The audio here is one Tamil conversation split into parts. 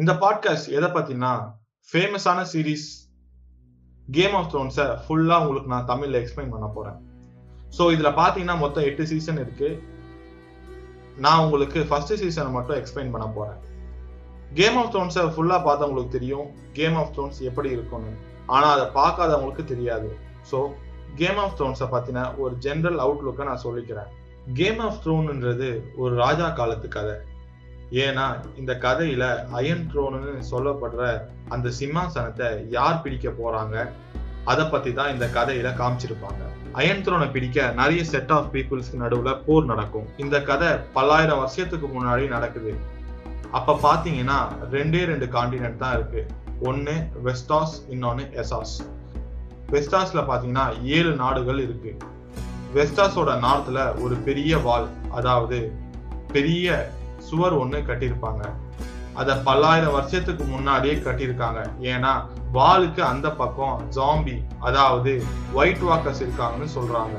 இந்த பாட்காஸ்ட் எதை பத்தினா ஃபேமஸான சீரீஸ் கேம் ஆஃப் த்ரோன்ஸை ஃபுல்லா உங்களுக்கு நான் தமிழ்ல எக்ஸ்பிளைன் பண்ண போறேன். ஸோ இதுல பாத்தீங்கன்னா மொத்தம் எட்டு சீசன் இருக்கு. நான் உங்களுக்கு ஃபர்ஸ்ட் சீசனை மட்டும் எக்ஸ்பிளைன் பண்ண போறேன். கேம் ஆஃப் த்ரோன்ஸை ஃபுல்லாக பார்த்தவங்களுக்கு தெரியும். கேம் ஆஃப் த்ரோன்ஸ் எப்படி இருக்கும்னு. ஆனால் அதை பார்க்காதவங்களுக்கு தெரியாது. ஸோ கேம் ஆஃப் த்ரோன்ஸை பார்த்தீங்கன்னா ஒரு ஜென்ரல் அவுட்லுக்கை நான் சொல்லிக்கிறேன். கேம் ஆஃப் த்ரோன்ன்றது ஒரு ராஜா காலத்து கதை. ஏன்னா இந்த கதையில அயன் த்ரோனு சொல்லப்படுற அந்த சிம்மாசனத்தை யார் பிடிக்க போறாங்க? அதை பத்தி தான் இந்த கதையில காமிச்சிருப்பாங்க. அயன் த்ரோனை பிடிக்க நிறைய செட் ஆஃப் பீப்புள்ஸ்க்கு நடுவுல போர் நடக்கும். இந்த கதை பல்லாயிரம் வருஷத்துக்கு முன்னாடி நடக்குது. அப்ப பாத்தீங்கன்னா ரெண்டே ரெண்டு காண்டினென்ட் தான் இருக்கு. ஒன்னு வெஸ்டாஸ் இன்னொன்னு எசாஸ் வெஸ்டாஸ்ல பாத்தீங்கன்னா ஏழு நாடுகள் இருக்கு. வெஸ்டாஸோட நார்த்ல ஒரு பெரிய வால் அதாவது பெரிய சுவர் ஒண்ணு கட்டியிருப்பாங்க. அத பல்லாயிரம் வருஷத்துக்கு முன்னாடியே கட்டியிருக்காங்க. ஏன்னா வாலுக்கு அந்த பக்கம் ஜாம்பி அதாவது ஒயிட் வாக்கர்ஸ் இருக்காங்கன்னு சொல்றாங்க.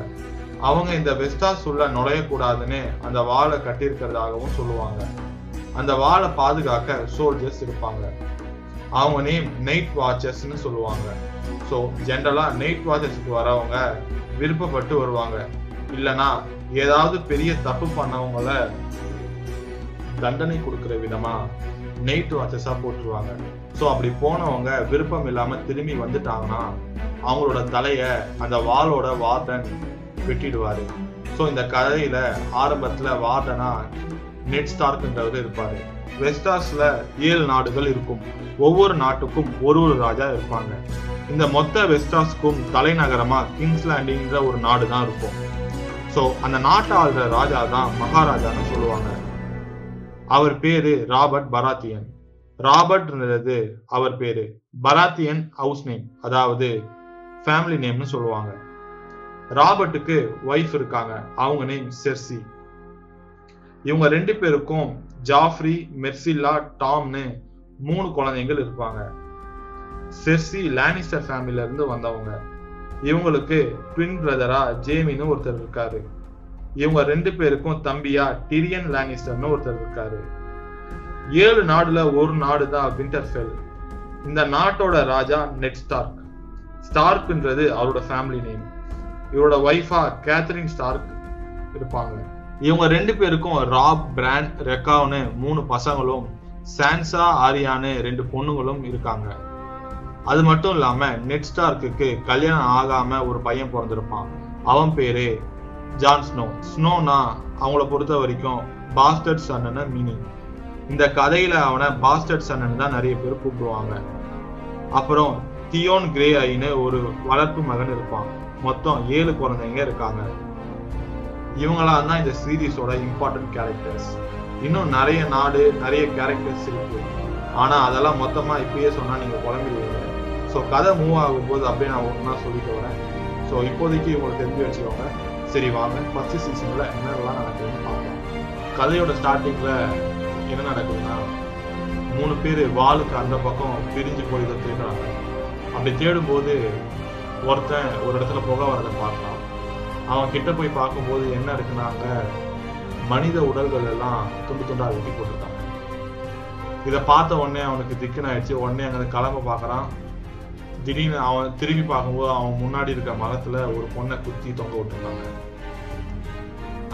அவங்க இந்த வெஸ்டாஸ் உள்ள நுழையக்கூடாதுன்னு அந்த வாழை கட்டியிருக்கிறதாகவும் சொல்லுவாங்க. அந்த வாழை பாதுகாக்க சோல்ஜர்ஸ் இருப்பாங்க. அவங்க நேம் நைட் வாட்சர்ஸ்ன்னு சொல்லுவாங்க. ஸோ ஜென்ரலா நைட் வாட்சர்ஸ்க்கு வரவங்க விருப்பப்பட்டு வருவாங்க. இல்லைனா ஏதாவது பெரிய தப்பு பண்ணவங்கள தண்டனை கொடுக்கிற விதமா நைட் வாட்சஸா போட்டுருவாங்க. ஸோ அப்படி போனவங்க விருப்பம் இல்லாம திரும்பி வந்துட்டாங்கன்னா அவங்களோட தலைய அந்த வாளோட வார்டன் வெட்டிடுவாரு. ஸோ இந்த கதையில ஆரம்பத்துல வார்டனா நெட் ஸ்டார்க்ன்றவர் இருப்பாரு. வெஸ்டாஸ்ல ஏழு நாடுகள் இருக்கும். ஒவ்வொரு நாட்டுக்கும் ஒரு ஒரு ராஜா இருப்பாங்க. இந்த மொத்த வெஸ்டாஸ்க்கும் தலைநகரமா கிங்ஸ்லாண்டிங்கிற ஒரு நாடு தான் இருக்கும். ஸோ அந்த நாட்டை ஆள்ற ராஜா தான் மகாராஜான்னு சொல்லுவாங்க. அவர் பேரு ராபர்ட் பராத்தியன். ராபர்ட்ன்றது அவர் பேரு. பராத்தியன் ஹவுஸ் நேம் அதாவது ஃபேமிலி நேம்னு சொல்லுவாங்க. ராபர்ட்டுக்கு ஒய்ஃப் இருக்காங்க. அவங்க நேம் செர்சி. இவங்க ரெண்டு பேருக்கும் ஜாஃப்ரி மெர்சில்லா டாம்னு மூணு குழந்தைகள் இருப்பாங்க. செர்சி லானிஸ்டர் ஃபேமிலியில இருந்து வந்தவங்க. இவங்களுக்கு ட்வின் பிரதரா ஜேமின்னு ஒருத்தர் இருக்காரு. இவங்க ரெண்டு பேருக்கும் தம்பியா டிரியன் லானிஸ்டர்னு ஒருத்தர் இருக்காரு. ஏழு நாடுல ஒரு நாடு தான் விண்டர்ஃபெல் இந்த நாட்டோட ராஜா நெட் ஸ்டார்க் ஸ்டார்க்ன்றது அவரோட ஃபேமிலி நேம் இவரோட ஒய்ஃபா கேத்தரின் ஸ்டார்க் இருப்பாங்க. இவங்க ரெண்டு பேருக்கும் ராப் பிராண்ட் ரெக்காவ்னு மூணு பசங்களும் சான்சா ஆரியான்னு ரெண்டு பொண்ணுங்களும் இருக்காங்க. அது மட்டும் இல்லாம நெட் ஸ்டார்க்கு கல்யாணம் ஆகாம ஒரு பையன் பிறந்திருப்பான். அவன் பேரு ஜான் ஸ்னோ. ஸ்னோனா அவங்கள பொறுத்த வரைக்கும் பாஸ்டர்ட் சன்னு மீனிங் இந்த கதையில அவனை பாஸ்டர்ட் சன்னு தான் நிறைய பேர் கூப்பிடுவாங்க. அப்புறம் தியோன் கிரே ஐன்னு ஒரு வளர்ப்பு மகன் இருப்பான். மொத்தம் ஏழு குழந்தைங்க இருக்காங்க. இவங்களாம் தான் இந்த சீரீஸோட இம்பார்ட்டன்ட் கேரக்டர்ஸ் இன்னும் நிறைய நாடு நிறைய கேரக்டர்ஸ் இருக்கு. ஆனா அதெல்லாம் மொத்தமா இப்பயே சொன்னா நீங்க குழம்பிடுவீங்க. ஸோ கதை மூவ் ஆகும்போது அப்படியே நான் ஒன்றா சொல்லிட்டு வரேன். ஸோ இப்போதைக்கு உங்களுக்கு தெரிஞ்சு வச்சுக்கோங்க. சரி வாங்க. ஃபர்ஸ்ட் சீசன்ல என்னெல்லாம் நடக்குதுன்னு பார்ப்போம். கதையோட ஸ்டார்டிங்ல என்ன நடக்குதுன்னா மூணு பேர் வாளுக்கு அந்த பக்கம் பிரிஞ்சு போய் இதை தேடுறாங்க. அப்படி தேடும்போது ஒருத்தன் ஒரு இடத்துல புகை வரதை பார்க்கலாம். அவன் கிட்ட போய் பார்க்கும்போது என்ன இருக்குன்னா அங்க மனித உடல்கள் எல்லாம் துண்டு துண்டா வெட்டி போட்டிருக்காங்க. இதை பார்த்த உடனே அவனுக்கு திக்குன்னு ஆயிடுச்சு. உடனே அங்கே கிளம்ப பார்க்குறான். திடீர்னு அவன் திரும்பி பார்க்கும்போது அவன் முன்னாடி இருக்க மரத்துல ஒரு பொண்ணை குத்தி தொங்க விட்டுருந்தாங்க.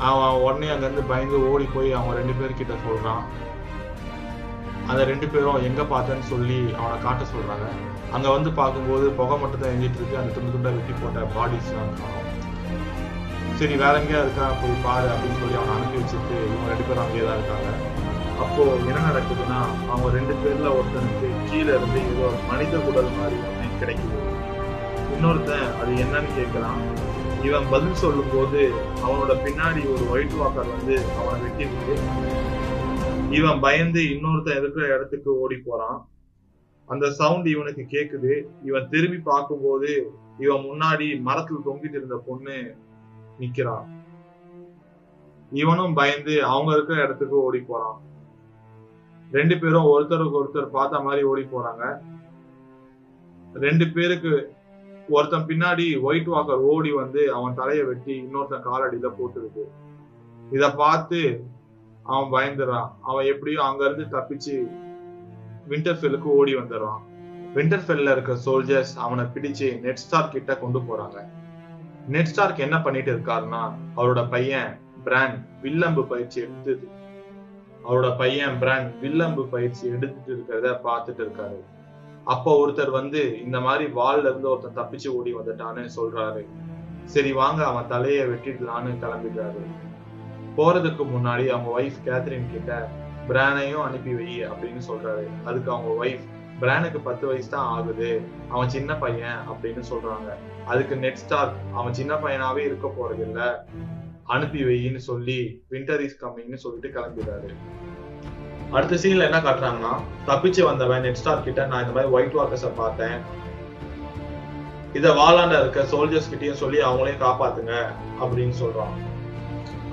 அவன் உடனே அங்கேருந்து பயந்து ஓடி போய் அவன் ரெண்டு பேர்கிட்ட சொல்றான். அந்த ரெண்டு பேரும் எங்க பார்த்தேன்னு சொல்லி அவனை காட்ட சொல்றாங்க. அங்க வந்து பார்க்கும்போது புகை மட்டும் தான் எங்கிட்டு இருக்கு. அந்த துண்டு துண்டா வெட்டி போட்ட பாடிஸ் காணும். சரி வேற எங்கேயா இருக்கா? போய் பாரு அப்படின்னு சொல்லி அவனை அனுப்பி வச்சுட்டு இவங்க ரெண்டு பேரும் அங்கேயே தான் இருக்காங்க. அப்போ என்ன நடக்குதுன்னா அவங்க ரெண்டு பேர்ல ஒருத்தனுக்கு கீழே இருந்து ஏதோ மனித குடல் மாதிரி கிடைக்குது. இன்னொருத்தன் அது என்னன்னு கேட்கிறான். இவன் பதில் சொல்லும் போது அவனோட பின்னாடி ஒரு ஒயிட் வாக்கர் வந்து அவனை வெட்டிட்டு இவன் பயந்து இன்னொருத்தன் இருக்கிற இடத்துக்கு ஓடி போறான். அந்த சவுண்ட் இவனுக்கு கேக்குது. இவன் திரும்பி பார்க்கும்போது இவன் முன்னாடி மரத்துல தொங்கிட்டு இருந்த பொண்ணு நிக்கிறான் இவனும் பயந்து அவங்க இருக்கிற இடத்துக்கு ஓடி போறான். ரெண்டு பேரும் ஒருத்தருக்கு ஒருத்தர் பார்த்த மாதிரி ஓடி போறாங்க. ரெண்டு பேருக்கு ஒருத்தன் பின்னாடி ஒயிட் வாக்கர் ஓடி வந்து அவன் தலையை வெட்டி இன்னொருத்தன் காலடியில போட்டுருக்கு. இத பார்த்து அவன் பயந்துறான். அவன் எப்படியும் அங்க இருந்து தப்பிச்சு விண்டர்ஃபெல்லுக்கு ஓடி வந்துடுறான். விண்டர்ஃபெல்ல இருக்க சோல்ஜர்ஸ் அவனை பிடிச்சு நெட் ஸ்டார்க் கிட்ட கொண்டு போறாங்க. நெட் ஸ்டார்க் என்ன பண்ணிட்டு இருக்காருன்னா அவரோட பையன் பிராண்ட் வில்லம்பு பயிற்சி எடுத்து அவரோட பையன் பிராண்ட் வில்லம்பு பயிற்சி எடுத்துட்டு இருக்கிறத பார்த்துட்டு இருக்காரு. அப்போ ஒருத்தர் வந்து இந்த மாதிரி வால்ல இருந்து ஒருத்தன் தப்பிச்சு ஓடி வந்துட்டான்னு சொல்றாரு. சரி வாங்க அவன் தலையை வெட்டிடலான்னு கிளம்பிடுறாரு. போறதுக்கு முன்னாடி அவங்க ஒய்ஃப் கேத்ரின் கிட்ட பிரானையும் அனுப்பி வை அப்படின்னு சொல்றாரு. அதுக்கு அவங்க ஒய்ஃப் பிரானுக்கு பத்து வயசு தான் ஆகுது. அவன் சின்ன பையன் அப்படின்னு சொல்றாங்க. அதுக்கு நெட் ஸ்டார் அவன் சின்ன பையனாவே இருக்க போறது இல்ல அனுப்பி வைன்னு சொல்லி விண்டர் இஸ் கம்மிங்னு சொல்லிட்டு கிளம்பிடுறாரு. அடுத்த சீன்ல என்ன காட்டுறாங்கன்னா தப்பிச்சு வந்தவன் நெட் ஸ்டார் கிட்ட நான் இந்த மாதிரி ஒயிட் வாக்கர்ஸ பார்த்தேன். இத வாலாண்ட இருக்க சோல்ஜர்ஸ் கிட்டயும் சொல்லி அவங்களையும் காப்பாத்துங்க அப்படின்னு சொல்றான்.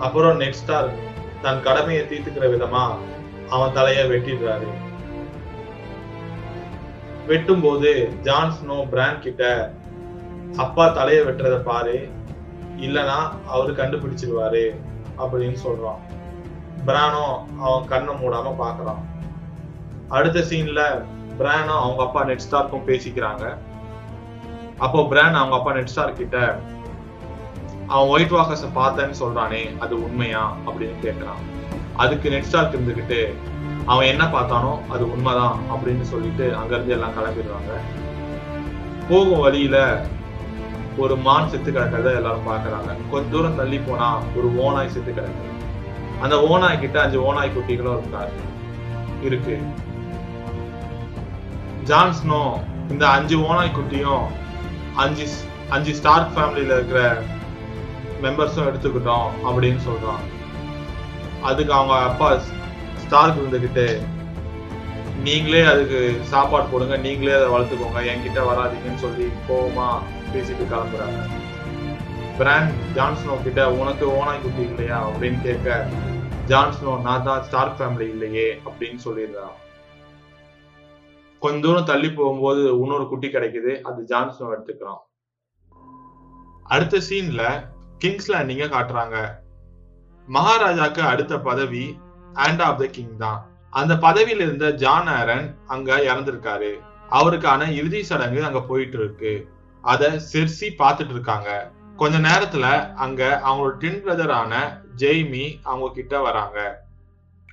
அப்புறம் நெட் ஸ்டார் தன் கடமையை தீர்த்துக்கிற விதமா அவன் தலைய வெட்டிடுறாரு. வெட்டும் போது ஜான் ஸ்னோ பிராண்ட் கிட்ட அப்பா தலைய வெட்டுறத பாரு. இல்லனா அவரு கண்டுபிடிச்சிருவாரு அப்படின்னு சொல்றான். பிரானோ அவன் கண்ணை மூடாம பாக்குறான் அடுத்த சீன்ல பிரானோ அவங்க அப்பா நெட் ஸ்டார்க்கும் பேசிக்கிறாங்க. அப்போ பிரான் அவங்க அப்பா நெட் ஸ்டார் கிட்ட அவன் ஒயிட் வாக்கர்ஸ பார்த்தேன்னு சொல்றானே அது உண்மையா? அப்படின்னு கேட்கிறான். அதுக்கு நெட் ஸ்டார் இருந்துகிட்டு அவன் என்ன பார்த்தானோ அது உண்மைதான் அப்படின்னு சொல்லிட்டு அங்க இருந்து எல்லாம் கிளம்பிடுறாங்க. போகும் வழியில ஒரு மான் செத்து கிடக்கிறத எல்லாரும் பாக்குறாங்க கொஞ்ச தூரம் தள்ளி போனா ஒரு ஓனாய் செத்து கிடக்குது. அந்த ஓனாய் கிட்ட அஞ்சு ஓனாய் குட்டிகளும் இருக்காரு இருக்கு. ஜான்ஸ்னோ இந்த அஞ்சு ஓனாய் குட்டியும் அஞ்சு அஞ்சு ஸ்டார்க் ஃபேமிலியில இருக்கிற மெம்பர்ஸும் எடுத்துக்கிட்டோம் அப்படின்னு சொல்றான் அதுக்கு அவங்க அப்பா ஸ்டார்க் இருந்துகிட்டு நீங்களே அதுக்கு சாப்பாடு போடுங்க நீங்களே அதை வளர்த்துக்கோங்க என்கிட்ட வராதீங்கன்னு சொல்லி கோவமா பேசிட்டு கிளம்புறாங்க. பிராண்ட் ஜான்ஸ்னோ கிட்ட உனக்கு ஓனாய் குட்டி இல்லையா? அப்படின்னு கேட்க ஜான்ஸ்னோ நான் தான் ஸ்டார் ஃபேமிலி இல்லையே அப்படின்னு சொல்லிடுறான் கொஞ்ச தூரம் தள்ளி போகும்போது இன்னொரு குட்டி கிடைக்குது. அது ஜான்ஸ்னோ எடுத்துக்கிறான். அடுத்த சீன்ல கிங்ஸ் லேண்டிங்க காட்டுறாங்க. மகாராஜாக்கு அடுத்த பதவி ஹேண்ட் ஆஃப் த கிங் தான். அந்த பதவியில இருந்த ஜான் ஆரன் அங்க இறந்திருக்காரு. அவருக்கான இறுதி சடங்கு அங்க போயிட்டு இருக்கு. அத செர்சி பார்த்துட்டு இருக்காங்க. கொஞ்ச நேரத்துல அங்க அவங்களோட டின் பிரதரான ஜெய்மி அவங்க கிட்ட வராங்க.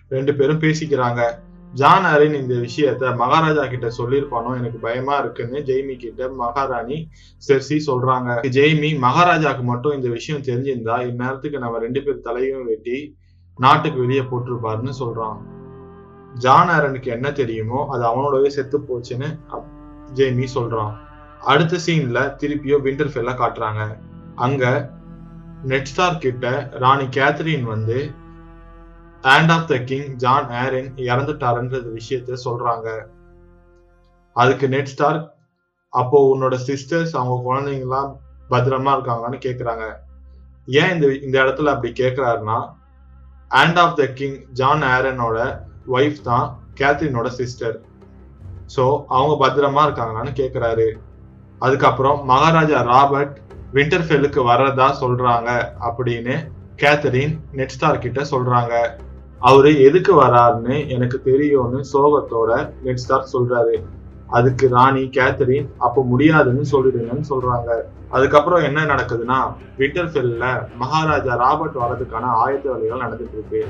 ரெண்டு பேரும் பேசிக்கிறாங்க. ஜான் அரின் இந்த விஷயத்த மகாராஜா கிட்ட சொல்லியிருப்பானோ? எனக்கு பயமா இருக்குன்னு ஜெய்மி கிட்ட மகாராணி செர்சி சொல்றாங்க. ஜெய்மி மகாராஜாக்கு மட்டும் இந்த விஷயம் தெரிஞ்சிருந்தா இந்நேரத்துக்கு நம்ம ரெண்டு பேர் தலையும் வெட்டி நாட்டுக்கு வெளியே போட்டிருப்பாருன்னு சொல்றான். ஜான் அரனுக்கு என்ன தெரியுமோ அது அவனோடவே செத்து போச்சுன்னு ஜெய்மி சொல்றான். அடுத்த சீன்ல திருப்பியும் விண்டர்ஃபெல்ல காட்டுறாங்க. அங்க நெட்ஸ்டார் கிட்ட ராணி கேத்ரின் வந்து hand of the king Jon Arryn இறந்துட்டாருன்ற விஷயத்த சொல்றாங்க. அதுக்கு நெட்ஸ்டார் அப்போ உன்னோட சிஸ்டர்ஸ் அவங்க குழந்தைங்களாம் பத்திரமா இருக்காங்களான்னு கேக்குறாங்க. ஏன் இந்த இந்த இடத்துல அப்படி கேக்குறாருன்னா hand of the king Jon ஆரனோட wife தான் கேத்ரினோட சிஸ்டர் ஸோ அவங்க பத்திரமா இருக்காங்களான்னு கேக்குறாரு. அதுக்கப்புறம் மகாராஜா ராபர்ட் விண்டர்ஃபெல்லுக்கு வர்றதா சொல்றாங்க அப்படின்னு கேத்தரின் நெட்ஸ்டார் கிட்ட சொல்றாங்க. அவரு எதுக்கு வராருன்னு எனக்கு தெரியும்னு சோகத்தோட நெட்ஸ்டார் சொல்றாரு. அதுக்கு ராணி கேத்தரின் அப்போ முடியாதுன்னு சொல்லிடுங்கன்னு சொல்றாங்க. அதுக்கப்புறம் என்ன நடக்குதுன்னா விண்டர்ஃபெல்ல மகாராஜா ராபர்ட் வர்றதுக்கான ஆயத்த வேலைகள் நடந்துட்டு இருக்கு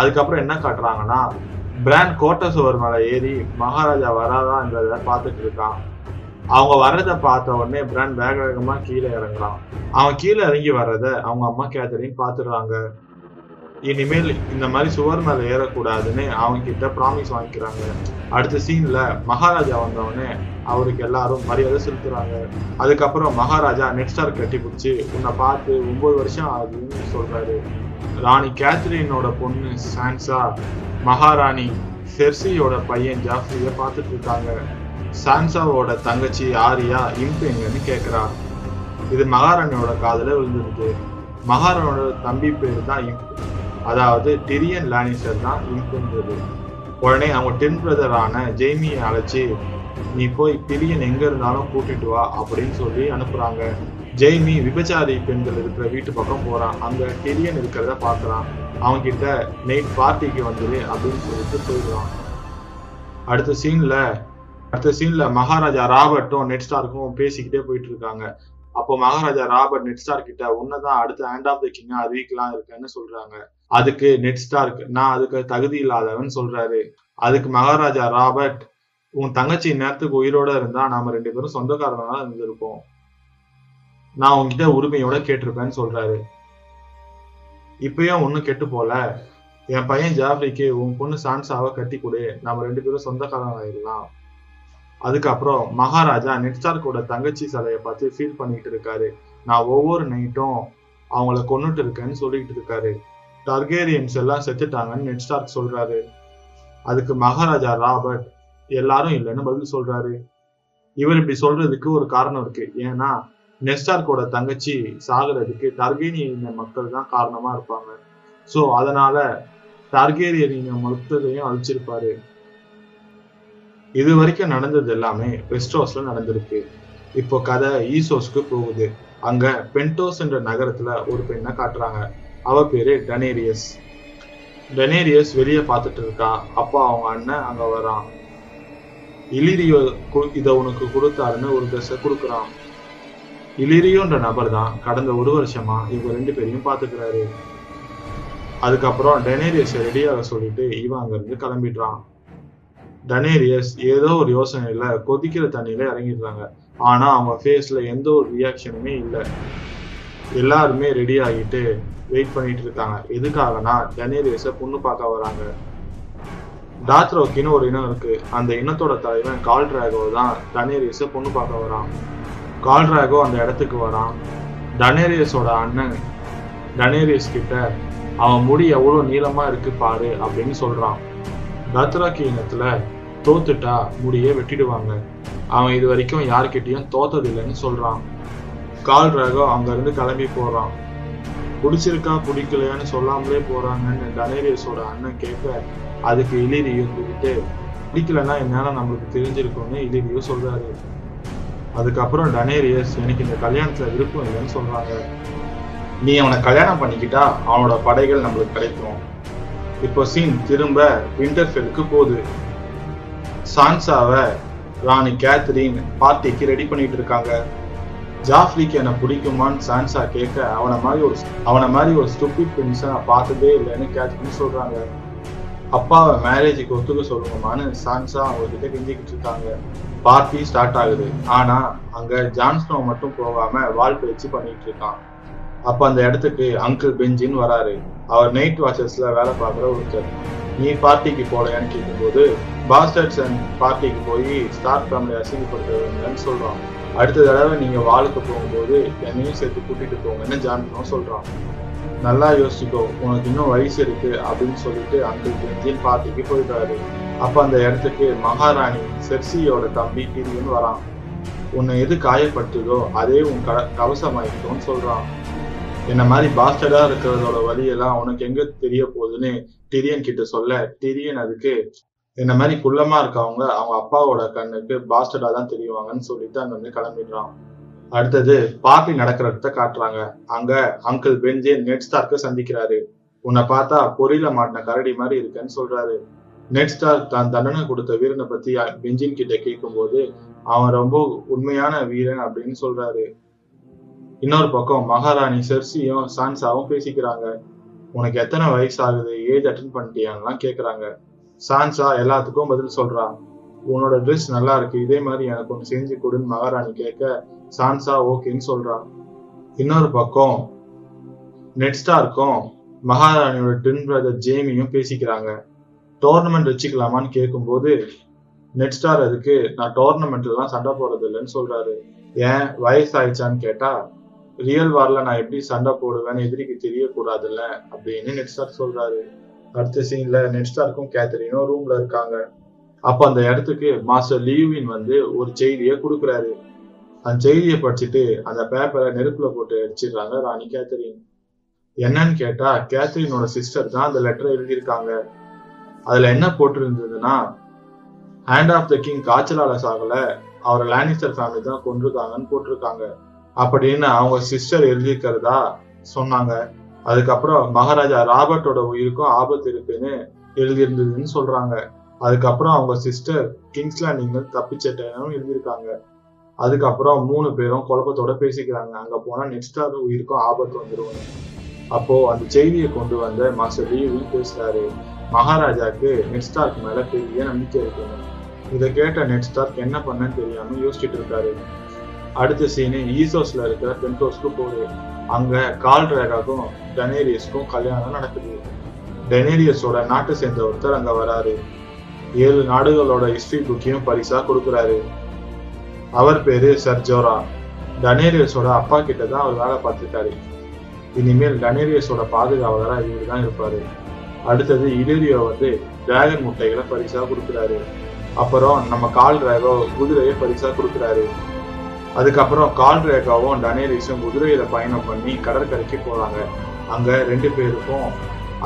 அதுக்கப்புறம் என்ன காட்டுறாங்கன்னா பிராண்ட் கோட்டை சுவர் மேல ஏறி மகாராஜா வராதான்றத பார்த்துட்டு இருக்கான். அவங்க வர்றதை பார்த்த உடனே பிராண்ட் வேக வேகமாக கீழே இறங்குறான். அவன் கீழே இறங்கி வர்றத அவங்க அம்மா கேத்தரின் பார்த்துடுறாங்க. இனிமேல் இந்த மாதிரி சுவர் மேல ஏறக்கூடாதுன்னு அவங்க கிட்ட ப்ராமிஸ் வாங்கிக்கிறாங்க. அடுத்த சீன்ல மகாராஜா வந்தவொடனே அவருக்கு எல்லாரும் மரியாதை செலுத்துறாங்க. அதுக்கப்புறம் மகாராஜா நெட்ஸ்டார் கட்டி பிடிச்சி உன்னை பார்த்து ஒன்பது வருஷம் ஆகுதுன்னு சொல்றாரு. ராணி கேத்ரினோட பொண்ணு சான்சா மகாராணி செர்சியோட பையன் ஜாஃப்ரியை பார்த்துட்டு இருக்காங்க. சான்சாவோட தங்கச்சி ஆரியா இம்பு எங்கன்னு கேட்குறா இது மகாராணியோட காதில் விழுந்துருக்கு மகாராணியோட தம்பி பேர் தான் இம்ப் அதாவது டிரியன் லானிஸ்டர் தான் இம்புன்றது உடனே அவங்க டென் பிரதரான ஜெய்மியை அழைச்சி நீ போய் பிரியன் எங்க இருந்தாலும் கூட்டிட்டு வா அப்படின்னு சொல்லி அனுப்புறாங்க. ஜெய்மி விபச்சாரி பெண்கள் இருக்கிற வீட்டு பக்கம் போறான். அங்க டிரியன் இருக்கிறத பாக்குறான் அவங்க கிட்ட நைட் பார்ட்டிக்கு வந்துரு அப்படின்னு சொல்லிட்டு போயிடுவான். அடுத்த சீன்ல அடுத்த சீன்ல மகாராஜா ராபர்ட்டும் நெட் ஸ்டார்க்கும் பேசிக்கிட்டே போயிட்டு இருக்காங்க. அப்போ மகாராஜா ராபர்ட் நெட் ஸ்டார் கிட்ட உன்னதான் அடுத்த ஹேண்ட் ஆஃப் த கிங் அறிவிக்கலாம் இருக்கேன்னு சொல்றாங்க. அதுக்கு நெட் ஸ்டார்க் நான் அதுக்கு தகுதி இல்லாதவன் சொல்றாரு. அதுக்கு மகாராஜா ராபர்ட் உன் தங்கச்சி நேரத்துக்கு உயிரோட இருந்தா நாம ரெண்டு பேரும் சொந்தக்காரனால இருந்திருப்போம். நான் உன்கிட்ட உரிமையோட கேட்டிருப்பேன்னு சொல்றாரு. இப்பயும் ஒண்ணும் கெட்டு போல. என் பையன் ஜாஃப்ரிக்கு உன் பொண்ணு சான்ஸாவை கட்டி கொடு. நம்ம ரெண்டு பேரும் சொந்தக்காரன் ஆயிடலாம் அதுக்கப்புறம் மகாராஜா நெட்ஸ்டார்க்கோட தங்கச்சி சிலையை பார்த்து ஃபீல் பண்ணிட்டு இருக்காரு. நான் ஒவ்வொரு நைட்டும் அவங்கள கொன்னுட்டு இருக்கேன்னு சொல்லிட்டு இருக்காரு. டர்கேரியன்ஸ் எல்லாம் செத்துட்டாங்கன்னு நெட்ஸ்டார்க் சொல்றாரு. அதுக்கு மகாராஜா ராபர்ட் எல்லாரும் இல்லைன்னு பதில் சொல்றாரு. இவர் இப்படி சொல்றதுக்கு ஒரு காரணம் இருக்கு. ஏன்னா நெஸ்டார்க்கோட தங்கச்சி சாகுறதுக்கு டர்கேரியன் மக்கள் தான் காரணமா இருப்பாங்க. சோ அதனால டார்கேரியன் மொத்தத்தையும் அழிச்சிருப்பாரு. இது வரைக்கும் நடந்தது எல்லாமே வெஸ்டோஸ்ல நடந்திருக்கு. இப்போ கதை ஈசோஸ்க்கு போகுது. அங்க பென்டோஸ் என்ற நகரத்துல ஒரு பெண்ணை காட்டுறாங்க. அவ பேரு டனேரியஸ் டனேரியஸ் வெளியே பார்த்துட்டு இருக்கா. அப்பா அவங்க அண்ணன் அங்க வரான். இலிரியோ இத உனக்கு கொடுத்தாருன்னு ஒரு ட்ரெஸ்ஸை கொடுக்குறான். இலிரியோன்ற நபர் தான் கடந்த ஒரு வருஷமா இவங்க ரெண்டு பேரையும் பாத்துக்கிறாரு அதுக்கப்புறம் டெனேரியஸ் ரெடியாக சொல்லிட்டு இவன் அங்க இருந்து கிளம்பிடுறான். டனேரியஸ் ஏதோ ஒரு யோசனையில கொதிக்கிற தண்ணியில இறங்கிடுறாங்க ஆனா அவங்க ஃபேஸ்ல எந்த ஒரு ரியாக்ஷனுமே இல்லை. எல்லாருமே ரெடி ஆகிட்டு வெயிட் பண்ணிட்டு இருக்காங்க. எதுக்காகனா டனேரியஸ பொண்ணு பார்க்க வராங்க. டாத்ரோக்கின்னு ஒரு இனம் இருக்கு. அந்த இனத்தோட தலைவன் கால் டிராகோ தான் டனேரியஸ பொண்ணு பார்க்க வரான். கால் டிராகோ அந்த இடத்துக்கு வரான். டனேரியஸோட அண்ணன் டனேரியஸ் கிட்ட அவன் முடி எவ்வளோ நீளமா இருக்கு பாரு அப்படின்னு சொல்றான். தத்ராக்கி இனத்துல தோத்துட்டா முடியே வெட்டிடுவாங்க. அவன் இது வரைக்கும் யார்கிட்டயும் தோத்ததில்லைன்னு சொல்றான். கால் ரகம் அங்க இருந்து கிளம்பி போறான். பிடிச்சிருக்கா பிடிக்கலையான்னு சொல்லாமலே போறாங்கன்னு டனேரியஸோட அண்ணன் கேட்க அதுக்கு இலிரியோ இருந்துகிட்டு பிடிக்கலன்னா என்னால நம்மளுக்கு தெரிஞ்சிருக்கும்னு இலிரியோ சொல்றாரு. அதுக்கப்புறம் டனேரியஸ் எனக்கு இந்த கல்யாணத்துல விருப்பம் இல்லைன்னு சொல்றாங்க. நீ அவனை கல்யாணம் பண்ணிக்கிட்டா அவனோட படைகள் நம்மளுக்கு கிடைக்கும். இப்போ சீன் திரும்ப விண்டர்ஃபெல்லுக்கு போகுது. சான்சாவை ராணி கேத்ரின் பார்ட்டிக்கு ரெடி பண்ணிட்டு இருக்காங்க. ஜாஃப்ரிக்கு என்ன பிடிக்குமான்னு சான்சா கேட்க அவனை மாதிரி ஒரு அவனை மாதிரி ஒரு ஸ்டூபிட் பிரின்ஸை நான் பார்த்ததே இல்லைன்னு கேத்ரின் சொல்றாங்க. அப்பாவை மேரேஜுக்கு ஒத்துக்க சொல்லுங்கம்மான்னு சான்சா அவங்க கிட்ட கெஞ்சிக்கிட்டு இருக்காங்க. பார்ட்டி ஸ்டார்ட் ஆகுது. ஆனா அங்க ஜான்ஸ்னோ மட்டும் போகாம வால் பேச்சு பண்ணிட்டு இருக்கான். அப்ப அந்த இடத்துக்கு அங்கிள் பெஞ்சின்னு வராரு. அவர் நைட் வாட்சஸ்ல வேலை பார்க்குற ஒருத்தர். நீ பார்ட்டிக்கு போலையான்னு கேட்கும்போது பாஸ்டர்ஸ் அண்ட் பார்ட்டிக்கு போய் ஸ்டார் ஃபேமிலி அசிங்கப்படுத்துறதுன்னு சொல்றான். அடுத்த தடவை நீங்க வாளுக்கு போகும்போது என்னையும் சேர்த்து கூட்டிட்டு போங்கன்னு ஜான்சனும் சொல்றான். நல்லா யோசிச்சுக்கோ உனக்கு இன்னும் வயசு இருக்கு அப்படின்னு சொல்லிட்டு அங்கிள் பெஞ்சின் பார்ட்டிக்கு போயிட்டாரு. அப்ப அந்த இடத்துக்கு மகாராணி செர்சியோட தம்பி பிரியன் வரான். உன்னை எது காயப்படுத்துதோ அதே உன் க கவசமாயிட்டோன்னு சொல்றான். என்ன மாதிரி பாஸ்டடா இருக்கிறதோட வழியெல்லாம் உனக்கு எங்க தெரிய போகுதுன்னு டிரியன் கிட்ட சொல்ல டிரியன் அதுக்கு என்ன மாதிரி குள்ளமா இருக்கவங்க அவங்க அப்பாவோட கண்ணுக்கு பாஸ்டடா தான் தெரியுவாங்கன்னு சொல்லிட்டு அங்க வந்து கிளம்பிடுறான். அடுத்தது பாப்பி நடக்கிற இடத்த காட்டுறாங்க. அங்க அங்கிள் பெஞ்சே நெட் ஸ்டார்க்க சந்திக்கிறாரு. உன்னை பார்த்தா பொறியில மாட்டின கரடி மாதிரி இருக்கேன்னு சொல்றாரு. நெட் ஸ்டார் தான் தண்டனை கொடுத்த வீரனை பத்தி பெஞ்சின் கிட்ட கேட்கும்போது அவன் ரொம்ப உண்மையான வீரன் அப்படின்னு சொல்றாரு. இன்னொரு பக்கம் மகாராணி செர்சியும் சான்சாவும் பேசிக்கிறாங்க. உனக்கு எத்தனை வயசு ஆகுது ஏஜ் அட்டன் பண்ணிட்டியான்லாம் கேட்குறாங்க சான்சா எல்லாத்துக்கும் பதில் சொல்றா. உன்னோட ட்ரெஸ் நல்லா இருக்கு. இதே மாதிரி எனக்கு ஒன்று செஞ்சு கொடுன்னு மகாராணி கேட்க சான்சா ஓகேன்னு சொல்றா. இன்னொரு பக்கம் நெட்ஸ்டாருக்கும் மகாராணியோட ட்வின் பிரதர் ஜேமியும் பேசிக்கிறாங்க. டோர்னமெண்ட் வச்சுக்கலாமான்னு கேட்கும்போது நெட்ஸ்டார் அதுக்கு நான் டோர்னமெண்ட்லாம் சண்டை போறது இல்லைன்னு சொல்றாரு. ஏன்? வயசாயிடுச்சான்னு கேட்டா ரியல் வார்ல நான் எப்படி சண்டை போடுவேன்னு எதிரிக்கு தெரியக்கூடாதுல்ல அப்படின்னு நெட்ஸ்டார் சொல்றாரு. அடுத்த சீன்ல நெட்ஸ்டாருக்கும் கேத்தரினும் ரூம்ல இருக்காங்க. அப்ப அந்த இடத்துக்கு மாஸ்டர் லீவின் வந்து ஒரு செய்தியை கொடுக்குறாரு. அந்த செய்தியை படிச்சுட்டு அந்த பேப்பரை நெருப்புல போட்டு அடிச்சிடுறாங்க ராணி கேத்தரின் என்னன்னு கேட்டா கேத்தரினோட சிஸ்டர் தான் அந்த லெட்டரை எழுதியிருக்காங்க. அதுல என்ன போட்டிருந்ததுன்னா ஹேண்ட் ஆஃப் த கிங் காய்ச்சலால சாகல அவரை லானிஸ்டர் ஃபேமிலி தான் கொண்டிருக்காங்கன்னு போட்டிருக்காங்க. அப்படின்னு அவங்க சிஸ்டர் எழுதியிருக்கிறதா சொன்னாங்க. அதுக்கப்புறம் மகாராஜா ராபர்ட்டோட உயிருக்கும் ஆபத்து இருக்குன்னு எழுதியிருந்ததுன்னு சொல்றாங்க. அதுக்கப்புறம் அவங்க சிஸ்டர் கிங்ஸ் லேண்டிங்ல தப்பிச்சிட்டேன்னு எழுதியிருக்காங்க. அதுக்கப்புறம் மூணு பேரும் குழப்பத்தோட பேசிக்கிறாங்க. அங்க போனா நெக்ஸ்டார் உயிருக்கும் ஆபத்து வந்துடும் அப்போ அந்த செய்தியை கொண்டு வந்த மாஸ்டர் லீவி பேசுறாரு மகாராஜாக்கு நெட்ஸ்டார்க் மேல பெரிய நம்பிக்கை இருக்குங்க இதை கேட்ட நெட்ஸ்டார்க் என்ன பண்ணன்னு தெரியாம யோசிச்சுட்டு இருக்காரு. அடுத்த சீனு ஈசோஸ்ல இருக்கிற பென்டோஸ்க்கு போகுது அங்க கால் ரேகாக்கும் டெனேரியஸ்க்கும் கல்யாணம் நடக்குது. டெனேரியஸோட நாட்டை சேர்ந்த ஒருத்தர் அங்க வராரு. ஏழு நாடுகளோட ஹிஸ்டரி புக்கையும் பரிசா கொடுக்குறாரு. அவர் பேரு சர்ஜோரா டனேரியஸோட அப்பா கிட்ட தான் அவர் வேலை பார்த்துருக்காரு இனிமேல் டனேரியஸோட பாதுகாவலரா இவர் தான் இருப்பாரு. அடுத்தது இடேரியோ வந்து டிராகன் முட்டைகளை பரிசா கொடுக்குறாரு. அப்புறம் நம்ம கால் டிரைவர் குதிரையை பரிசா கொடுக்குறாரு. அதுக்கப்புறம் கால் ரேகாவும் டனேரிஸும் குதிரையில பயணம் பண்ணி கடற்கரைக்கு போறாங்க. அங்க ரெண்டு பேருக்கும்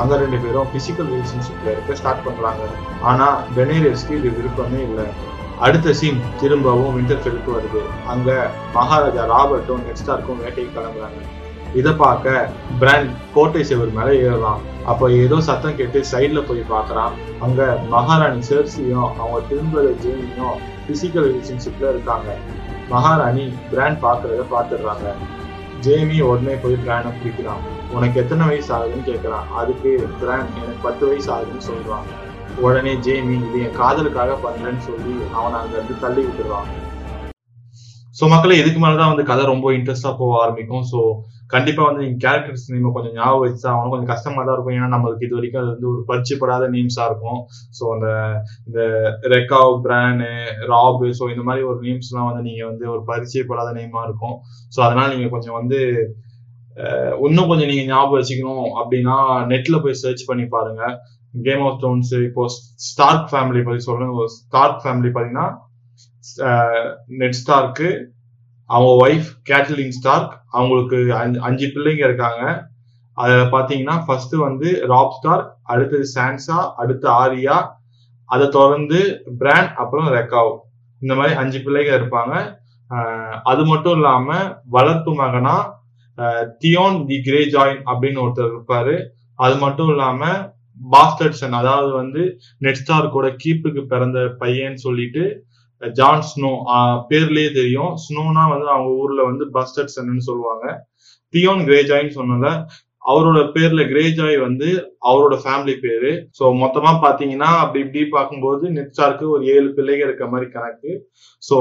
அங்க ரெண்டு பேரும் பிசிக்கல் ரிலேஷன்ஷிப்ல இருக்க ஸ்டார்ட் பண்றாங்க. ஆனா டெனேரியஸ்க்கு இது விருப்பமே இல்லை. அடுத்த சீன் திரும்பவும் விண்டர்ஃபெல்க்கு வருது. அங்க மகாராஜா ராபர்ட்டும் நெக்ஸ்டார்க்கும் வேட்டைக்கு கிளம்புறாங்க. இதை பார்க்க பிராண்ட் கோட்டை செவர் மேல ஏறலாம் அப்போ ஏதோ சத்தம் கேட்டு சைட்ல போய் பார்க்குறான். அங்க மகாராணி சேர்சியும் அவங்க திரும்ப ஜெயினியும் பிசிக்கல் ரிலேஷன்ஷிப்ல இருக்காங்க. மகாராணி பிராண்ட் பாக்குறத பாத்துடுறாங்க ஜேமி உடனே போய் பிராண்டை பிடிக்கிறான். உனக்கு எத்தனை வயசு ஆகுதுன்னு கேட்கிறான். அதுக்கு பிராண்ட் எனக்கு பத்து வயசு ஆகுதுன்னு சொல்றான். உடனே ஜேமி இது என் காதலுக்காக பண்றேன்னு சொல்லி அவனை அங்க இருந்து தள்ளி விட்டுறான் ஸோ மக்களை இதுக்கு மேலதான் வந்து கதை ரொம்ப இன்ட்ரெஸ்டா போக ஆரம்பிக்கும். ஸோ கண்டிப்பா வந்து நீங்க கேரக்டர்ஸ் நேம் கொஞ்சம் ஞாபகம் வச்சு அவனும் கொஞ்சம் கஷ்டமா தான் இருக்கும். ஏன்னா நம்மளுக்கு இது வரைக்கும் அது வந்து ஒரு பரிச்சயப்படாத நேம்ஸா இருக்கும். ஸோ அந்த இந்த ரெக்காவ் பிரானு ராபு ஸோ இந்த மாதிரி ஒரு நேம்ஸ் எல்லாம் வந்து நீங்க வந்து ஒரு பரிச்சயப்படாத நேமா இருக்கும். ஸோ அதனால நீங்க கொஞ்சம் வந்து இன்னும் கொஞ்சம் நீங்க ஞாபகம் வச்சுக்கணும் அப்படின்னா நெட்ல போய் சர்ச் பண்ணி பாருங்க. கேம் ஆஃப் த்ரோன்ஸ் இப்போ ஸ்டார்க் ஃபேமிலி பத்தி சொல்றேன். ஸ்டார்க் ஃபேமிலி பாத்தீங்கன்னா நெட் ஸ்டார்க்கு அவங்க ஒய்ஃப் கேட்லின் ஸ்டார்க் அவங்களுக்கு அஞ்சு- அஞ்சு பிள்ளைங்க இருக்காங்க. அதுல பாத்தீங்கன்னா ஃபர்ஸ்ட் வந்து ராப் ஸ்டார் அடுத்தது சான்சா அடுத்து ஆரியா அதை தொடர்ந்து பிராண்ட் அப்புறம் ரெக்காவ் இந்த மாதிரி அஞ்சு பிள்ளைங்க இருப்பாங்க. அது மட்டும் இல்லாம வளர்ப்பு மகனா தியோன் தி கிரே ஜாயின் அப்படின்னு ஒருத்தர் இருப்பாரு. அது மட்டும் இல்லாம பாஸ்டர்சன் அதாவது வந்து நெட்ஸ்டார் கூட கீப்புக்கு பிறந்த பையன் சொல்லிட்டு ஜான் ஸ்னோ பேர்லயே தெரியும். ஸ்னோனா வந்து அவங்க ஊர்ல வந்து பஸ்டர்சன் சொல்லுவாங்க. தியோன் கிரேஜாய்ன்னு சொன்னல அவரோட பேர்ல கிரேஜாய் வந்து அவரோட ஃபேமிலி பேரு. ஸோ மொத்தமா பாத்தீங்கன்னா அப்படி இப்படி பார்க்கும்போது நெட்ஸ்டாருக்கு ஒரு ஏழு பிள்ளைங்க இருக்க மாதிரி கணக்கு. ஸோ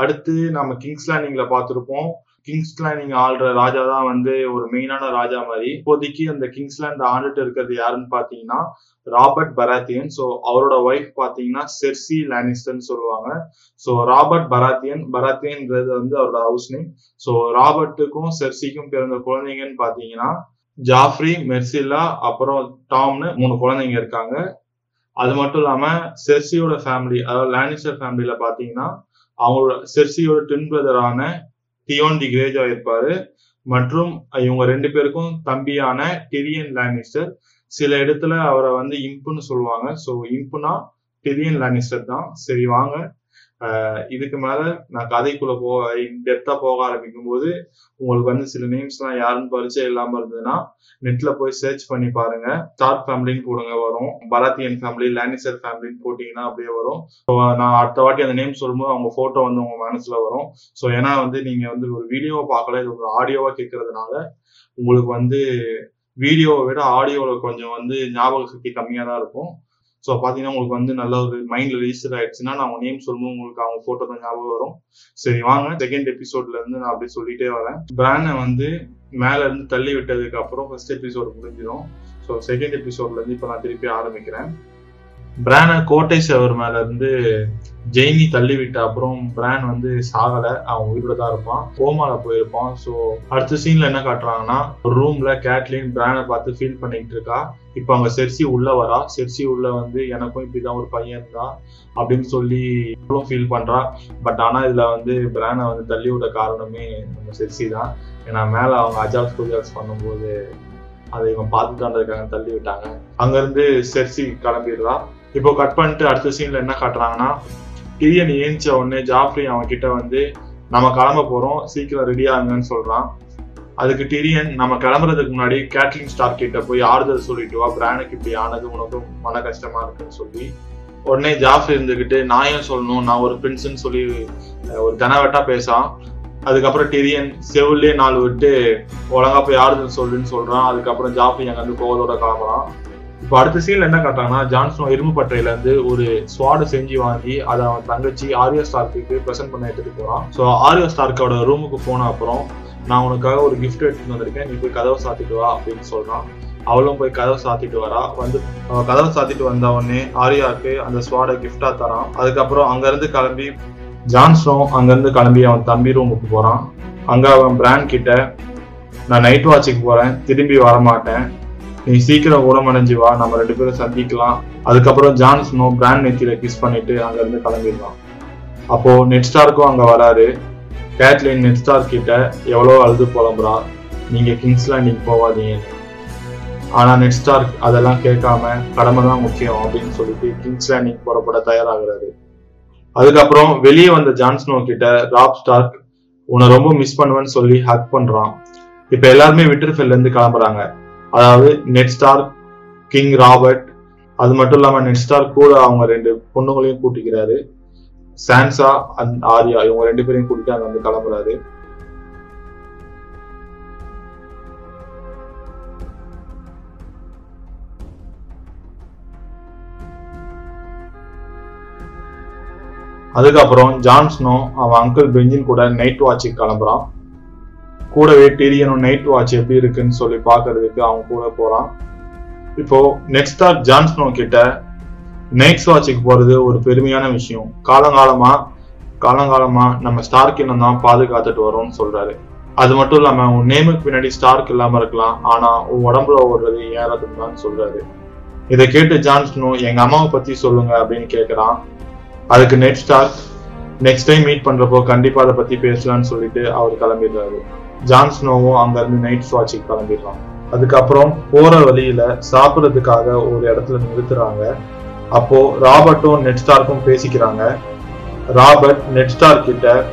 அடுத்து நம்ம கிங்ஸ் லேண்டிங்ல பார்த்துருப்போம் கிங்ஸ் லேண்டிங் ஆள்ற ராஜா தான் வந்து ஒரு மெயினான ராஜா மாதிரி. இப்போதைக்கு அந்த கிங்ஸ் ஆண்டுட்டு இருக்கிறது யாருன்னு பாத்தீங்கன்னா ராபர்ட் பராத்தியன் ஸோ அவரோட ஒய்ஃப் பாத்தீங்கன்னா செர்சி லானிஸ்டன் சொல்லுவாங்க. ஸோ ராபர்ட் பராத்தியன் பராத்தியன்றது வந்து அவரோட ஹவுஸ் நேம் ஸோ ராபர்ட்டுக்கும் செர்சிக்கும் பிறந்த குழந்தைங்கன்னு பாத்தீங்கன்னா ஜாஃப்ரி மெர்சில்லா அப்புறம் டாம்னு மூணு குழந்தைங்க இருக்காங்க. அது மட்டும் இல்லாம செர்சியோட ஃபேமிலி அதாவது லானிஸ்டர் ஃபேமிலியில பாத்தீங்கன்னா அவங்களோட செர்சியோட ட்வின் பிரதரான தியோன் தி கிரேஜா இருப்பாரு. மற்றும் இவங்க ரெண்டு பேருக்கும் தம்பியான டிரியன் லானிஸ்டர் சில இடத்துல அவரை வந்து இம்புன்னு சொல்லுவாங்க. ஸோ இம்புனா டிரியன் லானிஸ்டர் தான். சரி வாங்க. இதுக்கு மேல நான் கதைக்குள்ள போ டெப்தா போக ஆரம்பிக்கும் போது உங்களுக்கு வந்து சில நேம்ஸ் எல்லாம் யாருன்னு பரிச்சயம் இல்லாம இருந்ததுன்னா நெட்ல போய் சர்ச் பண்ணி பாருங்க. ஸ்டார் ஃபேமிலின்னு போடுங்க வரும். பராத்தியன் ஃபேமிலி லேனிசர் ஃபேமிலின்னு போட்டீங்கன்னா அப்படியே வரும். நான் அடுத்த வாட்டி அந்த நேம் சொல்லும்போது அவங்க போட்டோ வந்து உங்க மனசுல வரும். ஸோ ஏன்னா வந்து நீங்க வந்து ஒரு வீடியோவை பார்க்கல இது ஒரு ஆடியோவா கேட்கறதுனால உங்களுக்கு வந்து வீடியோவை விட ஆடியோவில் கொஞ்சம் வந்து ஞாபக சக்தி கம்மியாக தான் இருக்கும். ஸோ பார்த்தீங்கன்னா உங்களுக்கு வந்து நல்ல ஒரு மைண்ட்ல ரிஜிஸ்டர் ஆயிடுச்சுன்னா நான் அவங்க நேம் சொல்லும்போது உங்களுக்கு அவங்க போட்டோ தான் ஞாபகம் வரும். சரி வாங்க. செகண்ட் எபிசோட்ல இருந்து நான் அப்படியே சொல்லிட்டே வரேன். பிராண்டை வந்து மேல இருந்து தள்ளி விட்டதுக்கு அப்புறம் ஃபர்ஸ்ட் எபிசோட் முடிஞ்சிடும் ஸோ செகண்ட் எபிசோட்ல இருந்து இப்போ நான் திருப்பி ஆரம்பிக்கிறேன். பிரான கோட்டை செவர் மேல இருந்து ஜெய்னி தள்ளி விட்ட அப்புறம் பிரான் வந்து சாகல. அவன் உயிரோட தான் இருப்பான். கோமால போயிருப்பான். ஸோ அடுத்த சீன்ல என்ன காட்டுறாங்கன்னா ஒரு ரூம்ல கேட்லின் பிரானை பார்த்து ஃபீல் பண்ணிட்டு இருக்கா. இப்போ அங்க செர்சி உள்ள வரா. செர்சி உள்ள வந்து எனக்கும் இப்படிதான் ஒரு பையன் தான் அப்படின்னு சொல்லி ஃபீல் பண்றா. பட் ஆனா இதுல வந்து பிரானை வந்து தள்ளி விட காரணமே நம்ம செர்சி தான். ஏன்னா மேல அவங்க அஜாக்ஸ் குஜாக்ஸ் பண்ணும்போது அதை இவன் பார்த்துட்டான்றதுக்காக தள்ளி விட்டாங்க. அங்க இருந்து செர்சி கிளம்பிடுறா. இப்போ கட் பண்ணிட்டு அடுத்த சீன்ல என்ன காட்டுறாங்கன்னா டிரியன் ஏஞ்ச உடனே ஜாஃப்ரி அவன் கிட்ட வந்து நம்ம கிளம்ப போறோம் சீக்கிரம் ரெடி ஆகுங்கன்னு சொல்றான். அதுக்கு டிரியன் நம்ம கிளம்புறதுக்கு முன்னாடி கேட்ரிங் ஸ்டார் கிட்ட போய் ஆறுதல் சொல்லிட்டு வா பிரானுக்கு இப்படி ஆனது உனக்கும் மன கஷ்டமா இருக்குன்னு சொல்லி உடனே ஜாஃப்ரி இருந்துகிட்டு நான் ஏன் சொல்லணும்? நான் ஒரு பிரின்ஸ்னு சொல்லி ஒரு தனவட்டா பேசான். அதுக்கப்புறம் டிரியன் செவிலே நாலு விட்டு ஒழுங்கா போய் ஆறுதல் சொல்லுன்னு சொல்றான். அதுக்கப்புறம் ஜாஃப்ரி அங்க வந்து கோவலோட கிளம்புறான். இப்போ அடுத்த சீன்ல என்ன காட்டுறாங்கன்னா ஜான்ஸ்னோ இரும்பு பட்டையில இருந்து ஒரு ஸ்வாடு செஞ்சு வாங்கி அதை அவன் தங்கச்சி ஆரியோ ஸ்டார்க்கு ப்ரெசென்ட் பண்ண எடுத்துட்டு போறான். ஸோ ஆரியோ ஸ்டார்க்கோட ரூமுக்கு போன அப்புறம் நான் உனக்காக ஒரு கிஃப்ட் எடுத்துட்டு வந்திருக்கேன். நீ போய் கதவை சாத்திட்டு வா அப்படின்னு சொல்றான். அவளும் போய் கதவை சாத்திட்டு வரா. வந்து அவன் கதவை சாத்திட்டு வந்த உடனே ஆரியாவுக்கு அந்த ஸ்வாடை கிஃப்டா தரான். அதுக்கப்புறம் அங்கிருந்து கிளம்பி ஜான்ஸ்னோ அங்கிருந்து கிளம்பி அவன் தம்பி ரூமுக்கு போறான். அங்க அவன் பிராண்ட் கிட்ட நான் நைட் வாட்சுக்கு போறேன். திரும்பி வர மாட்டேன் நீ சீக்கிரம் குணமடைஞ்சு வா நம்ம ரெண்டு பேரும் சந்திக்கலாம். அதுக்கப்புறம் ஜான்ஸ்னோ பிராண்ட் நெத்தியில கிஸ் பண்ணிட்டு அங்க இருந்து கிளம்பிடலாம். அப்போ நெட் ஸ்டாருக்கும் அங்க வராரு. கேட்லின் நெட் ஸ்டார் கிட்ட எவ்வளோ அழுது புலம்புறா? நீங்க கிங்ஸ் லேண்டிங் போவாதீங்க. ஆனா நெட் ஸ்டார் அதெல்லாம் கேட்காம கடமை தான் முக்கியம் அப்படின்னு சொல்லிட்டு கிங்ஸ் லேண்டிங் புறப்பட தயாராகிறாரு. அதுக்கப்புறம் வெளியே வந்த ஜான்ஸ்னோ கிட்ட ராப் ஸ்டார்க் உன்னை ரொம்ப மிஸ் பண்ணுவேன்னு சொல்லி ஹக் பண்றான். இப்ப எல்லாருமே விட்டர்ஃபெல்ல இருந்து கிளம்புறாங்க. அதாவது நெட் ஸ்டார் கிங் ராபர்ட் அது மட்டும் இல்லாம நெட் ஸ்டார் கூட அவங்க ரெண்டு பொண்ணுங்களையும் கூட்டிக்கிறாரு. சான்சா அண்ட் ஆர்யா இவங்க ரெண்டு பேரையும் கூட்டிட்டு அங்க வந்து கிளம்புறாரு. அதுக்கப்புறம் ஜான்ஸ்னோ அவன் அங்கிள் பெஞ்சின் கூட நைட் வாட்சுக்கு கிளம்புறான். கூடவே டிரியனும் நைட் வாட்ச் எப்படி இருக்குன்னு சொல்லி பார்க்கறதுக்கு அவன் கூட போறான். இப்போ நெக்ஸ்ட் ஜான்ஸ்னோ கிட்ட நைட்ஸ் வாட்சுக்கு போறது ஒரு பெருமையான விஷயம். காலங்காலமா காலங்காலமா நம்ம ஸ்டார்க் இன்னும் தான் பாதுகாத்துட்டு வரோம்னு சொல்றாரு. அது மட்டும் இல்லாம உன் நேமுக்கு பின்னாடி ஸ்டார்க் இல்லாம இருக்கலாம் ஆனா உன் உடம்புல ஓடுறது ஏறதுன்னு தான் சொல்றாரு. இதை கேட்டு ஜான்ஸ்னோ எங்க அம்மாவை பத்தி சொல்லுங்க அப்படின்னு கேக்குறான். அதுக்கு Ned Stark next time meet பண்றப்போ கண்டிப்பா அதை பத்தி பேசலாம்னு சொல்லிட்டு அவர் கிளம்பிடுறாரு. ஜான்ஸ்னோவும் அங்க இருந்து நைட் வாட்சிக்கு கிளம்பிடுறான் அதுக்கப்புறம் போற வழியில சாப்பிடறதுக்காக ஒரு இடத்துல நிறுத்துறாங்க. அப்போ ராபர்ட்டும் நெட் ஸ்டார்க்கும் பேசிக்கிறாங்க. ராபர்ட் நெட் ஸ்டார் கிட்ட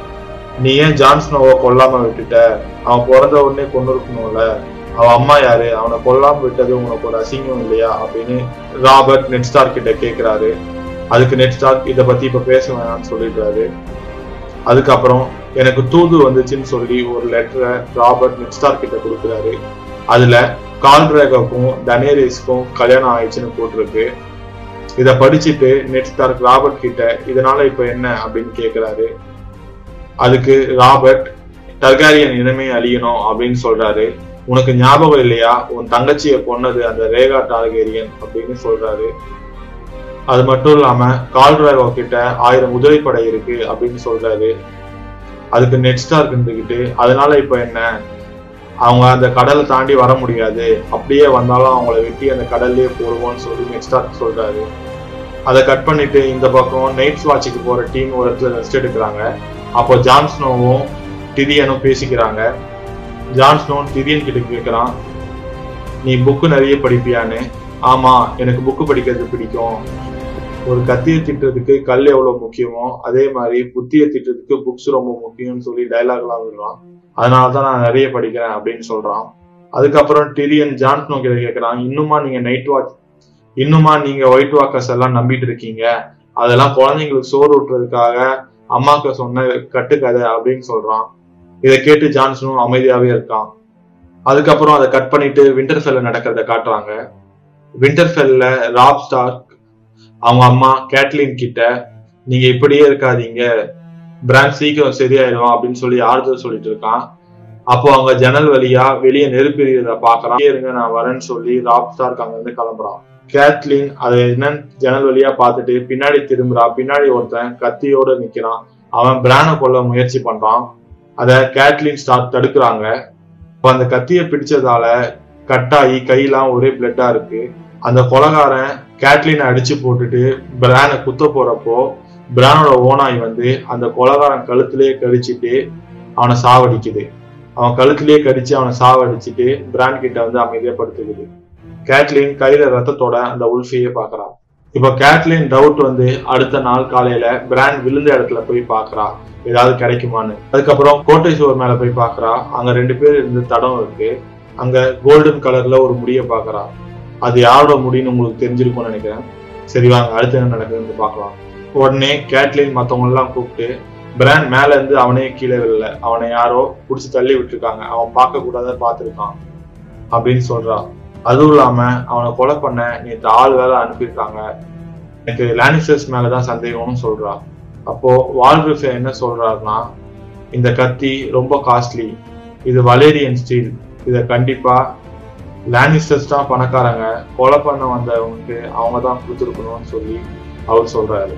நீ ஏன் ஜான்ஸ்னோவை கொல்லாம விட்டுட்ட? அவன் பிறந்த உடனே கொண்டு இருக்கணும்ல அவன் அம்மா யாரு? அவனை கொல்லாம விட்டது உனக்கு ஒரு அசிங்கம் இல்லையா? அப்படின்னு ராபர்ட் நெட் ஸ்டார் கிட்ட கேக்குறாரு. அதுக்கு நெட் ஸ்டார் இதை பத்தி இப்ப பேச வேணாம்னு சொல்லிடுறாரு. அதுக்கப்புறம் எனக்கு தூது வந்துச்சுன்னு சொல்லி ஒரு லெட்டரை ராபர்ட் நிக்ஸ்டார் கிட்ட கொடுக்குறாரு. அதுல கால்ட்ரேகாவுக்கும் தனேரிஸ்க்கும் கல்யாணம் ஆயிடுச்சுன்னு போட்டிருக்கு. இத படிச்சுட்டு நெட்ஸ்டார்க் ராபர்ட் கிட்ட இதனால இப்ப என்ன அப்படின்னு கேக்குறாரு. அதுக்கு ராபர்ட் டர்காரியன் இனமே அழியணும் அப்படின்னு சொல்றாரு. உனக்கு ஞாபகம் இல்லையா? உன் தங்கச்சியை கொன்னது அந்த ரேகா டார்கேரியன் அப்படின்னு சொல்றாரு. அது மட்டும் இல்லாம கால்ட்ராகோ கிட்ட ஆயிரம் உதவிப்படை இருக்கு அப்படின்னு சொல்றாரு. அதுக்கு நெட் ஸ்டார்க் இருந்துக்கிட்டு அதனால இப்ப என்ன? அவங்க அந்த கடலை தாண்டி வர முடியாது. அப்படியே வந்தாலும் அவங்கள வெட்டி அந்த கடல்லே போடுவோம்னு சொல்லி நெட் ஸ்டார்க் சொல்றாரு. அதை கட் பண்ணிட்டு இந்த பக்கம் நைட்ஸ் வாட்சுக்கு போற டீம் ஒரு இடத்துல ரெஸ்ட் எடுக்கிறாங்க. அப்போ ஜான்ஸ்னோவும் டிரியனும் பேசிக்கிறாங்க. ஜான்ஸ்னோ டிரியன் கிட்ட கேட்கிறான் நீ புக்கு நிறைய படிப்பியான்னு? ஆமா எனக்கு புக்கு படிக்கிறது பிடிக்கும். ஒரு கத்தியை திட்டுறதுக்கு கல் எவ்வளவு முக்கியமோ அதே மாதிரி புத்தியை திட்டுறதுக்கு புக்ஸ் ரொம்ப முக்கியம்னு சொல்லி டைலாக்லாம் விடுறான். அதனாலதான் நான் நிறைய படிக்கிறேன் அப்படின்னு சொல்றான். அதுக்கப்புறம் டிரியன் ஜான்ஸ்னோ கிட்ட கேட்கிறான் இன்னுமா நீங்க நைட் வாட்ச் இன்னுமா நீங்க ஒயிட் வாக்கர்ஸ் எல்லாம் நம்பிட்டு இருக்கீங்க? அதெல்லாம் குழந்தைங்களுக்கு சோறு ஊட்டுறதுக்காக அம்மாக்க சொன்ன கட்டுக்கதை அப்படின்னு சொல்றான். இதை கேட்டு ஜான்சனும் அமைதியாவே இருக்கான். அதுக்கப்புறம் அதை கட் பண்ணிட்டு விண்டர்ஃபெல்ல நடக்கிறத காட்டுறாங்க. விண்டர்ஃபெல்ல ராப் ஸ்டார் அவங்க அம்மா கேட்லின் கிட்ட நீங்க இப்படியே இருக்காதீங்க. பிராண்ட் சீக்கிரம் சரியாயிடும் அப்படின்னு சொல்லி ஆறுதல் சொல்லிட்டு இருக்கான். அப்போ அவங்க ஜன்னல் வழியா வெளியே நெருப்பிரியத பாக்குறான் இருங்க நான் வரேன்னு சொல்லி ராப் ஸ்டார்க் அங்க இருந்து கிளம்புறான். கேட்லின் அதை என்னன்னு ஜன்னல் வழியா பார்த்துட்டு பின்னாடி திரும்புறா. பின்னாடி ஒருத்தன் கத்தியோட நிக்கிறான். அவன் பிரானை கொல்ல முயற்சி பண்றான். அத கேட்லின் ஸ்டார் தடுக்கிறாங்க. இப்போ அந்த கத்தியை பிடிச்சதால கட்டாயி கையெல்லாம் ஒரே பிளட்டா இருக்கு. அந்த கொலகாரன் கேட்லினை அடிச்சு போட்டுட்டு பிரானை குத்த போறப்போ பிரானோட ஓனாய் வந்து அந்த கொலகாரன் கழுத்திலேயே கடிச்சிட்டு அவனை சாவடிக்குது. அவன் கழுத்திலேயே கடிச்சு அவனை சாவடிச்சுட்டு பிரான் கிட்ட வந்து அமைதியப்படுத்துக்குது கேட்லின் கையில ரத்தத்தோட அந்த உல்ஃபியை பாக்குறான் இப்ப கேட்லின் டவுட் வந்து அடுத்த நாள் காலையில பிராண்ட் விழுந்த இடத்துல போய் பாக்குறா. ஏதாவது கிடைக்குமான்னு. அதுக்கப்புறம் கோட்டை சுவர் மேல போய் பாக்குறா. அங்க ரெண்டு பேர் இருந்து தடம் இருக்கு. அங்க கோல்டன் கலர்ல ஒரு முடிய பாக்குறா. அது யாரோட முடின்னு உங்களுக்கு தெரிஞ்சிருக்கும்னு நினைக்கிறேன். சரி வாங்க அடுத்து என்ன நடக்குதுன்னு பார்க்கலாம். உடனே கேட்லின் மற்றவங்களெல்லாம் எல்லாம் கூப்பிட்டு பிராண்ட் மேல இருந்து அவனே கீழே விழல அவனை யாரோ பிடிச்சி தள்ளி விட்டுருக்காங்க. அவன் பார்க்க கூடாத பார்த்துருக்கான் அப்படின்னு சொல்றா. அதுவும் இல்லாம அவனை கொலை பண்ண நேற்று ஆள் வேலை அனுப்பியிருக்காங்க. எனக்கு லானிசஸ் மேலதான் சந்தேகம்னு சொல்றா. அப்போ வால்ரிஃப் என்ன சொல்றாருன்னா இந்த கத்தி ரொம்ப காஸ்ட்லி இது வலேரியன் ஸ்டீல் இதை கண்டிப்பா லேனிஸ்டர்ஸ் தான் பணக்காரங்க. கொலை பண்ண வந்தவங்களுக்கு அவங்க தான் கொடுத்துருக்கணும்னு சொல்லி அவர் சொல்றாரு.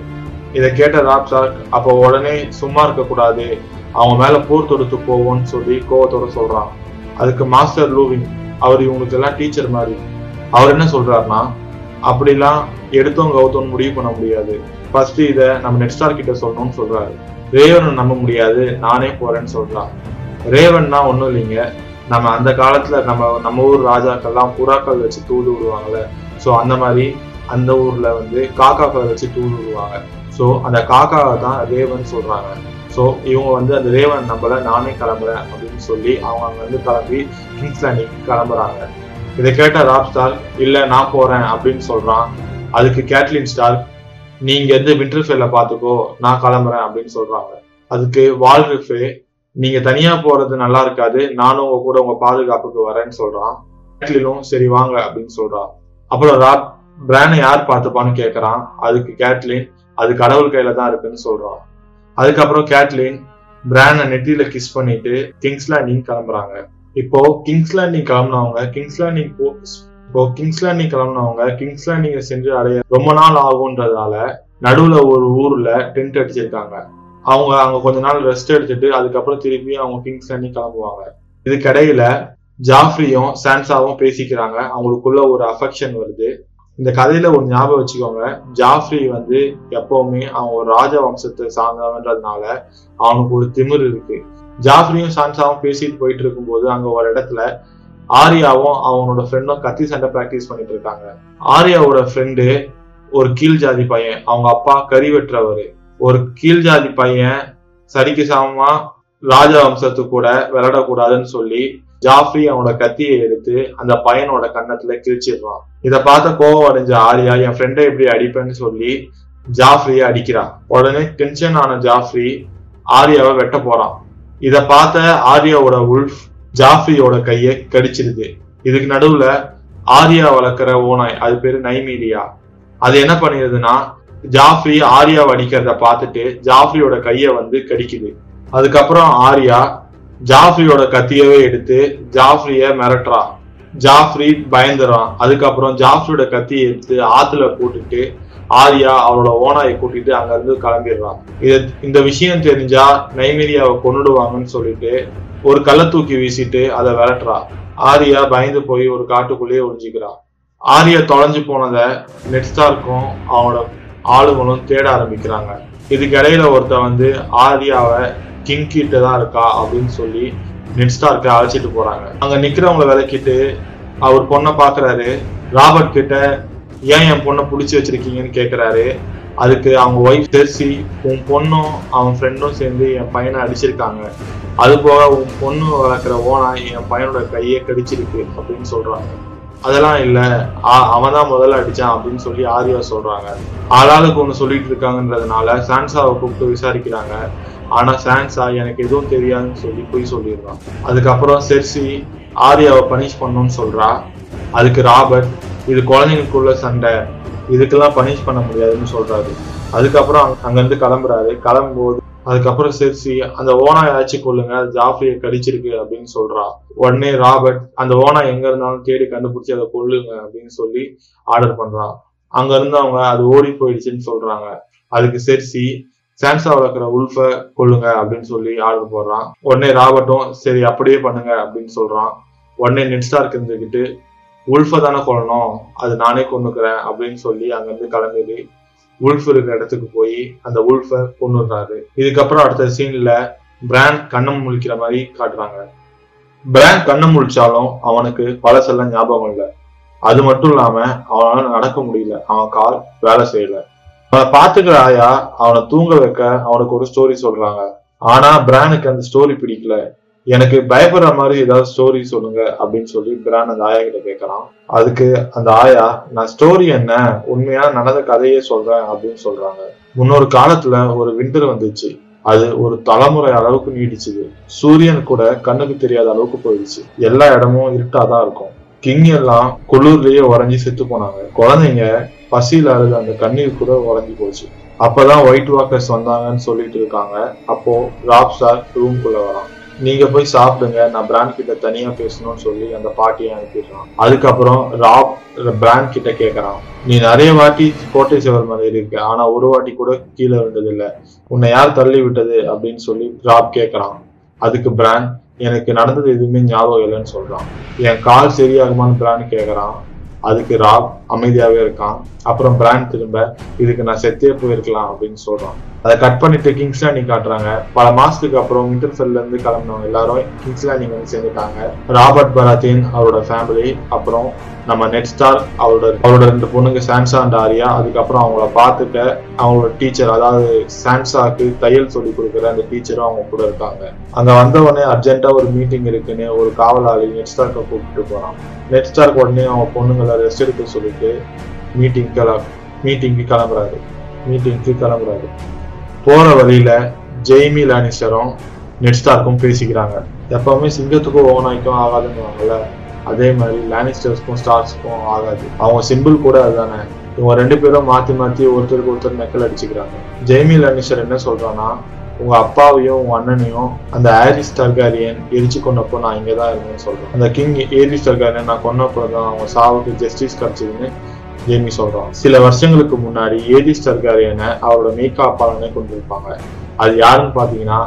இதை கேட்ட ராப்சார்க் அப்போ உடனே சும்மா இருக்கக்கூடாது. அவங்க மேல போர் தொடுத்து போவோம்னு சொல்லி கோவத்தோட சொல்றான். அதுக்கு மாஸ்டர் லூவின் அவர் இவங்களுக்கு எல்லாம் டீச்சர் மாதிரி. அவர் என்ன சொல்றாருன்னா அப்படிலாம் எடுத்தோம் கவுத்தோம் முடிவு பண்ண முடியாது. ஃபர்ஸ்ட் இதை நம்ம நெட்ஸ்டார் கிட்ட சொல்லணும்னு சொல்றாரு. ரேவனை நம்ப முடியாது. நானே போறேன்னு சொல்றான். ரேவன்னா ஒண்ணும் இல்லைங்க. நம்ம அந்த காலத்துல நம்ம நம்ம ஊர் ராஜாக்கள்லாம் புறாக்கள் வச்சு தூது விடுவாங்கல்ல ஸோ அந்த மாதிரி அந்த ஊர்ல வந்து காக்காக்களை வச்சு தூது விடுவாங்க ஸோ அந்த காக்காவை தான் ரேவன் சொல்றாங்க. ஸோ இவங்க வந்து அந்த ரேவன் நம்மள நானே கிளம்புறேன் அப்படின்னு சொல்லி அவங்க அங்க வந்து கிளம்பி கிங்ஸ் கிளம்புறாங்க. இதை கேட்ட ராப் ஸ்டார் இல்ல நான் போறேன் அப்படின்னு சொல்றான். அதுக்கு கேட்லின் ஸ்டார் நீங்க வந்து விண்டர்ஃபெல்ல பாத்துக்கோ நான் கிளம்புறேன் அப்படின்னு சொல்றாங்க. அதுக்கு வால்ரிஃபே நீங்க தனியா போறது நல்லா இருக்காது. நானும் உங்க கூட உங்க பாதுகாப்புக்கு வரேன்னு சொல்றான். கேட்லினும் சரி வாங்க அப்படின்னு சொல்றான். அப்புறம் ராப் பிரானை யார் பார்த்துப்பான்னு கேட்கறான் அதுக்கு கேட்லின் அது கடவுள் கையில தான் இருக்குன்னு சொல்றான். அதுக்கப்புறம் கேட்லின் பிரானை நெத்தியில கிஸ் பண்ணிட்டு கிங்ஸ் லேண்டிங் கிளம்புறாங்க. இப்போ கிங்ஸ் லேண்டிங் கிளம்புனவங்க கிங்ஸ் லேண்டிங் போ இப்போ கிங்ஸ் லேண்டிங் கிளம்புனவங்க கிங்ஸ் லேண்டிங்கை சென்று அடைய ரொம்ப நாள் ஆகுன்றதால நடுவுல ஒரு ஊர்ல டென்ட் அடிச்சிருக்காங்க. அவங்க அங்க கொஞ்ச நாள் ரெஸ்ட் எடுத்துட்டு அதுக்கப்புறம் திருப்பி அவங்க கிங்ஸ் லேண்டிங் கிளம்புவாங்க. இதுக்கிடையில ஜாஃப்ரியும் சான்சாவும் பேசிக்கிறாங்க. அவங்களுக்குள்ள ஒரு அஃபெக்ஷன் வருது. இந்த கதையில ஒரு ஞாபகம் வச்சுக்கோங்க. ஜாஃப்ரி வந்து எப்பவுமே அவன் ஒரு ராஜ வம்சத்தை சார்ந்தவன்றதுனால அவனுக்கு ஒரு திமிர் இருக்கு. ஜாஃப்ரியும் சான்சாவும் பேசிட்டு போயிட்டு இருக்கும்போது அங்க ஒரு இடத்துல ஆரியாவும் அவனோட ஃப்ரெண்டும் கத்தி சண்டை பிராக்டிஸ் பண்ணிட்டு இருக்காங்க. ஆரியாவோட ஃப்ரெண்டு ஒரு கீழ் ஜாதி பையன். அவங்க அப்பா கறி வெட்டுறவரு. ஒரு கீழ் ஜாதி பையன் சரிக்கு சமமா ராஜ வம்சத்து கூட விளையாடக்கூடாதுன்னு சொல்லி ஜாஃப்ரி அவனோட கத்தியை எடுத்து அந்த பையனோட கன்னத்துல கிழிச்சிடுறான் இதை பார்த்த கோவம் அடைஞ்ச ஆரியா என் ஃப்ரெண்டை எப்படி அடிப்பேன்னு சொல்லி ஜாஃப்ரியை அடிக்கிறான். உடனே டென்ஷன் ஆன ஜாஃப்ரி ஆரியாவை வெட்ட போறான். இதை பார்த்த ஆரியாவோட உல்ஃப் ஜாஃப்ரியோட கையை கடிச்சிருது இதுக்கு நடுவுல ஆரியா வளர்க்குற ஓனாய் அது பேரு நைமீடியா அது என்ன பண்ணிடுதுன்னா ஜாஃப்ரி ஆரியாவை வடிக்கிறத பார்த்துட்டு ஜாஃப்ரியோட கையை வந்து கடிக்குது. அதுக்கப்புறம் ஆரியா ஜாஃப்ரியோட கத்தியவே எடுத்து ஜாஃப்ரிய மிரட்டுறா ஜாஃப்ரி பயந்துறான். அதுக்கப்புறம் ஜாஃப்ரியோட கத்தியை எடுத்து ஆத்துல போட்டுட்டு ஆரியா அவளோட ஓனாயை கூட்டிட்டு அங்க இருந்து கிளம்பிடுறான். இது இந்த விஷயம் தெரிஞ்சா நைமீரியாவை கொன்னுடுவாங்கன்னு சொல்லிட்டு ஒரு கல்லை தூக்கி வீசிட்டு அதை விரட்டுறா. ஆரியா பயந்து போய் ஒரு காட்டுக்குள்ளேயே ஒளிஞ்சுக்கிறா ஆரியா தொலைஞ்சு போனதை நெட்ஸ்டார்க்கும் அவனோட ஆளுங்களும் தேட ஆரம்பிக்கிறாங்க. இதுக்கு இடையில ஒருத்தன் வந்து ஆரியாவை கிங் கிட்ட தான் இருக்கா அப்படின்னு சொல்லி நெட்ஸ்டார்க்கு அழைச்சிட்டு போறாங்க. அங்க நிக்கிறவங்கள விளக்கிட்டு அவர் பொண்ணை பாக்குறாரு. ராபர்ட் கிட்ட ஏன் என் பொண்ணை புடிச்சு வச்சிருக்கீங்கன்னு கேக்குறாரு. அதுக்கு அவங்க ஒய்ஃப் ஜெர்சி உன் பொண்ணும் அவன் ஃப்ரெண்டும் சேர்ந்து என் பையனை அடிச்சிருக்காங்க. அது போக உன் பொண்ணு வளர்க்குற ஓனா என் பையனோட கையை கடிச்சிருக்கு அப்படின்னு சொல்றாங்க. அதெல்லாம் இல்ல. அவன் தான் முதல்ல அடிச்சான் அப்படின்னு சொல்லி ஆரியா சொல்றாங்க. ஆளாளுக்கு ஒண்ணு சொல்லிட்டு இருக்காங்கன்றதுனால சான்சாவை கூப்பிட்டு விசாரிக்கிறாங்க. ஆனா சான்சா எனக்கு எதுவும் தெரியாதுன்னு சொல்லி போய் சொல்லிடுறான். அதுக்கப்புறம் செர்சி ஆரியாவை பனிஷ் பண்ணணும்னு சொல்றா. அதுக்கு ராபர்ட் இது குழந்தைங்களுக்குள்ள சண்டை. இதுக்கெல்லாம் பனிஷ் பண்ண முடியாதுன்னு சொல்றாரு. அதுக்கப்புறம் அங்க இருந்து கிளம்புறாரு. கிளம்பும்போது அதுக்கப்புறம் செர்சி அந்த ஓனா ஆச்சு கொள்ளுங்க ஜாஃப்ரியை கடிச்சிருக்கு அப்படின்னு சொல்றா. உடனே ராபர்ட் அந்த ஓனா எங்க இருந்தாலும் தேடி கண்டுபிடிச்சி அதை கொள்ளுங்க அப்படின்னு சொல்லி ஆர்டர் பண்றான் அங்க இருந்து அவங்க அது ஓடி போயிடுச்சுன்னு சொல்றாங்க. அதுக்கு செர்சி சான்சா வளர்க்குற உல்ஃப கொள்ளுங்க அப்படின்னு சொல்லி ஆர்டர் போடுறான் உடனே ராபர்ட்டும் சரி அப்படியே பண்ணுங்க அப்படின்னு சொல்றான் உடனே நெட்ஸ்டார்க் இருந்துக்கிட்டு உல்ஃப தானே கொள்ளணும் அது நானே கொண்டுக்கிறேன் அப்படின்னு சொல்லி அங்கிருந்து கிளம்பிடு. உல்ஃப் இருக்கிற இடத்துக்கு போய் அந்த உல்ஃபை கொண்டுடுறாரு இதுக்கப்புறம் அடுத்த சீன்ல பிராண்ட் கண்ணம் முழிக்கிற மாதிரி காட்டுறாங்க. பிராண்ட் கண்ணம் முழிச்சாலும் அவனுக்கு பழசெல்லாம் ஞாபகம் இல்லை. அது மட்டும் இல்லாம அவனால நடக்க முடியல. அவன் கால் வேலை செய்யல. அவனை பாத்துக்கிற ஆயா அவனை தூங்க வைக்க அவனுக்கு ஒரு ஸ்டோரி சொல்றாங்க. ஆனா பிரானுக்கு அந்த ஸ்டோரி பிடிக்கல. எனக்கு பயப்படுற மாதிரி ஏதாவது ஸ்டோரி சொல்லுங்க அப்படின்னு சொல்லி பிரான் அந்த ஆயா கிட்ட கேட்கறான் அதுக்கு அந்த ஆயா நான் ஸ்டோரி என்ன? உண்மையா நடந்த கதையே சொல்றேன் அப்படின்னு சொல்றாங்க. முன்னொரு காலத்துல ஒரு விண்டர் வந்துச்சு. அது ஒரு தலைமுறை அளவுக்கு நீடிச்சுது. சூரியன் கூட கண்ணுக்கு தெரியாத அளவுக்கு போயிடுச்சு. எல்லா இடமும் இருட்டாதான் இருக்கும். கிங் எல்லாம் குளிர்லயே உறைஞ்சி செத்து போனாங்க. குழந்தைங்க பசியில அழுது அந்த கண்ணீர் கூட உறைஞ்சி போச்சு. அப்பதான் ஒயிட் வாக்கர்ஸ் வந்தாங்கன்னு சொல்லிட்டு இருக்காங்க. அப்போ ராப் சார் ரூம்குள்ள வரான். நீங்க போய் சாப்பிடுங்க நான் பிராண்ட் கிட்ட தனியா பேசணும்னு சொல்லி அந்த பாட்டியை அனுப்பிடுறான். அதுக்கப்புறம் ராப் பிராண்ட் கிட்ட கேக்குறான். நீ நிறைய வாட்டி கோட்டை சேவர் மேல இருக்கு ஆனா ஒரு வாட்டி கூட கீழே விழுந்தது இல்ல உன்னை யார் தள்ளி விட்டது அப்படின்னு சொல்லி ராப் கேக்குறான். அதுக்கு பிராண்ட் எனக்கு நடந்தது எதுவுமே ஞாபகம் இல்லைன்னு சொல்றான். என் கால் சரியாகுமான்னு பிராண்ட் கேக்குறான். அதுக்கு ராப் அமைதியாவே இருக்கான். அப்புறம் பிராண்ட் திரும்ப இதுக்கு நான் செத்தே போயிருக்கலாம் அப்படின்னு சொல்றான். அதை கட் பண்ணிட்டு கிங்ஸ் லேண்டிங் காட்டுறாங்க. பல மாசத்துக்கு அப்புறம் விண்டர்ஃபெல்ல இருந்து கிளம்பினவங்க எல்லாரும் கிங்ஸ் லேண்டிங் வந்து சேர்ந்துட்டாங்க. ராபர்ட் பராத்தின் அவரோட ஃபேமிலி அப்புறம் நம்ம நெட் ஸ்டார் அவரோட அவரோட ரெண்டு பொண்ணுங்க சான்சா அண்ட் ஆரியா அதுக்கப்புறம் அவங்கள பார்த்துக்க அவங்களோட டீச்சர் அதாவது சான்சாக்கு தையல் சொல்லி கொடுக்குற அந்த டீச்சரும் அவங்க கூட இருக்காங்க. அங்க வந்த உடனே அர்ஜென்ட்டா ஒரு மீட்டிங் இருக்குன்னு ஒரு காவலாளி நெட் ஸ்டார்க்க கூப்பிட்டு போறான். நெட் ஸ்டார்க்கு உடனே அவங்க பொண்ணுங்களை ரெஸ்ட் எடுக்க சொல்லிட்டு மீட்டிங் கிள மீட்டிங்க்கு கிளம்புறாரு. மீட்டிங்க்கு கிளம்புறாரு. போற வழியில ஜெய்மி லானிஸ்டரும் நெட்ஸ்டார்க்கும் பேசிக்கிறாங்க. எப்பவுமே சிங்கத்துக்கும் ஓனாய்க்கும் ஆகாதுன்னுவாங்கல்ல? அதே மாதிரி லானிஸ்டர்ஸ்க்கும் ஸ்டார்ஸ்க்கும் ஆகாது. அவங்க சிம்பிள் கூட அதுதானே. இவங்க ரெண்டு பேரும் மாத்தி மாத்தி ஒருத்தருக்கு ஒருத்தர் மெக்கல் அடிச்சுக்கிறாங்க. ஜெய்மி லானிஸ்டர் என்ன சொல்றான்னா உங்க அப்பாவையும் உங்க அண்ணனையும் அந்த ஆரிஸ் டர்காரியன் எரிச்சு கொண்டப்போ நான் இங்கதான் இருந்தேன்னு சொல்றேன் அந்த கிங் ஏரிஸ் டர்காரியன் நான் கொன்னப்போ தான் அவங்க சாவுக்கு ஜஸ்டிஸ் கிடைச்சதுன்னு ஜேமி சொல்றான். சில வருஷங்களுக்கு முன்னாடி ஏரிஸ் என அவரோட மெய்காப்பாளனை கொண்டிருப்பாங்க. அது யாருன்னு பாத்தீங்கன்னா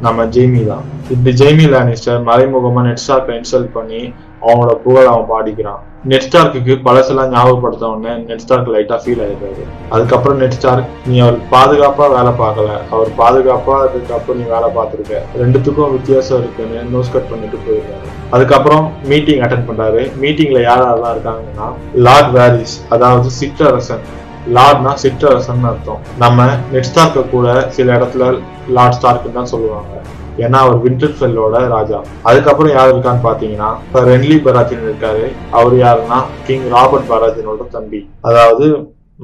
நம்ம ஜெய்மி தான். இப்படி ஜெய்மி லானிஸ்டர் மறைமுகமா நெட்ஸ்டார்க்கை இன்சல்ட் பண்ணி அவங்களோட புகழ் அவன் பாடிக்கிறான். நெட்ஸ்டார்க்கு பழசெல்லாம் ஞாபகப்படுத்த உடனே நெட்ஸ்டார்க் லைட்டா ஃபீல் ஆயிடுறாரு அதுக்கப்புறம் நெட்ஸ்டார்க் நீ அவர் பாதுகாப்பா வேலை பார்க்கல. அவர் பாதுகாப்பா அதுக்கப்புறம் நீ வேலை பார்த்துருக்க. ரெண்டுத்துக்கும் வித்தியாசம் இருக்குன்னு நோஸ் கட் பண்ணிட்டு போயிருக்காரு. அதுக்கப்புறம் மீட்டிங் அட்டன் பண்றாரு. மீட்டிங்ல யார் யாரெல்லாம் இருக்காங்கன்னா லார்ட் வேரிஸ் அதாவது சிற்றரசன். லார்ட்னா சிற்றரசன் அர்த்தம். நம்ம நெட்ஸ்டார்க்க கூட சில இடத்துல லார்ட் ஸ்டார்க்குன்னு தான் சொல்லுவாங்க. ஏன்னா அவர் விண்டர்ஃபெல்லோட ராஜா. அதுக்கப்புறம் யார் இருக்கான்னு பாத்தீங்கன்னா ரென்லி பராஜின் இருக்காரு. அவர் யாருன்னா கிங் ராபர்ட் பராஜினோட தம்பி. அதாவது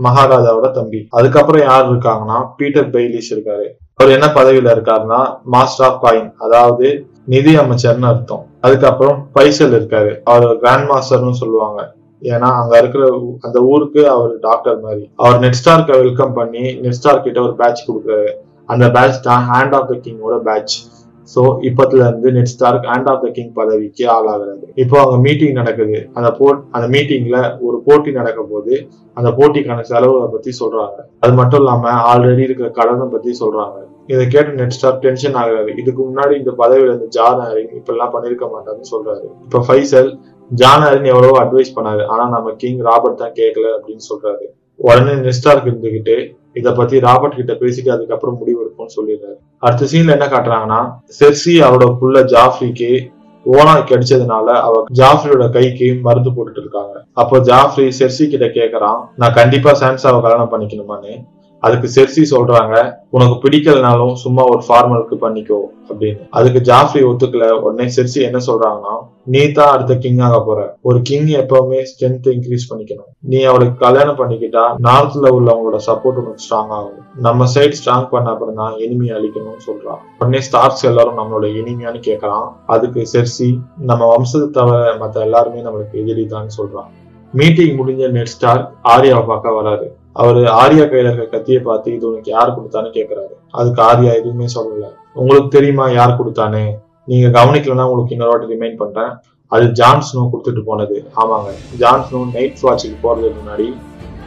மகாராஜாவோட தம்பி. அதுக்கப்புறம் யார் இருக்காங்கன்னா பீட்டர் பெய்லிஷ் இருக்காரு. அவர் என்ன பதவியில இருக்காருன்னா மாஸ்டர் ஆஃப் காயின் அதாவது நிதி அமைச்சர்னு அர்த்தம். அதுக்கப்புறம் பைசல் இருக்காரு. அவர் கிராண்ட் மாஸ்டர்னு சொல்லுவாங்க. ஏன்னா அங்க இருக்கிற அந்த ஊருக்கு அவர் டாக்டர் மாதிரி. அவர் நெட்ஸ்டார்க்க வெல்கம் பண்ணி நெட்ஸ்டார் கிட்ட ஒரு பேட்ச் கொடுக்குறாரு. அந்த பேட்ச் தான் ஹேண்ட் ஆஃப் த கிங்கோட பேட்ச். சோ இப்பத்துல இருந்து Ned Stark hand of the king பதவிக்கு ஆளாகிறது இப்போ அங்க மீட்டிங் நடக்குது. அந்த போட் அந்த மீட்டிங்ல ஒரு போட்டி நடக்க போது அந்த போட்டிக்கான செலவுகளை பத்தி சொல்றாங்க. அது மட்டும் இல்லாம ஆல்ரெடி இருக்கிற கடனை பத்தி சொல்றாங்க. இதை கேட்டு நெட் ஸ்டார் டென்ஷன் ஆகுறாரு. இதுக்கு முன்னாடி இந்த பதவியில இருந்து ஜான் ஹாரிங் இப்ப எல்லாம் பண்ணிருக்க மாட்டாருன்னு சொல்றாரு. இப்ப ஃபைசல் ஜான் ஹாரின் எவ்வளவோ அட்வைஸ் பண்ணாரு. ஆனா நம்ம கிங் ராபர்ட் தான் கேட்கல அப்படின்னு சொல்றாரு. உடனே நெஸ்டார்க் இருந்துகிட்டு இதை பத்தி ராபர்ட் கிட்ட பேசிட்டு அதுக்கப்புறம் முடிவு இருக்கும்னு சொல்லிடுறாரு. அடுத்த சீன்ல என்ன காட்டுறாங்கன்னா செர்சி அவரோட புள்ள ஜாஃப்ரிக்கு ஓனா கிடைச்சதுனால அவ ஜாஃப்ரியோட கைக்கு மருந்து போட்டுட்டு இருக்காங்க. அப்போ ஜாஃப்ரி செர்சி கிட்ட கேக்குறான் நான் கண்டிப்பா சாம்சாவை கல்யாணம் பண்ணிக்கணுமான்னு. அதுக்கு செர்சி சொல்றாங்க உனக்கு பிடிக்கலனாலும் சும்மா ஒரு ஃபார்மலுக்கு பண்ணிக்கோ அப்படின்னு. அதுக்கு ஜாஃப்ரி ஒத்துக்கல. உடனே செர்சி என்ன சொல்றாங்கன்னா நீ தான் அடுத்த கிங் ஆக போற. ஒரு கிங் எப்பவுமே ஸ்ட்ரென்த் இன்க்ரீஸ் பண்ணிக்கணும். நீ அவளுக்கு கல்யாணம் பண்ணிக்கிட்டா நார்த்ல உள்ளவங்களோட சப்போர்ட் உனக்கு ஸ்ட்ராங் ஆகும். நம்ம சைடு ஸ்ட்ராங் பண்ண அப்புறம் தான் எனிமி அழிக்கணும்னு சொல்றான் உடனே ஸ்டார்ஸ் எல்லாரும் நம்மளோட எனிமியான்னு கேட்கறான் அதுக்கு செர்சி நம்ம வம்சத்தை தவிர மத்த எல்லாருமே நம்மளுக்கு எதிரி தான் சொல்றான். மீட்டிங் முடிஞ்ச நெட் ஸ்டார் ஆரியாவை பார்க்க வராரு. அவரு ஆர்யா கையில இருக்க கத்தியை பார்த்து இது உனக்கு யார் கொடுத்தான்னு கேக்குறாரு. அதுக்கு ஆர்யா எதுவுமே சொல்லல. உங்களுக்கு தெரியுமா யார் கொடுத்தானே நீங்க கவனிக்கலன்னா உங்களுக்கு இன்னொரு வாட்டி ரிமைண்ட் பண்றேன். அது ஜான் ஸ்னோ கொடுத்துட்டு போனது. ஆமாங்க. ஜான் ஸ்னோ நைட் வாட்சுக்கு போறதுக்கு முன்னாடி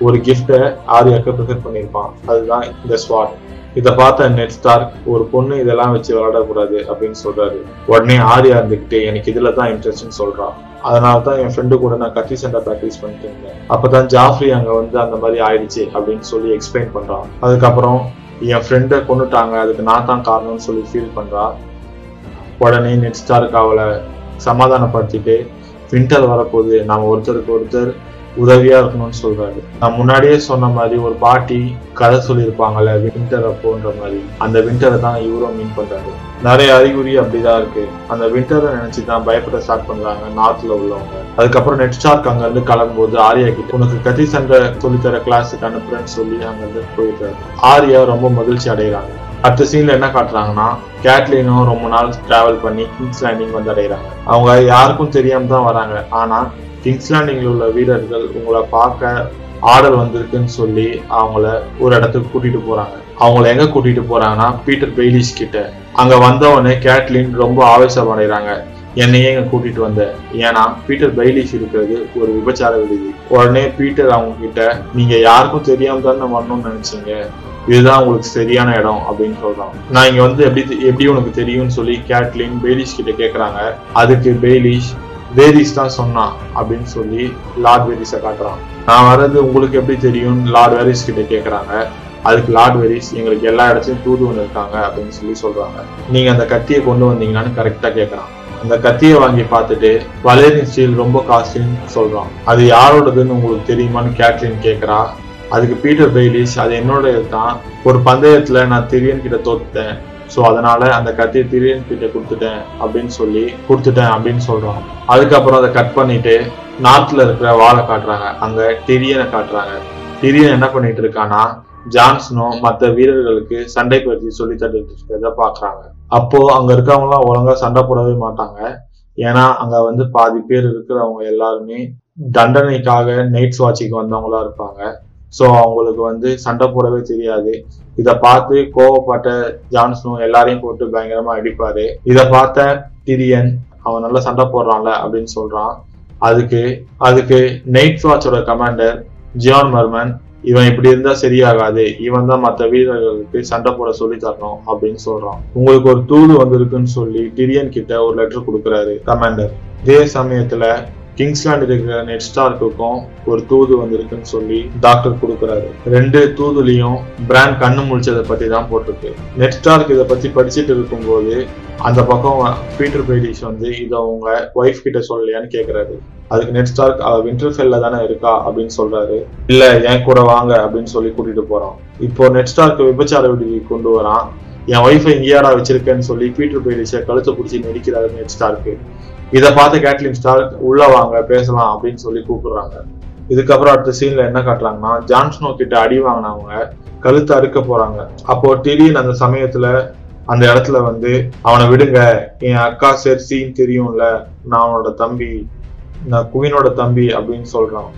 ஒரு கிஃப்ட ஆர்யாக்கு ப்ரிஃபர் பண்ணியிருப்பான். அதுதான் இந்த ஸ்வாட் இதை பார்த்த நெட் ஸ்டார்க் ஒரு பொண்ணு இதெல்லாம் வச்சு விளையாடக்கூடாது அப்படின்னு சொல்றாரு. உடனே ஆரியா இருந்துகிட்டு எனக்கு இதுல தான் இன்ட்ரெஸ்ட்னு சொல்றான் அதனால தான் என் ஃப்ரெண்டு கூட நான் கத்தி சண்டை ப்ராக்டிஸ் பண்ணிட்டு இருந்தேன். அப்பதான் ஜாஃப்ரி அங்க வந்து அந்த மாதிரி ஆயிடுச்சு அப்படின்னு சொல்லி எக்ஸ்பிளைன் பண்றான். அதுக்கப்புறம் என் ஃப்ரெண்டை கொண்டுட்டாங்க அதுக்கு நான் தான் காரணம்னு சொல்லி ஃபீல் பண்றா. உடனே நெட் ஸ்டார்க் அவளை சமாதானப்படுத்திட்டு விண்டர் வரப்போகுது. நாம ஒருத்தருக்கு ஒருத்தர் உதவியா இருக்கணும்னு சொல்றாரு. நான் முன்னாடியே சொன்ன மாதிரி ஒரு பாட்டி கதை சொல்லியிருப்பாங்கல்ல வின்டர் அப்போன்ற மாதிரி. அந்த வின்டரை தான் இவரும் மீன் பண்றாரு. நிறைய அறிகுறி அப்படிதான் இருக்கு. அந்த வின்டரை நினைச்சு தான் பயப்பட ஸ்டார்ட் பண்றாங்க நார்த்ல உள்ளவங்க. அதுக்கப்புறம் நெட் ஸ்டார்க் அங்க இருந்து கிளம்பும்போது ஆர்யா கிட்ட உனக்கு கத்தி சண்டை சொல்லித்தர கிளாஸுக்கு அனுப்புறேன்னு சொல்லி அங்க இருந்து போயிட்டாரு. ஆர்யா ரொம்ப மகிழ்ச்சி அடைகிறாங்க. அடுத்த சீன்ல என்ன காட்டுறாங்கன்னா கேட்லினும் ரொம்ப நாள் டிராவல் பண்ணி கிங்ஸ் லேண்டிங் வந்து அடைகிறாங்க. அவங்க யாருக்கும் தெரியாம தான் வராங்க. ஆனா கிங்ஸ் லேண்டிங்ல உள்ள வீரர்கள் உங்களை பார்க்க ஆர்டர் வந்திருக்குன்னு சொல்லி அவங்கள ஒரு இடத்துக்கு கூட்டிட்டு போறாங்க. அவங்கள எங்க கூட்டிட்டு போறாங்கன்னா பீட்டர் பெய்லிஸ் கிட்ட. அங்க வந்தவொடனே கேட்லின் ரொம்ப ஆவேசம் அடைகிறாங்க என்னையே இங்க கூட்டிட்டு வந்த. ஏன்னா பீட்டர் பெய்லிஸ் இருக்கிறது ஒரு விபச்சார விடுதி. உடனே பீட்டர் அவங்க கிட்ட நீங்க யாருக்கும் தெரியாம தானே வரணும்னு நினைச்சீங்க. இதுதான் உங்களுக்கு சரியான இடம் அப்படின்னு சொல்றாங்க நான் இங்க வந்து எப்படி எப்படி உனக்கு தெரியும்னு சொல்லி கேட்லின் பெய்லிஷ் கிட்ட கேக்குறாங்க. அதுக்கு பெய்லிஷ் வேரிஸ் தான் சொன்னான் அப்படின்னு சொல்லி லார்ட் வேரிஸை காட்டுறான். நான் வர்றது உங்களுக்கு எப்படி தெரியும்? லார்ட் வேரிஸ் கிட்ட கேக்குறாங்க. அதுக்கு லார்ட் வெரிஸ் எங்களுக்கு எல்லா இடத்துலயும் தூதுவன் இருக்காங்க அப்படின்னு சொல்லி சொல்றாங்க. நீங்க அந்த கத்தியை கொண்டு வந்தீங்களான்னு கரெக்டா கேட்கறான் அந்த கத்தியை வாங்கி பார்த்துட்டு வலேரியன் ஸ்டீல் ரொம்ப காஸ்ட்லின்னு சொல்றான். அது யாரோடதுன்னு உங்களுக்கு தெரியுமான்னு கேட்லின் கேட்கறா அதுக்கு பீட்டர் பெய்லிஸ் அது என்னோட தான் ஒரு பந்தயத்துல நான் திரியன் கிட்ட தோத்துட்டேன். ஸோ அதனால அந்த கத்தியை திரியன் கிட்ட கொடுத்துட்டேன் அப்படின்னு சொல்லி கொடுத்துட்டேன் அப்படின்னு சொல்றான் அதுக்கப்புறம் அதை கட் பண்ணிட்டு நார்த்ல இருக்கிற வாழை காட்டுறாங்க. அங்க டிரியனை காட்டுறாங்க. டிரியன் என்ன பண்ணிட்டு இருக்கானா ஜான்சனும் மற்ற வீரர்களுக்கு சண்டை பயிற்சி சொல்லி தந்துட்டு இருக்கிறத பாக்குறாங்க அப்போ அங்க இருக்கவங்க எல்லாம் ஒழுங்கா சண்டை போடவே மாட்டாங்க. ஏன்னா அங்க வந்து பாதி பேர் இருக்கிறவங்க எல்லாருமே தண்டனைக்காக நைட்ஸ் வாட்சிக்கு வந்தவங்களா இருப்பாங்க. ஸோ அவங்களுக்கு வந்து சண்டை போடவே தெரியாது. இதை பார்த்து கோவப்பட்ட ஜான்சனோ எல்லாரையும் போட்டு பயங்கரமா அடிப்பாரு. இதை பார்த்த டிரியன் அவன் நல்லா சண்டை போடுறான்ல அப்படின்னு சொல்றான். அதுக்கு அதுக்கு நைட் வாட்சோட கமாண்டர் ஜியான் மர்மன் இவன் இப்படி இருந்தா சரியாகாது. இவன் தான் மற்ற வீரர்களுக்கு சண்டை போட சொல்லி தரணும் அப்படின்னு சொல்றான். உங்களுக்கு ஒரு தூது வந்திருக்குன்னு சொல்லி டிரியன் கிட்ட ஒரு லெட்டர் கொடுக்குறாரு கமாண்டர் இதே சமயத்துல கிங்ஸ்லாண்ட் இருக்கிற நெட் ஸ்டார்க்குக்கும் ஒரு தூது வந்திருக்குன்னு சொல்லி டாக்டர் கொடுக்குறாரு. ரெண்டு தூதுலையும் பிராண்ட் கண்ணு முழிச்சதை பத்தி தான் போட்டிருக்கு. நெட் ஸ்டார்க் இதை பத்தி படிச்சுட்டு இருக்கும்போது அந்த பக்கம் பீட்டர் பெய்டிஷ் வந்து இதை உங்க ஒய்ஃப் கிட்ட சொல்லலையான்னு கேக்குறாரு. அதுக்கு நெட் ஸ்டார்க் விண்டர்ஃபெல்ல தானே இருக்கா? அப்படின்னு சொல்றாரு. இல்ல என் கூட வாங்க அப்படின்னு சொல்லி கூட்டிட்டு போறான். இப்போ நெட் ஸ்டார்க் விபச்சார விடுதி கொண்டு வரான். என் ஒய்ஃபை இங்கேயாடா வச்சிருக்கேன்னு சொல்லி பீட்டர் பெய்டிஷ கழுத்தை பிடிச்சி நடிக்கிறாரு நெட் ஸ்டார்க்கு இதை பார்த்து கேட்லின் ஸ்டார் உள்ள வாங்க பேசலாம் அப்படின்னு சொல்லி கூப்பிடுறாங்க. இதுக்கப்புறம் அடுத்த சீன்ல என்ன காட்டுறாங்கன்னா ஜான்ஸ்னோ கிட்ட அடி வாங்கினவங்க கழுத்து அறுக்க போறாங்க. அப்போ திடீர்னு அந்த சமயத்துல அந்த இடத்துல வந்து அவனை விடுங்க என் அக்கா செர்சின்னு தெரியும்ல. நான் அவனோட தம்பி நான் குவினோட தம்பி அப்படின்னு சொல்றான்.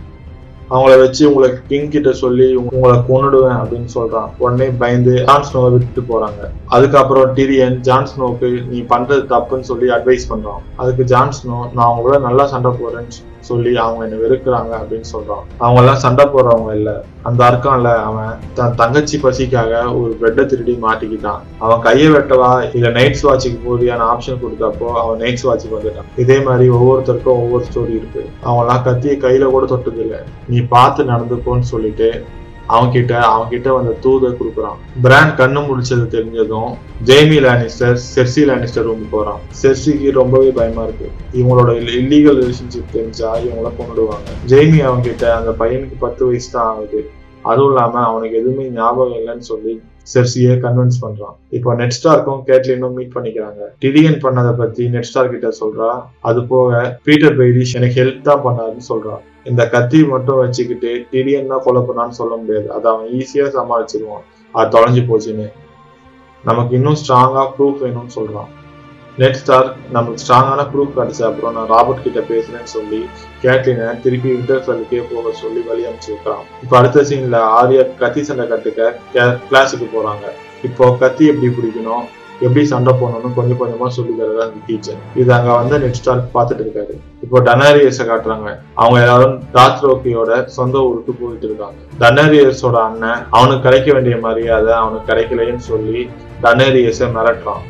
அவங்கள வச்சு உங்களை கிங் கிட்ட சொல்லி உங்களை கொன்னுடுவேன் அப்படின்னு சொல்றான். உடனே பயந்து ஜான்ஸ்னோவை விட்டுட்டு போறாங்க. அதுக்கப்புறம் டிரியன் ஜான்ஸ்னோவுக்கு நீ பண்றது தப்புன்னு சொல்லி அட்வைஸ் பண்றான். அதுக்கு ஜான்ஸ்னோ நான் உங்களோட நல்லா சண்டை போறேன்னு சொல்லி அவங்க என்ன வெறுக்கிறாங்க அப்படின்னு சொல்றான். அவங்க எல்லாம் சண்டை போடுறவங்க இல்ல. அந்த அர்க்கம்ல அவன் தன் தங்கச்சி பசிக்காக ஒரு பெட்டை திருடி மாட்டிக்கிட்டான். அவன் கையை வெட்டவா? இல்ல நைட்ஸ் வாட்சுக்கு போதியான ஆப்ஷன் கொடுத்தப்போ அவன் நைட்ஸ் வாட்சுக்கு வந்துட்டான். இதே மாதிரி ஒவ்வொருத்தருக்கும் ஒவ்வொரு ஸ்டோரி இருக்கு. அவன் எல்லாம் கத்திய கையில கூட தொட்டது இல்ல நீ பார்த்து நடந்துக்கோன்னு சொல்லிட்டு அவன் கிட்ட அவன் வந்த தூதை கொடுக்குறான். பிராண்ட் கண்ணு முடிச்சது தெரிஞ்சதும் Jaime Lannister Cersei Lannister room போறான். செர்சிக்கு ரொம்பவே பயமா இருக்கு. இவங்களோட இல்லீகல் ரிலேஷன்ஷிப் தெரிஞ்சா இவங்கள கொண்டுடுவாங்க ஜெய்மி அவங்கிட்ட அந்த பையனுக்கு பத்து வயசு தான் ஆகுது. அதுவும் இல்லாம அவனுக்கு எதுவுமே ஞாபகம் இல்லைன்னு சொல்லி செர்சியை கன்வின்ஸ் பண்றான். இப்போ நெட் ஸ்டார்க்கும் கேட்லினும் மீட் பண்ணிக்கிறாங்க. டிடியன் பண்ணதை பத்தி நெட் ஸ்டார் கிட்ட சொல்றா. அது போக பீட்டர் பெய்ரிஷ் எனக்கு ஹெல்ப் தான் பண்ணாருன்னு சொல்றான் இந்த கத்தி மட்டும் வச்சுக்கிட்டு டிடியன் தான் கொலை பண்ணான்னு சொல்ல முடியாது. அதை அவன் ஈஸியா சமாளிச்சிருவான். அது தொலைஞ்சு போச்சுன்னு. நமக்கு இன்னும் ஸ்ட்ராங்கா ப்ரூஃப் வேணும்னு சொல்றான். நெட் ஸ்டார் நமக்கு ஸ்ட்ராங்கான ப்ரூஃப் கிடைச்ச அப்புறம் நான் ராபர்ட் கிட்ட பேசுறேன்னு சொல்லி கேட்லினை திருப்பி விண்டர்ஃபெல்லுக்கே போக சொல்லி வழி அமைச்சிருக்கான் இப்போ அடுத்த சீன்ல ஆர்யா கத்தி சண்டை கட்டுக்க கிளாஸுக்கு போறாங்க. இப்போ கத்தி எப்படி பிடிக்கணும் எப்படி சண்டை போடணும்னு கொஞ்சம் கொஞ்சமா சொல்லி தரதா அந்த டீச்சர் இது அங்க வந்து நெட் ஸ்டார் பார்த்துட்டு இருக்காரு. இப்போ டனாரியஸ காட்டுறாங்க. அவங்க எல்லாரும் டாத்ரோக்கியோட சொந்த ஊருக்கு போயிட்டு இருக்காங்க. டனாரியஸோட அண்ணன் அவனுக்கு கிடைக்க வேண்டிய மரியாதை அவனுக்கு கிடைக்கலைன்னு சொல்லி டனாரியஸ மிரட்டுறான்.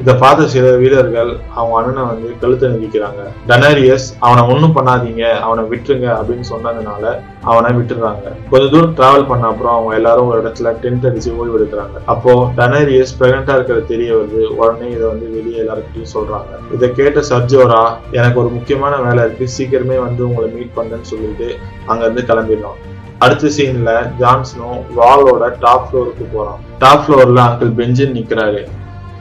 இதை பார்த்த சில வீரர்கள் அவங்க அண்ணனை வந்து கழுத்தை நிதிக்கிறாங்க டனரியஸ் அவனை ஒன்றும் பண்ணாதீங்க அவனை விட்டுருங்க அப்படின்னு சொன்னதுனால அவனை விட்டுறாங்க கொஞ்ச தூரம் டிராவல் பண்ண அப்புறம் அவங்க எல்லாரும் ஒரு இடத்துல டென்ட் அடிச்சு ஓய்வு எடுக்கிறாங்க. அப்போ டனரியஸ் பிரெக்னண்டா இருக்கிறது தெரிய வருது. உடனே இதை வந்து வெளியே எல்லாருக்கிட்டையும் சொல்றாங்க. இதை கேட்ட சர்ஜோரா எனக்கு ஒரு முக்கியமான வேலை இருக்கு. சீக்கிரமே வந்து உங்களை மீட் பண்ணேன்னு சொல்லிட்டு அங்கிருந்து கிளம்பிடலாம் அடுத்த சீன்ல ஜான்சனும் வாலோட டாப் ஃப்ளோருக்கு போறான். டாப் ஃப்ளோர்ல அங்கிள் பெஞ்சின் நிக்கிறாரு.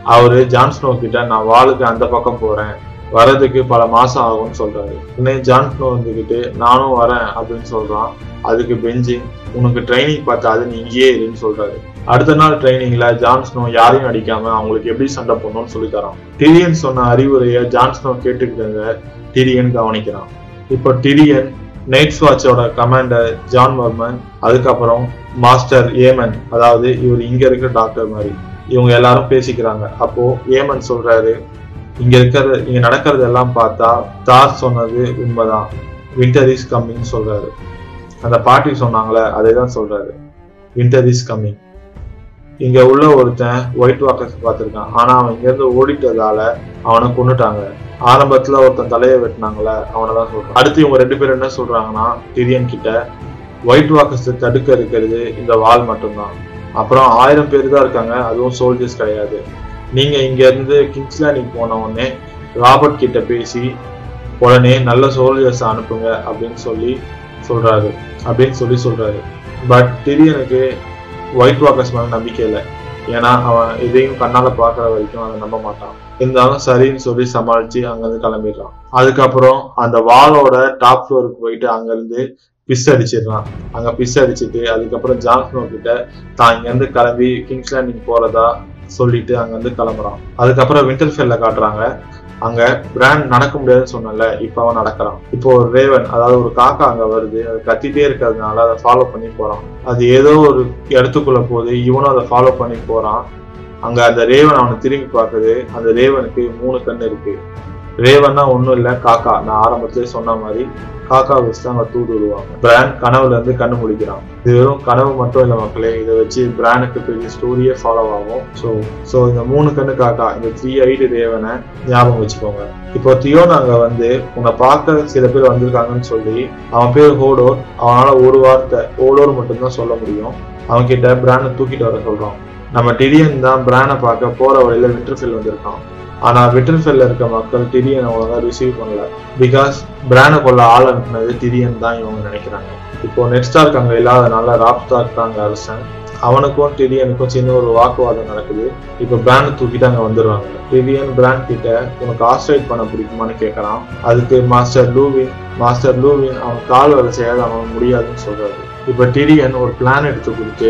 அவரு ஜான்ஸ்னோ கிட்ட நான் வாளுக்கு அந்த பக்கம் போறேன். வரதுக்கு பல மாசம் ஆகும்னு சொல்றாரு. உடனே ஜான்ஸ்னோ வந்துகிட்டு நானும் வரேன் அப்படின்னு சொல்றான். அதுக்கு பெஞ்சிங் உனக்கு ட்ரைனிங் பார்த்தாது நீ இங்கேயே இருன்னு சொல்றாரு. அடுத்த நாள் ட்ரைனிங்ல ஜான்ஸ்னோ யாரையும் அடிக்காம அவங்களுக்கு எப்படி சண்டை போடணும்னு சொல்லி தரான். டிரியன் சொன்ன அறிவுரைய ஜான்ஸ்னோ கேட்டுக்கிட்டத டிரியன் கவனிக்கிறான். இப்போ டிரியன் நைட்ஸ் வாட்சோட கமாண்டர் ஜான் வர்மன் அதுக்கப்புறம் மாஸ்டர் ஏமன் அதாவது இவர் இங்க இருக்கிற டாக்டர் மாதிரி. இவங்க எல்லாரும் பேசிக்கிறாங்க. அப்போ ஏமன் சொல்றாரு இங்க இருக்கிறது இங்க நடக்கிறது எல்லாம் பார்த்தா தார் சொன்னது உண்மைதான். வின்டர் இஸ் கம்மிங் சொல்றாரு. அந்த பாட்டி சொன்னாங்களே அதே தான் சொல்றாரு. வின்டர் இஸ் கம்மிங் இங்க உள்ள ஒருத்தன் ஒயிட் வாக்கர்ஸ் பார்த்திருக்கான். ஆனா அவன் இங்க இருந்து ஓடிட்டதால அவனை கொன்னுட்டாங்க. ஆரம்பத்துல ஒருத்தன் தலையை வெட்டினாங்களே அவனை தான் சொல்றான். அடுத்து இவங்க ரெண்டு பேரும் என்ன சொல்றாங்கன்னா டிரியன் கிட்ட ஒயிட் வாக்கர்ஸ் தடுக்க இருக்கிறது இந்த வால் மட்டும்தான். அப்புறம் ஆயிரம் பேர் தான் இருக்காங்க. அதுவும் சோல்ஜர்ஸ் கிடையாது. நீங்க இங்க இருந்து கிங்ஸ்லேண்டிங் போன உடனே ராபர்ட் கிட்ட பேசி உடனே நல்ல சோல்ஜர்ஸ் அனுப்புங்க அப்படின்னு சொல்லி சொல்றாரு. அப்படின்னு சொல்லி சொல்றாரு. பட் திடீர்னுக்கு ஒயிட் வாக்கர்ஸ் மேல நம்பிக்கை இல்லை. ஏன்னா அவன் எதையும் கண்ணால பாக்குற வரைக்கும் அதை நம்ப மாட்டான். இருந்தாலும் சரின்னு சொல்லி சமாளிச்சு அங்கிருந்து கிளம்பிடுறான். அதுக்கப்புறம் அந்த வாலோட டாப் ஃப்ளோருக்கு போயிட்டு அங்கிருந்து பிஸ் அடிச்சிடுறான் அங்க பிஸ் அடிச்சுட்டு அதுக்கப்புறம் ஜான்ஸ்னோ கிட்ட தான் இங்க இருந்து கிளம்பி கிங்ஸ் லேண்டிங் போறதா சொல்லிட்டு அங்க இருந்து கிளம்புறான். அதுக்கப்புறம் விண்டர்ஃபெல்ல காட்டுறாங்க. அங்க பிராண்ட் நடக்க முடியாதுன்னு சொன்னல இப்ப அவன் நடக்கிறான். இப்போ ஒரு ரேவன் அதாவது ஒரு காக்கா அங்க வருது அது கத்திட்டே இருக்கிறதுனால அதை ஃபாலோ பண்ணி போறான். அது ஏதோ ஒரு இடத்துக்குள்ள போகுது இவனும் அதை ஃபாலோ பண்ணி போறான். அங்க அந்த ரேவன் அவனை திரும்பி பார்க்குது. அந்த ரேவனுக்கு மூணு கண்ணு இருக்கு. ரேவன்னா ஒண்ணும் இல்ல காக்கா. நான் ஆரம்பத்திலே சொன்ன மாதிரி காக்கா வச்சு தான் அங்க தூது விடுவாங்க பிராண்ட் கனவுல இருந்து கண்ணு முடிக்கிறான் இது வெறும் கனவு மட்டும் இல்லை மக்களே இதை வச்சு பிராண்டுக்கு பெரிய ஸ்டோரியே ஃபாலோ ஆகும். ஸோ ஸோ இந்த மூணு கண்ணு காக்கா இந்த த்ரீ ஐடு ரேவனை ஞாபகம் வச்சுக்கோங்க. இப்போ தியோன் நாங்க வந்து உன்னை பார்க்க சில பேர் வந்திருக்காங்கன்னு சொல்லி அவன் பேர் ஹோடோர். அவனால ஒரு வார்த்தை ஹோடோர் மட்டும்தான் சொல்ல முடியும். அவன் கிட்ட பிராண்டை தூக்கிட்டு வர சொல்றான். நம்ம டிரியன் தான் பிரானை பார்க்க போற வழியில விண்டர்ஃபில் வந்திருக்கான். ஆனால் விண்டர்ஃபெல்ல இருக்க மக்கள் டிரியன் அவங்க ரிசீவ் பண்ணல. பிகாஸ் பிரானை கொள்ள ஆள் அனுப்புனது டிரியன் தான் இவங்க நினைக்கிறாங்க. இப்போ நெட் ஸ்டார்க் அங்க இல்லாதனால ராப் ஸ்டார்க் தான் அங்கே அரசன். அவனுக்கும் டிரியனுக்கும் சின்ன ஒரு வாக்குவாதம் நடக்குது. இப்போ பிராண்ட் தூக்கிட்டு அங்கே வந்துடுவாங்க டிரியன் பிராண்ட் கிட்ட உனக்கு ஆஸ்ட்ரேட் பண்ண பிடிக்குமான்னு கேட்கறான் அதுக்கு மாஸ்டர் லூவின் மாஸ்டர் லூவின் அவன் கால் வேலை செய்யாத அவன் முடியாதுன்னு சொல்றாரு. இப்போ டிரியன் ஒரு பிளான் எடுத்து கொடுத்து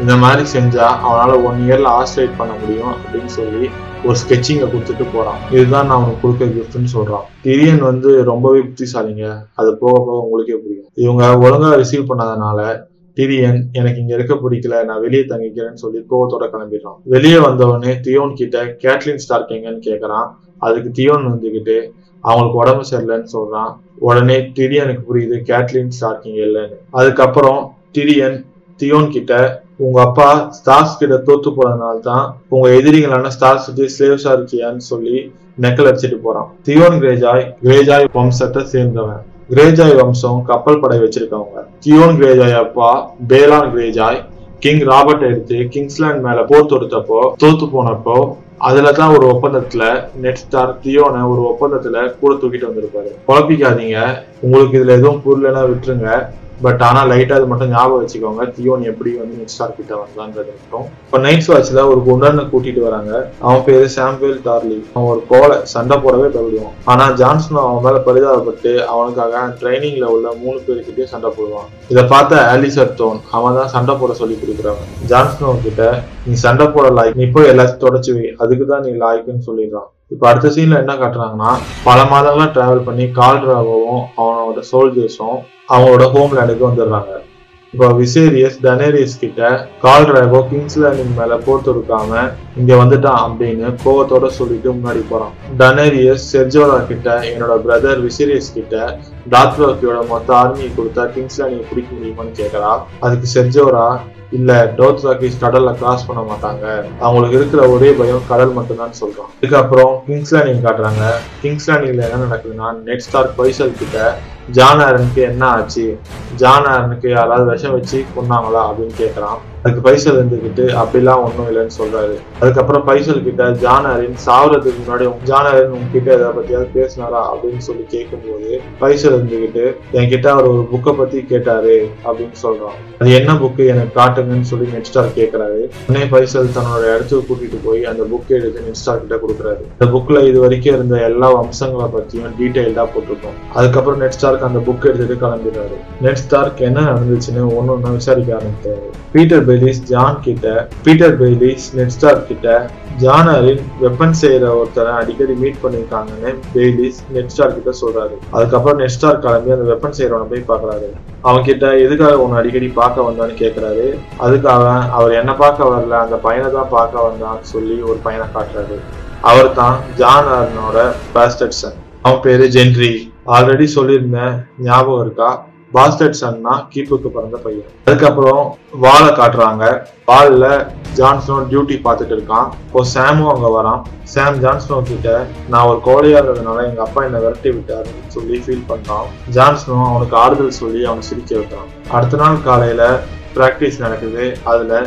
இந்த மாதிரி செஞ்சா அவனால ஒன் இயர்ல ஆஸ்ட்ரேட் பண்ண முடியும் அப்படின்னு சொல்லி ஒரு ஸ்கெட்சிங்கை கொடுத்துட்டு போறான். இதுதான் நான் உனக்கு கொடுக்க கிஃப்ட்னு சொல்றான். திரியன் வந்து ரொம்பவே புத்திசாலிங்க. அது போக போக உங்களுக்கே புரியும். இவங்க ஒழுங்கா ரிசீவ் பண்ணாதனால திரியன் எனக்கு இங்க இருக்க பிடிக்கல நான் வெளியே தங்கிக்கிறேன்னு சொல்லி கோவத்தோட கிளம்பிடுறான். வெளியே வந்தவொடனே தியோன் கிட்ட கேட்லின் ஸ்டார்க் எங்கன்னு கேக்குறான். அதுக்கு தியோன் வந்துகிட்டு அவங்களுக்கு உடம்பு சரியில்லைன்னு சொல்றான். உடனே திரியனுக்கு புரியுது கேட்லின் ஸ்டார்க் இங்க இல்லைன்னு. அதுக்கப்புறம் திரியன் தியோன் கிட்ட உங்க அப்பா ஸ்டார்ஸ் கிட்ட தோத்து போனதுனால தான் உங்க எதிரிகளான ஸ்டார்ஸ் கிட்ட ஸ்லேவ்ஸா இருக்கியான்னு சொல்லி நெக்கல் அடிச்சிட்டு போறான். தியோன் கிரேஜாய் கிரேஜாய் வம்சத்தை சேர்ந்தவன். கிரேஜாய் வம்சம் கப்பல் படை வச்சிருக்கவங்க. தியோன் கிரேஜாய் அப்பா பேலான் கிரேஜாய் கிங் ராபர்ட் எடுத்து கிங்ஸ்லாண்ட் மேல போர் தொடுத்தப்போ தோத்து போனப்போ அதுல தான் ஒரு ஒப்பந்தத்துல நெட் ஸ்டார் தியோனை ஒரு ஒப்பந்தத்துல கூட தூக்கிட்டு வந்திருப்பாரு. குழப்பிக்காதீங்க. உங்களுக்கு இதுல எதுவும் புரியலன்னா விட்டுருங்க. பட் ஆனா லைட்டா அது மட்டும் ஞாபகம் வச்சுக்கோங்க. தியோன் எப்படி வந்து நெட் ஸ்டார் கிட்ட வந்தான்றது மட்டும். இப்ப நைட்ஸ் வாட்ச்ல ஒரு குண்டனை கூட்டிட்டு வராங்க. அவன் பேரு சாம்புவேல் டார்லி. அவன் ஒரு கோலை சண்டை போடவே தவிடுவான் ஆனா ஜான்சன் அவன் மேல பரிதாபப்பட்டு அவனுக்காக ட்ரைனிங்ல உள்ள மூணு பேருக்கிட்டே சண்டை போடுவான். இதை பார்த்த ஆலிசர் தோன் அவன் தான் சண்டை போட சொல்லி கொடுக்குறவன். ஜான்சன் கிட்ட நீ சண்டை போட லாய்க் நீ போய் எல்லாத்தையும் தொடச்சு அதுக்கு தான் நீ லாய்க்குன்னு சொல்லிடுறான். இப்போ அடுத்த சீன்ல என்ன காட்டுறாங்கன்னா பல மாதங்களாக டிராவல் பண்ணி கால்ட்ராகவும் அவனோட சோல்ஜர்ஸும் அவங்களோட ஹோம் லேண்டுக்கு வந்துடுறாங்க. இப்போ விசேரியஸ் டனேரியஸ் கிட்ட கால் கிங்ஸ்லேண்டின் கிங்ஸ் மேல போர் தொடுக்காம இங்க வந்துட்டான் அப்படின்னு கோவத்தோட சொல்லிட்டு முன்னாடி போறான். டனேரியஸ் செர்ஜோரா கிட்ட என்னோட பிரதர் விசேரியஸ் கிட்ட டாத்ரோக்கியோட மொத்த ஆர்மியை கொடுத்தா கிங்ஸ்லேண்டியை பிடிக்க முடியுமான்னு கேட்கறா. அதுக்கு செர்ஜோரா இல்ல டோத்ராக்கிஸ் கடல்ல கிராஸ் பண்ண மாட்டாங்க. அவங்களுக்கு இருக்கிற ஒரே பயம் கடல் மட்டும்தான் சொல்றான் இதுக்கப்புறம் கிங்ஸ் லேண்டிங் காட்டுறாங்க. கிங்ஸ் லேண்டிங்ல என்ன நடக்குதுன்னா நெட் ஸ்டார் பைசல் கிட்ட ஜான் ஆரனுக்கு என்ன ஆச்சு? ஜான் ஆரனுக்கு யாராவது விஷம் வச்சு கொன்னாங்களா அப்படின்னு கேட்கறான் அதுக்கு பைசல் இருந்துகிட்டு அப்படிலாம் ஒன்றும் இல்லைன்னு சொல்றாரு. அதுக்கப்புறம் பைசல் கிட்ட ஜானரின் ஆரின் சாவறதுக்கு முன்னாடி ஜான் உங்ககிட்ட இதை பத்தியாவது பேசினாரா? அப்படின்னு சொல்லி கேட்கும்போது பைசல் இருந்துகிட்டு என்கிட்ட அவர் ஒரு புக்கை பத்தி கேட்டாரு அப்படின்னு சொல்றான். அது என்ன புக்கு எனக்கு காட்டுங்கன்னு சொல்லி நெட்ஸ்டார் கேட்கறாரு உடனே பைசல் தன்னோட இடத்துக்கு கூட்டிட்டு போய் அந்த புக் எடுத்து நெட்ஸ்டார் கிட்ட கொடுக்குறாரு. இந்த புக்ல இது வரைக்கும் இருந்த எல்லா வம்சங்களை பத்தியும் டீட்டெயில்டா போட்டிருக்கோம். அதுக்கப்புறம் நெட்ஸ்டார்க்கு அந்த புக் எடுத்துட்டு கிளம்பிடுறாரு. நெட்ஸ்டார்க் என்ன நடந்துச்சுன்னு ஒன்னு ஒன்னு விசாரிக்க ஆரம்பித்தாரு பீட்டர் பெய்லிஸ் ஜான் கிட்ட பீட்டர் பெய்லிஸ் நெட்ஸ்டார் கிட்ட ஜானரின் வெப்பன் செய்யற ஒருத்தரை அடிக்கடி மீட் பண்ணிருக்காங்கன்னு பெய்லிஸ் நெட்ஸ்டார் கிட்ட சொல்றாரு. அதுக்கப்புறம் நெட்ஸ்டார் கிளம்பி அந்த வெப்பன் செய்யறவனை போய் பாக்குறாரு அவன் கிட்ட எதுக்காக உன்னை அடிக்கடி பார்க்க வந்தான்னு கேக்குறாரு. அதுக்கு அவன் அவர் என்ன பார்க்க வரல அந்த பையனை தான் பார்க்க வந்தான்னு சொல்லி ஒரு பையனை காட்டுறாரு. அவர் தான் ஜான் ஆர்னோட அவன் பேரு ஜென்ரி ஆல்ரெடி சொல்லியிருந்தேன் ஞாபகம் இருக்கா? பாஸ்டர்ட் சன்னா கீப்புக்கு பிறந்த பையன். அதுக்கப்புறம் வாலை காட்டுறாங்க. வால்ல ஜான்ஸ்னோ டியூட்டி பார்த்துட்டு இருக்கான். இப்போ சாமும் அங்க வரான். சாம் ஜான்ஸ்னோ கிட்ட நான் ஒரு கோழையா இருந்ததுனால எங்க அப்பா என்னை விரட்டி விட்டாருன்னு சொல்லி ஃபீல் பண்றான். ஜான்ஸ்னோ அவனுக்கு ஆறுதல் சொல்லி அவனை சிரிக்க வைக்கிறான். அடுத்த நாள் காலையில பிராக்டிஸ் நடக்குது. அதுல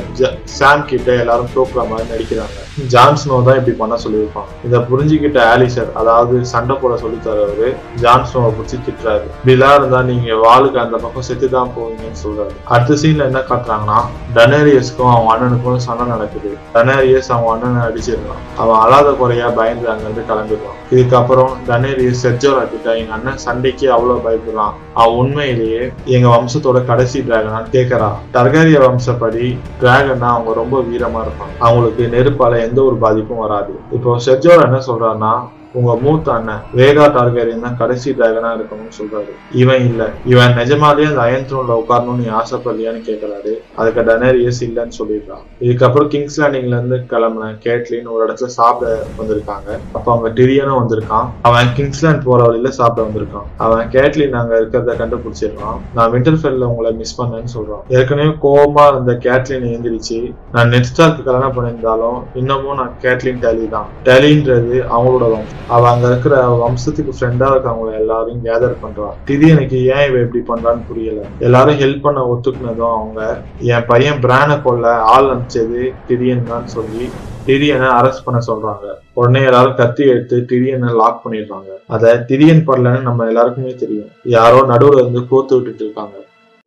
சாம் கிட்ட எல்லாரும் தோக்குற மாதிரி நடிக்கிறாங்க. ஜான்ஸ்னோ தான் இப்படி பண்ண சொல்லியிருப்பான். இதை புரிஞ்சுக்கிட்ட ஆலிசர் அதாவது சண்டை போட சொல்லி தரவரு ஜான்ஸ்னோவை பிடிச்சி திட்டுறாரு. இப்படிலாம் இருந்தா நீங்க வாளுக்கு அந்த பக்கம் செத்து தான் போவீங்கன்னு சொல்றாரு. அடுத்த சீன்ல என்ன காட்டுறாங்கன்னா டனேரியஸ்க்கும் அவன் அண்ணனுக்கும் சண்டை நடக்குது. டனேரியஸ் அவன் அண்ணனை அடிச்சிருக்கான் அவன் அழாத குறையா பயந்து அங்கிருந்து கிளம்பிடுவான். இதுக்கப்புறம் டனேரியஸ் செர்ஜோரா கிட்ட எங்க அண்ணன் சண்டைக்கு அவ்வளவு பயப்படுறான். அவன் உண்மையிலேயே எங்க வம்சத்தோட கடைசி டிராகனான்னு கேட்கறான் டர்காரிய வம்சப்படி டிராகன்னா அவங்க ரொம்ப வீரமா இருப்பாங்க. அவங்களுக்கு நெருப்பால எந்த ஒரு பாதிப்பும் வராது. இப்போ செர்ஜோரா என்ன சொல்றாருன்னா உங்க மூத்த அண்ணன் வேகா டார்கேரியன் தான் கடைசி டிராகனா இருக்கணும்னு சொல்றாரு. இவன் இல்ல. இவன் நிஜமாலேயே அந்த அயன் த்ரோன்ல உட்காரணும்னு நீ ஆசைப்படலையான்னு கேக்குறாரு. அதுக்கு டனேரியஸ் இல்லைன்னு சொல்லிடுறான் இதுக்கப்புறம் கிங்ஸ் லேண்டிங்ல இருந்து கிளம்புன கேட்லின் ஒரு இடத்துல சாப்பிட வந்திருக்காங்க. அப்ப அவங்க டிரியனும் வந்திருக்கான். அவன் கிங்ஸ்லேண்ட் போற வழியில சாப்பிட வந்திருக்கான். அவன் கேட்லின் அங்க இருக்கிறத கண்டுபிடிச்சிருக்கான் நான் விண்டர்ஃபெல்ல உங்களை மிஸ் பண்ணேன்னு சொல்றான். ஏற்கனவே கோபமா இருந்த கேட்லின் எழுந்திரிச்சு. நான் நெட்ஸ்டார்க்கு கல்யாணம் பண்ணியிருந்தாலும் இன்னமும் நான் கேட்லின் டேலி தான். டேலின்றது அவங்களோட வம்சம் அவ அங்க இருக்கிற வம்சத்துக்கு ஃப்ரெண்டா இருக்கவங்கள எல்லாரையும் கேதர் பண்றான் திதி எனக்கு ஏன் இவ இப்படி பண்றான்னு புரியல. எல்லாரும் ஹெல்ப் பண்ண ஒத்துக்குனதும் அவங்க என் பையன் பிரானை கொல்ல ஆள் அனுப்பிச்சது திரியன் தான் சொல்லி திரியனை அரெஸ்ட் பண்ண சொல்றாங்க. உடனே எல்லாரும் கத்தி எடுத்து திடியனை லாக் பண்ணிடுறாங்க. அத திரியன் படலன்னு நம்ம எல்லாருக்குமே தெரியும். யாரோ நடுவுல இருந்து கோத்து விட்டுட்டு இருக்காங்க.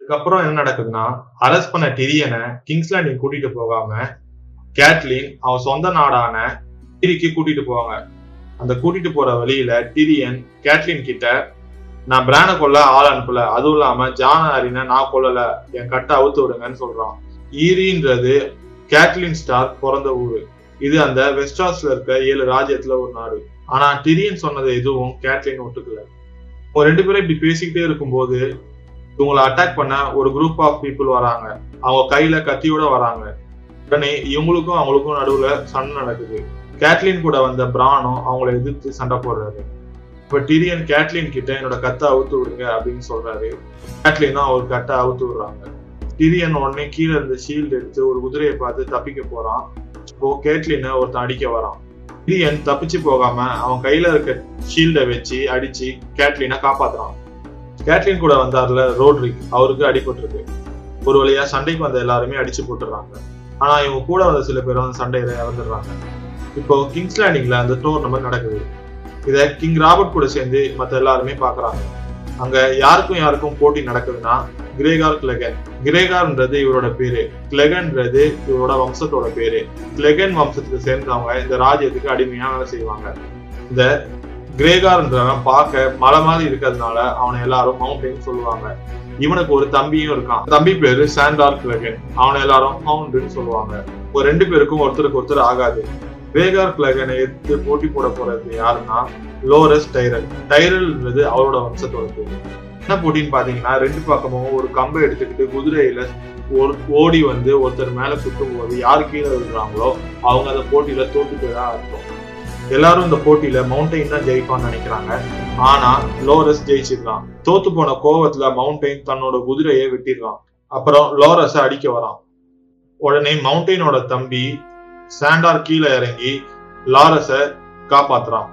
இதுக்கப்புறம் என்ன நடக்குதுன்னா அரெஸ்ட் பண்ண டிரியனை கிங்ஸ்லாண்டிங் கூட்டிட்டு போகாம கேட்லின் அவன் சொந்த நாடான டிரிக்கு கூட்டிட்டு போவாங்க. அந்த கூட்டிட்டு போற வழியில டிரியன் கேட்லின் கிட்ட நான் பிரான கொல்ல ஆள் அனுப்பல. அதுவும் இல்லாம ஜான அரினை நான் கொல்லல. என் கட்டை அவுத்து விடுங்கன்னு சொல்றான். ஈரின்றது கேட்லின் ஸ்டார் பிறந்த ஊரு. இது அந்த வெஸ்டாஸ்ல இருக்க ஏழு ராஜ்யத்துல ஒரு நாடு. ஆனா டிரியன் சொன்னது எதுவும் கேட்லின் ஒட்டுக்கல ஒரு ரெண்டு பேரும் இப்படி பேசிக்கிட்டே இருக்கும்போது இவங்களை அட்டாக் பண்ண ஒரு குரூப் ஆஃப் பீப்புள் வராங்க. அவங்க கையில கத்தியோட வராங்க. உடனே இவங்களுக்கும் அவங்களுக்கும் நடுவுல சண்டை நடக்குது. கேட்லின் கூட வந்த பிரானும் அவங்கள எதிர்த்து சண்டை போடுறாரு. இப்ப டிரியன் கேட்லின் கிட்ட என்னோட கத்தை அவுத்து விடுங்க அப்படின்னு சொல்றாரு. கேட்லினும் அவர் கட்டை அவுத்து விடுறாங்க. டிரியன் உடனே கீழே இருந்த ஷீல்டு எடுத்து ஒரு குதிரையை பார்த்து தப்பிக்க போறான். இப்போ கேட்லின ஒருத்தன் அடிக்க வரான். டிரியன் தப்பிச்சு போகாம அவன் கையில இருக்க ஷீல்டை வச்சு அடிச்சு கேட்லினை காப்பாத்துறான். கேட்லின் கூட வந்தார்ல ரோட்ரிக் அவருக்கு அடிபட்டிருக்கு. ஒரு வழியா சண்டைக்கு வந்த எல்லாருமே அடிச்சு போட்டுறாங்க ஆனா இவங்க கூட வந்த சில பேர் வந்து சண்டையில இறந்துடுறாங்க. இப்போ கிங்ஸ் லேண்டிங்ல அந்த டோர்னமெண்ட் நடக்குது. இத கிங் ராபர்ட் கூட சேர்ந்து மத்த எல்லாருமே பாக்குறாங்க. அங்க யாருக்கும் யாருக்கும் போட்டி நடக்குதுன்னா கிரேகார் கிளெகன் கிரேகார்ன்றது இவரோட பேரு. கிளெகன்றது இவரோட வம்சத்தோட பேரு. கிளெகன் வம்சத்துக்கு சேர்ந்தவங்க இந்த ராஜ்யத்துக்கு அடிமையா வேலை செய்வாங்க. இந்த கிரேகார்ன்றவன் பார்க்க மலை மாதிரி இருக்கிறதுனால அவனை எல்லாரும் மவுண்டைன் சொல்லுவாங்க. இவனுக்கு ஒரு தம்பியும் இருக்கான். தம்பி பேரு சாண்டார் கிளகன் அவனை எல்லாரும் மவுண்டன் சொல்லுவாங்க. ஒரு ரெண்டு பேருக்கும் ஒருத்தருக்கு ஒருத்தர் ஆகாது. வேகார் கிளகனை எடுத்து போட்டி போட போறது யாருன்னா லோரஸ் டைரல் டைரல்ன்றது அவரோட வம்சத்தோட பேர் என்ன போட்டின்னு பாத்தீங்கன்னா ரெண்டு பக்கமும் ஒரு கம்பை எடுத்துக்கிட்டு குதிரையில ஒரு ஓடி வந்து ஒருத்தர் மேல சுத்தும் போது யார் கீழே விழுறாங்களோ அவங்க அந்த போட்டியில தோத்து தான் அர்த்தம். எல்லாரும் இந்த போட்டியில மவுண்டைன் தான் ஜெயிப்பான்னு நினைக்கிறாங்க. ஆனா லோரஸ் ஜெயிச்சிடலாம் தோத்து போன கோவத்துல மவுண்டைன் தன்னோட குதிரையை வெட்டிடுறான். அப்புறம் லோரஸ அடிக்க வரான். உடனே மவுண்டைனோட தம்பி சாண்டார் கீழே இறங்கி லாரஸ காப்பாத்துறான்.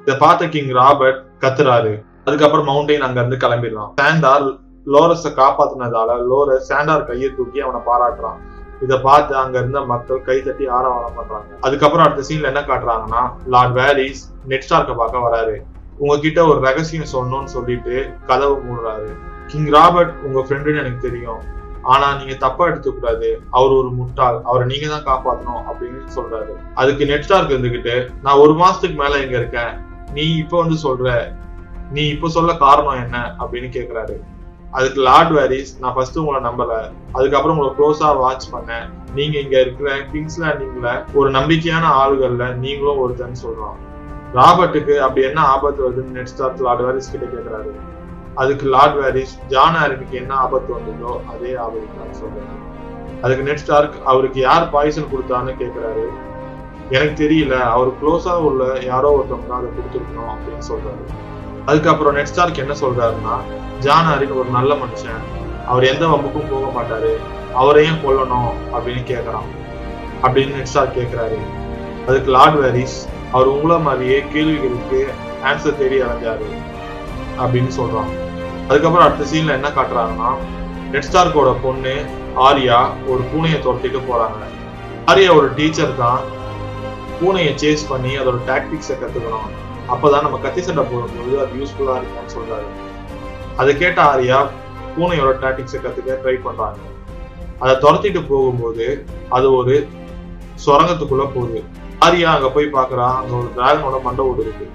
இத பார்த்த கிங் ராபர்ட் கத்துறாரு. அதுக்கப்புறம் மவுண்டெயின் அங்க இருந்து கிளம்பிடுறான். சாண்டார் லோரஸ காப்பாத்துனதால லோரஸ் சாண்டார் கையை தூக்கி அவனை பாராட்டுறான். இத பார்த்து அங்க இருந்த மக்கள் கை தட்டி ஆரவாரம் பண்றாங்க. அதுக்கப்புறம் அடுத்த சீன்ல என்ன காட்டுறாங்கன்னா லார்ட் வேரிஸ் நெட் ஸ்டார்க்க பார்க்க வராரு. உங்ககிட்ட ஒரு ரகசியம் சொல்லணும்னு சொல்லிட்டு கதவு மூடுறாரு. கிங் ராபர்ட் உங்க ஃப்ரெண்டுன்னு எனக்கு தெரியும். ஆனா நீங்க தப்பா எடுத்துக்கூடாது. அவர் ஒரு முட்டாள். அவரை நீங்க தான் காப்பாற்றணும் அப்படின்னு சொல்றாரு. அதுக்கு நெட்ஸ்டார்க் இருந்துகிட்டு நான் ஒரு மாசத்துக்கு மேல இங்க இருக்கேன். நீ இப்ப வந்து சொல்ற நீ இப்ப சொல்ல காரணம் என்ன? அப்படின்னு கேக்குறாரு. அதுக்கு லார்ட் வேரிஸ் நான் ஃபர்ஸ்ட் உங்களை நம்பல. அதுக்கப்புறம் உங்களை க்ளோஸா வாட்ச் பண்ணேன். நீங்க இங்க இருக்கிற கிங்ஸ் லேண்டிங்ல ஒரு நம்பிக்கையான ஆளுகள்ல நீங்களும் ஒருத்தன்னு சொல்றான் ராபர்ட்டுக்கு அப்படி என்ன ஆபத்து வருதுன்னு நெட்ஸ்டார்க் லார்ட் வேரிஸ் கிட்ட கேக்குறாரு. அதுக்கு லார்ட் வேரிஸ் ஜான் ஆரனுக்கு என்ன ஆபத்து வந்ததோ அதே ஆபத்து தான் சொல்றாரு. அதுக்கு நெட் ஸ்டார்க் அவருக்கு யார் பாய்சன் கொடுத்தான்னு கேக்குறாரு. எனக்கு தெரியல அவர் க்ளோஸா உள்ள யாரோ ஒருத்தவங்க தான் அதை கொடுத்துருக்கணும் அப்படின்னு சொல்றாரு. அதுக்கப்புறம் நெட் ஸ்டார்க் என்ன சொல்றாருன்னா ஜான் ஆரின் ஒரு நல்ல மனுஷன். அவர் எந்த வம்புக்கும் போக மாட்டாரு. அவரையும் கொல்லணும் அப்படின்னு கேக்குறான். அப்படின்னு நெட் ஸ்டார்க் கேக்குறாரு. அதுக்கு லார்ட் வேரிஸ் அவர் உங்களை மாதிரியே கேள்விகளுக்கு ஆன்சர் தேடி அடைஞ்சாரு அப்படின்னு சொல்றான். அதுக்கப்புறம் அடுத்த சீன்ல என்ன காட்டுறாங்கன்னா நெட்ஸ்டார்க்கோட பொண்ணு ஆரியா ஒரு பூனையை துரத்திட்டு போறாங்க. ஆரியா ஒரு டீச்சர் தான். பூனையை சேஸ் பண்ணி அதோட டாக்டிக்ஸை கத்துக்கணும். அப்பதான் நம்ம கத்தி சண்டை போடும்போது அது யூஸ்ஃபுல்லா இருக்கும்னு சொல்றாரு. அதை கேட்ட ஆரியா பூனையோட டாக்டிக்ஸை கத்துக்க ட்ரை பண்றாங்க. அதை துரத்திட்டு போகும்போது அது ஒரு சுரங்கத்துக்குள்ள போகுது. ஆரியா அங்க போய் பாக்குறான் அங்க ஒரு டிராகனோட மண்டை ஓடு இருக்கு.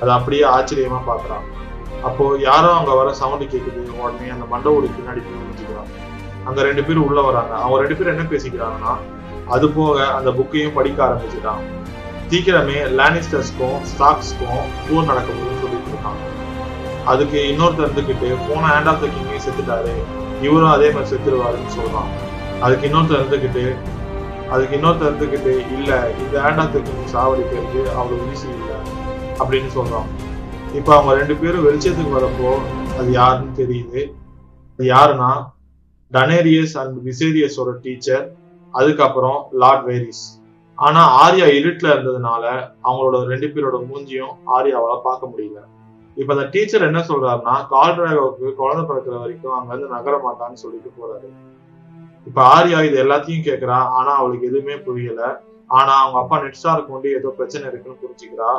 அதை அப்படியே ஆச்சரியமா பாக்குறான் அப்போ யாரோ அங்க வர சவுண்ட் கேக்குது உடனே அந்த மண்டபோடு பின்னாடி போய் அங்க ரெண்டு பேரும் உள்ள வராங்க. அவங்க ரெண்டு பேரும் என்ன பேசிக்கிறாங்கன்னா அது போக அந்த புக்கையும் படிக்க ஆரம்பிச்சுட்டான். சீக்கிரமே லானிஸ்டர்ஸ்க்கும் ஸ்டாக்ஸ்க்கும் போர் நடக்க போகுதுன்னு சொல்லிட்டு இருக்காங்க அதுக்கு இன்னொருத்தர் இருந்துகிட்டு போன ஹேண்ட் ஆஃப் த கிங்கே செத்துட்டாரு. இவரும் அதே மாதிரி செத்துருவாருன்னு சொல்றான். அதுக்கு இன்னொருத்தர் இருந்துகிட்டு அதுக்கு இன்னொருத்தர் இருந்துகிட்டு இல்ல இந்த ஹேண்ட் ஆஃப் த கிங் சாவடிக்கிறது அவ்வளவு ஈஸி இல்லை அப்படின்னு சொல்றான். இப்ப அவங்க ரெண்டு பேரும் வெளிச்சத்துக்கு வரப்போ அது யாருன்னு தெரியுது. அது யாருன்னா டனேரியஸ் அண்ட் விசேரியஸோட டீச்சர் அதுக்கப்புறம் லார்ட் வேரிஸ் ஆனா ஆர்யா இருட்டுல இருந்ததுனால அவங்களோட ரெண்டு பேரோட மூஞ்சியும் ஆர்யாவால பார்க்க முடியல. இப்ப அந்த டீச்சர் என்ன சொல்றாருன்னா கால்ட்ராகோவுக்கு குழந்தை பிறக்கிற வரைக்கும் அங்க இருந்து நகர மாட்டான்னு சொல்லிட்டு போறாரு. இப்ப ஆர்யா இது எல்லாத்தையும் கேக்குறா ஆனா அவளுக்கு எதுவுமே புரியல. ஆனா அவங்க அப்பா நெட்ஸ்டாருக்கு கொண்டு ஏதோ பிரச்சனை இருக்குன்னு புரிஞ்சுக்கிறா.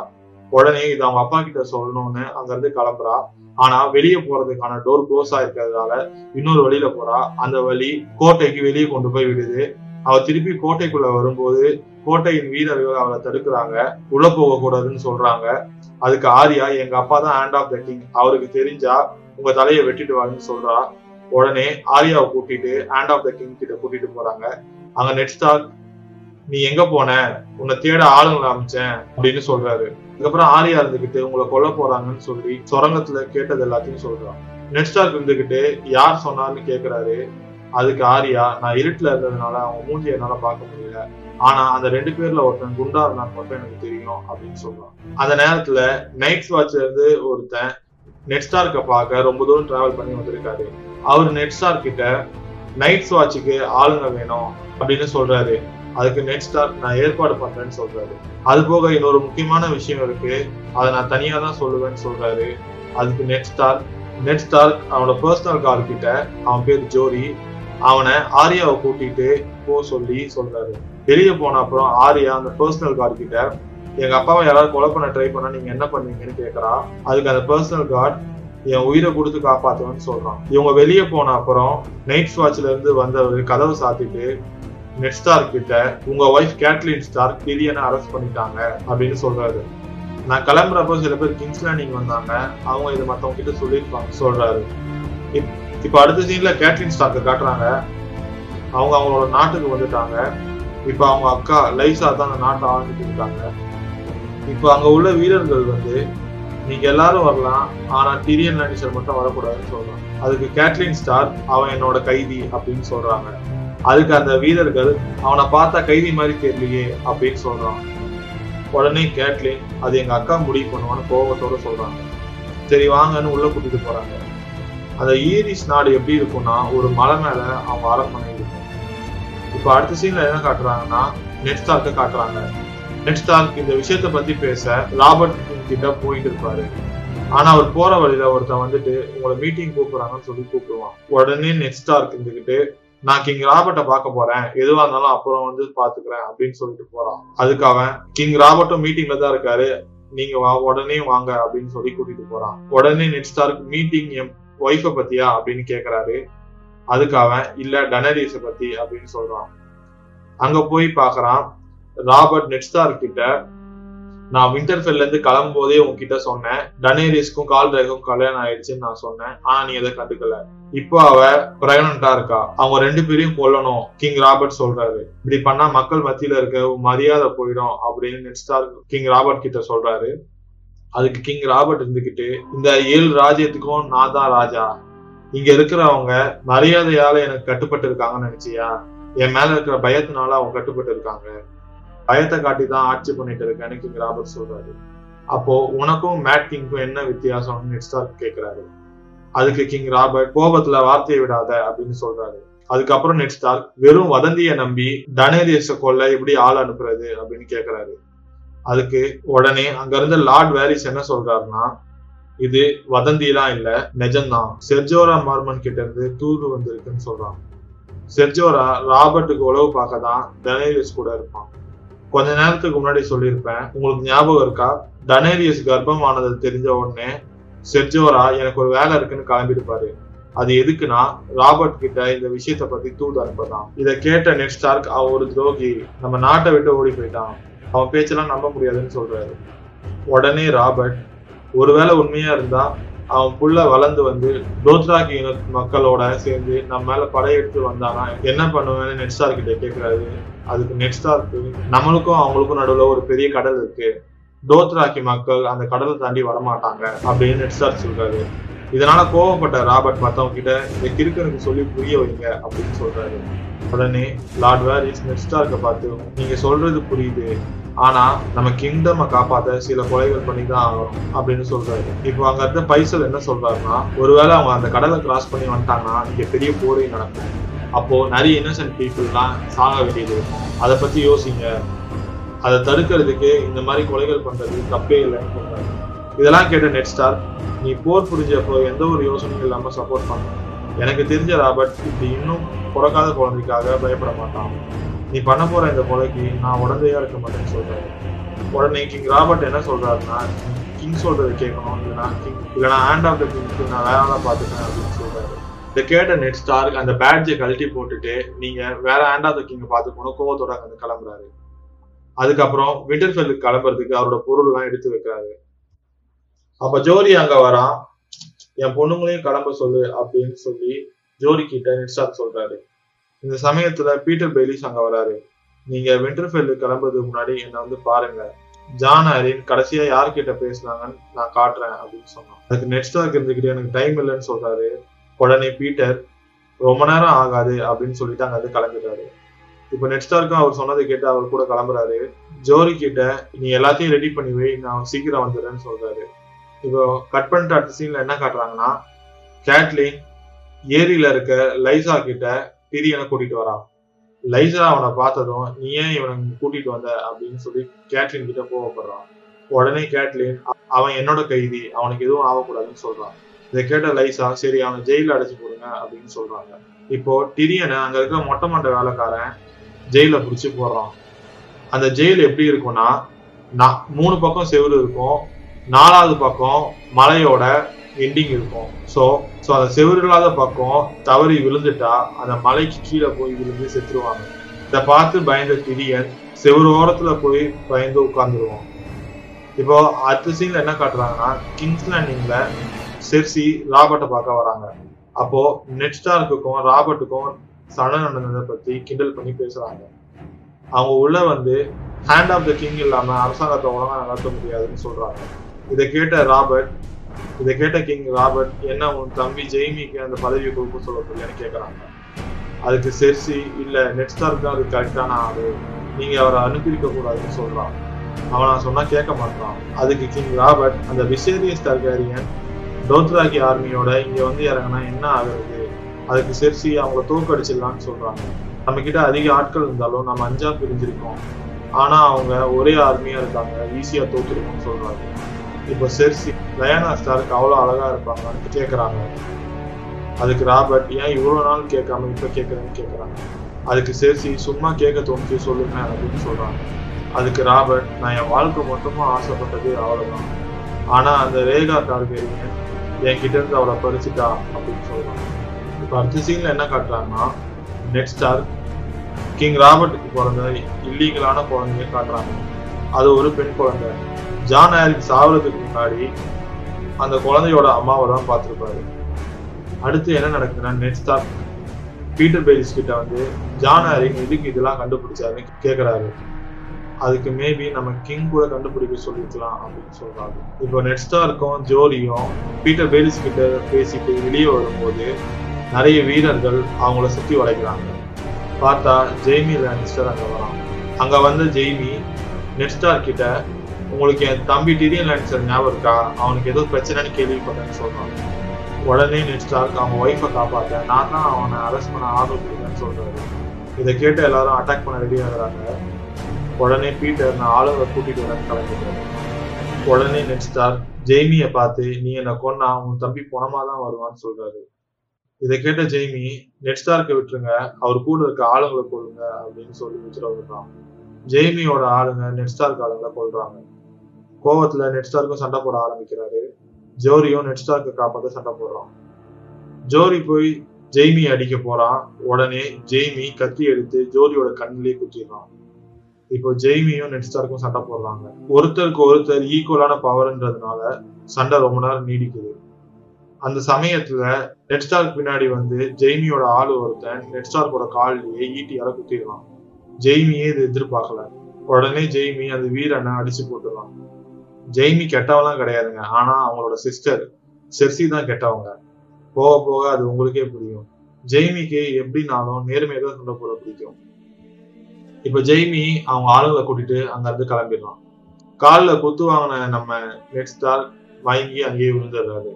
உடனே இது அவங்க அப்பா கிட்ட சொல்லணும்னு அங்க இருந்து கிளம்புறா. ஆனா வெளியே போறதுக்கான டோர் க்ளோஸ் ஆயிருக்கிறதுனால இன்னொரு வழியில போறா. அந்த வழி கோட்டைக்கு வெளியே கொண்டு போய் விடுது. அவ திருப்பி கோட்டைக்குள்ள வரும்போது கோட்டையின் வீரர்கள் அவளை தடுக்கிறாங்க. உள்ள போக கூடாதுன்னு சொல்றாங்க. அதுக்கு ஆர்யா எங்க அப்பா தான் ஹேண்ட் ஆஃப் த கிங் அவருக்கு தெரிஞ்சா உங்க தலையை வெட்டிட்டு வாங்கன்னு சொல்றா. உடனே ஆரியாவை கூட்டிட்டு ஹேண்ட் ஆஃப் த கிங் கிட்ட கூட்டிட்டு போறாங்க. அங்க நெட் ஸ்டார் நீ எங்க போன? உன்னை தேட ஆளுங்களை அமைச்சேன். அப்படின்னு சொல்றாரு. அதுக்கப்புறம் ஆரியா இருந்துகிட்டு உங்களை கொல்ல போறாங்கன்னு சொல்லி சுரங்கத்துல கேட்டது எல்லாத்தையும் சொல்றான். நெட்ஸ்டார்க் இருந்துகிட்டு யார் சொன்னார்னு கேக்குறாரு. அதுக்கு ஆரியா நான் இருட்டுல இருந்ததுனால அவங்க மூஞ்சி என்னால பார்க்க முடியல. ஆனா அந்த ரெண்டு பேர்ல ஒருத்தன் குண்டா இருந்தான் மட்டும் எனக்கு தெரியும் அப்படின்னு சொல்றான். அந்த நேரத்துல நைட்ஸ் வாட்ச்ல இருந்து ஒருத்தன் நெட்ஸ்டார்க்க பார்க்க ரொம்ப தூரம் டிராவல் பண்ணி வந்திருக்காரு. அவர் நெட் ஸ்டார் கிட்ட நைட்ஸ் வாட்சுக்கு ஆளுங்க வேணும் அப்படின்னு சொல்றாரு. அதுக்கு நெக்ஸ்ட் ஸ்டார் நான் ஏற்பாடு பண்றேன்னு சொல்றாரு. அது போக இன்னொரு முக்கியமான விஷயம் இருக்கு. அதை நான் தனியா தான் சொல்லுவேன்னு சொல்றாரு. அதுக்கு நெட் ஸ்டார் நெட் ஸ்டார் அவனோட பர்சனல் கார் கிட்ட அவன் பேர் ஜோரி. அவனை ஆர்யாவை கூட்டிட்டு போ சொல்லி சொல்றாரு. வெளியே போன அப்புறம் ஆர்யா அந்த பர்சனல் கார் கிட்ட எங்க அப்பாவை யாராவது கொலை பண்ண ட்ரை பண்ணா நீங்க என்ன பண்ணுவீங்கன்னு கேக்குறா. அதுக்கு அந்த பர்சனல் கார்டு என் உயிரை கொடுத்து காப்பாத்துவேன்னு சொல்றான். இவங்க வெளியே போன அப்புறம் நைட் வாட்ச்ல இருந்து வந்தவர் கதவை சாத்திட்டு நெட் கிட்ட உங்க ஒய்ஃப் கேட்லின் ஸ்டார் கிரியனை அரெஸ்ட் பண்ணிட்டாங்க அப்படின்னு சொல்றாரு. நான் கிளம்புறப்போ சில பேர் கிங்ஸ் லேண்டிங் வந்தாங்க. அவங்க இதை மத்தவங்க கிட்ட சொல்லியிருப்பாங்க சொல்றாரு. இப்போ அடுத்த சீன்ல கேட்லின் ஸ்டார்க்கை காட்டுறாங்க. அவங்க அவங்களோட நாட்டுக்கு வந்துட்டாங்க. இப்போ அவங்க அக்கா லைசா தான் அந்த நாட்டை ஆழ்ந்துட்டு இருக்காங்க. இப்போ அங்க உள்ள வீரர்கள் வந்து நீங்க எல்லாரும் வரலாம் ஆனா டிரியன் லேண்டிசர் மட்டும் வரக்கூடாதுன்னு சொல்றான் அதுக்கு கேட்லின் ஸ்டார் அவன் என்னோட கைதி அப்படின்னு சொல்றாங்க. அதுக்கு அந்த வீரர்கள் அவனை பார்த்தா கைதி மாதிரி தெரியலையே அப்படின்னு சொல்றான். உடனே கேட்லின் அது எங்க அக்கா முடிவு பண்ணுவான்னு கோபத்தோட சொல்றாங்க. சரி வாங்கன்னு உள்ள கூட்டிட்டு போறாங்க. அந்த ஈரிஸ் நாடு எப்படி இருக்கும்னா ஒரு மலை மேல அவங்க அரண்மனை இருக்கும். இப்போ அடுத்த சீன்ல என்ன காட்டுறாங்கன்னா நெட்ஸ்டார்க்க காட்டுறாங்க. நெட்ஸ்டார்க் இந்த விஷயத்த பத்தி பேச ராபர்ட் கிட்ட போயிட்டு இருப்பாரு. ஆனா அவர் போற வழியில ஒருத்தன் வந்துட்டு உங்களை மீட்டிங் கூப்பிடுறாங்கன்னு சொல்லி கூப்பிடுவான். உடனே நெட்ஸ்டார்க் இருந்துகிட்டு நான் கிங் ராபர்ட்டை பார்க்க போறேன். எதுவா இருந்தாலும் அப்புறம் வந்து பாத்துக்கிறேன் அப்படின்னு சொல்லிட்டு போறான். அதுக்கு அவன் கிங் ராபர்ட்டும் மீட்டிங்ல தான் இருக்காரு. நீங்க வா உடனே வாங்க அப்படின்னு சொல்லி கூட்டிட்டு போறான். உடனே நெட் ஸ்டார்க் மீட்டிங் என் ஒய்ஃபை பத்தியா அப்படின்னு கேக்குறாரு. அதுக்கு அவன் இல்ல டனரிஸ பத்தி அப்படின்னு சொல்றான். அங்க போய் பாக்குறான் ராபர்ட் நெட்ஸ்டார் கிட்ட நான் விண்டர்ஃபெல்ல இருந்து கிளம்பும் போதே உங்ககிட்ட சொன்னேன். டனேரிஸ்க்கும் கால்ரேக்கும் கல்யாணம் ஆயிடுச்சுன்னு நான் சொன்னேன். ஆனா நீ எதை கண்டுக்கல. இப்போ அவ பிரெக்னண்டா இருக்கா? அவங்க ரெண்டு பேரையும் கொல்லணும். கிங் ராபர்ட் சொல்றாரு. இப்படி பண்ணா மக்கள் மத்தியில இருக்க மரியாதை போயிடும் அப்படின்னு நெட்ஸ்டார் கிங் ராபர்ட் கிட்ட சொல்றாரு. அதுக்கு கிங் ராபர்ட் இருந்துகிட்டு இந்த ஏழு ராஜ்யத்துக்கும் நான் தான் ராஜா. இங்க இருக்கிறவங்க மரியாதையால எனக்கு கட்டுப்பட்டு இருக்காங்கன்னு நினைச்சியா? என் மேல இருக்கிற பயத்தினால அவங்க கட்டுப்பட்டு இருக்காங்க பயத்தை காட்டி தான் ஆட்சி பண்ணிட்டு இருக்கேன்னு கிங் ராபர்ட் சொல்றாரு. அப்போ உனக்கும் மேட் கிங்க்கும் என்ன வித்தியாசம்னு நெட்ஸ்டார் கேக்குறாரு. அதுக்கு கிங் ராபர்ட் கோபத்துல வார்த்தையை விடாத அப்படின்னு சொல்றாரு. அதுக்கப்புறம் நெட் ஸ்டார் வெறும் வதந்திய நம்பி டனேரியஸ கொல்ல எப்படி ஆள் அனுப்புறது அப்படின்னு கேக்குறாரு. அதுக்கு உடனே அங்க இருந்த லார்ட் வேரிஸ் என்ன சொல்றாருன்னா இது வதந்திலாம் இல்ல நிஜம்தான். செர்ஜோரா மார்மன் கிட்ட இருந்து தூது வந்திருக்குன்னு சொல்றான் செர்ஜோரா ராபர்ட்டுக்கு உழவு பார்க்க தான் டனேரியஸ் கூட இருப்பான். கொஞ்ச நேரத்துக்கு முன்னாடி சொல்லியிருப்பேன் உங்களுக்கு ஞாபகம் இருக்கா? டனேரியஸ் கர்ப்பமானது தெரிஞ்ச உடனே செர்ஜோரா எனக்கு ஒரு வேலை இருக்குன்னு கிளம்பிருப்பாரு அது எதுக்குன்னா ராபர்ட் கிட்ட இந்த விஷயத்த பத்தி தூது அனுப்பதான் இதை கேட்ட நெட் ஸ்டார்க் அவன் ஒரு துரோகி. நம்ம நாட்டை விட்டு ஓடி போயிட்டான். அவன் பேச்செல்லாம் நம்ப முடியாதுன்னு சொல்றாரு. உடனே ராபர்ட் ஒருவேளை உண்மையா இருந்தா அவன் புள்ள வளர்ந்து வந்து டோத்ராக் இன மக்களோட சேர்ந்து நம்ம மேல படையெடுத்து வந்தானா? என்ன பண்ணுவேன்னு நெட் ஸ்டார் கிட்ட கேக்குறாரு. அதுக்கு நெட் ஸ்டார்க்கு நம்மளுக்கும் அவங்களுக்கும் நடுவுல ஒரு பெரிய கடல் இருக்கு. டோத்ராக்கி மக்கள் அந்த கடலை தாண்டி வரமாட்டாங்க அப்படின்னு நெட்ஸ்டார் சொல்றாரு. இதனால கோவப்பட்ட ராபர்ட் மத்தவங்க கிட்ட இந்த கிறுக்கனுக்கு சொல்லி புரிய வைங்க அப்படின்னு சொல்றாரு. உடனே லார்ட் வேரிஸ் நெட்ஸ்டார்க்க பார்த்து நீங்க சொல்றது புரியுது. ஆனா நம்ம கிங்டம் காப்பாத்த சில கொலைகள் பண்ணி தான் ஆகணும் அப்படின்னு சொல்றாரு. இப்போ அங்க இருந்த பைசல் என்ன சொல்றாருன்னா ஒருவேளை அவங்க அந்த கடலை கிராஸ் பண்ணி வந்துட்டாங்கன்னா இங்க பெரிய போரே நடக்கும். அப்போ நிறைய இன்னசென்ட் பீப்புள்லாம் சாக வேண்டியது இருக்கும். அதை பத்தி யோசிங்க. அதை தடுக்கிறதுக்கு இந்த மாதிரி கொலைகள் பண்றது தப்பே இல்லைன்னு சொல்றாரு இதெல்லாம் கேட்ட நெட் ஸ்டார் நீ போர் புரிஞ்சப்போ எந்த ஒரு யோசனையும் இல்லாம சப்போர்ட் பண்ண. எனக்கு தெரிஞ்ச ராபர்ட் இப்படி இன்னும் பிறக்காத குழந்தைக்காக பயப்பட மாட்டான். நீ பண்ண போற இந்த கொலைக்கு நான் உடந்தையா இருக்க மாட்டேன்னு சொல்றேன் உடனே கிங் ராபர்ட் என்ன சொல்றாருன்னா கிங் சொல்றது கேட்கணும். இல்லைனா கிங் இல்லைனா ஹேண்ட் ஆஃப் த கிங்க்கு நான் வேற ஆளா பாத்துட்டேன் அப்படின்னு சொல்றாரு. இதை கேட்ட நெட் ஸ்டார்க் அந்த பேட்ஜை கழட்டி போட்டுட்டு நீங்க வேற ஹேண்ட் ஆஃப் த கிங் பார்த்துக்கணும் கோவத்தோட அங்க கிளம்புறாரு. அதுக்கப்புறம் விண்டர்ஃபெல்லுக்கு கிளம்புறதுக்கு அவரோட பொருள் எல்லாம் எடுத்து வைக்கிறாரு. அப்ப ஜோரி அங்க வரான். என் பொண்ணுங்களையும் கிளம்ப சொல்லு அப்படின்னு சொல்லி ஜோரி கிட்ட நெட்ஸ்டாக் சொல்றாரு. இந்த சமயத்துல பீட்டர் பெய்லிஸ் அங்க வராரு. நீங்க விண்டர்ஃபெல்லு கிளம்புறதுக்கு முன்னாடி என்ன வந்து பாருங்க. ஜான் அரின் கடைசியா யார்கிட்ட பேசுனாங்கன்னு நான் காட்டுறேன் அப்படின்னு சொன்னான். அதுக்கு நெட்ஸ்டாக் இருந்துகிட்டு எனக்கு டைம் இல்லைன்னு சொல்றாரு. உடனே பீட்டர் ரொம்ப நேரம் ஆகாது அப்படின்னு சொல்லிட்டு அங்க வந்து கிளம்பிட்டாரு இப்ப நெட்ஸ்டாருக்கும் அவர் சொன்னதை கேட்டு அவர் கூட கிளம்புறாரு. ஜோரி கிட்ட நீ எல்லாத்தையும் ரெடி பண்ணி வை நான் சீக்கிரம் வந்துடுறேன்னு சொல்றாரு. இப்போ கட் பண்ணிட்டு அடுத்த சீன்ல என்ன காட்டுறாங்கன்னா கேட்லின் ஏரியில இருக்க லைசா கிட்ட டிரியனை கூட்டிட்டு வரா. லைசா அவனை பார்த்ததும் நீ ஏன் இவனை கூட்டிட்டு வந்த? அப்படின்னு சொல்லி கேட்லின் கிட்ட கோவப்படுறான் உடனே கேட்லின் அவன் என்னோட கைதி அவனுக்கு எதுவும் ஆகக்கூடாதுன்னு சொல்றான். இதை கேட்ட லைசா சரி அவனை ஜெயில அடைச்சு போடுங்க அப்படின்னு சொல்றாங்க. இப்போ டிரியனை அங்க இருக்க மொட்டை மண்ட வேலைக்காரன் ஜெயில புடிச்சு போடுறான். அந்த ஜெயில் எப்படி இருக்கும்னா மூணு பக்கம் செவுரு இருக்கும் நாலாவது பக்கம் மலையோட எண்டிங் இருக்கும். ஸோ ஸோ அந்த செவுரு இல்லாத பக்கம் தவறி விழுந்துட்டா அந்த மலைக்கு கீழே போய் விழுந்து செத்துருவாங்க. இதை பார்த்து பயந்த திடீர் செவுரு ஓரத்துல போய் பயந்து உட்கார்ந்துருவோம் இப்போ அடுத்த சீன்ல என்ன காட்டுறாங்கன்னா கிங்ஸ் லேண்டிங்ல செர்சி ராபர்ட்டை பார்க்க வராங்க. அப்போ நெட் ஸ்டார்க்குக்கும் ராபர்ட்டுக்கும் சண்டை நடந்ததை பத்தி கிண்டல் பண்ணி பேசுறாங்க. அவங்க உள்ள வந்து ஹேண்ட் ஆஃப் த கிங் இல்லாம அரசாங்கத்தை ஒழுங்கா நடத்த முடியாதுன்னு சொல்றாங்க. இதை கேட்ட ராபர்ட் இதை கேட்ட கிங் ராபர்ட் என்ன உன் தம்பி ஜெய்மிக்கு அந்த பதவியை கொடுக்க சொல்ல போறியான்னு அதுக்கு செர்சி இல்ல நெட்ஸ்டார் தான் அது கரெக்டான ஆளு. நீங்க அவரை அனுப்பியிருக்க கூடாதுன்னு சொல்றான். அவன் நான் சொன்னா கேட்க மாட்டான். அதுக்கு கிங் ராபர்ட் அந்த விசேரியஸ் தர்காரியன் டோத்ராகி ஆர்மியோட இங்க வந்து இறங்கினா என்ன ஆகுறது? அதுக்கு செர்சி அவங்க தோக்கடிச்சிடலாம்னு சொல்றாங்க. நம்ம கிட்ட அதிக ஆட்கள் இருந்தாலும் நம்ம அஞ்சா பிரிஞ்சிருக்கோம். ஆனா அவங்க ஒரே ஆர்மியா இருக்காங்க. ஈஸியா தோத்துருக்கோம்னு சொல்றாங்க. இப்போ செர்சி லயானா ஸ்டாருக்கு அவ்வளோ அழகா இருப்பாங்கன்னு கேக்குறாங்க. அதுக்கு ராபர்ட் ஏன் இவ்வளவு நாள் கேட்காம இப்ப கேட்குறேன்னு கேக்குறாங்க? அதுக்கு செர்சி சும்மா கேட்க தோணுச்சு சொல்லுங்க அப்படின்னு சொல்றாங்க. அதுக்கு ராபர்ட் நான் என் வாழ்க்கை மட்டுமா ஆசைப்பட்டது அவ்வளவுதான். ஆனா அந்த ரேகா டார்கெரியன் என்கிட்ட இருந்து அவளை பறிச்சுட்டா அப்படின்னு சொல்றாங்க. இப்போ அடுத்த சீன்ல என்ன காட்டுறாங்கன்னா நெட் ஸ்டார் கிங் ராபர்ட்டுக்கு பிறந்த இல்லீகலான குழந்தைய காட்டுறாங்க. அது ஒரு பெண் குழந்தை. ஜான் ஆரிக் சாவறதுக்கு முன்னாடி அந்த குழந்தையோட அம்மாவை தான் பார்த்துருப்பாரு. அடுத்து என்ன நடக்குதுன்னா நெட் ஸ்டார் பீட்டர் பேரிஸ் கிட்ட வந்து ஜான் ஆரிக் எதுக்கு இதெல்லாம் கண்டுபிடிச்சாருன்னு கேட்குறாரு அதுக்கு மேபி நம்ம கிங் கூட கண்டுபிடிக்க சொல்லிக்கலாம் அப்படின்னு சொல்றாங்க இப்போ நெட் ஸ்டாருக்கும் ஜோலியும் பீட்டர் பேரிஸ் கிட்ட பேசிட்டு வெளியே வரும்போது நிறைய வீரர்கள் அவங்கள சுத்தி வளைக்கிறாங்க. பார்த்தா ஜெய்மி லேனிஸ்டர் அங்க வரான். அங்க வந்த ஜெய்மி நெட்ஸ்டார் கிட்ட உங்களுக்கு என் தம்பி டிரியன் லேனிஸ்டர் ஞாபகம் இருக்கா? அவனுக்கு ஏதோ பிரச்சனைன்னு கேள்விப்பட்டேன்னு சொல்கிறான் உடனே நெட்ஸ்டார்க் அவங்க ஒய்ஃபை காப்பாற்ற நான் தான் அவனை அரெஸ்ட் பண்ண ஆர்டர் கொடுத்தேன்னு சொல்றாரு. இதை கேட்டு எல்லாரும் அட்டாக் பண்ண ரெடி உடனே பீட்டர் நான் ஆளுநரை கூட்டிட்டு வர கிளம்பிட்டாரு. உடனே நெட்ஸ்டார் ஜெய்மியை பார்த்து நீ என்னை கொன்னா உன் தம்பி பணமா தான் வருவான்னு சொல்றாரு. இதை கேட்ட ஜெய்மி நெட்ஸ்டார்க்கு விட்டுருங்க. அவர் கூட இருக்க ஆளுங்களை கொள்ளுங்க அப்படின்னு சொல்லி உத்தரவிடுறான் ஜெய்மியோட ஆளுங்க நெட்ஸ்டார்க் ஆளுங்களை கொள்றாங்க கோவத்துல நெட்ஸ்டார்க்கும் சண்டை போட ஆரம்பிக்கிறாரு. ஜோரியும் நெட்ஸ்டார்க்கு காப்பாற்ற சண்டை போடுறான். ஜோரி போய் ஜெய்மி அடிக்க போறான். உடனே ஜெய்மி கத்தி எடுத்து ஜோரியோட கண்ணிலேயே குத்திடுறான். இப்போ ஜெய்மியும் நெட்ஸ்டார்க்கும் சண்டை போடுறாங்க. ஒருத்தருக்கு ஒருத்தர் ஈக்குவலான பவர்ன்றதுனால சண்டை ரொம்ப நேரம் நீடிக்குது. அந்த சமயத்துல நெட்ஸ்டார்க் பின்னாடி வந்து ஜெய்மியோட ஆளு ஒருத்தன் நெட்ஸ்டார்க்கோட காலிலேயே ஈட்டியால குத்திடலாம் ஜெய்மியே இது எதிர்பார்க்கல. உடனே ஜெய்மி அந்த வீரனை அடிச்சு போட்டுடலாம் ஜெய்மி கெட்டவெல்லாம் கிடையாதுங்க. ஆனா அவங்களோட சிஸ்டர் செர்சி தான் கெட்டவங்க. போக போக அது உங்களுக்கே புரியும். ஜெய்மிக்கு எப்படினாலும் நேர்மையாக தான் சண்டை பிடிக்கும். இப்ப ஜெய்மி அவங்க ஆளுங்களை கூட்டிட்டு அங்க இருந்து கிளம்பிடலாம் காலில் குத்து வாங்கின நம்ம நெட் ஸ்டார் வாங்கி அங்கேயே விழுந்துடுறாரு.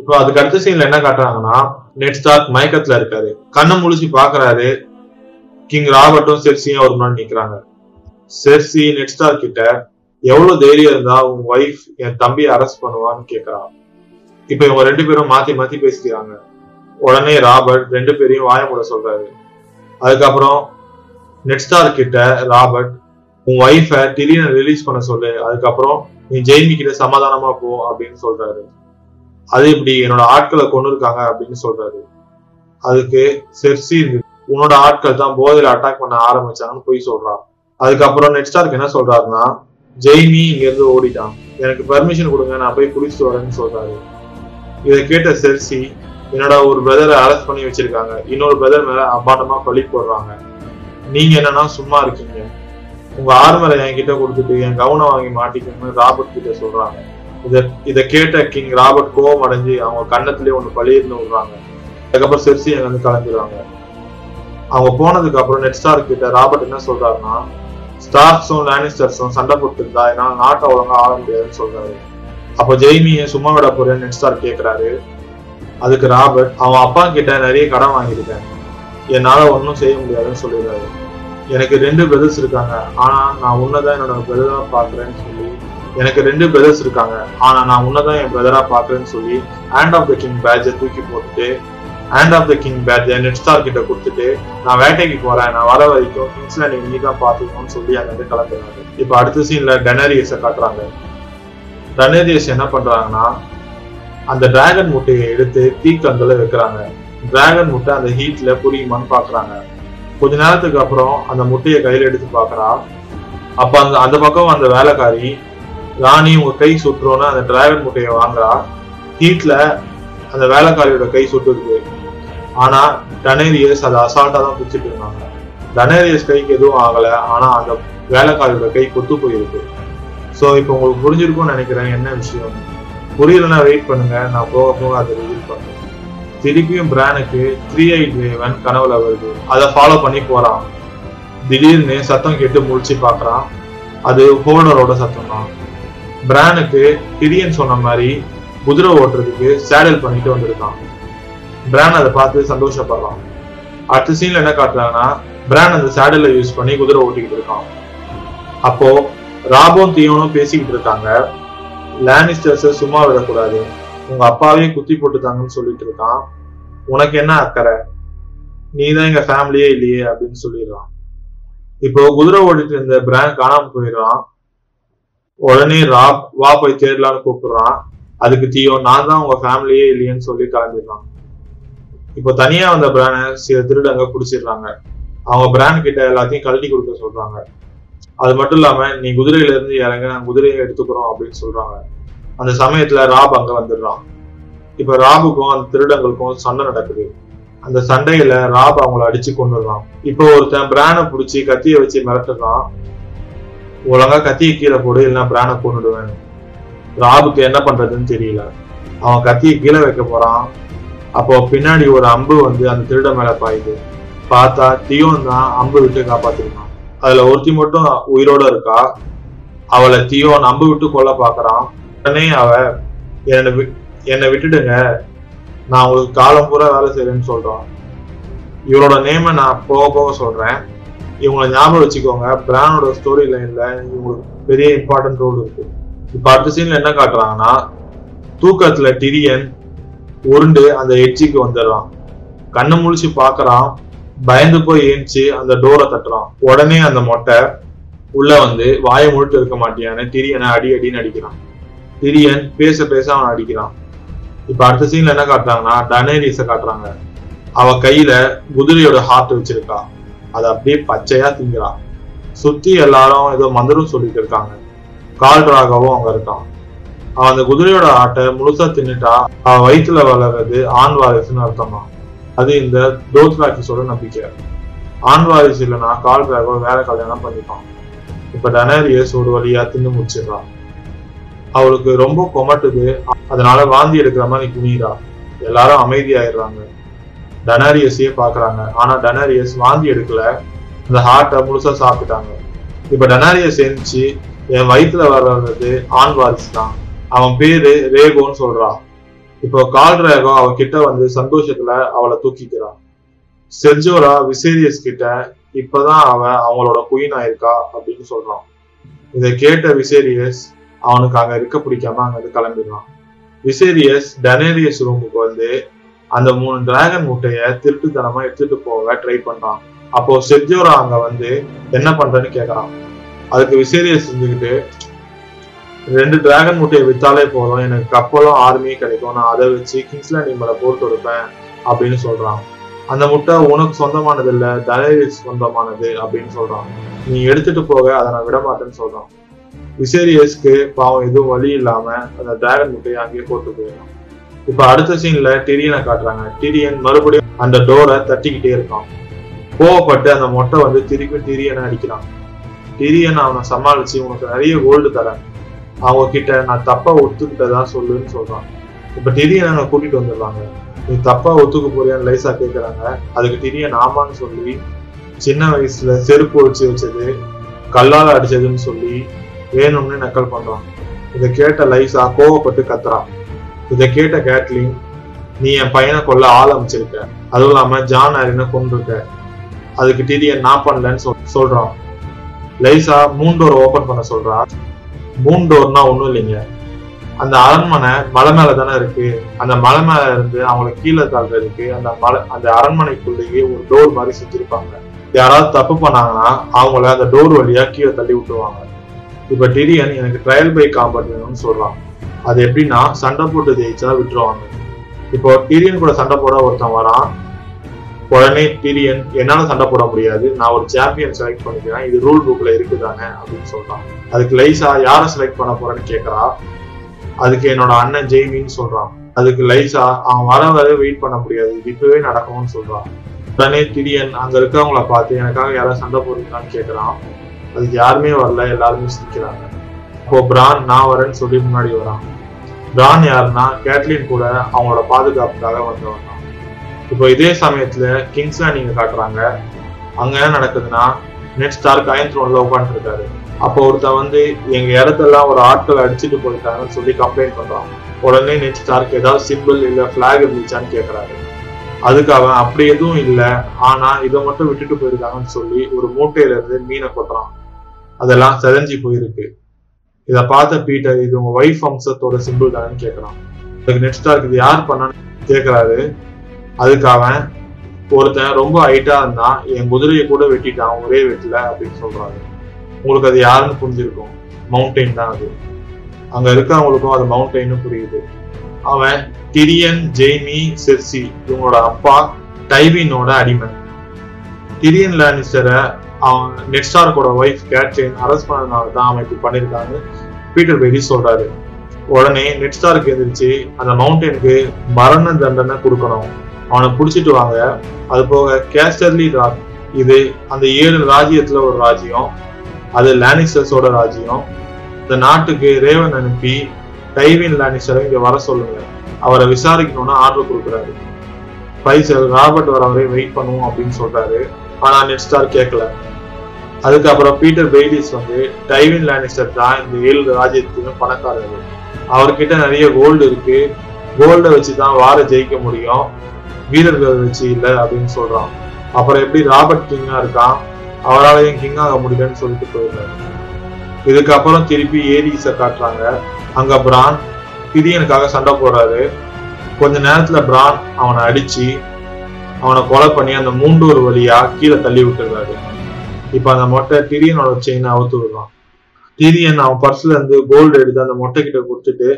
இப்போ அதுக்கு அடுத்த சீன்ல என்ன காட்டுறாங்கன்னா நெட் ஸ்டார்க் மயக்கத்துல இருக்காரு. கண்ணை முழிச்சு பாக்குறாரு. கிங் ராபர்ட்டும் செர்சியும் ஒரு முன்னாடி நிக்கிறாங்க. செர்சி நெட் ஸ்டார் கிட்ட எவ்வளவு தைரியம் இருந்தா உன் ஒய்ஃப் என் தம்பியை அரெஸ்ட் பண்ணுவான்னு கேக்குறான். இப்ப இவங்க ரெண்டு பேரும் மாத்தி மாத்தி பேசிக்கிறாங்க. உடனே ராபர்ட் ரெண்டு பேரையும் வாய மூட சொல்றாரு. அதுக்கப்புறம் நெட்ஸ்டார் கிட்ட ராபர்ட் உன் ஒய்ஃபை திடீர்னு ரிலீஸ் பண்ண சொல்லு. அதுக்கப்புறம் நீ ஜெய்மி கிட்ட சமாதானமா போ அப்படின்னு சொல்றாரு. அது இப்படி என்னோட ஆட்களை கொண்டு இருக்காங்க அப்படின்னு சொல்றாரு. அதுக்கு செர்சி உன்னோட ஆட்கள் தான் போதையில அட்டாக் பண்ண ஆரம்பிச்சாங்கன்னு போய் சொல்றான். அதுக்கப்புறம் நெட்ஸ்டார்க்கு என்ன சொல்றாருன்னா ஜெய்மி இங்க இருந்து ஓடிட்டான். எனக்கு பெர்மிஷன் கொடுங்க நான் போய் குளிச்சுட்டு வரேன்னு சொல்றாரு. இதை கேட்ட செர்சி என்னோட ஒரு பிரதரை அரெஸ்ட் பண்ணி வச்சிருக்காங்க. இன்னொரு பிரதர் மேல அபாண்டமா பழி போடுறாங்க. நீங்க என்னன்னா சும்மா இருக்கீங்க. உங்க ஆர்மரை என்கிட்ட கொடுத்துட்டு என் கவனம் வாங்கி மாட்டிக்கணும்னு ராபர்ட் கிட்ட சொல்றாங்க. இதை இதை கேட்ட கிங் ராபர்ட் கோவம் அடைஞ்சு அவங்க கண்ணத்திலேயே ஒண்ணு பழியிருந்து விடுறாங்க. அதுக்கப்புறம் செர்சி அங்க வந்து கலந்துருவாங்க அவங்க போனதுக்கு அப்புறம் நெட் ஸ்டார் கிட்ட ராபர்ட் என்ன சொல்றாருன்னா ஸ்டார்ஸும் லேனிஸ்டர்ஸும் சண்டை போட்டு இருந்தா என்னால நாட்டை ஒழுங்கா ஆள முடியாதுன்னு சொல்றாரு. அப்போ ஜெய்மியை சும்மா விட போறேன்னு நெட் ஸ்டார் கேக்குறாரு. அதுக்கு ராபர்ட் அவன் அப்பா கிட்ட நிறைய கடன் வாங்கியிருக்கேன். என்னால ஒன்றும் செய்ய முடியாதுன்னு சொல்லிடுறாரு. எனக்கு ரெண்டு பிரதர்ஸ் இருக்காங்க. ஆனா நான் உன்னதான் என்னோட பிரதர் பாக்குறேன்னு சொல்லி எனக்கு ரெண்டு பிரதர்ஸ் இருக்காங்க. ஆனா நான் உன்னதான் என் பிரதரா பாக்குறேன்னு சொல்லி ஹேண்ட் ஆஃப் த கிங் பேட்ஜை தூக்கி போட்டுட்டு ஹேண்ட் ஆஃப் த கிங் பேட்சை நெட் ஸ்டார் கிட்ட கொடுத்துட்டு நான் வேட்டைக்கு போறேன். நான் வர வரைக்கும் கிங்ஸ்ல நீங்க நீ தான் பாத்துக்கணும்னு சொல்லி அங்க இருந்து கிளம்புறாங்க. இப்ப அடுத்த சீன்ல டெனரியஸை காட்டுறாங்க. டெனரியஸ் என்ன பண்றாங்கன்னா அந்த டிராகன் முட்டையை எடுத்து தீக்கங்கல வைக்கிறாங்க. டிராகன் முட்டை அந்த ஹீட்ல புரியுமான்னு பாக்குறாங்க. கொஞ்ச நேரத்துக்கு அப்புறம் அந்த முட்டையை கையில எடுத்து பாக்குறா அப்ப அந்த அந்த பக்கம் அந்த வேலைக்காரி ராணி உங்க கை சுட்டுறோன்னு அந்த டிராகன் முட்டையை வாங்குறா. ஹீட்ல அந்த வேலைக்காரியோட கை சுட்டுருக்கு ஆனா டனேரியஸ் அதை அசால்ட்டா தான் பிடிச்சிட்டு இருந்தாங்க. டனேரியஸ் கைக்கு எதுவும் ஆகல. ஆனா அந்த வேலைக்காரியோட கை கொத்து போயிருக்கு. ஸோ இப்போ உங்களுக்கு புரிஞ்சிருக்கும்னு நினைக்கிறேன் என்ன விஷயம். புரியலன்னா வெயிட் பண்ணுங்க. நான் போக போக அதை ரிவீல் பண்ணுறேன் திருப்பியும் பிரானுக்கு த்ரீ எயிட் ரேவன் கனவுல வருது. அதை ஃபாலோ பண்ணி போறான். திடீர்னு சத்தம் கேட்டு முழிச்சு பாக்குறான் அது ஹோல்டரோட சத்தம் தான் பிரானுக்கு டிரியன் சொன்ன மாதிரி குதிரை ஓட்டுறதுக்கு சேடல் பண்ணிட்டு வந்திருக்கான். பிரான் அதை பார்த்து சந்தோஷப்படுறான். அடுத்த சீன்ல என்ன காட்டுறாங்கன்னா பிரான் அந்த சேடலை யூஸ் பண்ணி குதிரை ஓட்டிக்கிட்டு இருக்கான். அப்போ ராபோம் தியோனும் பேசிக்கிட்டு இருக்காங்க. லேனிஸ்டர்ஸ் சும்மா விடக்கூடாது. உங்க அப்பாவே குத்தி போட்டுட்டாங்கன்னு சொல்லிட்டு இருக்கான். உனக்கு என்ன அக்கறை? நீ தான் எங்க ஃபேமிலியே இல்லையே அப்படின்னு சொல்லிடுறான். இப்போ குதிரை ஓடிட்டு இருந்த பிரான் காணாம போயிடுறான். உடனே ரா வா போய் தேடலான்னு கூப்பிடுறான். அதுக்கு தீயோ நான் தான் உங்க ஃபேமிலியே இல்லையேன்னு சொல்லி கிளம்பிடுறான். இப்போ தனியா வந்த பிரானை சில திருடங்க பிடிச்சிடுறாங்க அவங்க பிராண்ட் கிட்ட எல்லாத்தையும் கழட்டி கொடுக்க சொல்றாங்க. அது மட்டும் இல்லாம நீ குதிரையில இருந்து இறங்க நான் குதிரையை எடுத்துக்கிறோம் அப்படின்னு சொல்றாங்க. அந்த சமயத்துல ராப் அங்க வந்துடுறான். இப்ப ராபுக்கும் அந்த திருடங்களுக்கும் சண்டை நடக்குது. அந்த சண்டையில ராப் அவங்கள அடிச்சு கொண்டுடுறான் இப்போ ஒருத்தன் பிரானை பிடிச்சி கத்திய வச்சு மிரட்டுறான். ஒழுங்கா கத்தியை கீழே போடு இல்லைன்னா பிரானை கொண்டுடுவேன் ராபுக்கு என்ன பண்றதுன்னு தெரியல. அவன் கத்தியை கீழே வைக்க போறான். அப்போ பின்னாடி ஒரு அம்பு வந்து அந்த திருட மேல பாயுது. பார்த்தா தியோன் தான் அம்பு விட்டு காப்பாத்திருக்கான். அதுல ஒருத்தி மட்டும் உயிரோட இருக்கா? அவளை தியோன் அம்பு விட்டு கொல்ல பாக்குறான் உடனே அவ என்னை வி- என்னை விட்டுடுங்க. நான் உங்களுக்கு காலம் பூரா வேலை செய்யறேன்னு சொல்றான். இவரோட நேமை நான் போக போக சொல்றேன். இவங்களை ஞாபகம் வச்சுக்கோங்க. பிரானோட ஸ்டோரி லைன்ல இவங்களுக்கு பெரிய இம்பார்ட்டன்ட் ரோல் இருக்கு. இப்ப அடுத்த சீன்ல என்ன காட்டுறாங்கன்னா தூக்கத்துல டிரியன் உருண்டு அந்த எட்ஜுக்கு வந்துடுறான். கண்ணு முழிச்சு பாக்குறான். பயந்து போய் ஏஞ்சி அந்த டோரை தட்டுறான். உடனே அந்த மொட்டை உள்ள வந்து வாயை முழுட்டு இருக்க மாட்டியான்னு டிரியனை அடி அடின்னு அடிக்கிறான். டிரியன் பேச பேச அவன் அடிக்கிறான். இப்ப அடுத்த சீன்ல என்ன காட்டுறாங்கன்னா டனேரிஸ காட்டுறாங்க. அவ கையில குதிரையோட ஹார்ட் வச்சிருக்கா. அதை அப்படியே பச்சையா திங்கிறான் சுத்தி எல்லாரும் ஏதோ மந்திரம் சொல்லிட்டு இருக்காங்க. கால் ராகவும் அங்க இருக்கான். அவன் அந்த குதிரையோட ஆட்டை முழுசா தின்னுட்டா அவன் வயிற்றுல வளர்றது ஆண் வாரிசுன்னு அர்த்தமா? அது இந்த தோத்ராக்கிஸோட நம்பிக்கை. ஆண் வாரிசு இல்லைன்னா கால் ராகவ வேற கல்யாணம் பண்ணிப்பான். இப்ப டனேரியஸ் ஒரு வழியா தின்னு முடிச்சிடுறான். அவளுக்கு ரொம்ப கொமட்டுது. அதனால வாந்தி எடுக்கிற மாதிரி குனிறா எல்லாரும் அமைதியாயிடுறாங்க. டனாரியஸையே பாக்குறாங்க ஆனா டனாரியஸ் வாந்தி எடுக்கல. அந்த ஹார்ட்டை முழுசா சாப்பிட்டாங்க. இப்ப டனாரியஸ் எந்திச்சு என் வயித்துல வர்றது ஆண் வாரிஸ் தான். அவன் பேரு ரேகோன்னு சொல்றான். இப்போ கால் ரேகோ அவன் கிட்ட வந்து சந்தோஷத்துல அவளை தூக்கிக்கிறான். செர்ஜோரா விசேரியஸ் கிட்ட இப்பதான் அவன் அவங்களோட குயின் ஆயிருக்கா அப்படின்னு சொல்றான். இதை கேட்ட விசேரியஸ் அவனுக்கு அங்க இருக்க பிடிக்காம அங்க இருந்து கிளம்பிடுறான். விசேரியஸ் டனேரியஸ் ரூமுக்கு வந்து அந்த மூணு டிராகன் முட்டைய திருட்டுத்தனமா எடுத்துட்டு போக ட்ரை பண்றான். அப்போ செஜோரா அங்க வந்து என்ன பண்றேன்னு கேக்குறான். அதுக்கு விசேரியஸ் இருந்துகிட்டு ரெண்டு டிராகன் முட்டையை வித்தாலே போதும் எனக்கு கப்பலும் ஆர்மியும் கிடைக்கும் நான் அதை வச்சு கிங்ஸ்லாண்ட் மேல போட்டு கொடுப்பேன் அப்படின்னு சொல்றான். அந்த முட்டை உனக்கு சொந்தமானது இல்ல டனேரியஸ் சொந்தமானது அப்படின்னு சொல்றான். நீ எடுத்துட்டு போக அதை நான் விட மாட்டேன்னு சொல்றான். விசேரியஸ்க்கு பாவம் எதுவும் வழி இல்லாம அந்த டிராகன் முட்டையை அங்கேயே போட்டு போயிடும் இப்ப அடுத்த சீன்ல டிரியனை காட்டுறாங்க. டிரியன் மறுபடியும் அந்த டோரை தட்டிக்கிட்டே இருக்கான். கோவப்பட்டு அந்த மொட்டை வந்து திருப்பி டிரியனை அடிக்கிறான். டிரியன் அவனை சமாளிச்சு உனக்கு நிறைய கோல்டு தரேன். அவங்க கிட்ட நான் தப்பா ஒத்துக்கிட்டதா சொல்லுன்னு சொல்றான். இப்ப டிரியன் அங்க கூட்டிட்டு வந்துடுறாங்க. நீ தப்பா ஒத்துக்க போறியான்னு லைசா கேக்குறாங்க. அதுக்கு டிரியன் ஆமான்னு சொல்லி சின்ன வயசுல செருப்பு வச்சு வச்சது கல்லால அடிச்சதுன்னு சொல்லி வேணும்னு நக்கல் பண்றான். இதை கேட்ட லைசா கோவப்பட்டு கத்துறான். இதை கேட்ட கேட்லின் நீ என் பையனை கொல்ல ஆள் அமைச்சிருக்க. அதுவும் இல்லாம ஜான் ஆரின கொண்டிருக்க அதுக்கு டிடிஎன் நான் பண்ணலன்னு சொல் சொல்றான். லைசா மூன் டோர் ஓபன் பண்ண சொல்றா. மூன் டோர்னா ஒண்ணும் இல்லைங்க. அந்த அரண்மனை மலை மேல தானே இருக்கு. அந்த மலை மேல இருந்து அவங்களை கீழே தள்ளுறதுக்கு அந்த மலை அந்த அரண்மனைக்குள்ளேயே ஒரு டோர் மாதிரி செஞ்சிருப்பாங்க யாராவது தப்பு பண்ணாங்கன்னா அவங்கள அந்த டோர் வழியா கீழே தள்ளி விட்டுருவாங்க. இப்ப டிரியன் எனக்கு ட்ரையல் பை காம்பட் வேணும்னு சொல்றான். அது எப்படின்னா சண்டை போட்டு ஜெயிச்சா விட்டுருவாங்க. இப்போ டிரியன் கூட சண்டை போட ஒருத்தன் வரான். உடனே டிரியன் என்னால சண்டை போட முடியாது. நான் ஒரு சாம்பியன் செலக்ட் பண்ணிக்கிறேன். இது ரூல் புக்ல இருக்குதானே அப்படின்னு சொல்றான். அதுக்கு லைசா யாரை செலக்ட் பண்ண போறேன்னு கேக்குறா. அதுக்கு என்னோட அண்ணன் ஜெய்மின்னு சொல்றான். அதுக்கு லைசா அவன் வர வர வெயிட் பண்ண முடியாது. இது இப்பவே நடக்கும்னு சொல்றான். உடனே டிரியன் அங்க இருக்கவங்கள பார்த்து எனக்காக யாராவது சண்டை போடுறீங்களான்னு கேக்குறான். அதுக்கு யாருமே வரல. எல்லாருமே சிரிக்கிறாங்க. அப்போ பிரான் நான் வரேன்னு சொல்லி முன்னாடி வரான். பிரான் யாருன்னா கேட்லின் கூட அவங்களோட பாதுகாப்புக்காக வந்தவன் தான் இப்போ இதே சமயத்துல கிங்ஸ்ல நீங்க காட்டுறாங்க. அங்க என்ன நடக்குதுன்னா நெட் ஸ்டார்க் அயன் த்ரோன்ல உட்காந்துருக்காரு அப்போ ஒருத்தன் வந்து எங்க இடத்தெல்லாம் ஒரு ஆட்கள் அடிச்சுட்டு போயிட்டாங்கன்னு சொல்லி கம்ப்ளைண்ட் பண்றான். உடனே நெட் ஸ்டார்க் ஏதாவது சிம்பிள் இல்ல பிளாக் இருந்துச்சான்னு கேக்குறாரு. அதுக்கு அவன் அப்படி எதுவும் இல்லை. ஆனா இதை மட்டும் விட்டுட்டு போயிருக்காங்கன்னு சொல்லி ஒரு மூட்டையில இருந்து மீனை கொட்டுறான். அதெல்லாம் செதஞ்சி போயிருக்கு. இதை பார்த்த பீட்டர் இது உங்க ஒய்ஃப் வம்சத்தோட சிம்பிள் தானேன்னு கேக்குறான். அதுக்கு நெட் ஸ்டார்க் இது யார் பண்ணான்னு கேட்கிறாரு அதுக்கு அவன் ஒருத்தன் ரொம்ப ஹைட்டா இருந்தான் என் குதிரையை கூட வெட்டிட்டான் ஒரே வெட்டில அப்படின்னு சொல்றாரு. உங்களுக்கு அது யாருன்னு புரிஞ்சிருக்கும். மவுண்டெயின் தான் அது. அங்க இருக்கிறவங்களுக்கும் அது மவுண்டெயின்னு புரியுது. அவன் டிரியன் ஜெய்மி செர்சி இவங்களோட அப்பா டைவினோட அடிமை. டிரியன் லானிஸ்டரை அவன் நெட்ஸ்டார்க்கோட ஒய்ஃப் கேட்ரின் அரெஸ்ட் பண்ணதுனால தான் அவன் இப்படி பண்ணியிருக்காங்க பீட்டர் பெரி சொல்றாரு. உடனே நெட்ஸ்டாருக்கு எந்திரிச்சு அந்த மவுண்டனுக்கு மரண தண்டனை கொடுக்கணும். அவனை பிடிச்சிட்டு வாங்க. அது போக கேஸ்டர்லி ராக் இது அந்த ஏழு ராஜ்யத்துல ஒரு ராஜ்யம். அது லானிஸ்டர்ஸோட ராஜ்யம். இந்த நாட்டுக்கு ரேவன் அனுப்பி டைவின் லானிஸ்டரை இங்க வர சொல்லுங்க. அவரை விசாரிக்கணும்னு ஆர்டர் கொடுக்குறாரு. பைசல் ராபர்ட் வர வரை வெயிட் பண்ணுவோம் அப்படின்னு சொல்றாரு. ஆனா நெட்ஸ்டார் கேட்கல அதுக்கப்புறம் பீட்டர் பெய்லிஸ் வந்து டைவின் லானிஸ்டர் தான் இந்த ஏழு ராஜ்யத்துக்கும் பணக்காரர். அவர்கிட்ட நிறைய கோல்டு இருக்கு. கோல்டை வச்சு தான் வார ஜெயிக்க முடியும். வீரர்கள் வச்சு இல்ல அப்படின்னு சொல்றான். அப்புறம் எப்படி ராபர்ட் கிங்கா இருக்கான்? அவராலையும் கிங் ஆக முடியலன்னு சொல்லிட்டு போயிடுறாரு. இதுக்கப்புறம் திருப்பி ஏரிஸ காட்டுறாங்க. அங்க பிரான் பிரியனுக்காக சண்டை போடுறாரு. கொஞ்ச நேரத்துல பிரான் அவனை அடிச்சு அவனை கொலை பண்ணி அந்த மூண்டூர் வழியா கீழே தள்ளி விட்டுறாரு இப்ப அந்த மொட்டை டிரியனோட செயினை அவுத்து விடுறான் டிரியன் அவன் பர்ஸ்ல இருந்து கோல்டு எடுத்து அந்த மொட்டை கிட்ட கொடுத்துட்டு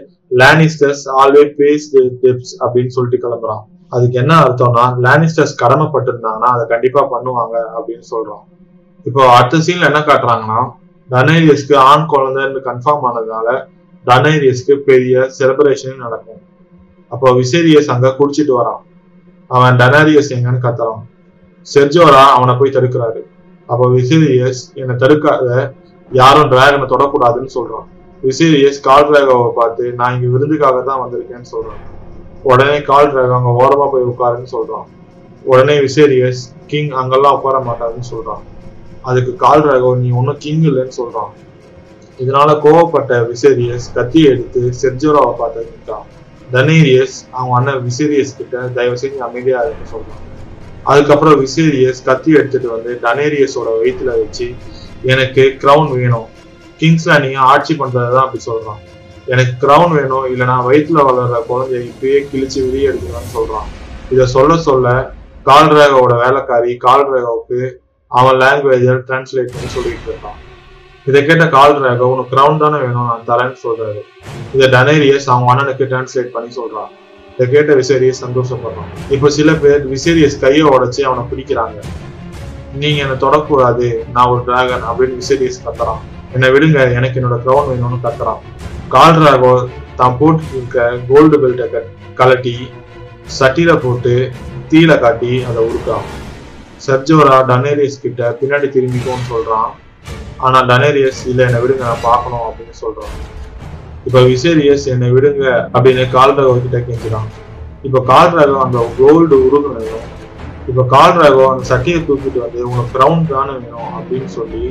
லானிஸ்டர்ஸ் ஆல்வே பேஸ் டிப்ஸ் அப்படின்னு சொல்லிட்டு கிளம்புறான். அதுக்கு என்ன அர்த்தம்னா லானிஸ்டர்ஸ் கடமைப்பட்டிருந்தாங்கன்னா அதை கண்டிப்பா பண்ணுவாங்க அப்படின்னு சொல்றான். இப்போ அடுத்த சீன்ல என்ன காட்டுறாங்கன்னா டனேரியஸ்க்கு ஆண் குழந்தைன்னு கன்ஃபார்ம் ஆனதுனால டனேரியஸ்க்கு பெரிய செலிப்ரேஷன் நடக்கும். அப்போ விசேரியஸ் அங்க குடிச்சிட்டு வரான். அவன் டனாரியஸ் எங்கன்னு கத்துறான். செர்ஜோரா அவனை போய் தடுக்கிறாரு. அப்போ விசேரியஸ் என்னை தடுக்காத யாரும் டிராகனை தொடக்கூடாதுன்னு சொல்றான். விசேரியஸ் கால் டிராகோவை பார்த்து நான் இங்க விருந்துக்காக தான் வந்திருக்கேன்னு சொல்றான். உடனே கால் டிராகோ அங்க ஓரமா போய் உட்காருன்னு சொல்றான். உடனே விசேரியஸ் கிங் அங்கெல்லாம் உட்கார மாட்டாருன்னு சொல்றான். அதுக்கு கால் டிராகோ நீ ஒன்னும் கிங் இல்லைன்னு சொல்றான். இதனால கோவப்பட்ட விசேரியஸ் கத்தியை எடுத்து செர்ஜோராவை பார்த்து நிற்கான் தனேரியஸ் அவங்க அண்ணன் விசேரியஸ் கிட்ட தயவு செஞ்சு அமைதியா இருக்குன்னு சொல்றான். அதுக்கப்புறம் விசேரியஸ் கத்தி எடுத்துட்டு வந்து டனேரியஸோட வயிற்றுல வச்சு எனக்கு கிரவுன் வேணும். கிங்ஸ்ல நீங்க ஆட்சி பண்றதுதான் அப்படி சொல்றான். எனக்கு கிரவுன் வேணும் இல்லைனா வயிற்றுல வளர்ற குழந்தைய இப்பயே கிழிச்சு வெளியே எடுக்கணும்னு சொல்றான். இதை சொல்ல சொல்ல கால்ரேகாவோட வேலைக்காரி கால்ரேகாவுக்கு அவன் லாங்குவேஜை டிரான்ஸ்லேட் பண்ணி சொல்லிட்டு இருக்கான். இதை கேட்ட கால்ரேகா உனக்கு கிரவுன் தானே வேணும் நான் தரேன்னு சொல்றாரு. இதை டனேரியஸ் அவங்க அண்ணனுக்கு டிரான்ஸ்லேட் பண்ணி சொல்றான். இதை கேட்ட விசேரியஸ் சந்தோஷப்படுறான் இப்போ சில பேர் விசேரியஸ் கையை உடச்சி அவனை பிடிக்கிறாங்க. நீங்க என்னை தொடக்கூடாது நான் ஒரு டிராகன் அப்படின்னு விசேரியஸ் கத்துறான். என்னை விடுங்க எனக்கு என்னோட க்ரௌன் வேணும்னு கத்துறான். கால்ராகோ தான் போட்டு இருக்க கோல்டு பெல்ட்டை கலட்டி சட்டியில போட்டு தீல காட்டி அதை உருக்கான் சர்ஜோரா டனேரியஸ் கிட்ட பின்னாடி திரும்பிக்கும்னு சொல்றான். ஆனா டனேரியஸ் இல்ல என்னை விடுங்க நான் பார்க்கணும் அப்படின்னு சொல்றான். இப்ப விசேரியஸ் என்னை விடுங்க அப்படின்னு கால்ரகோ கிட்ட கேட்கிறான். இப்ப கால்ரகோ அந்த கோல்டு உருகுனதும் இப்ப கால்ரகோ அந்த சட்டியை தூக்கிட்டு வந்து உனக்கு கிரவுண்ட் தானே வேணும் அப்படின்னு சொல்லி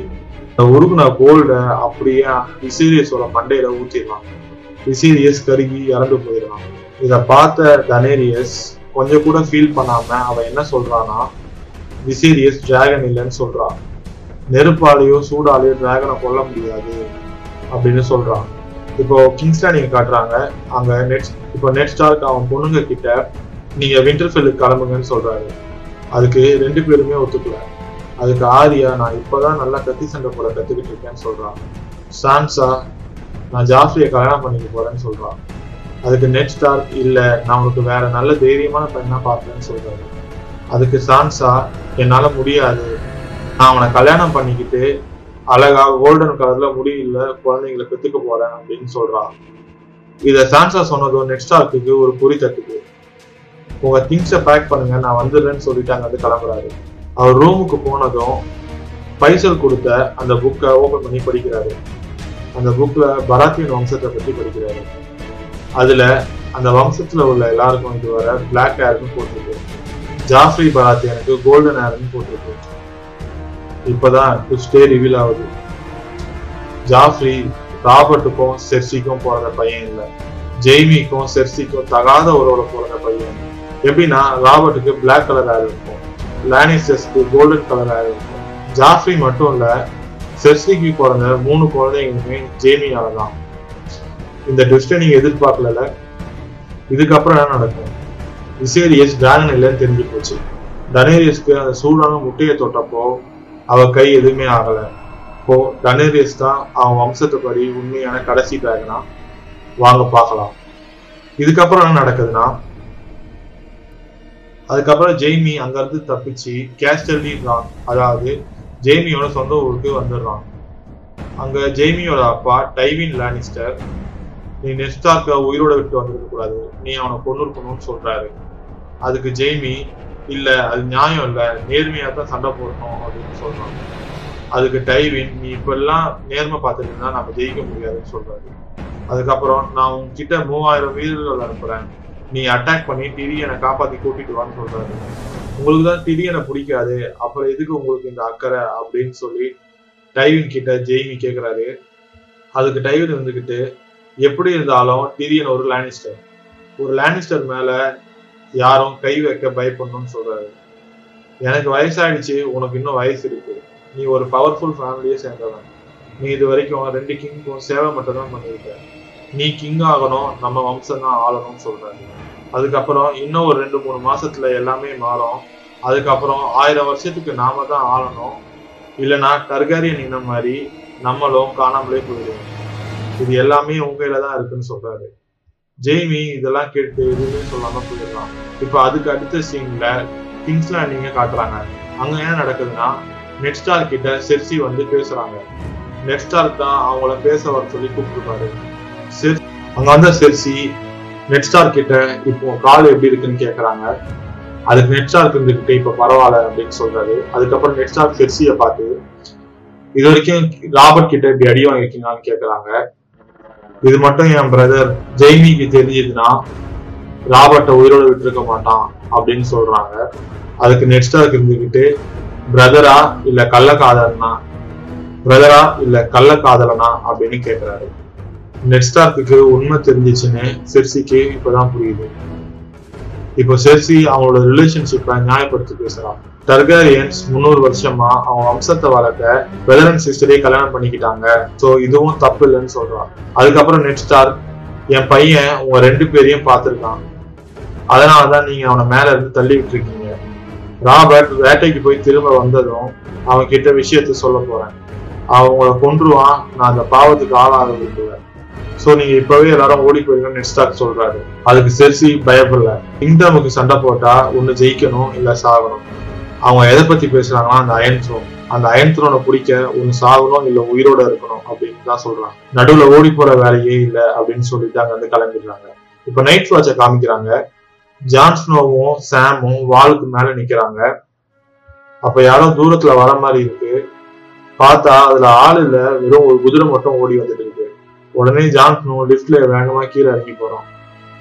அந்த உருகுன கோல்ட அப்படியே விசீரியஸோட மண்டையில ஊத்திடலாம் விசீரியஸ் கருகி இறந்து போயிடுறான். இத பார்த்த தனேரியஸ் கொஞ்சம் கூட ஃபீல் பண்ணாம அவன் என்ன சொல்றான்னா விசீரியஸ் டிராகன் இல்லைன்னு சொல்றான் நெருப்பாலேயோ சூடாலேயோ டிராகனை கொல்ல முடியாது அப்படின்னு சொல்றான். இப்போ கிங்ஸ்டா நீங்க காட்டுறாங்க. அங்க நெட் இப்போ நெட் ஸ்டார்க் அவன் பொண்ணுங்க கிட்ட நீங்க விண்டர்ஃபெல்லுக்கு கிளம்புங்கன்னு சொல்றாரு. அதுக்கு ரெண்டு பேருமே ஒத்துக்கல. அதுக்கு ஆரியா நான் இப்பதான் நல்லா கத்தி சண்டை போட கத்துக்கிட்டு இருக்கேன்னு சொல்றான். சான்சா நான் ஜாஃப்ரியை கல்யாணம் பண்ணிக்க போறேன்னு சொல்றான். அதுக்கு நெட் ஸ்டார் இல்ல நான் உனக்கு வேற நல்ல தைரியமான பையனா பார்ப்பேன்னு சொல்றாரு. அதுக்கு சான்சா என்னால முடியாது. நான் அவனை கல்யாணம் பண்ணிக்கிட்டு அழகா கோல்டன் கலர்ல முடியல குழந்தைங்களை பெற்றுக்க போறேன் அப்படின்னு சொல்றான் இதை சான்சா சொன்னதும் நெட் ஸ்டார்க்கு ஒரு குறி தட்டுது. உங்க திங்ஸை பேக் பண்ணுங்க நான் வந்துடுறேன்னு சொல்லிட்டாங்க வந்து கிளம்புறாரு. அவர் ரூமுக்கு போனதும் பைசல் கொடுத்த அந்த புக்கை ஓபன் பண்ணி படிக்கிறாரு. அந்த புக்ல பராத்தியின் வம்சத்தை பத்தி படிக்கிறாரு. அதுல அந்த வம்சத்துல உள்ள எல்லாருக்கும் இது வர பிளாக் ஏர்னு போட்டிருக்கு. ஜாஃப்ரி பராத்தியனுக்கு கோல்டன் ஹேர்னு போட்டிருக்கு. இப்பதான் ட்விஸ்டே ரிவீல் ஆகுது. ஜாஃப்ரி ராபர்ட்டுக்கும் செர்சிக்கும் பிறந்த பையன் இல்லை. ஜெய்மிக்கும் செர்சிக்கும் தகாத உறவுல பிறந்த பையன். எப்படின்னா ராபர்ட்டுக்கு பிளாக் கலர் ஆறு இருக்கும். லானிஸ்டர்ஸ்க்கு கோல்டன் கலர் ஆறு இருக்கும். ஜாஃப்ரி மட்டும் இல்ல செர்சிக்கு பிறந்த மூணு குழந்தைங்களுமே ஜேமியால தான் இந்த ட்விஸ்டை நீங்க எதிர்பார்க்கல இதுக்கப்புறம் என்ன நடக்கும்? விசேரியஸ் டிராகன் இல்லைன்னு தெரிஞ்சு போச்சு. தனேரியஸ்க்கு அந்த சூடான முட்டையை தொட்டப்போ அவ கை எதுவுமே ஆகல. இப்போ டனேரியஸ் தான் அவன் வம்சத்துப்படி உண்மையான கடைசி டிராகனா வாங்க பார்க்கலாம். இதுக்கப்புறம் என்ன நடக்குதுன்னா அதுக்கப்புறம் ஜெய்மி அங்க இருந்து தப்பிச்சு கேஸ்டல்லி ரான் அதாவது ஜெய்மியோட சொந்த ஊருக்கு வந்துடுறான். அங்க ஜெய்மியோட அப்பா டைவின் லானிஸ்டர் நீ நெஸ்டார்க்க உயிரோட விட்டு வந்திருக்க கூடாது நீ அவனை கொண்டு இருக்கணும்னு சொல்றாரு. அதுக்கு ஜெய்மி இல்ல அது நியாயம் இல்ல. நேர்மையா தான் சண்டை போடணும் அப்படின்னு சொல்றாங்க. அதுக்கு டைவின் நீ இப்பெல்லாம் நேர்மை பார்த்துட்டு நம்ம ஜெயிக்க முடியாதுன்னு சொல்றாரு. அதுக்கப்புறம் நான் உங்ககிட்ட மூவாயிரம் வீரர்கள் அனுப்புறேன். நீ அட்டாக் பண்ணி டிரியனை காப்பாத்தி கூட்டிட்டு வான்னு சொல்றாரு. உங்களுக்கு தான் டிரியனை பிடிக்காது. அப்புறம் எதுக்கு உங்களுக்கு இந்த அக்கறை அப்படின்னு சொல்லி டைவின் கிட்ட ஜெய்மி கேக்குறாரு. அதுக்கு டைவின் வந்துகிட்டு எப்படி இருந்தாலும் டிரியன் ஒரு லேனிஸ்டர் ஒரு லேனிஸ்டர் மேல யாரும் கை வைக்க பயப்படணும்னு சொல்றாரு. எனக்கு வயசாயிடுச்சு உனக்கு இன்னும் வயசு இருக்கு. நீ ஒரு பவர்ஃபுல் ஃபேமிலியே சேர்ந்தவன். நீ இது வரைக்கும் ரெண்டு கிங்க்கும் சேவை மட்டும் தான் பண்ணிருக்க நீ கிங் ஆகணும் நம்ம வம்சம் தான் ஆளணும்னு சொல்றாரு. அதுக்கப்புறம் இன்னும் ஒரு ரெண்டு மூணு மாசத்துல எல்லாமே மாறும். அதுக்கப்புறம் ஆயிரம் வருஷத்துக்கு நாம தான் ஆளணும். இல்லைன்னா டர்காரியன் இனம் மாதிரி நம்மளும் காணாமலே போயிடுவோம். இது எல்லாமே உங்க தான் இருக்குன்னு சொல்றாரு. ஜெய்மி இதெல்லாம் கேட்டு எதுவுமே சொல்லாம போயிடலாம். இப்ப அதுக்கு அடுத்த சீன்ல கிங்ஸ் லேண்டிங்க காட்டுறாங்க. அங்க என்ன நடக்குதுன்னா நெட்ஸ்டார் கிட்ட செர்சி வந்து பேசுறாங்க. நெட்ஸ்டார் தான் அவங்கள பேச வர சொல்லி கூப்பிட்டுருப்பாரு. செர் அங்க வந்த செர்சி நெட்ஸ்டார் கிட்ட இப்போ கால் எப்படி இருக்குன்னு கேக்குறாங்க. அதுக்கு நெட்ஸ்டார் இருந்துகிட்டு இப்ப பரவாயில்ல அப்படின்னு சொல்றாரு. அதுக்கப்புறம் நெட்ஸ்டார் செர்சியை பார்த்து இது வரைக்கும் ராபர்ட் கிட்ட இப்படி அடி வாங்கிருக்கீங்களான்னு கேக்குறாங்க. இது மட்டும் என் பிரதர் ஜெய்மிக்கு தெரிஞ்சதுன்னா ராபர்ட்டை உயிரோட விட்டுருக்க மாட்டான் அப்படின்னு சொல்றாங்க. அதுக்கு நெட்ஸ்டார்க்கு இருந்துகிட்டு பிரதரா இல்ல கள்ளக்காதலனா? பிரதரா இல்ல கள்ளக்காதலனா? அப்படின்னு கேக்குறாரு. நெட்ஸ்டார்க்கு உண்மை தெரிஞ்சிச்சுன்னு சிர்சிக்கு இப்பதான் புரியுது. இப்போ செர்சி அவங்களோட ரிலேஷன்ஷிப்பை நியாயப்படுத்தி பேசுறான். டர்காரியன்ஸ் முந்நூறு வருஷமா அவங்க வம்சத்தை வளர்க்க வெதரன் சிஸ்டரே கல்யாணம் பண்ணிக்கிட்டாங்க. ஸோ இதுவும் தப்பு இல்லைன்னு சொல்றான். அதுக்கப்புறம் நெட்ஸ்டார் என் பையன் உங்க ரெண்டு பேரையும் பார்த்துருக்கான். அதனால தான் நீங்க அவனை மேல இருந்து தள்ளி விட்டுருக்கீங்க. ராபர்ட் வேட்டைக்கு போய் திரும்ப வந்ததும் அவன் கிட்ட விஷயத்த சொல்ல போறேன். அவங்கள கொன்றுவான் நான் அந்த பாவத்துக்கு ஆளாக விரும்புவேன் சோ நீங்க இப்பவே எல்லாரும் ஓடி போயிருங்கன்னு நெட்ஸ்டாக் சொல்றாரு. அதுக்கு செர்சி பயப்படல. கிங்டமுக்கு சண்டை போட்டா ஒண்ணு ஜெயிக்கணும் இல்ல சாகணும். அவங்க எதை பத்தி பேசுறாங்கன்னா அந்த அயன் த்ரோன் அந்த அயன் த்ரோனை பிடிக்க ஒண்ணு சாகணும் இல்ல உயிரோட இருக்கணும் அப்படின்னு தான் சொல்றாங்க. நடுவுல ஓடி போற வேலையே இல்ல அப்படின்னு சொல்லிட்டு அங்க வந்து கிளம்பிடுறாங்க. இப்ப நைட் வாட்ச காமிக்கிறாங்க. ஜான்ஸ்னோவும் சாமும் வாளுக்கு மேல நிக்கிறாங்க. அப்ப யாரோ தூரத்துல வர மாதிரி இருக்கு. பார்த்தா அதுல ஆள் இல்ல வெறும் ஒரு குதிரை மட்டும் ஓடி வந்துட்டு உடனே ஜான்ஸ்னோ லிஃப்ட்ல வேகமா கீழே இறங்கி போறோம்.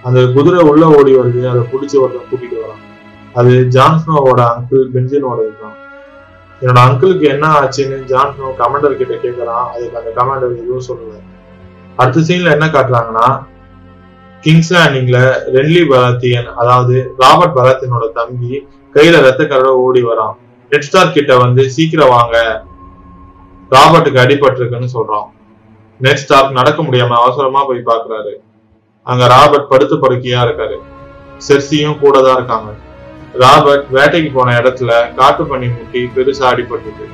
அந்த குதிரை உள்ள ஓடி வருது. அதை பிடிச்சி ஒருத்தன் கூட்டிட்டு வரான். அது ஜான்ஸ்னோவோட அங்கிள் பென்ஜினோட தான் என்னோட அங்கிளுக்கு என்ன ஆச்சுன்னு ஜான்ஸ்னோ கமாண்டர் கிட்ட கேட்கறான் அதுக்கு அந்த கமாண்டர் எதுவும் சொல்லல. அடுத்த சீன்ல என்ன காட்டுறாங்கன்னா கிங்ஸ் லேண்டிங்ல ரென்லி பராத்தியன் அதாவது ராபர்ட் பராத்தியனோட தம்பி கையில ரத்த கரோட ஓடி வரான். நெட்ஸ்டார் கிட்ட வந்து சீக்கிரம் வாங்க. ராபர்ட்டுக்கு அடிபட்டிருக்குன்னு சொல்றான். நெட் ஸ்டார்க் நடக்க முடியாம அவசரமா போய் பாக்குறாரு. அங்க ராபர்ட் படுத்து படுக்கையா இருக்காரு. செர்சியும் கூட தான் இருக்காங்க. ராபர்ட் வேட்டைக்கு போன இடத்துல காட்டு பண்ணி முட்டி பெருசா அடிபட்டுது.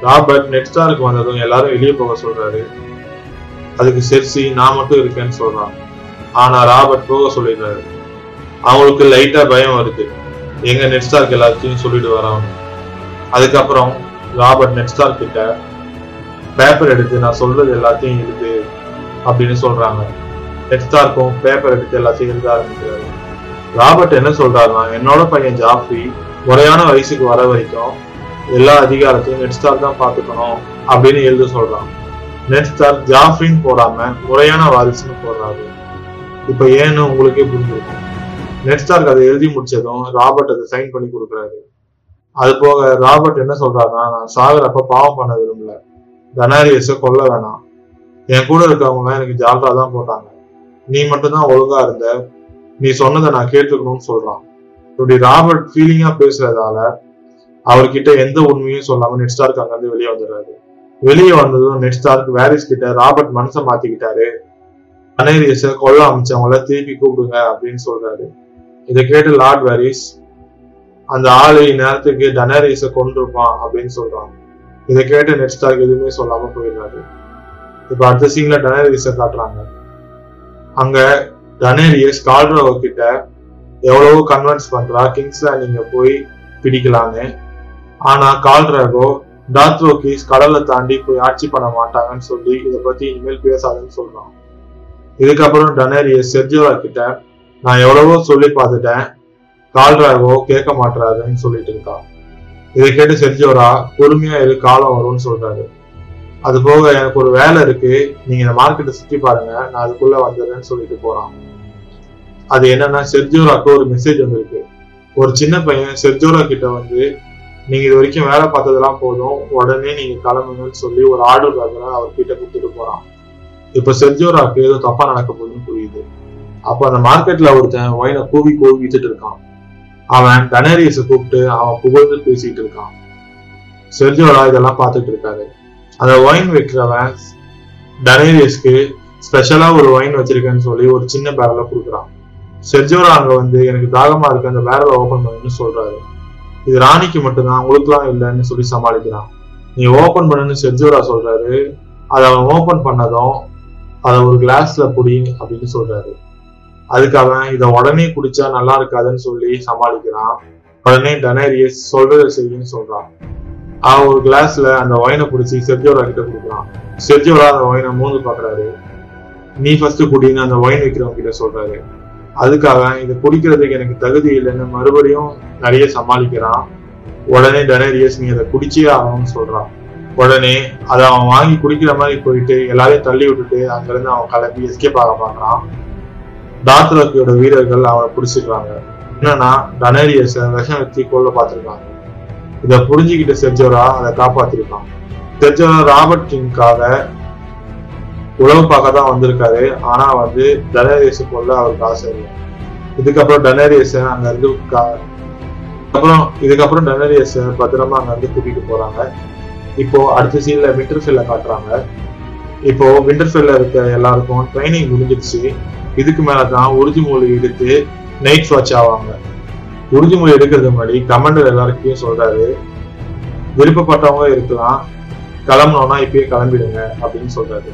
ராபர்ட் நெட் ஸ்டாருக்கு வந்ததும் எல்லாரும் வெளியே போக சொல்றாரு. அதுக்கு செர்சி நான் மட்டும் இருக்கேன்னு சொல்றான். ஆனா ராபர்ட் போக சொல்லிடுறாரு. அவங்களுக்கு லைட்டா பயம் வருது. எங்க நெட் ஸ்டார்க் எல்லாத்தையும் சொல்லிட்டு வரான் அதுக்கப்புறம் ராபர்ட் நெட் ஸ்டார் கிட்ட பேப்பர் எடுத்து நான் சொல்றது எல்லாத்தையும் எழுது அப்படின்னு சொல்றாங்க. நெட் பேப்பர் எடுத்து எல்லாத்தையும் எழுத ஆரம்பிக்கிறாரு. ராபர்ட் என்ன சொல்றாருன்னா என்னோட பையன் ஜாஃப்ரி முறையான வயசுக்கு வர வரைக்கும் எல்லா அதிகாரத்தையும் நெட்ஸ்டார் தான் பாத்துக்கணும் அப்படின்னு எழுத சொல்றான். நெட் ஸ்டார் ஜாஃப்ரின்னு போடாம முறையான வாரிசுன்னு போடுறாரு. இப்ப ஏன்னு உங்களுக்கே புரிஞ்சிருக்கும். நெட்ஸ்டார்க்கு அதை எழுதி முடிச்சதும் ராபர்ட் அதை சைன் பண்ணி கொடுக்குறாரு. அது போக ராபர்ட் என்ன சொல்றாருன்னா நான் சாகுறப்ப பாவம் பண்ண விரும்பல. தனாரியஸ கொல்ல வேணாம். என் கூட இருக்கவங்க எனக்கு ஜால்ரா தான் போட்டாங்க. நீ மட்டும்தான் ஒழுங்கா இருந்த. நீ சொன்னதை நான் கேட்டுக்கணும்னு சொல்றான். இப்படி ராபர்ட் ஃபீலிங்கா பேசுறதால அவர்கிட்ட எந்த உண்மையும் சொல்லாம நெட் ஸ்டார்க் அங்கிருந்து வெளியே வந்துடுறாரு. வெளியே வந்ததும் நெட் ஸ்டார்க் வேரிஸ் கிட்ட ராபர்ட் மனசை மாத்திக்கிட்டாரு. அனேரியஸ கொல்ல அமைச்சவங்கள திருப்பி கூப்பிடுங்க அப்படின்னு சொல்றாரு. இதை கேட்டு லார்ட் வேரிஸ் அந்த ஆளு இந்நேரத்துக்கு டனேரியஸ கொண்டிருப்பான் அப்படின்னு சொல்றான். இதை கேட்டு நெட் ஸ்டார்க் எதுவுமே சொல்லாம போயிடுறாரு. இப்ப அடுத்த சீன்ல டனேரியஸ காட்டுறாங்க. அங்க டனேரியஸ் கால்ரோவ கிட்ட எவ்வளவோ கன்வின்ஸ் பண்றா கிங்ஸ்ல நீங்க போய் பிடிக்கலான்னு ஆனா கால்ரகோ டாத்ரோகிஸ் கடலை தாண்டி போய் ஆட்சி பண்ண மாட்டாங்கன்னு சொல்லி இதை பத்தி இனிமேல் பேசாதுன்னு சொல்றான். இதுக்கப்புறம் டனேரியஸ் செர்ஜோரா கிட்ட நான் எவ்வளவோ சொல்லி பார்த்துட்டேன். கால்ராகோ கேட்க மாட்டாருன்னு சொல்லிட்டு இருக்கான். இதை கேட்டு செர்ஜோரா பொறுமையா இரு காலம் வரும்னு சொல்றாரு. அது போக எனக்கு ஒரு வேலை இருக்கு. நீங்க இந்த மார்க்கெட்டை சுத்தி பாருங்க. நான் அதுக்குள்ள வந்துடுறேன்னு சொல்லிட்டு போறான். அது என்னன்னா செர்ஜோராக்கு ஒரு மெசேஜ் வந்திருக்கு. ஒரு சின்ன பையன் செர்ஜோரா கிட்ட வந்து நீங்க இது வரைக்கும் வேலை பார்த்ததெல்லாம் போதும். உடனே நீங்க கிளம்புங்கன்னு சொல்லி ஒரு ஆர்டர் பேப்பரை அவர் கிட்ட கொடுத்துட்டு போறான். இப்ப செர்ஜோராக்கு ஏதோ தப்பா நடக்க போகுதுன்னு புரியுது. அப்ப அந்த மார்க்கெட்ல ஒருத்தன் ஒயினை கூவி கூவி வித்துட்டு இருக்கான். அவன் தனேரியஸ கூப்பிட்டு அவன் புகழ்ந்து பேசிட்டு இருக்கான். செர்ஜோரா இதெல்லாம் பார்த்துட்டு இருக்காரு. அந்த ஒயின் வைக்கிறவன் டனேரியஸ்க்கு ஸ்பெஷலா ஒரு ஒயின் வச்சிருக்கேன்னு சொல்லி ஒரு சின்ன பேரல கொடுக்குறான். செர்ஜோரா அங்க வந்து எனக்கு தாகமா இருக்கு அந்த பேரல ஓபன் பண்ணுன்னு சொல்றாரு. இது ராணிக்கு மட்டும்தான் உங்களுக்குலாம் இல்லைன்னு சொல்லி சமாளிக்கிறான். நீ ஓபன் பண்ணுன்னு செர்ஜோரா சொல்றாரு. அதை அவன் ஓபன் பண்ணதும் அதை ஒரு கிளாஸ்ல புடி அப்படின்னு சொல்றாரு. அதுக்கு அவன் இதை உடனே குடிச்சா நல்லா இருக்காதுன்னு சொல்லி சமாளிக்கிறான். உடனே டனேரியஸ் சொல்றதை செய்யுன்னு சொல்றான். அவன் ஒரு கிளாஸ்ல அந்த ஒயினை குடிச்சு செர்ஜோரா கிட்ட கொடுக்குறான். செர்ஜோரா அந்த ஒயினை மூணு பாக்குறாரு நீ ஃபர்ஸ்ட் குடின்னு அந்த ஒயின் விற்கிறவங்க கிட்ட சொல்றாரு. அதுக்காக இதை குடிக்கிறதுக்கு எனக்கு தகுதி இல்லைன்னு மறுபடியும் நிறைய சமாளிக்கிறான். உடனே டனேரியஸ் நீ அதை குடிச்சே ஆகணும்னு சொல்றான். உடனே அதை அவன் வாங்கி குடிக்கிற மாதிரி போயிட்டு எல்லாரையும் தள்ளி விட்டுட்டு அங்கிருந்து அவன் கிளம்பி எஸ்கேப் ஆக பாக்குறான் டாத்ரோக்கியோட வீரர்கள் அவரை பிடிச்சிடுறாங்க என்னன்னா டனேரியஸ விஷம் வச்சு கொல்ல பார்த்திருக்காங்க. இதை புரிஞ்சுக்கிட்டு செர்ஜோரா அதை காப்பாத்திருக்கான். செர்ஜோரா ராபர்ட் கிங்காக உழவு பார்க்க தான் வந்திருக்காரு. ஆனா வந்து டனேரியஸ் கொல்ல அவருக்கு ஆசை இல்லை. இதுக்கப்புறம் டனேரியஸ அங்க இருந்து கா- அப்புறம் இதுக்கப்புறம் டனேரியஸ பத்திரமா அங்க இருந்து கூட்டிட்டு போறாங்க. இப்போ அடுத்த சீன்ல விண்டர்ஃபீல்ட காட்டுறாங்க. இப்போ விண்டர்ஃபெல்ல இருக்க எல்லாருக்கும் ட்ரைனிங் முடிஞ்சிருச்சு. இதுக்கு மேலதான் உறுதிமொழி எடுத்து நைட் வாட்ச் ஆவாங்க. உறுதிமொழி எடுக்கிறது முன்னாடி கமெண்டர் எல்லாருக்கும் சொல்றாரு. விருப்பப்பட்டவங்க இருக்கலாம். கிளம்பணும்னா இப்பயே கிளம்பிடுங்க அப்படின்னு சொல்றாரு.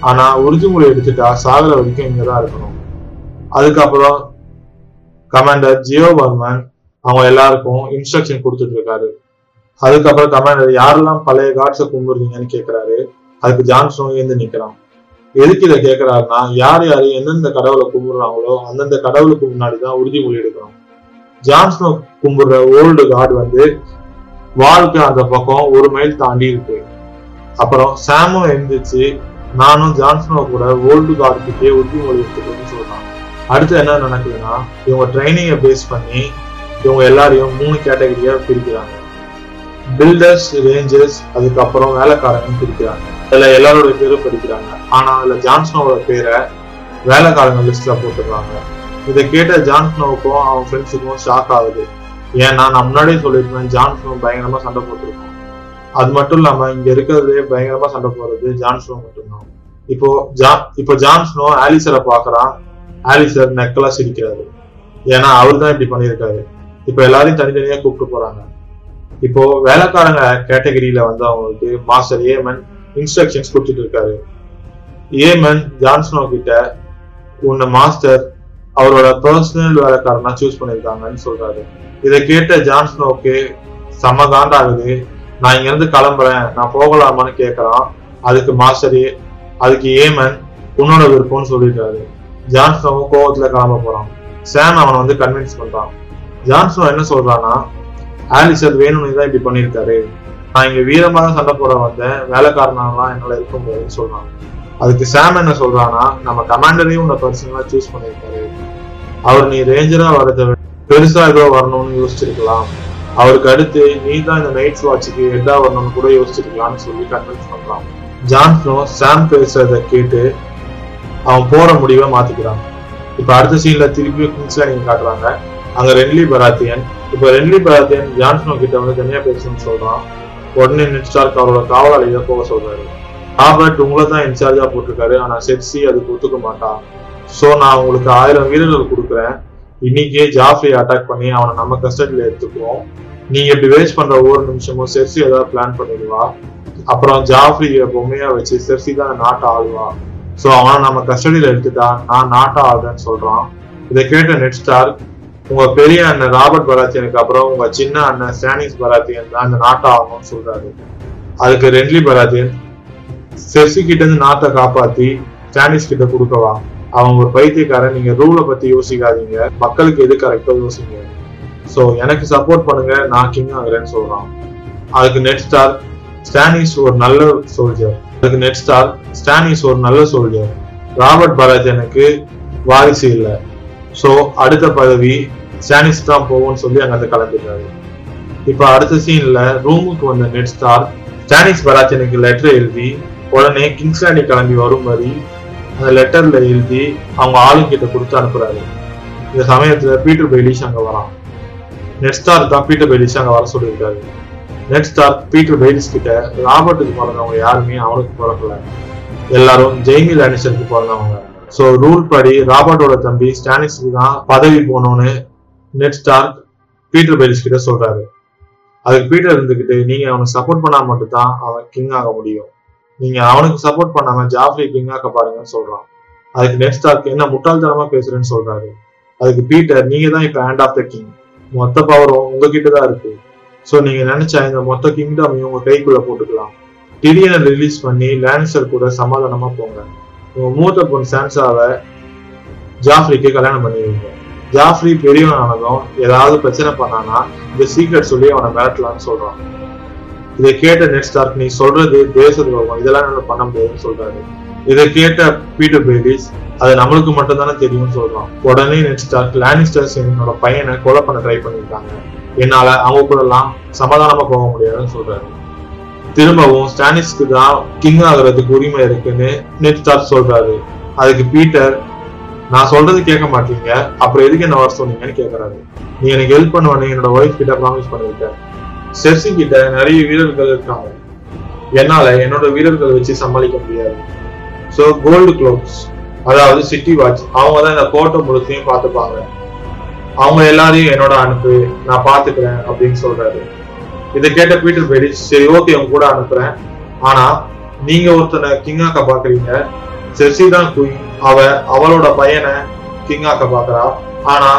ஆனா உறுதிமொழி எடுத்துட்டா சாகர வரைக்கும் இங்கதான் இருக்கணும். அதுக்கப்புறம் கமாண்டர் ஜியோ பர்மன் அவங்க எல்லாருக்கும் இன்ஸ்ட்ரக்ஷன் கொடுத்துட்டு இருக்காரு. அதுக்கப்புறம் கமாண்டர் யாரெல்லாம் பழைய காட்ஸை கும்பிடுறீங்கன்னு கேக்குறாரு. அதுக்கு ஜான்சனும் எழுந்து நிக்கிறான். எதுக்கு இதை கேட்கிறாருன்னா யார் யாரு எந்தெந்த கடவுளை கும்பிடுறாங்களோ அந்தந்த கடவுளுக்கு முன்னாடிதான் உறுதிமொழி எடுக்கணும் ஜான்ஸ்னோ கும்பிடுற ஓல்டு காட் வந்து வாழ்க்கை அந்த பக்கம் ஒரு மைல் தாண்டி இருக்கு. அப்புறம் சாமும் எழுந்திரிச்சு நானும் ஜான்ஸ்னோ கூட ஓல்டு கார்டுக்கே உறுதிமொழி எடுத்துக்கணும்னு சொல்றான். அடுத்து என்ன நடக்குதுன்னா இவங்க ட்ரைனிங்கை பேஸ் பண்ணி இவங்க எல்லாரையும் மூணு கேட்டகரியா பிரிக்கிறாங்க. பில்டர்ஸ் ரேஞ்சர்ஸ் அதுக்கப்புறம் வேலைக்காரங்க பிரிக்கிறாங்க. அதுல எல்லாரோட பேரும் படிக்கிறாங்க. ஆனா அதுல ஜான்ஸ்னோவோட பேரை வேலைக்காரங்க லிஸ்ட்ல போட்டுடுறாங்க. இதை கேட்ட ஜான்ஸ்னோவுக்கும் அவன் ஃப்ரெண்ட்ஸுக்கும் ஷாக் ஆகுது. ஏன்னா நான் முன்னாடியே சொல்லியிருப்பேன் ஜான்ஸ்னோ பயங்கரமா சண்டை போட்டிருக்கோம் அது மட்டும் இல்லாம இங்க இருக்கிறதுலே பயங்கரமா சண்டை போடுறது ஜான்ஸ்னோ மட்டும்தான். இப்போ ஜா இப்போ ஜான்ஸ்னோ ஆலிசரை பாக்குறான் ஆலிசர் நெக்கலா சிரிக்கிறாரு ஏன்னா அவர் தான் இப்படி பண்ணியிருக்காரு. இப்போ எல்லாரையும் தனித்தனியா கூப்பிட்டு போறாங்க. இப்போ வேலைக்காரங்க கேட்டகரியில வந்து அவங்களுக்கு மாஸ்டர் ஏமன் இன்ஸ்ட்ரக்ஷன்ஸ் கொடுத்துட்டு இருக்காரு ஏமன் ஜான்ஸ்னோ கிட்ட உன்னை மாஸ்டர் அவரோட பர்சனல் வேலைக்காரனா சூஸ் பண்ணிருக்காங்கன்னு சொல்றாரு. இதை கேட்ட ஜான்ஸ்னோக்கு செம காண்டாகுது. நான் இங்க இருந்து கிளம்புறேன். நான் போகலாமான்னு கேக்குறான். அதுக்கு மாஸ்டர் அதுக்கு ஏமன் உன்னோட விருப்பம்னு சொல்லிட்டாரு. ஜான்ஸ்னோவும் கோவத்துல கிளம்ப போறான். சாம் அவனை வந்து கன்வின்ஸ் பண்றான். ஜான்ஸ்னோ என்ன சொல்றான்னா ஆலிசர் வேணும்னு தான் இப்படி பண்ணியிருக்காரு. நான் இங்க வீரமாக சண்டை போட வந்தேன். வேலைக்காரனாலாம் என்னால இருக்க முடியாதுன்னு சொல்றான் அதுக்கு சாம் என்ன சொல்றான்னா நம்ம கமாண்டரையும் உன்னை பர்சனலா சூஸ் பண்ணியிருக்காரு. அவர் நீ ரேஞ்சரா வரத பெருசா ஏதோ வரணும்னு யோசிச்சிருக்கலாம். அவருக்கு அடுத்து நீ தான் இந்த நைட்ஸ் வாட்சுக்கு ஹெட்டா வரணும்னு கூட யோசிச்சிருக்கலாம்னு சொல்லி கன்வின்ஸ் பண்றான். ஜான்ஸ்னோ சாம் பேசுறத கேட்டு அவன் போற முடிவை மாத்திக்கிறான். இப்ப அடுத்த சீன்ல திருப்பி கிங்ஸ்ல காட்டுறாங்க. அங்க ரென்லி பராத்தியன். இப்ப ரென்லி பராத்தியன் ஜான்ஸ்னோ கிட்ட வந்து தனியா பேசணும்னு சொல்றான். உடனே நெட் ஸ்டார்க் அவரோட காவலாளியை போக சொல்றாரு. ஆபர்ட் உங்களை தான் இன்சார்ஜா போட்டிருக்காரு. ஆனா செட்சி அதுக்கு ஒத்துக்க மாட்டான். சோ நான் உங்களுக்கு ஆயிரம் வீரர்கள் கொடுக்குறேன். இன்னைக்கே ஜாஃப்ரி அட்டாக் பண்ணி அவனை நம்ம கஸ்டடியில எடுத்துக்குவோம். நீங்க இப்படி வேஸ்ட் பண்ற ஒவ்வொரு நிமிஷமும் செர்சி ஏதாவது பிளான் பண்ணிடுவா. அப்புறம் ஜாஃப்ரிய பொம்மையா வச்சு செர்சி தான் நாட்டை ஆளுவா சோ அவனை நம்ம கஸ்டடியில எடுத்துட்டா நான் நாட்டை ஆளுறேன்னு சொல்றான். இதை கேட்ட நெட் ஸ்டார் உங்க பெரிய அண்ணன் ராபர்ட் பராத்தியனுக்கு அப்புறம் உங்க சின்ன அண்ணன் ஸ்டானிஸ் பராத்தியன் தான் அந்த நாட்டை ஆகணும்னு சொல்றாரு. அதுக்கு ரென்லி பராத்தியன் செர்சி கிட்ட இருந்து நாட்டை காப்பாத்தி ஸ்டானிஸ் கிட்ட கொடுக்கவா? அவங்க ஒரு பைத்தியக்காரன் நீங்க ரூலை பத்தி யோசிக்காதீங்க. மக்களுக்கு எது கரெக்டோ யோசிங்க. சோ எனக்கு சப்போர்ட் பண்ணுங்க நான் கிங் ஆகுறேன்னு சொல்றான். அதுக்கு நெட் ஸ்டார் ஸ்டானிஸ் ஒரு நல்ல சோல்ஜர் அதுக்கு நெட் ஸ்டார் ஸ்டானிஸ் ஒரு நல்ல சோல்ஜர் ராபர்ட் பராஜனுக்கு வாரிசு இல்லை. ஸோ அடுத்த பதவி ஸ்டானிஸ் தான் போகும்னு சொல்லி அங்க அதை கலந்துட்டாரு இப்ப அடுத்த சீன்ல ரூமுக்கு வந்த நெட் ஸ்டார் ஸ்டானிஸ் பராஜனுக்கு லெட்டர் எழுதி உடனே கிங்ஸ்லாண்டி கிளம்பி வரும் மாதிரி அந்த லெட்டர்ல எழுதி அவங்க ஆளுங்கிட்ட கொடுத்து அனுப்புறாரு. இந்த சமயத்துல பீட்டர் பெய்லிஷ் அங்க வரான். நெட் ஸ்டார் தான் பீட்டர் பெய்லிஷ் அங்க வர சொல்லியிருக்காரு. நெட் ஸ்டார் பீட்டர் பெய்லிஸ் கிட்ட ராபர்ட்டுக்கு பிறந்தவங்க யாருமே அவனுக்கு பிறக்கல. எல்லாரும் ஜெய்மி லானிஸ்டருக்கு பிறந்தவங்க. சோ ரூல் படி ராபர்ட்டோட தம்பி ஸ்டானிஸ்க்கு தான் பதவி போனோன்னு நெட் ஸ்டார்க் பீட்டர் பெய்லிஸ் கிட்ட சொல்றாரு. அதுக்கு பீட்டர் இருந்துகிட்டு நீங்க அவனுக்கு சப்போர்ட் பண்ணா மட்டும் தான் அவன் கிங் ஆக முடியும். நீங்க அவனுக்கு சப்போர்ட் பண்ணாம ஜாஃப்ரி கிங் ஆக்க பாருங்கன்னு சொல்றான். அதுக்கு நெட் ஸ்டார்க் என்ன முட்டாள்தனமா பேசுறேன்னு சொல்றாரு. அதுக்கு பீட்டர் நீங்க தான் இப்ப ஹேண்ட் ஆஃப் த கிங் மொத்த பவரும் உங்ககிட்ட தான் இருக்கு. சோ நீங்க நினைச்சா இந்த மொத்த கிங்டமையும் உங்க கைக்குள்ள போட்டுக்கலாம். டிடியனை ரிலீஸ் பண்ணி லேன்சர் கூட சமாதானமா போங்க. உங்க மூத்த பொண்ணு சான்சாவை ஜாஃப்ரிக்கு கல்யாணம் பண்ணிடுவீங்க ஜாஃப்ரி பெரியவன் ஆனதும் ஏதாவது பிரச்சனை பண்ணானா இந்த சீக்ரெட் சொல்லி அவனை மிரட்டலாம்னு சொல்றான். இதை கேட்ட நெட் ஸ்டார்க் நீ சொல்றது தேச துரோகம் இதெல்லாம் நம்ம பண்ண முடியாதுன்னு சொல்றாரு. இதை கேட்ட பீட்டர் பேபிஸ் அது நம்மளுக்கு மட்டும் தானே தெரியும்னு சொல்றான். உடனே நெட் ஸ்டார்க் லானிஸ்டர்ஸ் என்னோட பையனை கொலை பண்ண ட்ரை பண்ணிருக்காங்க. என்னால அவங்க கூட எல்லாம் சமாதானமா போக முடியாதுன்னு சொல்றாரு. திரும்பவும் ஸ்டானிஸ்க்கு தான் கிங் ஆகுறதுக்கு உரிமை இருக்குன்னு நெட் ஸ்டார் சொல்றாரு. அதுக்கு பீட்டர் நான் சொல்றது கேட்க மாட்டீங்க. அப்புறம் எதுக்கு என்ன வர சொன்னீங்கன்னு கேக்குறாரு. நீ எனக்கு ஹெல்ப் பண்ணுவேன்னு என்னோட ஒய்ஃப் கிட்ட ப்ராமிஸ் பண்ணிருக்க. செர்சி கிட்ட நிறைய வீரர்கள் இருக்காங்க. என்னால என்னோட வீரர்கள் வச்சு சமாளிக்க முடியாது. சோ கோல்டு க்ளோப்ஸ் அதாவது சிட்டி வாட்ச் அவங்க தான் இந்த கோட்டை முழுசையும் பார்த்துப்பாங்க. அவங்க எல்லாரையும் என்னோட அனுப்பு நான் பாத்துக்கிறேன் அப்படின்னு சொல்றாரு. இதை கேட்ட பீட்டர் பேடி சரி ஓகே உங்க கூட அனுப்புறேன். ஆனா நீங்க ஒருத்தனை கிங்காக்க பாக்குறீங்க செர்சி தான் குயின் அவ அவளோட பையனை கிங்காக்க பாக்குறா ஆனா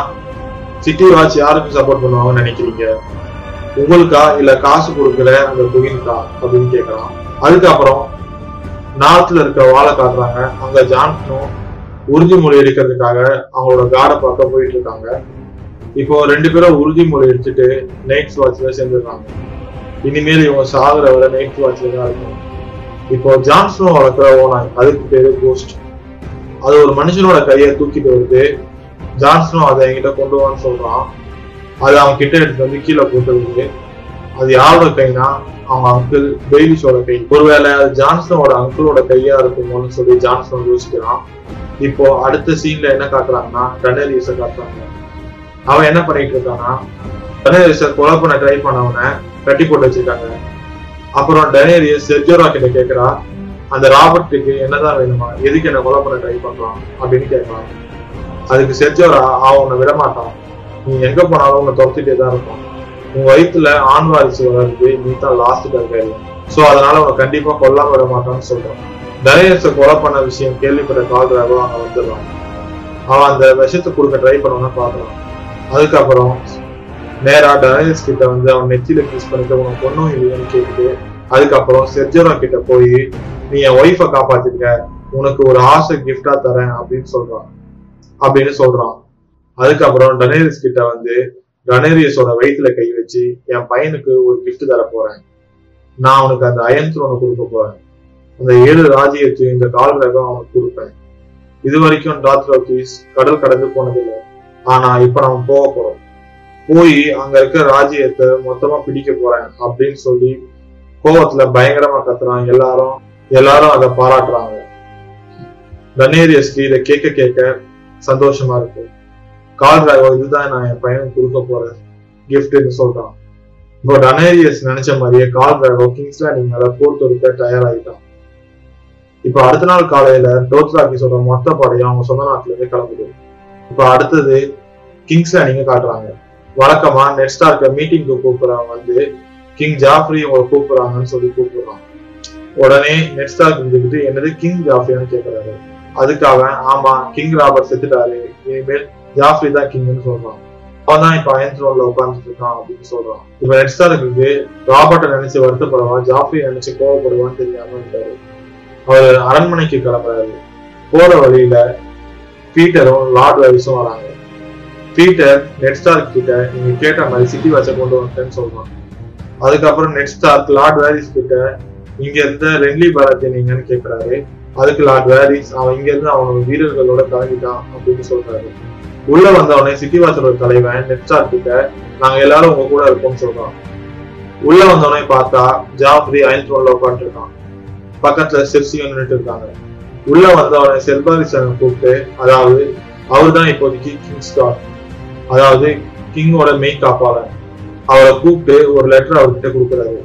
சிட்டி வாட்ச் யாருக்கு சப்போர்ட் பண்ணுவாங்கன்னு நினைக்கிறீங்க? உங்களுக்கா? இல்ல காசு கொடுக்குற அந்த குயின்கா அப்படின்னு கேக்குறான். அதுக்கப்புறம் நார்த்ல இருக்க வாழை காட்டுறாங்க. அங்க ஜான்சனும் உறுதிமொழி எடுக்கிறதுக்காக அவங்களோட காடை பார்க்க போயிட்டு இருக்காங்க. இப்போ ரெண்டு பேரும் உறுதிமொழி எடுத்துட்டு நைட் வாட்ச்ல சேர்ந்துருக்காங்க. இனிமேல் இவங்க சாகுற வர நைட் வாட்ச்ல தான் இருக்கும் இப்போ ஜான்சனும் வளர்க்குற ஓனாய் அதுக்கு பேரு கோஸ்ட் அது ஒரு மனுஷனோட கையை தூக்கிட்டு வருது ஜான்சனும் அதை என்கிட்ட கொண்டு வான்னு சொல்றான். அது அவன் கிட்ட எடுத்து வந்து கீழே போட்டுருக்கு அது யாரோட கைனா அவங்க அங்கிள் பெய்லிஸோட கை. ஒருவேளை அது ஜான்சனோட அங்கிளோட கையா இருக்குமோன்னு சொல்லி ஜான்சன் யோசிக்கிறான். இப்போ அடுத்த சீன்ல என்ன காட்டுறாங்கன்னா டனேரியஸ காட்டுறாங்க. அவன் என்ன பண்ணிட்டு இருக்கான்னா டனேரியஸ கொலை பண்ண ட்ரை பண்ணவனை கட்டி போட்டு வச்சிருக்காங்க. அப்புறம் டனேரியஸ் செர்ஜோரா கிட்ட கேக்குறா அந்த ராபர்ட்டுக்கு என்னதான் வேணுமா எதுக்கு என்ன கொலை பண்ண ட்ரை பண்றான் அப்படின்னு கேட்கறான் அதுக்கு செர்ஜோரா அவன் உன்னை விடமாட்டான். நீ எங்க போனாலும் உன்னை துரத்திட்டே தான் இருப்பான். உன் வயிற்றுல ஆண் வாரிசு வளர்ந்து நீ தான் லாஸ்ட் கருக்காரு சோ அதனால உன்னை கண்டிப்பா கொல்லாம விட மாட்டான்னு சொல்றான். டனேரியஸை கொலை பண்ண விஷயம் கேள்விப்பட்ட கால் டிரைவர் அவன் வந்துடுறான். அவன் அந்த விஷத்தை கொடுக்க ட்ரை பண்ணவன பாக்குறான் அதுக்கப்புறம் நேரா டனேரியஸ் கிட்ட வந்து அவன் நெத்தியில கிஸ் பண்ணிட்டு உனக்கு பொண்ணும் இல்லையான்னு கேட்டு அதுக்கப்புறம் செர்ஜரா கிட்ட போய் நீ என் ஒய்ஃபை காப்பாத்திருக்க உனக்கு ஒரு ஆசை கிஃப்டா தரேன் அப்படின்னு சொல்றான். அப்படின்னு சொல்றான். அதுக்கப்புறம் டனேரிஸ் கிட்ட வந்து டனேரியஸோட வயிற்றுல கை வச்சு என் பையனுக்கு ஒரு கிஃப்ட் தர போறேன். நான் அவனுக்கு அந்த அயன் த்ரோனை கொடுக்க போறேன். அந்த ஏழு ராஜ்யத்தையும் இந்த கால் ரகம் அவனுக்கு கொடுப்பேன். இது வரைக்கும் டாத்ரோகிஸ் கடல் கடந்து போனதில்லை. ஆனா இப்ப நம்ம போக போறோம். போய் அங்க இருக்க ராஜ்யத்தை மொத்தமா பிடிக்க போறேன் அப்படின்னு சொல்லி கோவத்துல பயங்கரமா கத்துறான் எல்லாரும் எல்லாரும் அதை பாராட்டுறாங்க. டனேரியஸ்க்கு இதை கேட்க கேட்க சந்தோஷமா இருக்கு. கால் டிரைவர் இதுதான் நான் என் பையனுக்கு கொடுக்க போறேன் கிஃப்ட்னு சொல்றான். இப்போ டனேரியஸ் நினைச்ச மாதிரியே கால் டிராகோ கிங்ஸ் லேண்டிங் மேல போர் தொடுக்க தயாராகிட்டான் இப்போ அடுத்த நாள் காலையில டோத்ராக்கிஸோட மொத்த படையும் அவங்க சொந்த நாட்டுல இருந்து கிளம்புது. இப்போ அடுத்தது கிங்ஸ் நீங்க காட்டுறாங்க. வழக்கமா நெட் ஸ்டார்க்க மீட்டிங்க்கு கூப்பிடுறவங்க வந்து கிங் ஜாஃப்ரி உங்களை கூப்பிடுறாங்கன்னு சொல்லி கூப்பிடுறான் உடனே நெட் ஸ்டார்க் இருந்துக்கிட்டு என்னது கிங் ஜாஃப்ரியான்னு கேட்கிறாரு அதுக்கு அவன் ஆமா கிங் ராபர்ட் செத்துட்டாரு இனிமேல் ஜாஃப்ரி தான் கிங்னு சொல்றான். அவன் தான் இப்ப அயன் த்ரோன்ல உட்கார்ந்துட்டு இருக்கான் அப்படின்னு சொல்றான். இப்ப நெட் ஸ்டார்க்கு ராபர்ட்டை நினைச்சு வருத்தப்படுவான் ஜாஃப்ரி நினைச்சு கோவப்படுவான்னு தெரியாம இருக்காரு. அவர் அரண்மனைக்கு கிளம்புறாரு. போற வழியில பீட்டரும் லார்ட் வைஸும் வராங்க. பீட்டர் நெட் ஸ்டார்க் கிட்ட நீங்க கேட்ட மாதிரி சிட்டி வாட்சை கொண்டு வந்தேன்னு சொல்றான். அதுக்கப்புறம் நெட் ஸ்டார்க் லார்ட் வேரிஸ் கிட்ட இங்க இருந்த ரென்லி பாரத்தை நீங்கன்னு கேக்குறாரு. அதுக்கு லார்ட் வேரிஸ் அவன் இங்க இருந்து அவனோட வீரர்களோட கிளம்பிட்டான் அப்படின்னு சொல்றாரு. உள்ள வந்தவனே சிட்டி வாட்சோட தலைவன் நெட் ஸ்டார்க் கிட்ட நாங்க எல்லாரும் உங்க கூட இருக்கோம்னு சொல்றான். உள்ள வந்தவனே பார்த்தா ஜாஃப்ரி அயல் த்ரோன்ல உட்காந்துருக்கான் பக்கத்துல செர்சியும் நின்றுட்டு இருக்காங்க. உள்ள வந்தவனை செல்பாரிசனை கூப்பிட்டு அதாவது அவர் தான் இப்போதைக்கு கிங் ஸ்டார் அதாவது கிங்கோட மெய் காப்பாளன் அவரை கூப்பிட்டு ஒரு லெட்டர் அவர்கிட்ட கொடுக்குறாரு.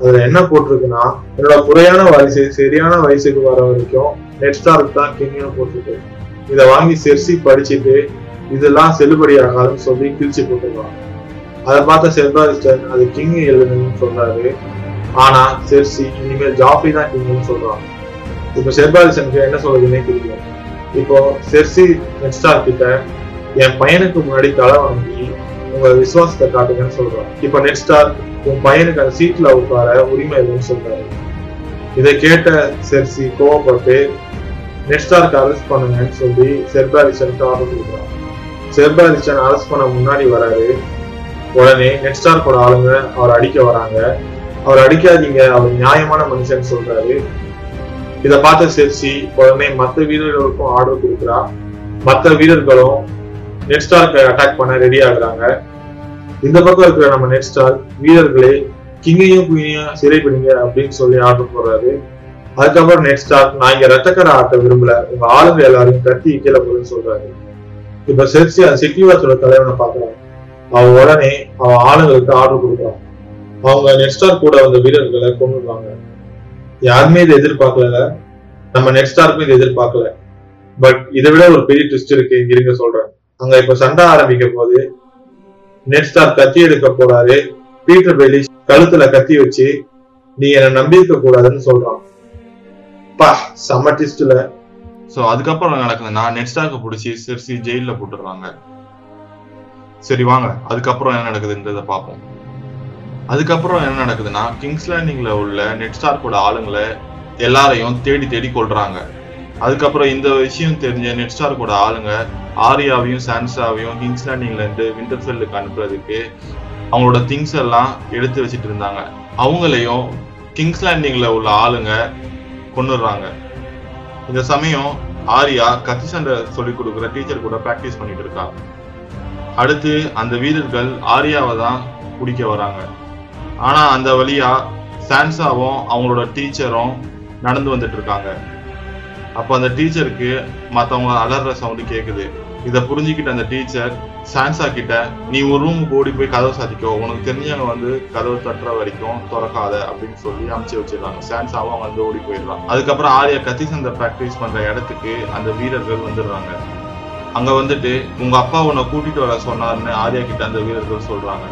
அதுல என்ன போட்டிருக்குன்னா என்னோட குறையான வயசு சரியான வயசுக்கு வர வரைக்கும் நெட்ஸ்டாருக்கு தான் கிங்னு போட்டிருக்கு. இதை வாங்கி செர்சி படிச்சுட்டு இதெல்லாம் செல்லுபடி ஆகாதுன்னு சொல்லி கிழிச்சு போட்டுருக்கான். அதை பார்த்த செல்வாரிஸ்டன் அது கிங் எழுதுன்னு சொல்றாரு ஆனா செர்சி இனிமேல் ஜாஃபி தான் கிங்னு சொல்றான். இப்ப செர்பாரிசனுக்கு என்ன சொல்றதுன்னே தெரியல. இப்போ செர்சி நெக்ஸ்டார் கிட்ட என் பையனுக்கு முன்னாடி தலை வணங்கி உங்க விசுவாசத்தை காட்டுங்கன்னு சொல்றான். இப்ப நெக்ஸ்டார் உன் பையனுக்கு அந்த சீட்ல உட்கார உரிமை இல்லைன்னு சொல்றாரு. இதை கேட்ட செர்சி கோவப்பட்டு நெக்ஸ்டாருக்கு அரெஸ்ட் பண்ணுங்கன்னு சொல்லி செர்பாரிசனுக்கு ஆர்டர் கொடுக்குறான். செர்பாரிசன் அரெஸ்ட் பண்ண முன்னாடி வராரு. உடனே நெக்ஸ்டார்க்கோட ஆளுங்க அவர் அடிக்க வராங்க. அவர் அடிக்காதீங்க அவர் நியாயமான மனுஷன் சொல்றாரு. இதை பார்த்த செர்சி உடனே மத்த வீரர்களுக்கும் ஆர்டர் கொடுக்குறா. மத்த வீரர்களும் நெட் ஸ்டார்க்கு அட்டாக் பண்ண ரெடி ஆகுறாங்க. இந்த பக்கம் இருக்கிற நம்ம நெட் ஸ்டார் வீரர்களே கிங்கையும் குயினையும் சிறைப்பிடிங்க அப்படின்னு சொல்லி ஆர்டர் போடுறாரு. அதுக்கப்புறம் நெட் ஸ்டார் நான் இங்க ரத்தக்கரை ஆட்ட விரும்பல. உங்க ஆளுங்க எல்லாரையும் கத்தி கீழே போதுன்னு சொல்றாரு. இப்ப செர்சி அந்த தலைவனை பாக்குறான் அவன் உடனே அவன் ஆளுங்களுக்கு ஆர்டர் கொடுக்குறான். அவங்க நெட்ஸ்டார் கூட வந்த வீரர்களை கொண்டுருவாங்க யாருமே இதை எதிர்பார்க்கல நம்ம நெட் ஸ்டாருக்கும் இதை எதிர்பார்க்கல. பட் இதை விட ஒரு பெரிய ட்விஸ்ட் இருக்கு. இங்க இருக்க சொல்றேன். அங்க இப்ப சண்டை ஆரம்பிக்க போது நெட் ஸ்டார் கத்தி எடுக்க போறாரு. பீட்டர் பெலி கழுத்துல கத்தி வச்சு நீ என்ன நம்பியிருக்க கூடாதுன்னு சொல்றான். பா செம்ம டிஸ்ட்ல சோ அதுக்கப்புறம் என்ன நடக்குதுன்னா நெட் ஸ்டார்க்கு பிடிச்சி சிர்சி ஜெயில போட்டுடுறாங்க. சரி வாங்க. அதுக்கப்புறம் என்ன நடக்குதுன்றத பார்ப்போம். அதுக்கப்புறம் என்ன நடக்குதுன்னா கிங்ஸ் லேண்டிங்ல உள்ள நெட் ஸ்டார்க்கோட ஆளுங்களை எல்லாரையும் தேடி தேடி கொள்றாங்க அதுக்கப்புறம் இந்த விஷயம் தெரிஞ்ச நெட்ஸ்டார் கூட ஆளுங்க ஆரியாவையும் சான்சாவையும் கிங்ஸ் விண்டர்ஃபெல்லுக்கு அனுப்புறதுக்கு அவங்களோட திங்ஸ் எல்லாம் எடுத்து வச்சிட்டு இருந்தாங்க. அவங்களையும் கிங்ஸ் லேண்டிங்ல உள்ள ஆளுங்க கொண்டுடுறாங்க. இந்த சமயம் ஆரியா கத்தி சண்டை சொல்லி கொடுக்குற டீச்சர் கூட ப்ராக்டிஸ் பண்ணிட்டு இருக்கா. அடுத்து அந்த வீரர்கள் ஆரியாவை தான் பிடிக்க வராங்க. ஆனா அந்த வழியா சான்சாவும் அவங்களோட டீச்சரும் நடந்து வந்துட்டு இருக்காங்க. அப்போ அந்த டீச்சருக்கு மற்றவங்க அலர்ற சவுண்டு கேட்குது இதை புரிஞ்சுக்கிட்ட அந்த டீச்சர் சான்சா கிட்ட நீ ஒரு ரூமுக்கு ஓடி போய் கதவை சாத்திக்கோ. உனக்கு தெரிஞ்சவங்க வந்து கதவு தட்டுற வரைக்கும் திறக்காத அப்படின்னு சொல்லி அமுச்சு வச்சிடறாங்க. சான்சாவும் அவங்க வந்து ஓடி போயிடுறான். அதுக்கப்புறம் ஆரியா கத்தி சந்தை பிராக்டிஸ் பண்ற இடத்துக்கு அந்த வீரர்கள் வந்துடுறாங்க. அங்க வந்துட்டு உங்க அப்பா உன்னை கூட்டிட்டு வர சொன்னாருன்னு ஆரியா கிட்ட அந்த வீரர்கள் சொல்றாங்க.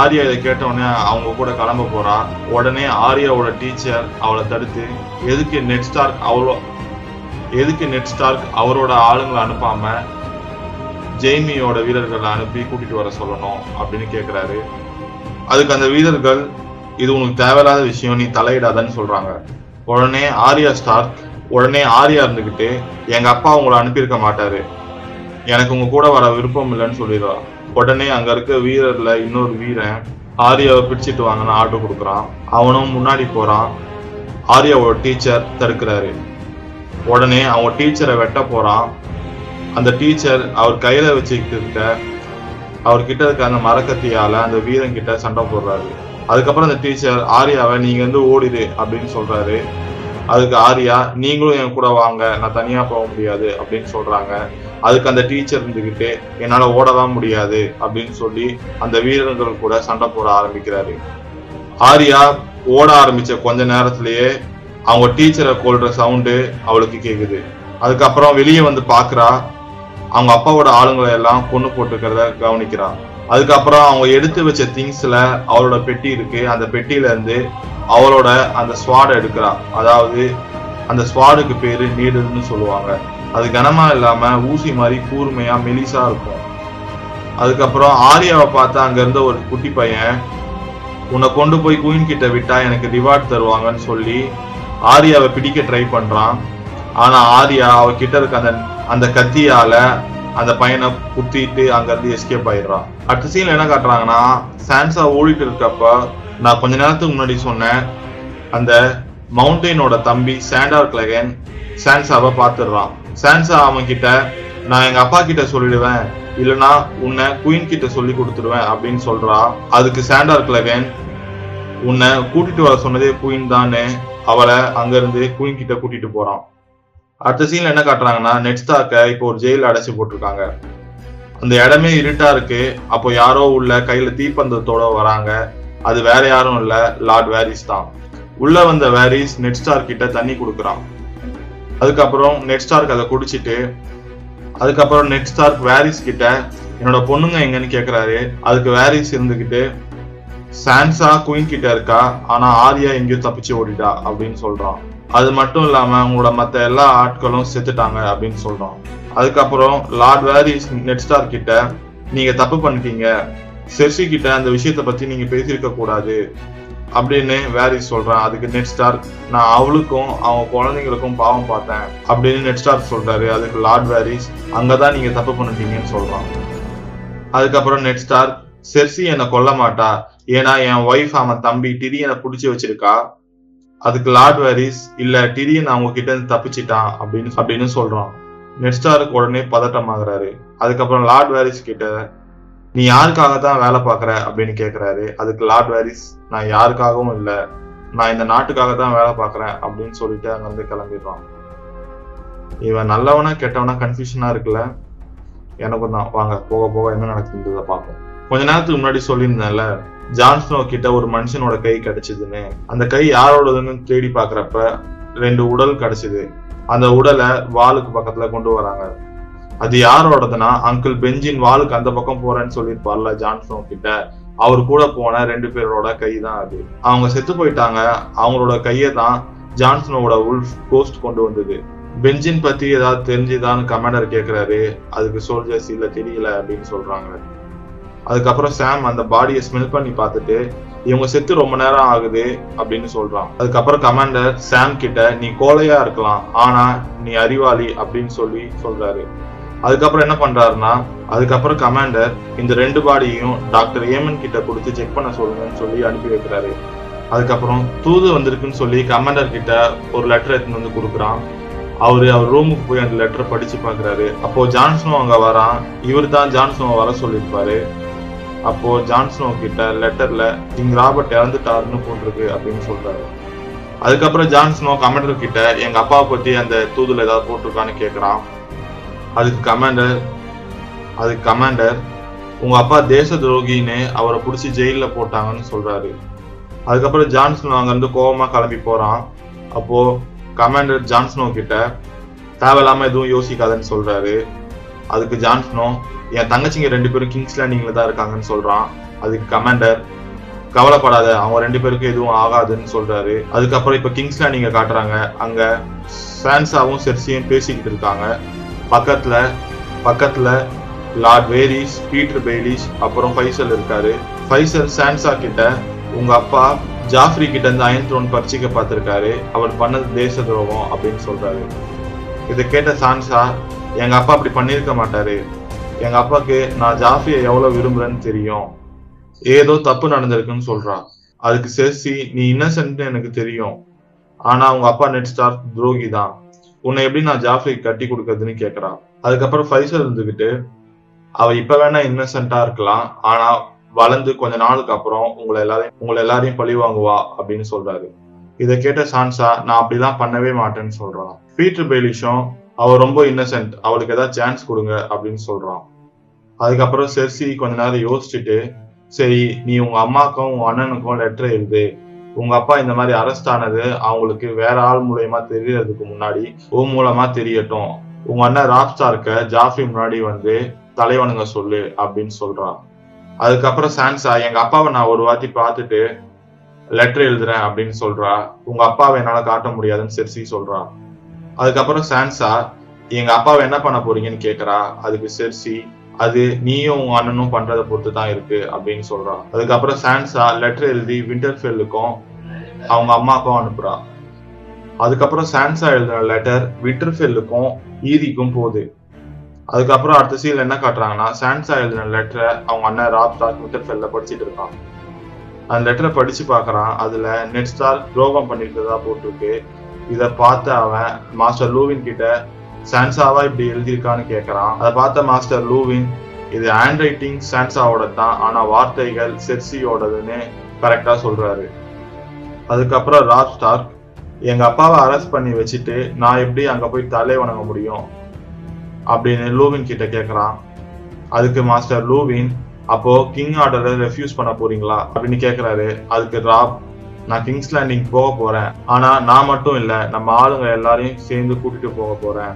ஆரியா இதை கேட்ட உடனே அவங்க கூட கிளம்ப போறா. உடனே ஆரியாவோட டீச்சர் அவளை தடுத்து எதுக்கு நெட் ஸ்டார்க் அவ்வளோ எதுக்கு நெட் ஸ்டார்க் அவரோட ஆளுங்களை அனுப்பாம ஜெய்மியோட வீரர்களை அனுப்பி கூட்டிட்டு வர சொல்லணும் அப்படின்னு கேக்குறாரு. அதுக்கு அந்த வீரர்கள் இது உனக்கு தேவையில்லாத விஷயம் நீ தலையிடாதன்னு சொல்றாங்க. உடனே ஆர்யா ஸ்டார்க் உடனே ஆர்யா இருந்துகிட்டு எங்க அப்பா உங்களை அனுப்பியிருக்க மாட்டாரு. எனக்கு உங்க கூட வர விருப்பம் இல்லைன்னு சொல்லிடுறான் உடனே அங்க இருக்க வீரர்ல இன்னொரு வீரன் ஆர்யாவை பிடிச்சிட்டு வாங்கன்னு ஆர்டர் கொடுக்குறான். அவனும் முன்னாடி போறான். ஆர்யாவோட டீச்சர் தடுக்கிறாரு. உடனே அவன் டீச்சரை வெட்ட போறான். அந்த டீச்சர் அவர் கையில வச்சுக்கிட்டு இருக்க அவர்கிட்ட இருக்க அந்த மரக்கத்தியால அந்த வீரன் கிட்ட சண்டை போடுறாரு. அதுக்கப்புறம் அந்த டீச்சர் ஆரியாவை நீங்க வந்து ஓடிடு அப்படின்னு சொல்றாரு. அதுக்கு ஆரியா நீங்களும் என் கூட வாங்க நான் தனியா போக முடியாது அப்படின்னு சொல்றாங்க. அதுக்கு அந்த டீச்சர் இருந்துகிட்டு என்னால ஓடலாம் முடியாது அப்படின்னு சொல்லி அந்த வீரர்கள் கூட சண்டை போட ஆரம்பிக்கிறாரு. ஆரியா ஓட ஆரம்பிச்ச கொஞ்ச நேரத்திலேயே அவங்க டீச்சரை கொள்ற சவுண்டு அவளுக்கு கேக்குது. அதுக்கப்புறம் வெளியே வந்து பாக்குறா. அவங்க அப்பாவோட ஆளுங்களை எல்லாம் கொண்டு போட்டுக்கிறத கவனிக்கிறா. அதுக்கப்புறம் அவங்க எடுத்து வச்ச திங்ஸ்ல அவளோட பெட்டி இருக்கு. அந்த பெட்டியில இருந்து அவளோட அந்த ஸ்வாட் எடுக்கிறா. அதாவது அந்த ஸ்வாடுக்கு பேரு நீடுன்னு சொல்லுவாங்க. அது கனமா இல்லாம ஊசி மாதிரி கூர்மையா மெலிசா இருக்கும். அதுக்கப்புறம் ஆரியாவை பார்த்தா அங்க இருந்த ஒரு குட்டி பையன் உன்னை கொண்டு போய் குயின் கிட்ட விட்டா எனக்கு ரிவார்ட் தருவாங்கன்னு சொல்லி ஆரியாவை பிடிக்க ட்ரை பண்றான். ஆனா ஆரியா அவ கிட்ட இருக்க அந்த அந்த கத்தியால அந்த பையனை குத்திட்டு அங்க இருந்து எஸ்கேப் ஆயிடுறான். அடுத்த சீன்ல என்ன காட்டுறாங்கன்னா சான்சா ஓடிட்டு இருக்கப்ப நான் கொஞ்ச நேரத்துக்கு முன்னாடி சொன்னேன் அந்த மவுண்டெயினோட தம்பி சாண்டார் கிளகன் சான்சாவை பாத்துடுறான் சான்சா அவன் கிட்ட நான் எங்க அப்பா கிட்ட சொல்லிடுவேன். இல்லனா உன்னை குயின் கிட்ட சொல்லி கொடுத்துடுவேன் அப்படின்னு சொல்றா. அதுக்கு சாண்டார் கிளகன் உன்னை கூட்டிட்டு வர சொன்னதே குயின் தானே. அவளை அங்கிருந்து குயின் கிட்ட கூட்டிட்டு போறான். அடுத்த சீன்ல என்ன காட்டுறாங்கன்னா நெட்ஸ்டாக்க இப்போ ஒரு ஜெயில அடைச்சு போட்டிருக்காங்க. அந்த இடமே இருட்டா இருக்கு. அப்போ யாரோ உள்ள கையில தீப்பந்தத்தோட வராங்க. அது வேற யாரும் இல்ல லார்ட் வேரிஸ் தான். உள்ள வந்த வேரிஸ் நெட்ஸ்டார் கிட்ட தண்ணி கொடுக்குறான். அதுக்கப்புறம் நெட்ஸ்டார்க் அதை குடிச்சிட்டு அதுக்கப்புறம் நெட்ஸ்டார்க் வேரிஸ் கிட்ட என்னோட பொண்ணுங்க எங்கன்னு கேக்குறாரு. அதுக்கு வேரிஸ் இருந்துகிட்டு சான்சா குயின் கிட்ட இருக்கா? ஆனா ஆரியா எங்கேயோ தப்பிச்சு ஓடிட்டா அப்படின்னு சொல்றான். அது மட்டும் இல்லாம உங்களோட மத்த எல்லா ஆட்களும் செத்துட்டாங்க அப்படின்னு சொல்றான். அதுக்கப்புறம் லார்ட் வேரிஸ் நெட்ஸ்டார் கிட்ட நீங்க தப்பு பண்ணிட்டீங்க. செர்சி கிட்ட அந்த விஷயத்த பத்தி நீங்க பேசியிருக்க கூடாது. அப்படின்னு வேரிஸ் சொல்றான். அதுக்கு நெட் ஸ்டார் நான் அவளுக்கும் அவங்க குழந்தைங்களுக்கும் பாவம் பார்த்தேன். அப்படின்னு நெட் ஸ்டார் சொல்றாரு. அதுக்கு லார்ட் வேரிஸ் அங்கதான் நீங்க தப்பு பண்ணிட்டீங்கன்னு சொல்றான். அதுக்கப்புறம் நெட் ஸ்டார் செர்சி என்னை கொல்ல மாட்டா. ஏன்னா என் ஒய்ஃப் அவன் தம்பி டிரியனை புடிச்சு வச்சிருக்கா? அதுக்கு லார்ட் வேரிஸ் இல்ல டிரியன் அவங்க கிட்ட இருந்து தப்பிச்சிட்டான் அப்படின்னு அப்படின்னு சொல்றான். நெட்ஸ்டாருக்கு உடனே பதட்டமாகறாரு. அதுக்கப்புறம் லார்ட் வேரிஸ் கிட்ட நீ யாருக்காக தான் வேலை பார்க்குற? அப்படின்னு கேக்குறாரு. அதுக்கு லார்ட் வேரிஸ் நான் யாருக்காகவும் இல்ல. நான் இந்த நாட்டுக்காக தான் வேலை பார்க்குறேன். அப்படின்னு சொல்லிட்டு அங்க இருந்து கிளம்பிடுறான். இவன் நல்லவனா கெட்டவனா கன்ஃபியூஷனா இருக்குல்ல? எனக்கும் தான். வாங்க போக போக என்ன நடக்குதுன்றத பார்ப்போம். கொஞ்ச நேரத்துக்கு முன்னாடி சொல்லியிருந்தேன்ல ஜான்ஸ்னோ கிட்ட ஒரு மனுஷனோட கை கிடைச்சதுன்னு. அந்த கை யாரோடதுன்னு தேடி பாக்குறப்ப ரெண்டு உடல் கிடைச்சது. அந்த உடலை வாளுக்கு பக்கத்துல கொண்டு வராங்க. அது யாரோடதுன்னா அங்கிள் பெஞ்சின் வாளுக்கு அந்த பக்கம் போறேன்னு சொல்லியிருப்பார்ல ஜான்ஸ்னோ கிட்ட. அவர் கூட போன ரெண்டு பேரோட கை தான் அது. அவங்க செத்து போயிட்டாங்க. அவங்களோட கையை தான் ஜான்சனோட உல்ஃப் கோஸ்ட் கொண்டு வந்தது. பெஞ்சின் பத்தி ஏதாவது தெரிஞ்சுதான்னு கமாண்டர் கேக்குறாரு. அதுக்கு சோல்ஜர்ஸ் இல்ல தெரியல அப்படின்னு சொல்றாங்க. அதுக்கப்புறம் சாம் அந்த பாடியை ஸ்மெல் பண்ணி பார்த்துட்டு இவங்க செத்து ரொம்ப நேரம் ஆகுது அப்படின்னு சொல்றான். அதுக்கப்புறம் கமாண்டர் சாம் கிட்ட நீ கோலையா இருக்கலாம் ஆனா நீ அறிவாளி அப்படின்னு சொல்லி சொல்றாரு. அதுக்கப்புறம் என்ன பண்றாருன்னா அதுக்கப்புறம் கமாண்டர் இந்த ரெண்டு பாடியையும் டாக்டர் ஏமன் கிட்ட கொடுத்து செக் பண்ண சொல்லுங்கன்னு சொல்லி அனுப்பி வைக்கிறாரு. அதுக்கப்புறம் தூது வந்திருக்குன்னு சொல்லி கமாண்டர் கிட்ட ஒரு லெட்டர் எடுத்துன்னு வந்து கொடுக்குறான். அவரு அவர் ரூமுக்கு போய் அந்த லெட்டரை படிச்சு பாக்குறாரு அப்போ ஜான்சனோ அங்க வரான். இவர் தான் ஜான்ஸ்னோ வர சொல்லியிருப்பாரு. அப்போ ஜான்ஸ்னோ கிட்ட லெட்டர்ல கிங் ராபர்ட் இறந்துட்டாருன்னு போட்டிருக்கு அப்படின்னு சொல்றாரு. அதுக்கப்புறம் ஜான்ஸ்னோ கமாண்டர் கிட்ட எங்க அப்பாவை பத்தி அந்த தூதுல ஏதாவது போட்டிருக்கான்னு கேக்குறான். அதுக்கு கமாண்டர் அதுக்கு கமாண்டர் உங்க அப்பா தேச துரோகின்னு அவரை புடிச்சு ஜெயில போட்டாங்கன்னு சொல்றாரு. அதுக்கப்புறம் ஜான்ஸ்னோ அங்க இருந்து கோவமா கிளம்பி போறான். அப்போ கமாண்டர் ஜான்ஸ்னோ கிட்ட தேவையில்லாம எதுவும் யோசிக்காதன்னு சொல்றாரு. அதுக்கு ஜான்ஸ்னோ என் தங்கச்சிங்க ரெண்டு பேரும் கிங்ஸ் லேண்டிங்ல தான் இருக்காங்கன்னு சொல்றான். அதுக்கு கமாண்டர் கவலைப்படாத அவங்க ரெண்டு பேருக்கும் எதுவும் ஆகாதுன்னு சொல்றாரு. அதுக்கப்புறம் இப்ப கிங்ஸ் லேண்டிங்க காட்டுறாங்க. அங்க சான்சாவும் செர்சியும் பேசிக்கிட்டு இருக்காங்க. பக்கத்துல பக்கத்துல லார்ட் வேரிஸ் பீட்டர் பெய்லிஸ் அப்புறம் ஃபைசல் இருக்காரு. ஃபைசல் சான்சா கிட்ட உங்க அப்பா ஜாஃப்ரி கிட்ட இருந்து அயன் த்ரோன் பரிச்சிக்க பார்த்திருக்காரு. அவர் பண்ணது தேச துரோகம் அப்படின்னு சொல்றாரு. இதை கேட்ட சான்சா எங்க அப்பா அப்படி பண்ணியிருக்க மாட்டாரு. எங்க அப்பாக்கு நான் ஜாஃபியை எவ்வளவு விரும்புறேன்னு தெரியும். ஏதோ தப்பு நடந்திருக்குன்னு சொல்றா. அதுக்கு செர்சி நீ இன்னசென்ட் எனக்கு தெரியும். ஆனா உங்க அப்பா நெட் ஸ்டார் துரோகி தான் உன்னை எப்படி நான் ஜாஃப்ரி கட்டி கொடுக்கறதுன்னு கேக்குறா. அதுக்கப்புறம் ஃபைசல் இருந்துகிட்டு அவ இப்ப வேணா இன்னசென்ட்டா இருக்கலாம். ஆனா வளர்ந்து கொஞ்ச நாளுக்கு அப்புறம் உங்களை எல்லாரையும் உங்களை எல்லாரையும் பழி வாங்குவா அப்படின்னு சொல்றாரு. இதை கேட்ட சான்சா நான் அப்படிலாம் பண்ணவே மாட்டேன்னு சொல்றான். பீட்டர் பெய்லிஷும் அவ ரொம்ப இன்னசென்ட் அவளுக்கு ஏதாவது சான்ஸ் கொடுங்க அப்படின்னு சொல்றான். அதுக்கப்புறம் செர்சி கொஞ்ச நேரம் யோசிச்சுட்டு சரி நீ உங்க அம்மாக்கும் உங்க அண்ணனுக்கும் லெட்டர் எழுது. உங்க அப்பா இந்த மாதிரி அரெஸ்ட் ஆனது அவங்களுக்கு வேற ஆள் மூலயமா தெரியறதுக்கு முன்னாடி உன் மூலமா தெரியட்டும். உங்க அண்ணன் ராப்ஸ்டார்க்க ஜாஃப்ரி முன்னாடி வந்து தலைவனுங்க சொல்லு அப்படின்னு சொல்றான். அதுக்கப்புறம் சான்சா எங்க அப்பாவை நான் ஒரு வாட்டி பார்த்துட்டு லெட்டர் எழுதுறேன் அப்படின்னு சொல்றா. உங்க அப்பாவை என்னால காட்ட முடியாதுன்னு செர்சி சொல்றான் அதுக்கப்புறம் சான்சா எங்க அப்பாவை என்ன பண்ண போறீங்கன்னு கேக்குறா. அதுக்கு செர்சி அது நீயும் உங்க அண்ணனும் பண்றதை பொறுத்து தான் இருக்கு அப்படின்னு சொல்றா. அதுக்கப்புறம் சான்சா லெட்டர் எழுதி விண்டர்ஃபெல்லுக்கும் அவங்க அம்மாக்கும் அனுப்புறா. அதுக்கப்புறம் சான்சா எழுதுன லெட்டர் விண்டர்ஃபெல்லுக்கும் ஈதிக்கும் போகுது. அதுக்கப்புறம் அடுத்த சீன்ல என்ன காட்டுறாங்கன்னா சான்சா எழுதின லெட்டரை அவங்க அண்ணன் ராப் ஸ்டார் விண்டர்ஃபெல்ல படிச்சுட்டு இருக்கான். அந்த லெட்டரை படிச்சு பாக்குறான் அதுல நெட் ஸ்டார் துரோகம் பண்ணிருக்கிறதா போட்டிருக்கு. இத பார்த்த அவன் மாஸ்டர் லூவின் கிட்ட சான்சாவா இப்படி எழுதியிருக்கான்னு கேக்குறான் அதை பார்த்த மாஸ்டர் லூவின் இது ஹேண்ட் ரைட்டிங் சான்சாவோட தான் ஆனா வார்த்தைகள் செர்சியோடதுன்னு கரெக்டா சொல்றாரு. அதுக்கப்புறம் ராப் ஸ்டார் எங்க அப்பாவை அரெஸ்ட் பண்ணி வச்சுட்டு நான் எப்படி அங்க போய் தலை வணங்க முடியும்? அப்படின்னு லூவின் கிட்ட கேக்குறான் அதுக்கு மாஸ்டர் லூவின் அப்போ கிங் ஆர்டரை ரெஃப்யூஸ் பண்ண போறீங்களா? அப்படின்னு கேக்குறாரு அதுக்கு ராப் நான் கிங்ஸ் லேண்டிங் போக போறேன். ஆனா நான் மட்டும் இல்ல நம்ம ஆளுங்க எல்லாரையும் சேர்ந்து கூட்டிட்டு போக போறேன்.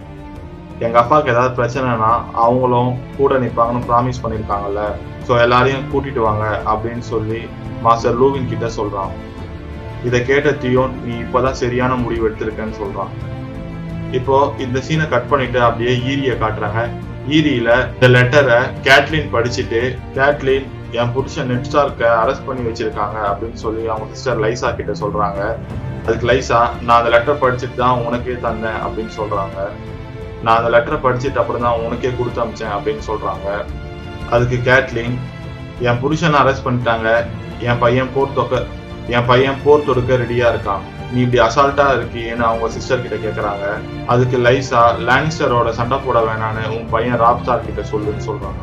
எங்க அப்பாவுக்கு ஏதாவது பிரச்சனைனா அவங்களும் கூட நிப்பாங்கன்னு ப்ராமிஸ் பண்ணிருக்காங்கல்ல. சோ எல்லாரையும் கூட்டிட்டு வாங்க அப்படின்னு சொல்லி மாஸ்டர் லூவின் கிட்ட சொல்றான். இதை கேட்ட தியோன் நீ இப்பதான் சரியான முடிவு எடுத்திருக்கன்னு சொல்றான். இப்போ இந்த சீனை கட் பண்ணிட்டு அப்படியே ஈரிய காட்டுறாங்க. ஈரியில இந்த லெட்டரை கேட்லின் படிச்சுட்டு கேட்லின் என் புருஷன் நெட்ஸ்டார்க்க அரெஸ்ட் பண்ணி வச்சிருக்காங்க அப்படின்னு சொல்லி அவங்க சிஸ்டர் லைசா கிட்ட சொல்றாங்க. அதுக்கு லைசா நான் அந்த லெட்டர் படிச்சுட்டு தான் உனக்கே தந்தேன் அப்படின்னு சொல்றாங்க. நான் அந்த லெட்டரை படிச்சுட்டு அப்புறம் தான் உனக்கே கொடுத்து அமிச்சேன் அப்படின்னு சொல்றாங்க. அதுக்கு கேட்லின் என் புருஷனை அரெஸ்ட் பண்ணிட்டாங்க. என் பையன் போர் தொக்க என் பையன் போர் தொடுக்க ரெடியா இருக்கான். நீ இப்படி அசால்ட்டா இருக்கியேன்னு அவங்க சிஸ்டர் கிட்ட கேக்குறாங்க. அதுக்கு லைசா லானிஸ்டரோட சண்டை போட வேணான்னு உன் பையன் ராப்ஸ்டார் கிட்ட சொல்லுன்னு சொல்றாங்க.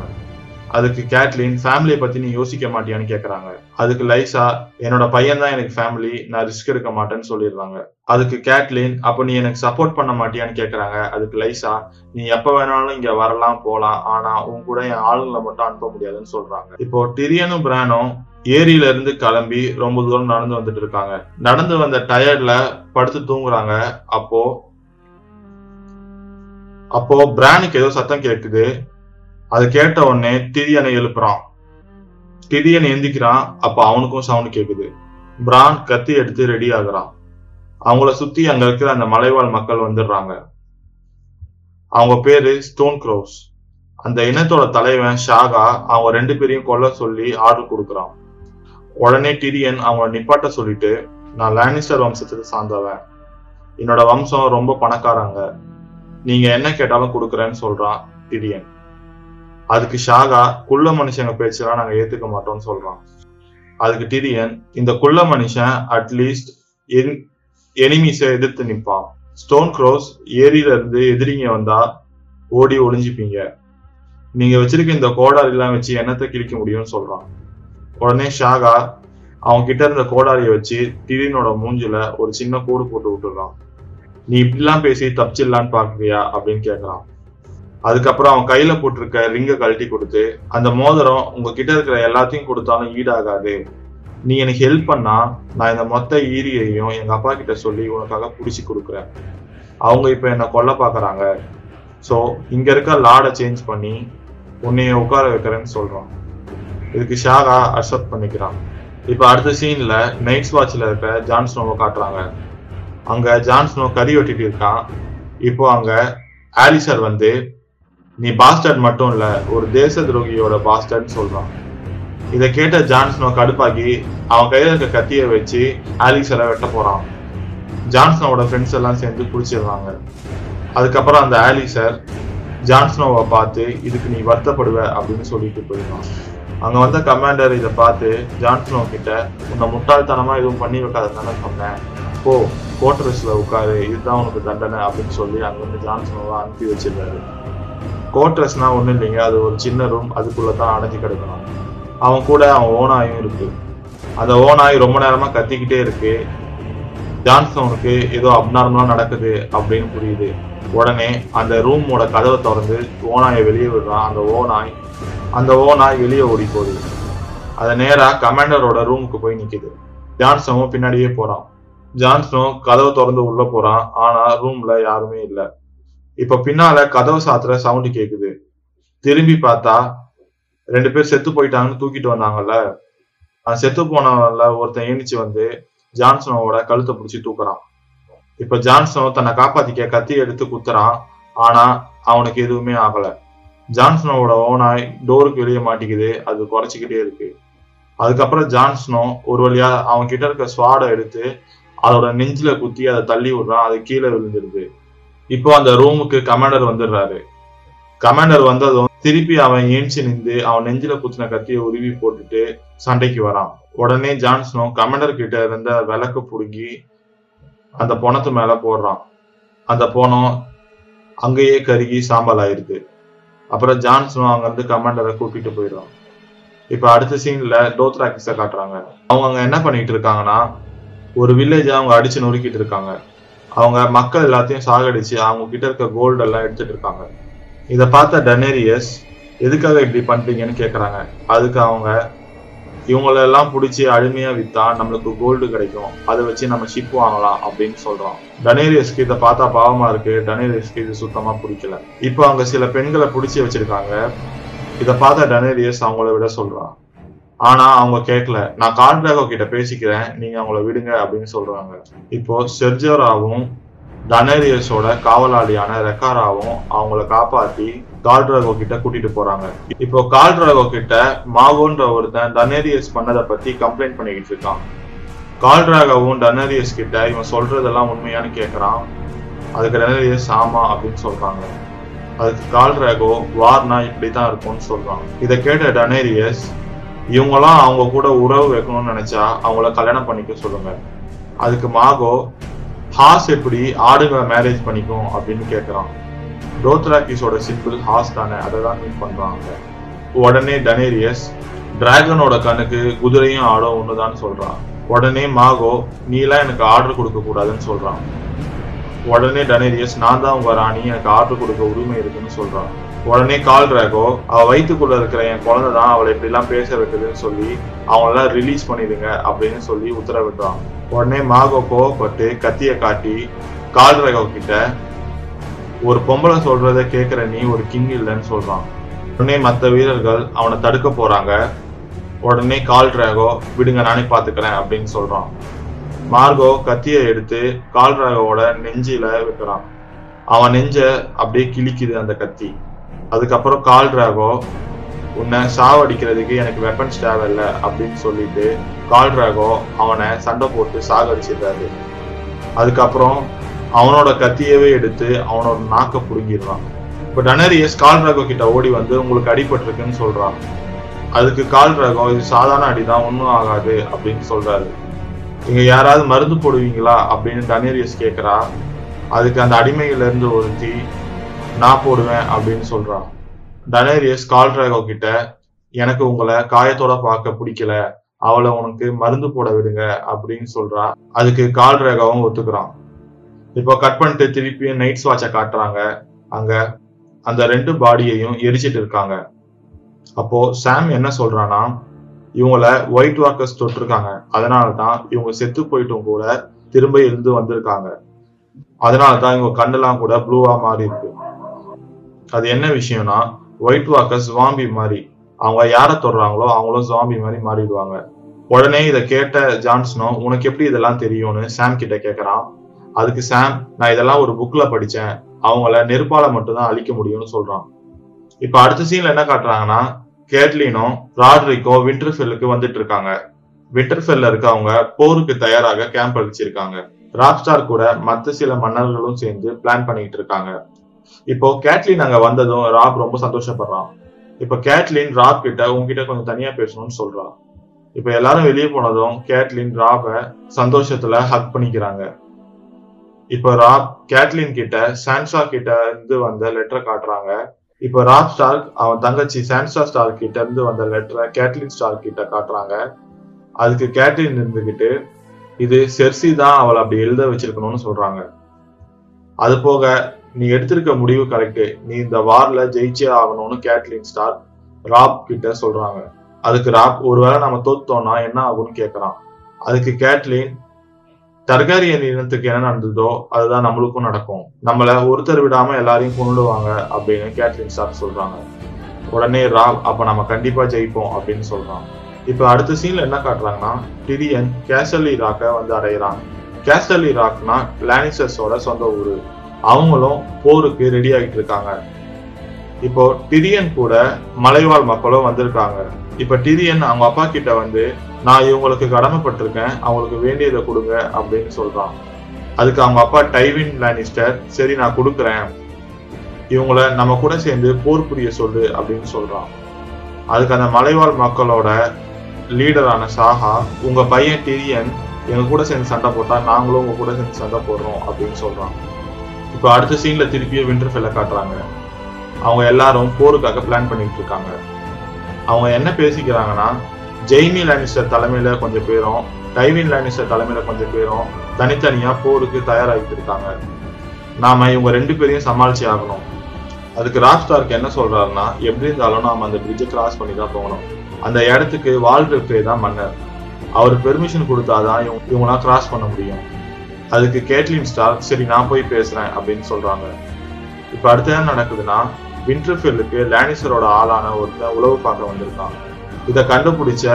அதுக்கு கேட்லின் ஃபேமிலியை பத்தி நீ யோசிக்க மாட்டியான்னு கேக்குறாங்க. அதுக்கு லைசா என்னோட பையன் தான் எனக்கு ஃபேமிலி நான் ரிஸ்க் எடுக்க மாட்டேன்னு சொல்லிடுறாங்க. அதுக்கு கேட்லின் அப்ப நீ எனக்கு சப்போர்ட் பண்ண மாட்டியான்னு கேக்குறாங்க. அதுக்கு லைசா நீ எப்ப வேணாலும் இங்க வரலாம் போலாம் ஆனா உன் கூட என் ஆளுங்களை மட்டும் அனுப்ப முடியாதுன்னு சொல்றாங்க. இப்போ டிரியனும் பிரானும் ஏரியில இருந்து கிளம்பி ரொம்ப தூரம் நடந்து வந்துட்டு இருக்காங்க. நடந்து வந்த டயர்ட்ல படுத்து தூங்குறாங்க. அப்போ அப்போ பிரானுக்கு ஏதோ சத்தம் கேட்குது அது கேட்ட உடனே திதியனை எழுப்புறான். திதியனை எந்திக்கிறான். அப்ப அவனுக்கும் சவுண்ட் கேக்குது. பிரான் கத்தி எடுத்து ரெடி ஆகுறான். அவங்கள சுத்தி அங்க இருக்கிற அந்த மலைவாழ் மக்கள் வந்துடுறாங்க. அவங்க பேரு ஸ்டோன் க்ரோஸ் அந்த இனத்தோட தலைவன் ஷாகா அவங்க ரெண்டு பேரையும் கொல்ல சொல்லி ஆர்டர் கொடுக்குறான். உடனே டிரியன் அவங்கள நிப்பாட்ட சொல்லிட்டு நான் லானிஸ்டர் வம்சத்துக்கு சார்ந்தவன். என்னோட வம்சம் ரொம்ப பணக்காரங்க. நீங்க என்ன கேட்டாலும் கொடுக்குறேன்னு சொல்றான் டிரியன் அதுக்கு ஷாகா குள்ள மனுஷங்க பேச்செல்லாம் நாங்க ஏத்துக்க மாட்டோம்னு சொல்றான் அதுக்கு டிரியன் இந்த குள்ள மனுஷன் அட்லீஸ்ட் எனிமீஸை எதிர்த்து நிற்பான் ஸ்டோன் க்ரோஸ் ஏரியில இருந்து எதிரிங்க வந்தா ஓடி ஒளிஞ்சுப்பீங்க. நீங்க வச்சிருக்க இந்த கோடாரி எல்லாம் வச்சு என்னத்தை கிழிக்க முடியும்னு சொல்றான் உடனே ஷாகா அவன் கிட்ட இருந்த கோடாரியை வச்சு டிரியனோட மூஞ்சில ஒரு சின்ன கூடு போட்டு விட்டுறான் நீ இப்படிலாம் பேசி தப்பிச்சிடலான்னு பாக்குறியா அப்படின்னு கேக்குறான். அதுக்கப்புறம் அவன் கையில போட்டிருக்க ரிங்கை கழட்டி கொடுத்து அந்த மோதிரம் உங்ககிட்ட இருக்கிற எல்லாத்தையும் கொடுத்தாலும் ஈடாகாது. நீ எனக்கு ஹெல்ப் பண்ணா நான் இந்த மொத்த ஈரியையும் எங்க அப்பா கிட்ட சொல்லி உனக்காக புடிச்சு கொடுக்குறேன். அவங்க இப்ப என்ன கொல்ல பாக்குறாங்க. ஸோ இங்க இருக்க லாடை சேஞ்ச் பண்ணி உன்னைய உட்கார வைக்கிறேன்னு சொல்றான். இதுக்கு ஷாகா அக்செப்ட் பண்ணிக்கிறான். இப்ப அடுத்த சீன்ல நைட்ஸ் வாட்ச்ல இருக்க ஜான் ஸ்னோவை காட்டுறாங்க. அங்க ஜான்ஸ்னோ கறி வெட்டிட்டு இருக்கான். இப்போ அங்க ஆலிசர் வந்து நீ பாஸ்டர்ட் மட்டும் இல்ல ஒரு தேச துரோகியோட பாஸ்டர்ட்னு சொல்றான். இதை கேட்ட ஜான்ஸ்னோ கடுப்பாக்கி அவன் கையில இருக்க கத்தியை வச்சு ஆலிசரை வெட்ட போறான். ஜான்ஸ்னோட ஃப்ரெண்ட்ஸ் எல்லாம் சேர்ந்து பிடிச்சிடுறாங்க அதுக்கப்புறம் அந்த ஆலிசர் ஜான்ஸ்னோவை பார்த்து இதுக்கு நீ வருத்தப்படுவ அப்படின்னு சொல்லிட்டு போயிடுவான் அங்க வந்த கமாண்டர் இதை பார்த்து ஜான்ஸ்னோ கிட்ட உன்னை முட்டாள்தனமா எதுவும் பண்ணி வைக்காததானே சொன்னேன். போ கோட்ரஸ்ல உட்காரு இதுதான் உனக்கு தண்டனை அப்படின்னு சொல்லி அங்க வந்து ஜான்ஸ்னோவை அனுப்பி வச்சிருந்தாரு கோட்ரஸ்னா ஒன்றும் இல்லைங்க. அது ஒரு சின்ன ரூம் அதுக்குள்ளே தான் அடைஞ்சு கிடக்கணும். அவன் கூட அவன் ஓனாயும் இருக்கு. அந்த ஓனாய் ரொம்ப நேரமாக கத்திக்கிட்டே இருக்கு. ஜான்சனுக்கு ஏதோ அப்நார்மலா நடக்குது அப்படின்னு புரியுது. உடனே அந்த ரூமோட கதவை திறந்து ஓனாயை வெளியே விடுறான். அந்த ஓனாய் அந்த ஓனாய் வெளியே ஓடி போகுது அதை நேராக கமாண்டரோட ரூமுக்கு போய் நிற்கிது ஜான்சனும் பின்னாடியே போகிறான் ஜான்சனும் கதவை திறந்து உள்ளே போகிறான் ஆனால் ரூமில் யாருமே இல்லை. இப்ப பின்னால கதவு சாத்துற சவுண்டு கேக்குது. திரும்பி பார்த்தா ரெண்டு பேர் செத்து போயிட்டாங்கன்னு தூக்கிட்டு வந்தாங்கல்ல. செத்து போனவன்ல ஒருத்தன் ஏணிச்சு வந்து ஜான்சனோட கழுத்தை பிடிச்சி தூக்குறான். இப்ப ஜான்சனோ தன்னை காப்பாத்திக்க கத்தி எடுத்து குத்துறான். ஆனா அவனுக்கு எதுவுமே ஆகல. ஜான்சனோட ஓனாய் டோருக்கு வெளியே மாட்டிக்குது. அது குறைச்சிக்கிட்டே இருக்கு. அதுக்கப்புறம் ஜான்சனோ ஒரு வழியா அவன் கிட்ட இருக்க ஸ்வாடை எடுத்து அதோட நெஞ்சில குத்தி அதை தள்ளி விடுறான். அது கீழே விழுந்துருது. இப்போ அந்த ரூமுக்கு கமாண்டர் வந்துடுறாரு. கமாண்டர் வந்ததும் திருப்பி அவன் ஏஞ்சி நின்று அவன் நெஞ்சில குத்தின கத்தியை உருவி போட்டுட்டு சண்டைக்கு வரான். உடனே ஜான்சனும் கமாண்டர் கிட்ட இருந்த விளக்கு புடுங்கி அந்த பொணத்து மேல போடுறான். அந்த பொணம் அங்கேயே கருகி சாம்பல் ஆயிருது அப்புறம் ஜான்சனும் அங்க இருந்து கமாண்டரை கூட்டிட்டு போயிடுறான். இப்ப அடுத்த சீன்ல டோத்ராக்கிஸ காட்டுறாங்க. அவங்க அங்க என்ன பண்ணிட்டு இருக்காங்கன்னா ஒரு வில்லேஜ் அவங்க அடிச்சு நொறுக்கிட்டு இருக்காங்க. அவங்க மக்கள் எல்லாத்தையும் சாகடிச்சு அவங்க கிட்ட இருக்க கோல்டு எல்லாம் எடுத்துட்டு இருக்காங்க. இத பார்த்த டனேரியஸ் எதுக்காக இப்படி பண்றீங்கன்னு கேக்குறாங்க. அதுக்கு அவங்க இவங்களெல்லாம் பிடிச்சி அடிமையா வித்தா நம்மளுக்கு கோல்டு கிடைக்கும். அதை வச்சு நம்ம ஷிப் வாங்கலாம் அப்படின்னு சொல்றோம் டனேரியஸ்க்கு இதை பார்த்தா பாவமா இருக்கு. டனேரியஸ்க்கு இது சுத்தமா பிடிக்கல. இப்போ அங்க சில பெண்களை பிடிச்சி வச்சிருக்காங்க. இதை பார்த்த டனேரியஸ் அவங்கள விட சொல்றான். ஆனா அவங்க கேட்கல நான் கார்ட்ராகோ கிட்ட பேசிக்கிறேன். நீங்க அவங்கள விடுங்க அப்படின்னு சொல்றாங்க. இப்போ செர்ஜோராவும் டனேரியஸோட காவலாளியான ரெக்காராவும் அவங்கள காப்பாத்தி கால்ட்ராகோ கிட்ட கூட்டிட்டு போறாங்க. இப்போ கால்ட்ராகோ கிட்ட மாகோன்ற ஒருத்தன் டனேரியஸ் பண்ணதை பத்தி கம்ப்ளைண்ட் பண்ணிக்கிட்டு இருக்கான். கால்ட்ராகவும் டனேரியஸ் கிட்ட இவன் சொல்றதெல்லாம் உண்மையான்னு கேக்குறான். அதுக்கு டனேரியஸ் ஆமா அப்படின்னு சொல்றாங்க. அதுக்கு கால்ட்ராகோ வார்னா இப்படிதான் இருக்கும்னு சொல்றான். இதை கேட்ட டனேரியஸ் இவங்கெல்லாம் அவங்க கூட உறவு வைக்கணும்னு நினைச்சா அவங்கள கல்யாணம் பண்ணிக்க சொல்லுங்க. அதுக்கு மாகோ ஹாஸ் எப்படி ஆடுகளை மேரேஜ் பண்ணிக்கும் அப்படின்னு கேட்குறான் டோத்ராக்கிஸோட சிம்பிள் ஹாஸ் தானே அதை தான் மீன் பண்றாங்க. உடனே டனேரியஸ் டிராகனோட கண்ணுக்கு குதிரையும் ஆடும் ஒண்ணுதான் சொல்றான். உடனே மாகோ நீலாம் எனக்கு ஆர்டர் கொடுக்க கூடாதுன்னு சொல்றான். உடனே டனேரியஸ் நான் தான் உங்க ராணி எனக்கு ஆர்டர் கொடுக்க உரிமை இருக்குன்னு சொல்றான். உடனே கால் ட்ராகோ அவ வயிற்றுக்குள்ள இருக்கிற என் குழந்தை தான் அவளை இப்படி எல்லாம் பேச வைக்குதுன்னு சொல்லி அவங்களெல்லாம் ரிலீஸ் பண்ணிடுங்க அப்படின்னு சொல்லி உத்தரவிடுறான் உடனே மாகோ கோவப்பட்டு கத்திய காட்டி கால் ட்ராகோ கிட்ட ஒரு பொம்பளை சொல்றத கேட்குற நீ ஒரு கிங் இல்லைன்னு சொல்றான். உடனே மற்ற வீரர்கள் அவனை தடுக்க போறாங்க. உடனே கால் ட்ராகோ விடுங்க நானே பாத்துக்கிறேன் அப்படின்னு சொல்றான். மார்கோ கத்தியை எடுத்து கால் டிராகோவோட நெஞ்சில வைக்கிறான் அவன் நெஞ்ச அப்படியே கிழிக்குது அந்த கத்தி. அதுக்கப்புறம் கால் டிராகோ உன்னை சாவடிக்கிறதுக்கு எனக்கு வெப்பன்ஸ் தேவையில்ல அப்படின்னு சொல்லிட்டு கால் டிராகோ அவனை சண்டை போட்டு சாகடிச்சிடுறாரு. அதுக்கப்புறம் அவனோட கத்தியவே எடுத்து அவனோட நாக்க புடுங்கிடுறான். இப்போ டனரியஸ் கால் டிராகோ கிட்ட ஓடி வந்து உங்களுக்கு அடிபட்டிருக்குன்னு சொல்றான். அதுக்கு கால் டிராகோ இது சாதாரண அடிதான் ஒன்றும் ஆகாது அப்படின்னு சொல்றாரு. இங்க யாராவது மருந்து போடுவீங்களா அப்படின்னு டனேரியஸ் கேட்குறா அதுக்கு அந்த அடிமையிலேருந்து ஒருத்தி நான் போடுவேன் அப்படின்னு சொல்றான். டனேரியஸ் கால்ட்ராகோ கிட்ட எனக்கு உங்களை காயத்தோட பார்க்க பிடிக்கல அவளை உனக்கு மருந்து போட விடுங்க அப்படின்னு சொல்றா அதுக்கு கால்ட்ராகோவும் ஒத்துக்கிறான். இப்போ கட் பண்ணிட்டு திருப்பி நைட்ஸ் வாட்சை காட்டுறாங்க. அங்க அந்த ரெண்டு பாடியையும் எரிச்சிட்டு இருக்காங்க. அப்போ சாம் என்ன சொல்றான்னா இவங்கள ஒயிட் வாக்கர்ஸ் தொட்டிருக்காங்க. அதனால தான் இவங்க செத்து போயிட்டும் கூட திரும்ப எழுந்து வந்திருக்காங்க. அதனால தான் இவங்க கண்ணெல்லாம் கூட ப்ளூவா மாறி இருக்கு. அது என்ன விஷயம்னா ஒயிட் வாக்கர்ஸ் ஜாம்பி மாதிரி. அவங்க யாரை தொடுறாங்களோ அவங்களும் ஜாம்பி மாதிரி மாறிடுவாங்க. உடனே இதை கேட்ட ஜான்சனோ உனக்கு எப்படி இதெல்லாம் தெரியும்னு? சாம் கிட்ட கேட்கறான் அதுக்கு சாம் நான் இதெல்லாம் ஒரு புக்ல படிச்சேன். அவங்கள நெருப்பால மட்டும்தான் அழிக்க முடியும்னு சொல்றான். இப்ப அடுத்த சீன்ல என்ன காட்டுறாங்கன்னா கேட்லினும் ராட்ரிக்கோ விண்டர்ஃபெல்லுக்கு வந்துட்டு இருக்காங்க விண்டர்ஃபெல்ல இருக்கவங்க போருக்கு தயாராக கேம்ப் அடிச்சிருக்காங்க ராப்ஸ்டார் கூட மத்த சில மன்னர்களும் சேர்ந்து பிளான் பண்ணிட்டு இருக்காங்க. இப்போ கேட்லின் அங்க வந்ததும் ராப் ரொம்ப சந்தோஷப்படுறான். இப்ப கேட்லின் ராப் கிட்ட உங்ககிட்ட கொஞ்சம் தனியா பேசணும்னு சொல்றான் இப்ப எல்லாரும் வெளியே போனதும் கேட்லின் ராப சந்தோஷத்துல ஹக் பண்ணிக்கிறாங்க. இப்ப ராப் கேட்லின் கிட்ட சான்சா கிட்ட இருந்து வந்த லெட்டரை காட்டுறாங்க. இப்ப ராப் ஸ்டார்க் அவன் தங்கச்சி சான்சா ஸ்டார் கிட்ட இருந்து வந்த லெட்டரை கேட்லின் ஸ்டார் கிட்ட காட்டுறாங்க. அதுக்கு கேட்லின் இருந்துகிட்டு இது செர்சி தான் அவளை அப்படி எழுத வச்சிருக்கணும்னு சொல்றாங்க. அது போக நீ எடுத்திருக்க முடிவு கரெக்டு நீ இந்த வார்ல ஜெயிச்சே ஆகணும்னு கேட்லின் ஸ்டார் ராப் கிட்ட சொல்றாங்க. அதுக்கு ராப் ஒருவேளை நம்ம தோத்தோம்னா என்ன ஆகும்னு கேட்கறான். அதுக்கு கேட்லின் தர்காரியன் இனத்துக்கு என்ன நடந்ததோ அதுதான் நம்மளுக்கும் நடக்கும். நம்மள ஒருத்தர் விடாம எல்லாரையும் கொண்டுடுவாங்க அப்படின்னு கேட்லின் ஸ்டார் சொல்றாங்க. உடனே ராப் அப்ப நம்ம கண்டிப்பா ஜெயிப்போம் அப்படின்னு சொல்றான். இப்ப அடுத்த சீன்ல என்ன காட்டுறாங்கன்னா டிரியன் கேசலி ராக்க வந்து அடையிறான். கேசலி ராக்னா லானிசஸோட சொந்த ஊரு. அவங்களும் போருக்கு ரெடி ஆகிட்டு இருக்காங்க. இப்போ டிரியன் கூட மலைவாழ் மக்களும் வந்திருக்காங்க. இப்ப டிரியன் அவங்க அப்பா கிட்ட வந்து நான் இவங்களுக்கு கடமைப்பட்டிருக்கேன். அவங்களுக்கு வேண்டியதை கொடுங்க அப்படின்னு சொல்றான். அதுக்கு அவங்க அப்பா டைவின் லானிஸ்டர் சரி நான் கொடுக்குறேன். இவங்கள நம்ம கூட சேர்ந்து போர் புரிய சொல்லு அப்படின்னு சொல்றான். அதுக்கு அந்த மலைவாழ் மக்களோட லீடரான சாஹா உங்க பையன் டிரியன் எங்க கூட சேர்ந்து சண்டை போட்டா நாங்களும் உங்க கூட சேர்ந்து சண்டை போடுறோம் அப்படின்னு சொல்றான். இப்போ அடுத்த சீன்ல திருப்பியும் விண்டர்ஃபெல்ல காட்டுறாங்க. அவங்க எல்லாரும் போருக்காக பிளான் பண்ணிட்டு இருக்காங்க. அவங்க என்ன பேசிக்கிறாங்கன்னா ஜெய்மி லானிஸ்டர் தலைமையில கொஞ்சம் பேரும் டைவின் லானிஸ்டர் தலைமையில கொஞ்சம் பேரும் தனித்தனியா போருக்கு தயாராகிட்டு இருக்காங்க. நாம இவங்க ரெண்டு பேரையும் சமாளிச்சு ஆகணும். அதுக்கு ராப்ஸ்டார்க்கு என்ன சொல்றாருன்னா எப்படி இருந்தாலும் நாம அந்த பிரிட்ஜை கிராஸ் பண்ணி தான் போகணும். அந்த இடத்துக்கு வால்ரெஃப்ரே தான் மன்னர். அவர் பெர்மிஷன் கொடுத்தாதான் இவங்க இவங்களாம் கிராஸ் பண்ண முடியும். அதுக்கு கேட்லின் ஸ்டார் சரி நான் போய் பேசுறேன் அப்படின்னு சொல்றாங்க. இப்ப அடுத்து என்ன நடக்குதுன்னா விண்டர்ஃபெல்லுக்கு லேனிசரோட ஆளான ஒருத்தன் உளவு பார்க்க வந்திருக்கான். இதை கண்டுபிடிச்ச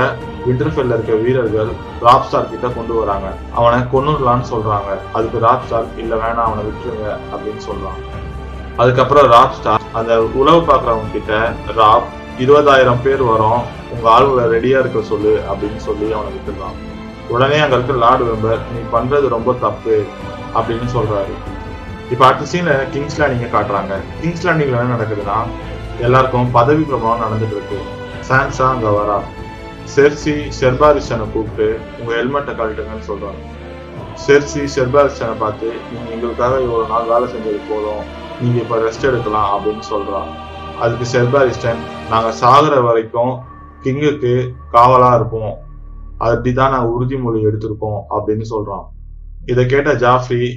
விண்டர்ஃபெல்ல இருக்க வீரர்கள் ராப் ஸ்டார் கிட்ட கொண்டு வராங்க. அவனை கொன்னுடலான்னு சொல்றாங்க. அதுக்கு ராப் ஸ்டார் இல்ல வேணாம் அவனை விட்டுருங்க அப்படின்னு சொல்றான். அதுக்கப்புறம் ராப் ஸ்டார் அந்த உளவு பார்க்கறவங்க கிட்ட ராப் இருபதாயிரம் பேர் வரும். உங்க ஆளுங்களை ரெடியா இருக்க சொல்லு அப்படின்னு சொல்லி அவனை விட்டுறான் உடனே அங்க இருக்க லார்டு மெம்பர் நீ பண்றது ரொம்ப தப்பு அப்படின்னு சொல்றாரு. இப்ப அடுத்த சீன்ல கிங்ஸ் லேண்டிங்க காட்டுறாங்க. கிங்ஸ் லேண்டிங்ல என்ன நடக்குதுன்னா எல்லாருக்கும் பதவி பிரமாணம் நடந்துட்டு இருக்கு. சாம்சா அங்க வரா. செர்சி ஷெர்பாரிஷனை கூப்பிட்டு உங்க ஹெல்மெட்டை கழட்டுங்கன்னு சொல்றாங்க. செர்சி ஷெர்பாரிஷனை பார்த்து நீங்க எங்களுக்காக இவ்வளவு நாள் வேலை செஞ்சது போதும். நீங்க இப்ப ரெஸ்ட் எடுக்கலாம் அப்படின்னு சொல்றான் அதுக்கு ஷெர்பாரிஸ்டன் நாங்க சாகுற வரைக்கும் கிங்குக்கு காவலா இருப்போம். அப்படிதான் நாங்க உறுதிமொழி எடுத்திருக்கோம் அப்படின்னு சொல்றான். இதை கேட்ட ஜாஃப்ரி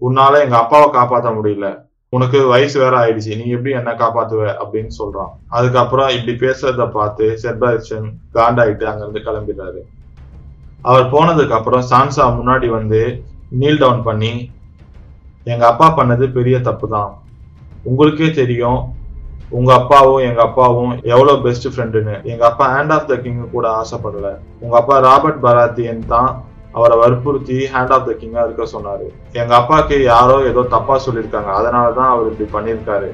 உன்னால எங்க அப்பாவை காப்பாத்த முடியல. உனக்கு வயசு வேற ஆயிடுச்சு. நீ எப்படி என்ன காப்பாத்துவ? அப்படின்னு சொல்றான். அதுக்கப்புறம் இப்படி பேசுறத பார்த்து செர்பாரிஸ்டன் காண்டாயிட்டு அங்க இருந்து கிளம்பிடுறாரு. அவர் போனதுக்கு அப்புறம் சான்சா முன்னாடி வந்து நீல் டவுன் பண்ணி எங்க அப்பா பண்ணது பெரிய தப்பு தான் உங்களுக்கே தெரியும் உங்க அப்பாவும் எங்க அப்பாவும் எவ்வளவு பெஸ்ட் ஃப்ரெண்டுன்னு எங்க அப்பா ஹேண்ட் ஆஃப் த கிங் கூட ஆசைப்படல. உங்க அப்பா ராபர்ட் பராத்தியன் தான் அவரை வற்புறுத்தி ஹேண்ட் ஆஃப் த கிங்கா இருக்க சொன்னாரு. எங்க அப்பாக்கு யாரோ ஏதோ தப்பா சொல்லியிருக்காங்க. அதனாலதான் அவர் இப்படி பண்ணியிருக்காரு.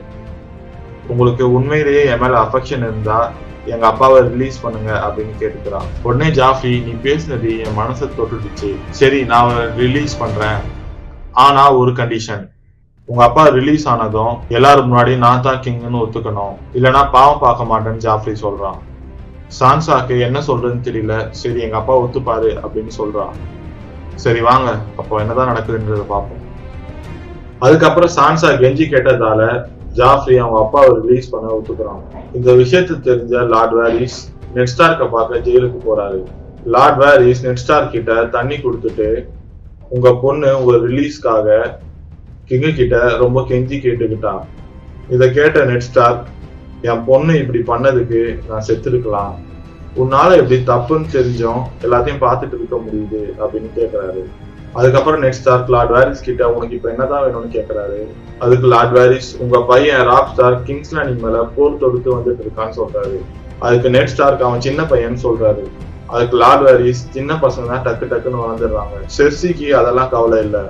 உங்களுக்கு உண்மையிலேயே என் மேல அஃபெக்ஷன் இருந்தா எங்க அப்பாவை ரிலீஸ் பண்ணுங்க அப்படின்னு கேட்டுக்கிறான் உடனே ஜாஃபி நீ பேசினது என் மனசை தொட்டுடுச்சு. சரி நான் ரிலீஸ் பண்றேன். ஆனா ஒரு கண்டிஷன் உங்க அப்பா ரிலீஸ் ஆனதும் எல்லாரும் முன்னாடி நான் தான் கிங்னு ஒத்துக்கணும். இல்லனா பாவம் பார்க்க மாட்டேன்னு ஜாஃப்ரி சொல்றான் சான்சாக்கு என்ன சொல்றதுன்னு தெரியல. சரி எங்க அப்பா ஒத்துப்பாரு அப்படின்னு சொல்றான் சரி வாங்க. அப்போ என்னதான் நடக்குதுன்றத பார்ப்போம். அதுக்கப்புறம் சான்சா கெஞ்சி கேட்டதால ஜாஃப்ரி அவங்க அப்பாவை ரிலீஸ் பண்ண ஒத்துக்கிறான். இந்த விஷயத்த தெரிஞ்ச லார்ட் வேரிஸ் நெட்ஸ்டார்க்க பார்க்க ஜெயிலுக்கு போறாரு. லார்ட் வேரிஸ் நெட்ஸ்டார் கிட்ட தண்ணி கொடுத்துட்டு உங்க பொண்ணு உங்க ரிலீஸ்க்காக கிங்க கிட்ட ரொம்ப கெஞ்சி கேட்டுக்கிட்டான். இதை கேட்ட நெட்ஸ்டார் என் பொண்ணு இப்படி பண்ணதுக்கு நான் செத்துருக்கலாம். உன்னால இப்படி தப்புன்னு தெரிஞ்சோம் எல்லாத்தையும் பார்த்துட்டு இருக்க முடியுது அப்படின்னு கேக்குறாரு. அதுக்கப்புறம் நெக்ஸ்ட் ஸ்டார் லார்ட் வாரிஸ் கிட்ட உனக்கு இப்ப என்னதான் வேணும்னு கேக்குறாரு? அதுக்கு லார்ட் வாரிஸ் உங்க பையன் ராப் ஸ்டார் கிங்ஸ் லேண்டிங் மேல போர் தொடுத்து வந்துட்டு இருக்கான்னு சொல்றாரு. அதுக்கு நெட் ஸ்டார்க்கு அவன் சின்ன பையன் சொல்றாரு. அதுக்கு லார்ட் வாரிஸ் சின்ன பசங்க தான் டக்கு டக்குன்னு வளர்ந்துடுறாங்க. செர்சிக்கு அதெல்லாம் கவலை இல்லை.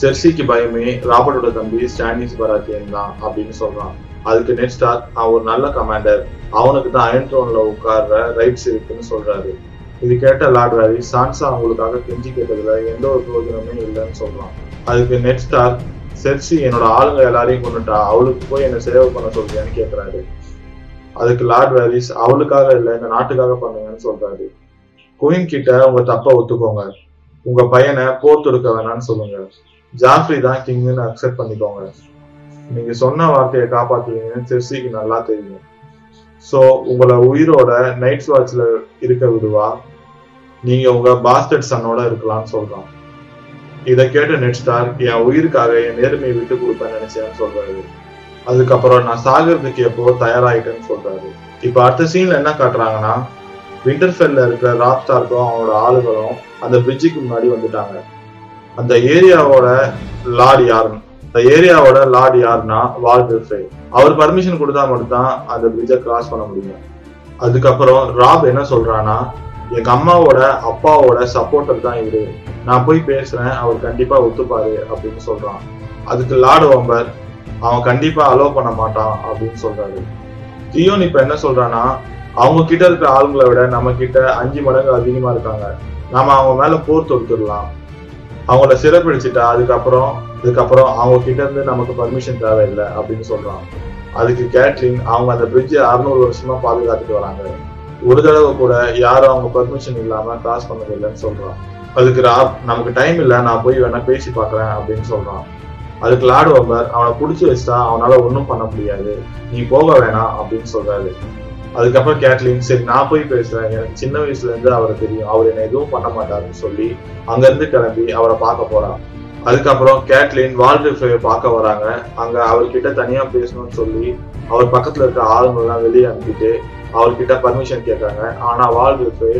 செர்சிக்கு பயமே ராபர்ட்டோட தம்பி ஸ்டானிஸ் பராத்தியன் தான் அப்படின்னு சொல்றான். அதுக்கு நெட் ஸ்டார் அவன் ஒரு நல்ல கமாண்டர் அவனுக்கு தான் அயன் ட்ரோன்ல உட்கார்ற ரைட்ஸ் இருக்குன்னு சொல்றாரு. இது கேட்ட லார்ட் சான்சா அவங்களுக்காக கெஞ்சி கேட்டதுல எந்த ஒரு பிரயோஜனமே இல்லைன்னு சொல்றான். அதுக்கு நெட் ஸ்டார் செர்சி என்னோட ஆளுங்க எல்லாரையும் கொண்டுட்டா அவளுக்கு போய் என்ன சேவை பண்ண சொல்றியான்னு கேக்குறாரு. அதுக்கு லார்ட் வேரிஸ் அவளுக்காக இல்ல இந்த நாட்டுக்காக பண்ணுங்கன்னு சொல்றாரு. குயின் கிட்ட உங்க தப்ப ஒத்துக்கோங்க. உங்க பையனை போர் தொடுக்க வேணாம்னு சொல்லுங்க. ஜாஃப்ரி தான் கிங்னு அக்செப்ட் பண்ணிக்கோங்க. நீங்க சொன்ன வார்த்தையை காப்பாத்துவீங்கன்னு செர்சிக்கு நல்லா தெரியும். சோ உங்களை உயிரோட நைட்ஸ் வாட்ச்ல இருக்க விடுவா. நீங்க உங்க பாஸ்டர்ட் சன்னோட இருக்கலாம்னு சொல்றான். இதை கேட்ட நெட் ஸ்டார் என் உயிருக்காக என் நேர்மையை விட்டு கொடுப்பேன் நினைச்சேன்னு சொல்றாரு. அதுக்கப்புறம் நான் சாகிறதுக்கு எப்போ தயாராயிட்டேன்னு சொல்றாரு. இப்ப அடுத்த சீன்ல என்ன காட்டுறாங்கன்னா விண்டர்ஃபெல்ல இருக்கிற ராப் ஸ்டார்க்கும் அவனோட ஆளுகளும் அந்த பிரிட்ஜுக்கு முன்னாடி வந்துட்டாங்க. அந்த ஏரியாவோட லார்ட் யாருன்னு. அந்த ஏரியாவோட லார்ட் யாருன்னா வால்டர் அவர் பர்மிஷன் கொடுத்தா மட்டும்தான் அந்த பிரிட்ஜை கிராஸ் பண்ண முடியும். அதுக்கப்புறம் ராப் என்ன சொல்றான்னா எங்க அம்மாவோட அப்பாவோட சப்போர்ட்டர் தான் இவரு. நான் போய் பேசுறேன் அவர் கண்டிப்பா ஒத்துப்பாரு அப்படின்னு சொல்றான். அதுக்கு லார்டு ஒம்பர் அவன் கண்டிப்பா அலோவ் பண்ண மாட்டான் அப்படின்னு சொல்றாரு. தியோன் இப்ப என்ன சொல்றான்னா அவங்க கிட்ட இருக்கிற ஆளுங்களை விட நம்ம கிட்ட அஞ்சு மடங்கு அதிகமா இருக்காங்க. நாம அவங்க மேல போர் தொடுத்துடலாம். அவங்கள சிறைப்பிடிச்சிட்டா அதுக்கப்புறம் அதுக்கப்புறம் அவங்க கிட்ட இருந்து நமக்கு பர்மிஷன் தேவையில்லை அப்படின்னு சொல்றான் அதுக்கு கேட்ரிங் அவங்க அந்த பிரிட்ஜை அறுநூறு வருஷமா பாதுகாத்துட்டு வராங்க. ஒரு தடவை கூட யாரும் அவங்க பர்மிஷன் இல்லாம கிராஸ் பண்ணதில்லைன்னு சொல்றான் அதுக்கு ராப் நமக்கு டைம் இல்லை நான் போய் வேணா பேசி பாக்குறேன் அப்படின்னு சொல்றான் அதுக்கு லார்டு வம்பர் அவனை புடிச்சு வச்சுட்டா அவனால ஒன்றும் பண்ண முடியாது. நீ போக வேணாம் அப்படின்னு சொல்றாரு. அதுக்கப்புறம் கேட்லின் சரி நான் போய் பேசுறேன். எனக்கு சின்ன வயசுல இருந்து அவரை தெரியும். அவர் என்ன எதுவும் பண்ண மாட்டாருன்னு சொல்லி அங்க இருந்து கிளம்பி அவரை பார்க்க போறான். அதுக்கப்புறம் கேட்லின் வால்ரிஃபை பார்க்க வராங்க. அங்க அவர்கிட்ட தனியா பேசணும்னு சொல்லி அவர் பக்கத்துல இருக்க ஆளுங்கெல்லாம் வெளியே அனுப்பிட்டு அவர்கிட்ட பர்மிஷன் கேட்காங்க ஆனா வால்ரிஃபை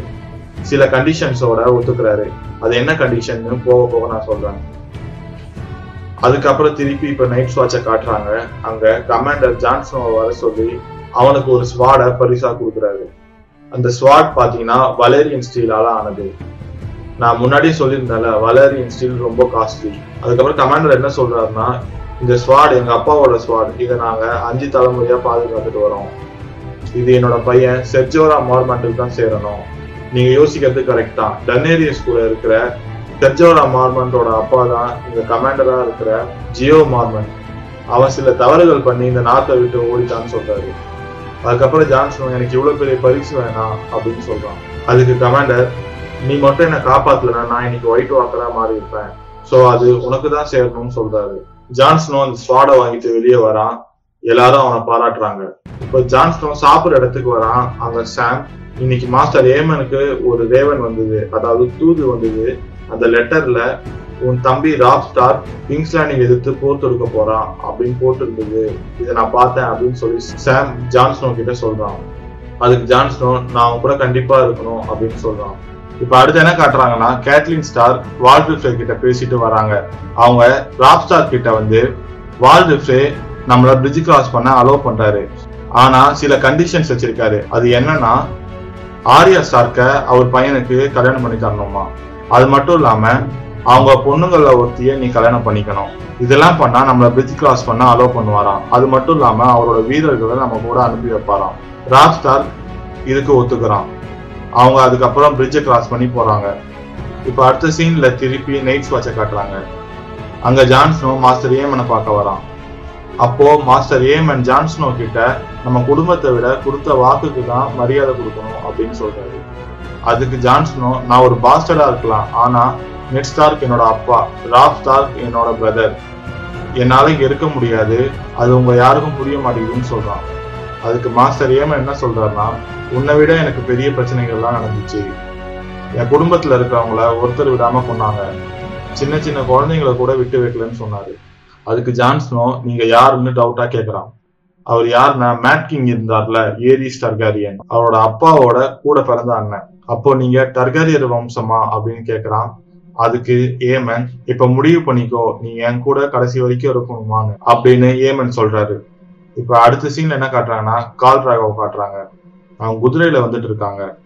சில கண்டிஷன்ஸோட ஒத்துக்கிறாரு. அது என்ன கண்டிஷன் போக போக நான் சொல்றேன். அதுக்கப்புறம் திருப்பி இப்ப நைட் வாட்சை காட்டுறாங்க. அங்க கமாண்டர் ஜான்சனை வர சொல்லி அவனுக்கு ஒரு ஸ்வாடை பரிசா கொடுக்குறாரு. அந்த ஸ்வாட் பாத்தீங்கன்னா வலேரியன் ஸ்டீலால ஆனது. நான் முன்னாடியே சொல்லியிருந்தேன்ல வலேரியன் ஸ்டீல் ரொம்ப காஸ்ட்லி அதுக்கப்புறம் கமாண்டர் என்ன சொல்றாருன்னா இந்த ஸ்வாட் எங்க அப்பாவோட ஸ்வாட் இதை நாங்க அஞ்சு தலைமுறையா பாதுகாத்துட்டு வரோம். இது என்னோட பையன் செர்ஜோரா மார்மெண்ட்டுக்கு தான் சேரணும். நீங்க யோசிக்கிறது கரெக்ட் தான். டன்னேரியஸ் கூட இருக்கிற செர்ஜோரா மார்மெண்டோட அப்பா தான் இந்த கமாண்டரா இருக்கிற ஜியோ மார்மெண்ட் அவன் சில தவறுகள் பண்ணி இந்த நாட்டை விட்டு ஓடிட்டான்னு சொல்றாரு. அதுக்கப்புறம் ஜான்சன் எனக்கு இவ்வளவு பெரிய பரிசு வேணாம் அப்படின்னு சொல்றான். அதுக்கு கமாண்டர் நீ மட்டும் என்ன காப்பாத்தலனா நான் இன்னைக்கு ஒயிட் வாக்கரா மாறி இருப்பேன். சோ அது உனக்கு தான் சேரணும்னு சொல்றாரு. ஜான்ஸ்னோ அந்த ஸ்வாடை வாங்கிட்டு வெளியே வரான். எல்லாரும் அவனை பாராட்டுறாங்க. இப்போ ஜான்ஸ்னோ சாப்பிடுற இடத்துக்கு வரான். அங்க சாம் இன்னைக்கு மாஸ்டர் ஏமனுக்கு ஒரு ரேவன் வந்தது. அதாவது தூது வந்தது. அந்த லெட்டர்ல உன் தம்பி ராப் ஸ்டார் கிங்ஸ்லாண்டிங் எதிர்த்து போர் தொடுக்க போறான் அப்படின்னு போட்டிருந்தது. இதை நான் பார்த்தேன் அப்படின்னு சொல்லி சாம் ஜான்ஸ்னோ கிட்ட சொல்றான். அதுக்கு ஜான்ஸ்னோ நான் அவன் கூட கண்டிப்பா இருக்கணும் அப்படின்னு சொல்றான். இப்ப அடுத்து என்ன காட்டுறாங்கன்னா கேட்லின் ஸ்டார் வால்ரிஃபே கிட்ட பேசிட்டு வராங்க. அவங்க ராப் ஸ்டார் கிட்ட வந்து வால்ரிஃபே நம்மள பிரிட்ஜ் கிராஸ் பண்ண அலோவ் பண்றாரு. ஆனா சில கண்டிஷன்ஸ் வச்சிருக்காரு. அது என்னன்னா ஆரியா ஸ்டார்க்க அவர் பையனுக்கு கல்யாணம் பண்ணி தரணுமா? அது மட்டும் இல்லாம அவங்க பொண்ணுங்கள ஒருத்திய நீ கல்யாணம் பண்ணிக்கணும். இதெல்லாம் பண்ணா நம்மள பிரிட்ஜ் கிராஸ் பண்ண அலோவ் பண்ணுவாராம். அது மட்டும் இல்லாம அவரோட வீரர்களை நம்ம கூட அனுப்பி வைப்பாராம். ராப் ஸ்டார் இதுக்கு ஒத்துக்கிறான். அவங்க அதுக்கப்புறம் பிரிட்ஜை கிராஸ் பண்ணி போறாங்க. இப்ப அடுத்த சீன்ல திருப்பி நைட்ஸ் வாட்சை காட்டுறாங்க. அங்க ஜான்ஸ்னோ மாஸ்டர் ஏமனை பார்க்க வரான். அப்போ மாஸ்டர் ஏமன் ஜான்ஸ்னோ கிட்ட நம்ம குடும்பத்தை விட கொடுத்த வாக்குக்கு தான் மரியாதை கொடுக்கணும் அப்படின்னு சொல்றாரு. அதுக்கு ஜான்ஸ்னோ நான் ஒரு பாஸ்டரா இருக்கலாம். ஆனா நெட் ஸ்டார்க் என்னோட அப்பா ராப் ஸ்டார்க் என்னோட பிரதர் என்னால இங்க இருக்க முடியாது. அது உங்க யாருக்கும் புரிய மாட்டேங்குதுன்னு சொல்றான். அதுக்கு மாஸ்டர் ஏமா என்ன சொல்றாருன்னா உன்னை விட எனக்கு பெரிய பிரச்சனைகள்லாம் நடந்துச்சு. என் குடும்பத்துல இருக்கிறவங்கள ஒருத்தர் விடாம கொண்டாங்க சின்ன சின்ன குழந்தைங்களை கூட விட்டு வைக்கலன்னு சொன்னாரு. அதுக்கு ஜான்ஸ்னோ நீங்க யாருன்னு டவுட்டா கேக்குறான். அவர் யாருன்னா மேட் கிங் இருந்தார்ல ஏரிஸ் டர்காரியன் அவரோட அப்பாவோட கூட பிறந்த அண்ணன். அப்போ நீங்க டர்காரியர் வம்சமா? அப்படின்னு கேக்குறான். அதுக்கு ஏமன் இப்ப முடிவு பண்ணிக்கோ நீ என் கூட கடைசி வரைக்கும் இருக்கணுமான்னு அப்படின்னு ஏமன் சொல்றாரு. இப்ப அடுத்த சீன்ல என்ன காட்டுறாங்கன்னா கால் ராகவ காட்டுறாங்க. அவங்க குதிரையில வந்துட்டு இருக்காங்க.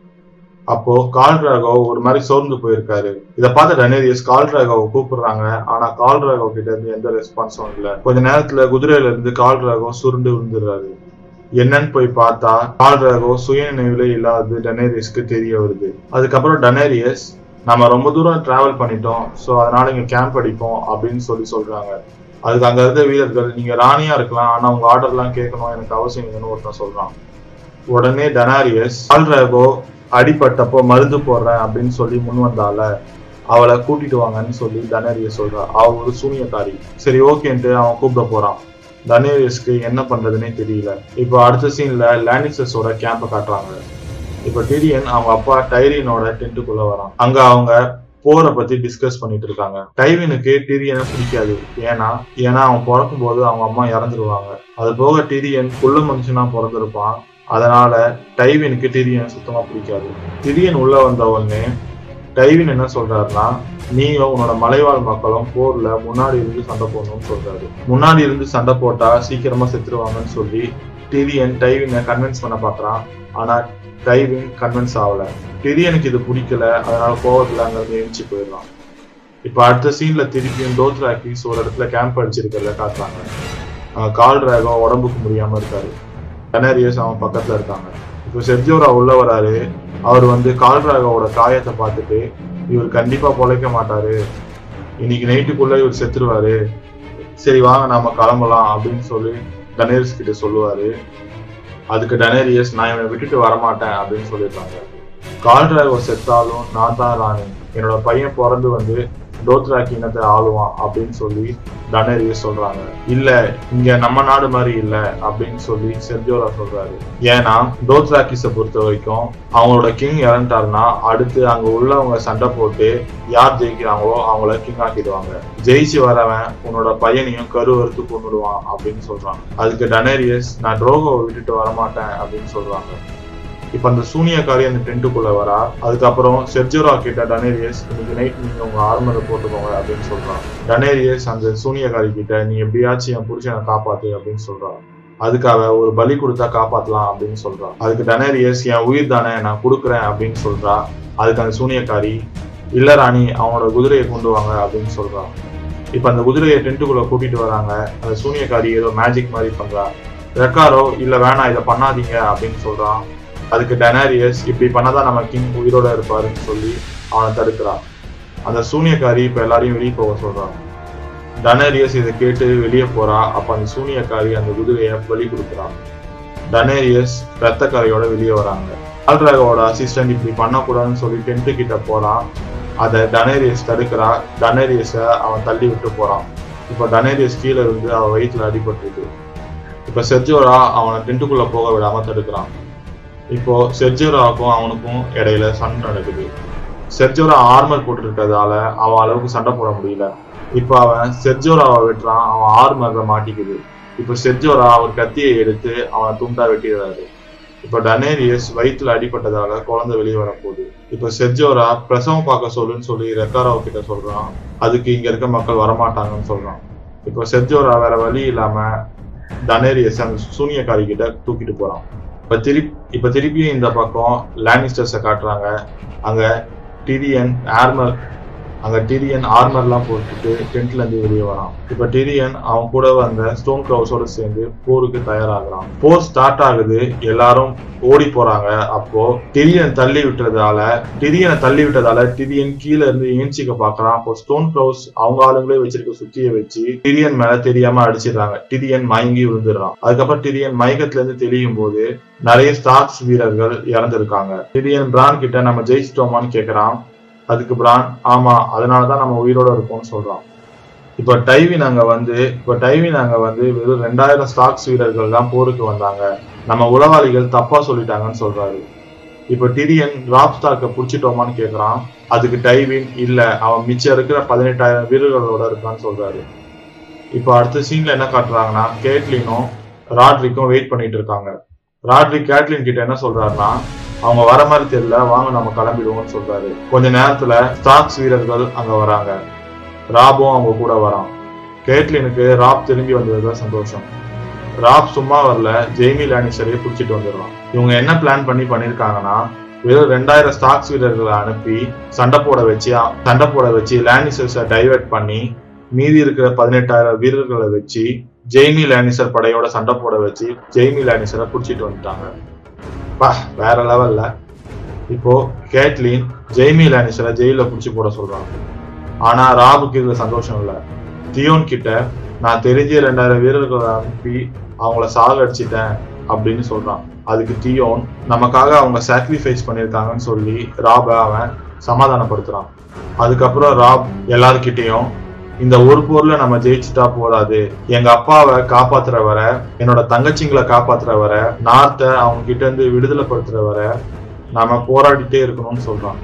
அப்போ கால் ராகவ் ஒரு மாதிரி சோர்ந்து போயிருக்காரு. இதை பார்த்து டனேரியஸ் கால் ராகவ் கூப்பிடுறாங்க. ஆனா கால் ராகவ் கிட்ட இருந்து எந்த ரெஸ்பான்ஸும் இல்லை. கொஞ்ச நேரத்துல குதிரையில இருந்து கால் ராகவ் சுருண்டு விழுந்துடுறாரு. என்னன்னு போய் பார்த்தா கால் ராகவ் சுய நினைவுல இல்லாதது டனேரியஸ்க்கு தெரிய வருது. அதுக்கப்புறம் டனேரியஸ் நம்ம ரொம்ப தூரம் டிராவல் பண்ணிட்டோம். ஸோ அதனால இங்க கேம்ப் அடிப்போம் அப்படின்னு சொல்லி சொல்றாங்க. அதுக்கு அங்க இருந்த வீரர்கள் நீங்க ராணியா இருக்கலாம் ஆனா உங்க ஆர்டர் எல்லாம் கேட்கணும் எனக்கு அவசியம் இல்லைன்னு ஒருத்தன் சொல்றான். உடனே டனாரியஸ் ஆல்ராகோ அடிபட்டப்போ மருந்து போடுறேன் அப்படின்னு சொல்லி முன் வந்தால அவளை கூட்டிட்டு வாங்கன்னு சொல்லி தனேரியஸ் சொல்றா. அவ ஒரு சூனியக்காரி. சரி ஓகேன்ட்டு அவன் கூப்பிட போறான். தனேரியஸ்க்கு என்ன பண்றதுன்னே தெரியல. இப்போ அடுத்த சீன்ல லேனிசஸோட கேம்ப காட்டுறாங்க. இப்ப டிரியன் அவங்க அப்பா டைரியனோட டென்ட்டுக்குள்ள வரான் அங்க அவங்க போரை பத்தி டிஸ்கஸ் பண்ணிட்டு இருக்காங்க. டைவினுக்கு டிரியனை பிடிக்காது. ஏன்னா ஏன்னா அவன் பிறக்கும் போது அவங்க அம்மா இறந்துருவாங்க. அது போக டிரியன் குள்ள மனுஷனா பிறந்திருப்பான். அதனால டைவினுக்கு டிரியனை சுத்தமா பிடிக்காது. டிரியன் உள்ள வந்த உடனே டைவின் என்ன சொல்றாருன்னா நீயும் உன்னோட மலைவாழ் மக்களும் போர்ல முன்னாடி இருந்து சண்டை போடணும்னு சொல்றாரு. முன்னாடி இருந்து சண்டை போட்டா சீக்கிரமா செத்துருவாங்கன்னு சொல்லி டிரியன் டைவினை கன்வின்ஸ் பண்ண பாக்குறான் ஆனா டைவின் கன்வின்ஸ் ஆகல. டிரியனுக்கு இது பிடிக்கல அதனால கோவத்துல அங்க எழுச்சி போயிடலாம் இப்போ அடுத்த சீன்ல திருப்பியும் டோத்ராக்கிஸ் ஒரு இடத்துல கேம்ப் அடிச்சிருக்கிறத காட்டுறாங்க. கால் ரேகம் உடம்புக்கு முடியாம இருக்காரு. கனேரியஸ் அவன் பக்கத்துல இருக்காங்க. இப்போ செர்ஜோரா உள்ள வராரு. அவர் வந்து கால் கால்ராகவோட காயத்தை பார்த்துட்டு இவர் கண்டிப்பா பொழைக்க மாட்டாரு. இன்னைக்கு நைட்டுக்குள்ள இவர் செத்துருவாரு. சரி வாங்க நாம கிளம்பலாம் அப்படின்னு சொல்லி கணேஷ் கிட்ட சொல்லுவாரு. அதுக்கு டனேரியஸ் நான் இவனை விட்டுட்டு வரமாட்டேன் அப்படின்னு சொல்லியிருக்காங்க. ஒரு செத்தாலும் நான் தான் ராணி. என்னோட பையன் பிறந்து வந்து டோத்ராக்கி இனத்தை ஆளுவான் அப்படின்னு சொல்லி டனேரியஸ் சொல்றாங்க. இல்ல இங்க நம்ம நாடு மாதிரி இல்ல அப்படின்னு சொல்லி செர்ஜோரா சொல்றாரு. ஏன்னா டோத்ராக்கிஸ பொறுத்த வரைக்கும் அவங்களோட கிங் இறந்துட்டாருன்னா அடுத்து அங்க உள்ளவங்க சண்டை போட்டு யார் ஜெயிக்கிறாங்களோ அவங்கள கிங் ஆக்கிடுவாங்க. ஜெயிச்சு வரவன் உன்னோட பையனையும் கருவறுத்து கொண்டுடுவான் அப்படின்னு சொல்றான் அதுக்கு டனேரியஸ் நான் ட்ரோகோவை விட்டுட்டு வரமாட்டேன் அப்படின்னு சொல்றாங்க. இப்ப அந்த சூனியக்காரி அந்த டென்ட்டுக்குள்ள வரா. அதுக்கப்புறம் செர்ஜரா கிட்ட டனேரியஸ் இன்னைக்கு நைட் நீங்க உங்க ஆர்மரை போட்டுக்கோங்க அப்படின்னு சொல்றான். டனேரியஸ் அந்த சூனியக்காரி கிட்ட நீ எப்படியாச்சும் என் புருஷனை காப்பாத்து அப்படின்னு சொல்றான். அதுக்காக ஒரு பலி கொடுத்தா காப்பாத்தலாம் அப்படின்னு சொல்றான். அதுக்கு டனேரியஸ் என் உயிர் தானே நான் கொடுக்குறேன் அப்படின்னு சொல்றா. அதுக்கு அந்த சூனியக்காரி இல்ல ராணி அவனோட குதிரையை கொண்டு வாங்க அப்படின்னு சொல்றான். இப்ப அந்த குதிரையை டென்ட்டுக்குள்ள கூட்டிட்டு வராங்க. அந்த சூனியக்காரி ஏதோ மேஜிக் மாதிரி பண்றா. ரெக்காரோ இல்ல வேணாம் இதை பண்ணாதீங்க அப்படின்னு சொல்றான். அதுக்கு டெனாரியஸ் இப்படி பண்ணாதான் நம்ம கிங் உயிரோட இருப்பாருன்னு சொல்லி அவனை தடுக்கிறான். அந்த சூனியக்காரி இப்ப எல்லாரையும் வெளியே போக சொல்றான் டனேரியஸ் இதை கேட்டு வெளியே போறா. அப்ப அந்த சூனியக்காரி அந்த குதிரையை பலி கொடுக்குறான். டனேரியஸ் ரத்தக்காரையோட வெளியே வராங்க. ஆல்ட்ராகோட அசிஸ்டன்ட் இப்படி பண்ணக்கூடாதுன்னு சொல்லி டென்ட் கிட்ட போறான். அதை டனேரியஸ் தடுக்கிறா. டனேரியஸை அவன் தள்ளி விட்டு போறான். இப்போ டனேரியஸ் கீழே இருந்து அவன் வயிற்றுல அடிபட்டுருக்கு. இப்போ செர்ஜோரா அவனை டென்ட்டுக்குள்ள போக விடாம தடுக்கிறான். இப்போ செர்ஜராக்கும் அவனுக்கும் இடையில சண்டை நடக்குது. செர்ஜோரா ஆர்மர் போட்டிருக்கிறதால அவன் அளவுக்கு சண்டை போட முடியல. இப்போ அவன் செர்ஜோராவை வெட்டுறான் அவன் ஆர்மர்ல மாட்டிக்குது. இப்போ செர்ஜோரா அவர் கத்தியை எடுத்து அவனை துண்டா வெட்டிடுறாரு. இப்போ டனேரியஸ் வயிற்றுல அடிபட்டதால குழந்தை வெளியே வரப்போகுது. இப்போ செர்ஜோரா பிரசவம் பார்க்க சொல்லுன்னு சொல்லி ரெக்காராவ் கிட்ட சொல்றான். அதுக்கு இங்க இருக்க மக்கள் வரமாட்டாங்கன்னு சொல்றான். இப்போ செர்ஜோரா வேற வழி இல்லாம டனேரியஸ் அந்த சூனியக்காரி கிட்ட தூக்கிட்டு போறான். இப்ப திருப்பி இப்ப திருப்பியும் இந்த பக்கம் லேனிஸ்டர்ஸை காட்டுறாங்க. அங்க டிரியன் ஆர்மர் அங்க டிரியன் ஆர்மர்லாம் போட்டுட்டு டென்ட்ல இருந்து வெளியே வரான். இப்ப டிரியன் அவன் கூட வந்த ஸ்டோன் கிரவுஸோட சேர்ந்து போருக்கு தயாராகிறான். போர் ஸ்டார்ட் ஆகுது. எல்லாரும் ஓடி போறாங்க. அப்போ டிரியன் தள்ளி விட்டுறதால டிரியனை தள்ளி விட்டதால டிரியன் கீழே இருந்து ஏஞ்சிக்க பாக்குறான் அப்போ ஸ்டோன் கிரவுஸ் அவங்க ஆளுங்களே வச்சிருக்க சுத்திய வச்சு டிரியன் மேல தெரியாம அடிச்சிடுறாங்க. டிரியன் மயங்கி விழுந்துடுறான். அதுக்கப்புறம் டிரியன் மயக்கத்துல இருந்து தெளியும் போது நிறைய ஸ்டார்ஸ் வீரர்கள் இறந்திருக்காங்க. டிரியன் பிரான் கிட்ட நம்ம ஜெயிச்சிட்டோமான்னு கேக்குறான். அதுக்கு பிரான் ஆமா அதனாலதான் நம்ம உயிரோட இருக்கோம்னு சொல்றோம் இப்ப டைவின் அங்க வந்து இப்ப டைவின் அங்க வந்து வெறும் ரெண்டாயிரம் ஸ்டாக்ஸ் வீரர்கள் தான் போருக்கு வந்தாங்க. நம்ம உளவாளிகள் தப்பா சொல்லிட்டாங்கன்னு சொல்றாரு. இப்ப டிரியன் டிராப் ஸ்டாக்க புடிச்சிட்டோமான்னு கேக்குறான். அதுக்கு டைவின் இல்ல அவன் மிச்சம் இருக்கிற பதினெட்டாயிரம் வீரர்களோட இருக்கான்னு சொல்றாரு. இப்ப அடுத்த சீன்ல என்ன காட்டுறாங்கன்னா கேட்லினும் ராட்ரிக்கும் வெயிட் பண்ணிட்டு இருக்காங்க. ராட்ரிக் கேட்லின் கிட்ட என்ன சொல்றாருன்னா அவங்க வர மாதிரி தெரியல வாங்க நம்ம கிளம்பிடுவோம்னு சொல்றாரு. கொஞ்ச நேரத்துல ஸ்டாக்ஸ் வீரர்கள் அங்க வராங்க. ராபும் அவங்க கூட வரான். கேட்லினுக்கு ராப் திரும்பி வந்ததுதான் சந்தோஷம். ராப் சும்மா வரல ஜெய்மி லேனிஸ்டரையே பிடிச்சிட்டு வந்துடுறான். இவங்க என்ன பிளான் பண்ணி பண்ணிருக்காங்கன்னா வெறும் ரெண்டாயிரம் ஸ்டாக்ஸ் வீரர்களை அனுப்பி சண்டை போட வச்சு சண்டை போட வச்சு லேனிசர்ஸை டைவர்ட் பண்ணி மீதி இருக்கிற பதினெட்டாயிரம் வீரர்களை வச்சு ஜெய்மி லேனிசர் படையோட சண்டை போட வச்சு ஜெய்மி லேனிசரை பிடிச்சிட்டு வந்துட்டாங்க. பா வேற லெவல்ல. இப்போ கேட்லின் ஜெய்மி லானிஸ்டரை ஜெயில புடிச்சு போட சொல்றாங்க. ஆனா ராபுக்கு இதுல சந்தோஷம் இல்ல. தியோன் கிட்ட நான் தெரிஞ்ச ரெண்டாயிரம் வீரர்களை அனுப்பி அவங்கள சாகடிச்சிட்டேன் அப்படின்னு சொல்றான். அதுக்கு தியோன் நமக்காக அவங்க சாக்ரிஃபைஸ் பண்ணியிருக்காங்கன்னு சொல்லி ராப அவன் சமாதானப்படுத்துறான். அதுக்கப்புறம் ராப் எல்லார்கிட்டயும் இந்த ஒரு போர்ல நம்ம ஜெயிச்சுட்டா போதாது. எங்க அப்பாவை காப்பாத்துற வர என்னோட தங்கச்சிங்களை காப்பாத்துற வர நார்த்த அவங்க கிட்ட இருந்து விடுதலைப்படுத்துற வர நாம போராடிட்டே இருக்கணும்னு சொல்றான்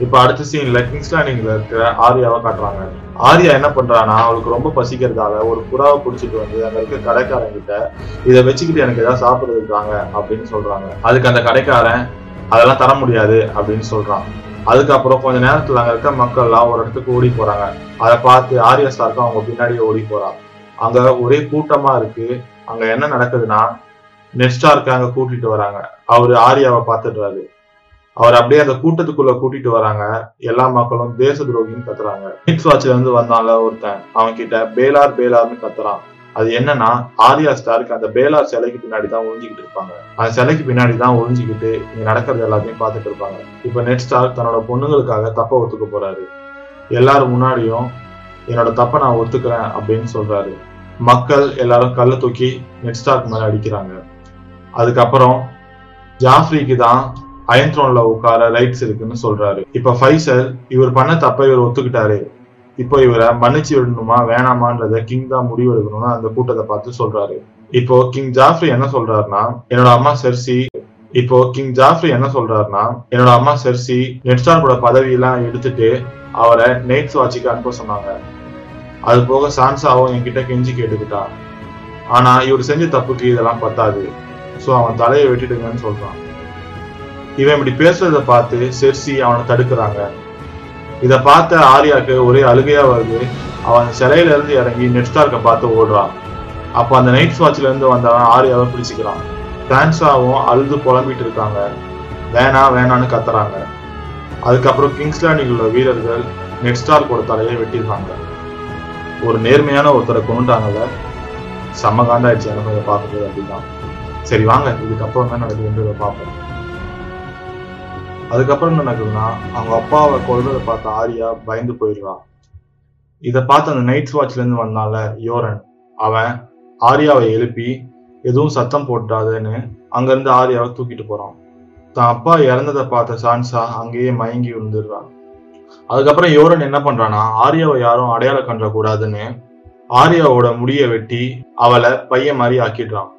இப்ப அடுத்த சீன்ல கிங்ஸ்லாண்டிங்ல இருக்கிற ஆரியாவை காட்டுறாங்க. ஆரியா என்ன பண்றான்னா அவளுக்கு ரொம்ப பசிக்கிறதால ஒரு புறாவை பிடிச்சிட்டு வந்து அங்க இருக்க கடைக்காரன் கிட்ட இதை வச்சுக்கிட்டு எனக்கு ஏதாவது சாப்பிடுறது இருக்காங்க அப்படின்னு சொல்றாங்க. அதுக்கு அந்த கடைக்காரன் அதெல்லாம் தர முடியாது அப்படின்னு சொல்றான். அதுக்கப்புறம் கொஞ்ச நேரத்துல அங்க இருக்க மக்கள் எல்லாம் ஒரு இடத்துக்கு ஓடி போறாங்க. அதை பார்த்து ஆர்யா சாருக்கும் அவங்க பின்னாடி ஓடி போறான் அங்க ஒரே கூட்டமா இருக்கு. அங்க என்ன நடக்குதுன்னா நெஸ்டார்க்கு அங்க கூட்டிட்டு வராங்க. அவரு ஆர்யாவை பார்த்துடுறாரு. அவர் அப்படியே அந்த கூட்டத்துக்குள்ள கூட்டிட்டு வராங்க. எல்லா மக்களும் தேச துரோகின்னு கத்துறாங்க. மிக்ஸ் வாட்ச்ல இருந்து வந்தான்ல ஒருத்தன். அவன் கிட்ட பேலார் பேலார்னு கத்துறான். அது என்னன்னா ஆர்யா ஸ்டாருக்கு அந்த பேலார் சிலைக்கு பின்னாடி தான் ஒழிஞ்சிக்கிட்டு இருப்பாங்க. அந்த சிலைக்கு பின்னாடி தான் ஒழிஞ்சிக்கிட்டு இங்க நடக்கிறது எல்லாத்தையும் பார்த்துட்டு இருப்பாங்க. இப்ப நெட் ஸ்டார் தன்னோட பொண்ணுங்களுக்காக தப்ப ஒத்துக்க போறாரு. எல்லாரும் முன்னாடியும் என்னோட தப்ப நான் ஒத்துக்கிறேன் அப்படின்னு சொல்றாரு. மக்கள் எல்லாரும் கல்ல தூக்கி நெட் ஸ்டார்க் மேல அடிக்கிறாங்க. அதுக்கப்புறம் ஜாஃப்ரிக்கு தான் அயன்த்ரோன்ல உட்கார ரைட்ஸ் இருக்குன்னு சொல்றாரு. இப்ப ஃபைசல் இவர் பண்ண தப்ப இவர் ஒத்துக்கிட்டாரு. இப்போ இவரை மன்னிச்சு விடணுமா வேணாமான்றத கிங் தான் முடிவு எடுக்கணும்னு அந்த கூட்டத்தை பார்த்து சொல்றாரு. இப்போ கிங் ஜாஃப்ரி என்ன சொல்றாருன்னா என்னோட அம்மா செர்சி இப்போ கிங் ஜாஃப்ரி என்ன சொல்றாருன்னா என்னோட அம்மா செர்சி நெட்ஸ்டார்கோட பதவியெல்லாம் எடுத்துட்டு அவரை நெய்ட்ஸ் வாட்சிக்கு அனுப்ப சொன்னாங்க. அது போக சான்சாவும் என்கிட்ட கெஞ்சி கேட்டுக்கிட்டான் ஆனா இவர் செஞ்ச தப்புக்கு இதெல்லாம் பத்தாது. சோ அவன் தலையை வெட்டிடுங்கன்னு சொல்றான். இவன் இப்படி பேசுறத பார்த்து செர்சி அவனை தடுக்கிறாங்க. இதை பார்த்த ஆர்யாக்கு ஒரே அழுகையா வருது. அவன் சிலையில இருந்து இறங்கி நெட்ஸ்டார்க்க பார்த்து ஓடுறான். அப்ப அந்த நைட் வாட்ச்ல இருந்து வந்தவன் ஆர்யாவை பிடிச்சிக்கிறான். டான்ஸாவும் அழுது புலம்பிட்டு இருக்காங்க. வேணா வேணான்னு கத்துறாங்க. அதுக்கப்புறம் கிங்ஸ்லாண்டில் உள்ள வீரர்கள் நெட்ஸ்டார்க்கோட தலையை வெட்டிடுறாங்க. ஒரு நேர்மையான ஒருத்தரை கொண்டுட்டாங்கல்ல செம்ம காண்டாயிடுச்சு எனக்கு இதை பார்க்கும்போது சரி வாங்க இதுக்கப்புறம் தான் நடக்குதுன்றதை பார்ப்போம். அதுக்கப்புறம் என்ன நடக்குதுன்னா அவங்க அப்பாவை கொள்றதை பார்த்த ஆரியா பயந்து போயிடுறான். இதை பார்த்து அந்த நைட்ஸ் வாட்ச்ல இருந்து வந்தால யோரன். அவன் ஆரியாவை எழுப்பி எதுவும் சத்தம் போட்டாதுன்னு அங்கிருந்து ஆரியாவை தூக்கிட்டு போறான். தான் அப்பா இறந்ததை பார்த்த சான்சா அங்கேயே மயங்கி விழுந்துடுறான். அதுக்கப்புறம் யோரன் என்ன பண்றான்னா ஆரியாவை யாரும் அடையாளம் கண்ட கூடாதுன்னு ஆரியாவோட முடிய வெட்டி அவளை பையன் மாதிரி ஆக்கிடுறான்.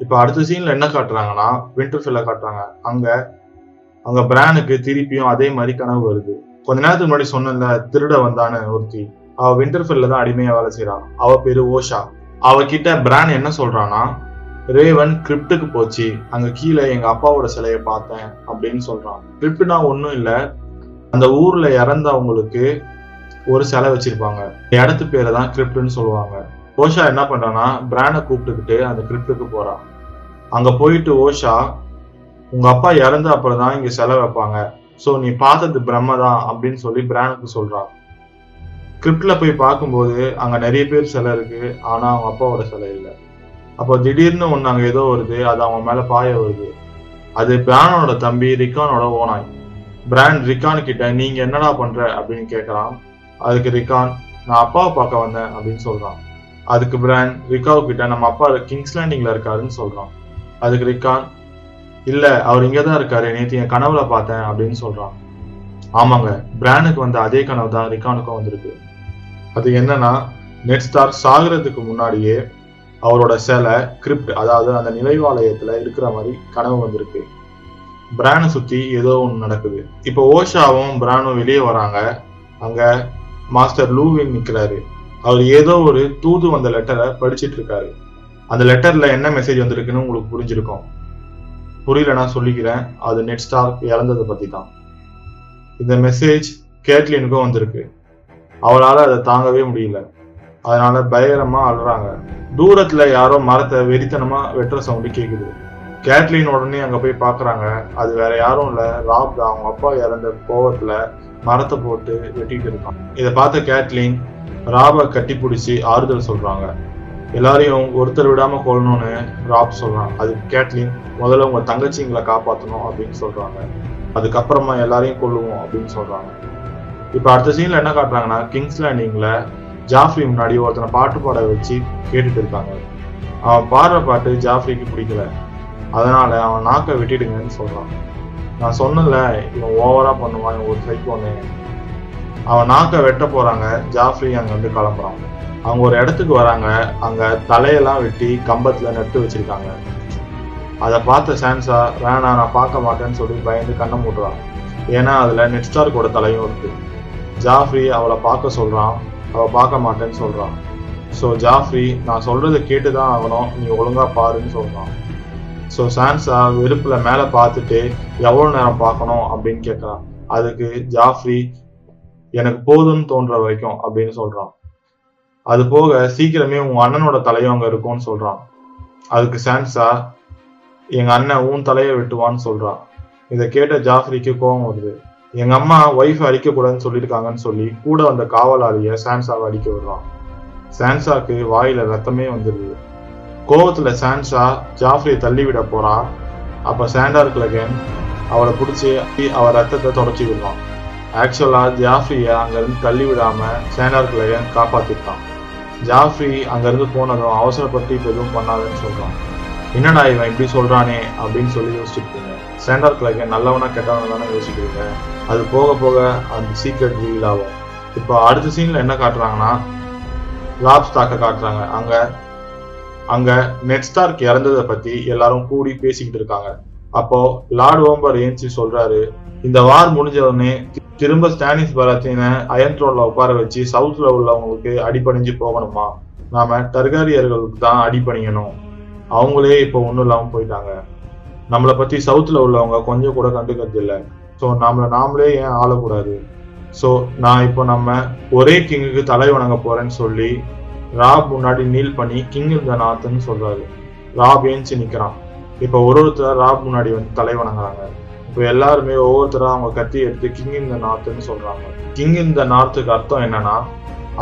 இப்ப அடுத்த சீன்ல என்ன காட்டுறாங்கன்னா விண்டர்ஃபில்ல காட்டுறாங்க. அங்க அவங்க பிரானுக்கு திருப்பியும் அதே மாதிரி கனவு வருது. கொஞ்ச நேரத்துக்கு முன்னாடி சொன்னல திருட வந்தான்னு ஒருத்தி. அவ விண்டர்ஃபில்ல தான் அடிமையா வேலை செய்யறான் அவ பேரு ஓஷா. அவகிட்ட பிரான் என்ன சொல்றான்னா ரேவன் கிரிப்டுக்கு போச்சு. அங்க கீழே எங்க அப்பாவோட சிலையை பார்த்தேன் அப்படின்னு சொல்றான். கிரிப்டுனா ஒண்ணும் இல்ல. அந்த ஊர்ல இறந்தவங்களுக்கு ஒரு சிலை வச்சிருப்பாங்க. இடத்து பேரை தான் கிரிப்டுன்னு சொல்லுவாங்க. ஓஷா என்ன பண்றான்னா பிரானை கூப்பிட்டுக்கிட்டு அந்த கிரிப்டுக்கு போறான் அங்க போயிட்டு ஓஷா உங்க அப்பா இறந்த அப்புறம் தான் இங்க சிலை வைப்பாங்க. சோ நீ பார்த்தது பிரம்ம தான் அப்படின்னு சொல்லி பிரானுக்கு சொல்றான். கிரிப்ட்ல போய் பார்க்கும்போது அங்க நிறைய பேர் சிலை இருக்கு. ஆனா அவங்க அப்பாவோட சிலை இல்லை. அப்போ திடீர்னு ஒண்ணு அங்க ஏதோ வருது. அது அவன் மேல பாய வருது. அது பிரானோட தம்பி ரிக்கானோட ஓனாய். பிரான் ரிக்கான் கிட்ட நீங்க என்னடா பண்ற? அப்படின்னு கேட்கறான் அதுக்கு ரிக்கான் நான் அப்பாவை பார்க்க வந்தேன் அப்படின்னு சொல்றான். அதுக்கு பிரான் ரிக்காவ் கிட்ட நம்ம அப்பா கிங்ஸ்லாண்டிங்ல இருக்காருன்னு சொல்றான். அதுக்கு ரிக்கான் இல்ல அவர் இங்கதான் இருக்காரு. நேத்து என் கனவுல பார்த்தேன் அப்படின்னு சொல்றான் ஆமாங்க பிரானுக்கு வந்த அதே கனவு தான் ரிகானுக்கும் வந்திருக்கு. அது என்னன்னா நெட் ஸ்டார் முன்னாடியே அவரோட சிலை கிரிப்ட் அதாவது அந்த நினைவாலயத்துல இருக்கிற மாதிரி கனவு வந்திருக்கு. பிரானை சுத்தி ஏதோ ஒண்ணு நடக்குது. இப்போ ஓஷாவும் பிரானும் வெளியே வராங்க. அங்க மாஸ்டர் லூவின் நிக்கிறாரு. அவர் ஏதோ ஒரு தூது வந்த லெட்டரை படிச்சிட்டு இருக்காரு. அந்த லெட்டர்ல என்ன மெசேஜ் வந்திருக்குன்னு உங்களுக்கு புரிஞ்சிருக்கும். புரியல நான் சொல்லிக்கிறேன். அது நெட்ஸ்டார் இறந்ததை பத்தி தான் இந்த மெசேஜ் கேட்லினுக்கும் வந்திருக்கு. அவளால அதை தாங்கவே முடியல. அதனால பயங்கரமா அழுறாங்க. தூரத்துல யாரோ மரத்தை வெறித்தனமா வெட்டுற சவுண்டு கேக்குது. கேட்லின் உடனே அங்க போய் பாக்குறாங்க. அது வேற யாரும் இல்ல. ராப் தான். அவங்க அப்பா இறந்த கோவத்துல மரத்தை போட்டு வெட்டிட்டு இருக்கான். இதை பார்த்த கேட்லின் ராப கட்டி பிடிச்சி ஆறுதல் சொல்றாங்க. எல்லாரையும் ஒருத்தர் விடாம கொல்லணும்னு ராப் சொல்றான் அது கேட்லின் முதல்ல உங்க தங்கச்சிங்களை காப்பாற்றணும் அப்படின்னு சொல்றாங்க. அதுக்கப்புறமா எல்லாரையும் கொல்லுவோம் அப்படின்னு சொல்றாங்க. இப்ப அடுத்த சீன்ல என்ன காட்டுறாங்கன்னா கிங்ஸ் லேண்டிங்ல ஜாஃப்ரி முன்னாடி ஒருத்தனை பாட்டு பாட வச்சு கேட்டுட்டு இருக்காங்க. அவன் பாடுற பாட்டு ஜாஃப்ரிக்கு பிடிக்கல. அதனால அவன் நாக்கை வெட்டிடுங்கன்னு சொல்றான். நான் சொன்னல இவன் ஓவரா பண்ணுவான் இவன் ஒரு சைக்கோன்னு அவன் நாக்கை வெட்ட போறாங்க ஜாஃப்ரி அங்க வந்து கிளம்புறான். அவங்க ஒரு இடத்துக்கு வராங்க அங்க தலையெல்லாம் வெட்டி கம்பத்துல நட்டு வச்சிருக்காங்க. அதை பார்த்த சான்சா வேணாம் நான் பார்க்க மாட்டேன்னு சொல்லி பயந்து கண்ணை மூட்டுறான் ஏன்னா அதுல நெட்ஸ்டார்கோட தலையும் இருக்கு. ஜாஃப்ரி அவளை பார்க்க சொல்றான் அவ பார்க்க மாட்டேன்னு சொல்றான். ஸோ ஜாஃப்ரி நான் சொல்றதை கேட்டுதான் ஆகணும் நீ ஒழுங்கா பாருன்னு சொல்றான். ஸோ சான்சா வெறுப்புல மேல பார்த்துட்டு எவ்வளவு நேரம் பார்க்கணும்? அப்படின்னு கேட்கறான் அதுக்கு ஜாஃப்ரி எனக்கு போதும்னு தோன்ற வரைக்கும் அப்படின்னு சொல்றான். அது போக சீக்கிரமே உங்க அண்ணனோட தலையும் அங்க இருக்கும்னு சொல்றான். அதுக்கு சான்ஸா எங்க அண்ணன் உன் தலையை வெட்டுவான்னு சொல்றான். இதை கேட்ட ஜாஃப்ரிக்கு கோபம் வருது. எங்க அம்மா ஒய்ஃப் அடிக்க கூடாதுன்னு சொல்லியிருக்காங்கன்னு சொல்லி கூட வந்த காவலாளிய சான்சாவை அடிக்க விடுறான். சான்சாக்கு வாயில ரத்தமே வந்துடுது கோவத்துல சான்சா ஜாஃப்ரியை தள்ளிவிட போறா. அப்ப சாண்டார் கிளகன் அவளை பிடிச்சி அவ ரத்தத்தை தொடச்சி விடுறான். ஆக்சுவலா ஜாஃப்ரியை அங்கிருந்து தள்ளி விடாம சாண்டார் கிளகன் காப்பாத்திருக்கான் ஜாஃப்ரி அங்கிருந்து போனதும் அவசரப்பட்டு இப்போ எதுவும் பண்ணாதுன்னு சொல்கிறான் என்னடா இவன் இப்படி சொல்கிறானே அப்படின்னு சொல்லி யோசிச்சுட்டு சேண்டர் கிளகன் நல்லவனா கெட்டவனா தானே யோசிக்கிறீங்க. அது போக போக அந்த சீக்ரெட் ரீல் ஆகும். இப்போ அடுத்த சீனில் என்ன காட்டுறாங்கன்னா லாப்ஸ் தாக்க காட்டுறாங்க. அங்கே அங்கே நெட் ஸ்டார்க் இறந்ததை பற்றி எல்லாரும் கூடி பேசிக்கிட்டு இருக்காங்க. அப்போ லார்டு ஓம்பர் ஏஞ்சி சொல்றாரு இந்த வார் முடிஞ்ச உடனே திரும்ப ஸ்டானிஸ் பராத்தின அயன் த்ரோன்ல உட்கார வச்சு சவுத்ல உள்ளவங்களுக்கு அடிப்பணிஞ்சு போகணுமா? நாம டர்காரியர்களுக்கு தான் அடிப்பணியணும் அவங்களே இப்போ ஒன்றும் இல்லாமல் போயிட்டாங்க. நம்மளை பத்தி சவுத்துல உள்ளவங்க கொஞ்சம் கூட கண்டுக்கிறது இல்லை. ஸோ நம்மளை நாமளே ஏன் ஆளக்கூடாது? ஸோ நான் இப்போ நம்ம ஒரே கிங்குக்கு தலை வணங்க போறேன்னு சொல்லி ராப் முன்னாடி நீல் பண்ணி கிங் இந்த நாத்துன்னு சொல்றாரு. ராப் ஏஞ்சி நிக்கிறான். இப்போ ஒரு ஒருத்தர் ராப் முன்னாடி வந்து தலை வணங்குறாங்க. இப்போ எல்லாருமே ஒவ்வொருத்தராக அவங்க கத்தி எடுத்து கிங் இந்த நார்த்துன்னு சொல்றாங்க. கிங் இந்த நார்த்துக்கு அர்த்தம் என்னன்னா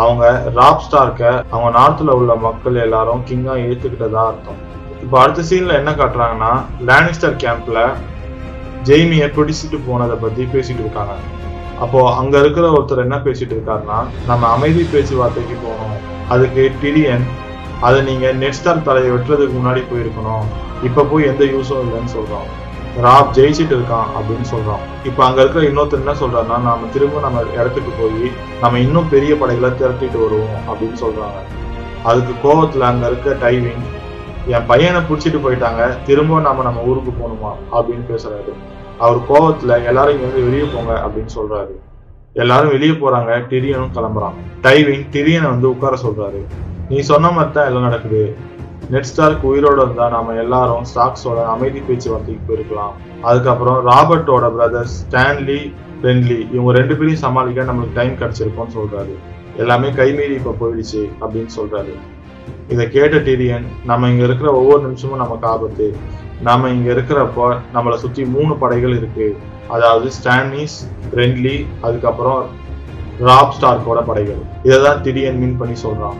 அவங்க ராப் ஸ்டார்க்க அவங்க நார்த்ல உள்ள மக்கள் எல்லாரும் கிங்கா ஏத்துக்கிட்டதா அர்த்தம். இப்போ அடுத்த சீன்ல என்ன காட்டுறாங்கன்னா லேனிஸ்டர் கேம்ப்ல ஜெய்மிய பிடிச்சிட்டு போனதை பத்தி பேசிட்டு இருக்காங்க. அப்போ அங்க இருக்கிற ஒருத்தர் என்ன பேசிட்டு இருக்காருன்னா நம்ம அமைதி பேச்சுவார்த்தைக்கு போகணும். அதுக்கு டிரியன் அதை நீங்க நெட்ஸ்டார் தலையை வெட்டுறதுக்கு முன்னாடி போயிருக்கணும். இப்ப போய் எந்த யூஸும் இல்லைன்னு சொல்றோம். ராப் ஜெயிச்சிட்டு இருக்கான் அப்படின்னு சொல்றான். இப்ப அங்க இருக்கிற இன்னொருத்தர் என்ன சொல்றாருன்னா நாம திரும்ப நம்ம இடத்துக்கு போய் நம்ம இன்னும் பெரிய படைகளை திரட்டிட்டு வருவோம் அப்படின்னு சொல்றாங்க. அதுக்கு கோவத்துல அங்க இருக்க டைவிங் என் பையனை புடிச்சிட்டு போயிட்டாங்க திரும்ப நாம நம்ம ஊருக்கு போகணுமா அப்படின்னு பேசுறாரு. அவர் கோவத்துல எல்லாரும் இங்க இருந்து வெளியே போங்க அப்படின்னு சொல்றாரு. எல்லாரும் வெளியே போறாங்க டிரியனும் கிளம்புறான். டைவிங் டிரியனை வந்து உட்கார சொல்றாரு. நீ சொன்ன மாதிரி தான் எல்லாம் நடக்குது. நெட்ஸ்டார்க் உயிரோடு உயிரோட இருந்தா எல்லாரும் ஸ்டாக்ஸோட அமைதி பேச்சுவார்த்தைக்கு போயிருக்கலாம். அதுக்கப்புறம் ராபர்ட்டோட பிரதர்ஸ் ஸ்டான்லி பென்லி இவங்க ரெண்டு பேரையும் சமாளிக்க நம்மளுக்கு டைம் கிடைச்சிருக்கோம்னு சொல்றாரு. எல்லாமே கைமீறி இப்போ போயிடுச்சு அப்படின்னு சொல்றாரு. இதை கேட்ட டிரியன் நம்ம இங்க இருக்கிற ஒவ்வொரு நிமிஷமும் நமக்கு ஆபத்து. நாம இங்க இருக்கிறப்போ நம்மளை சுத்தி மூணு படைகள் இருக்கு. அதாவது ஸ்டானிஸ் ரென்லி அதுக்கப்புறம் ராப் ஸ்டார்க்கோட படைகள். இதை தான் திடீர்னு மீன் பண்ணி சொல்றான்.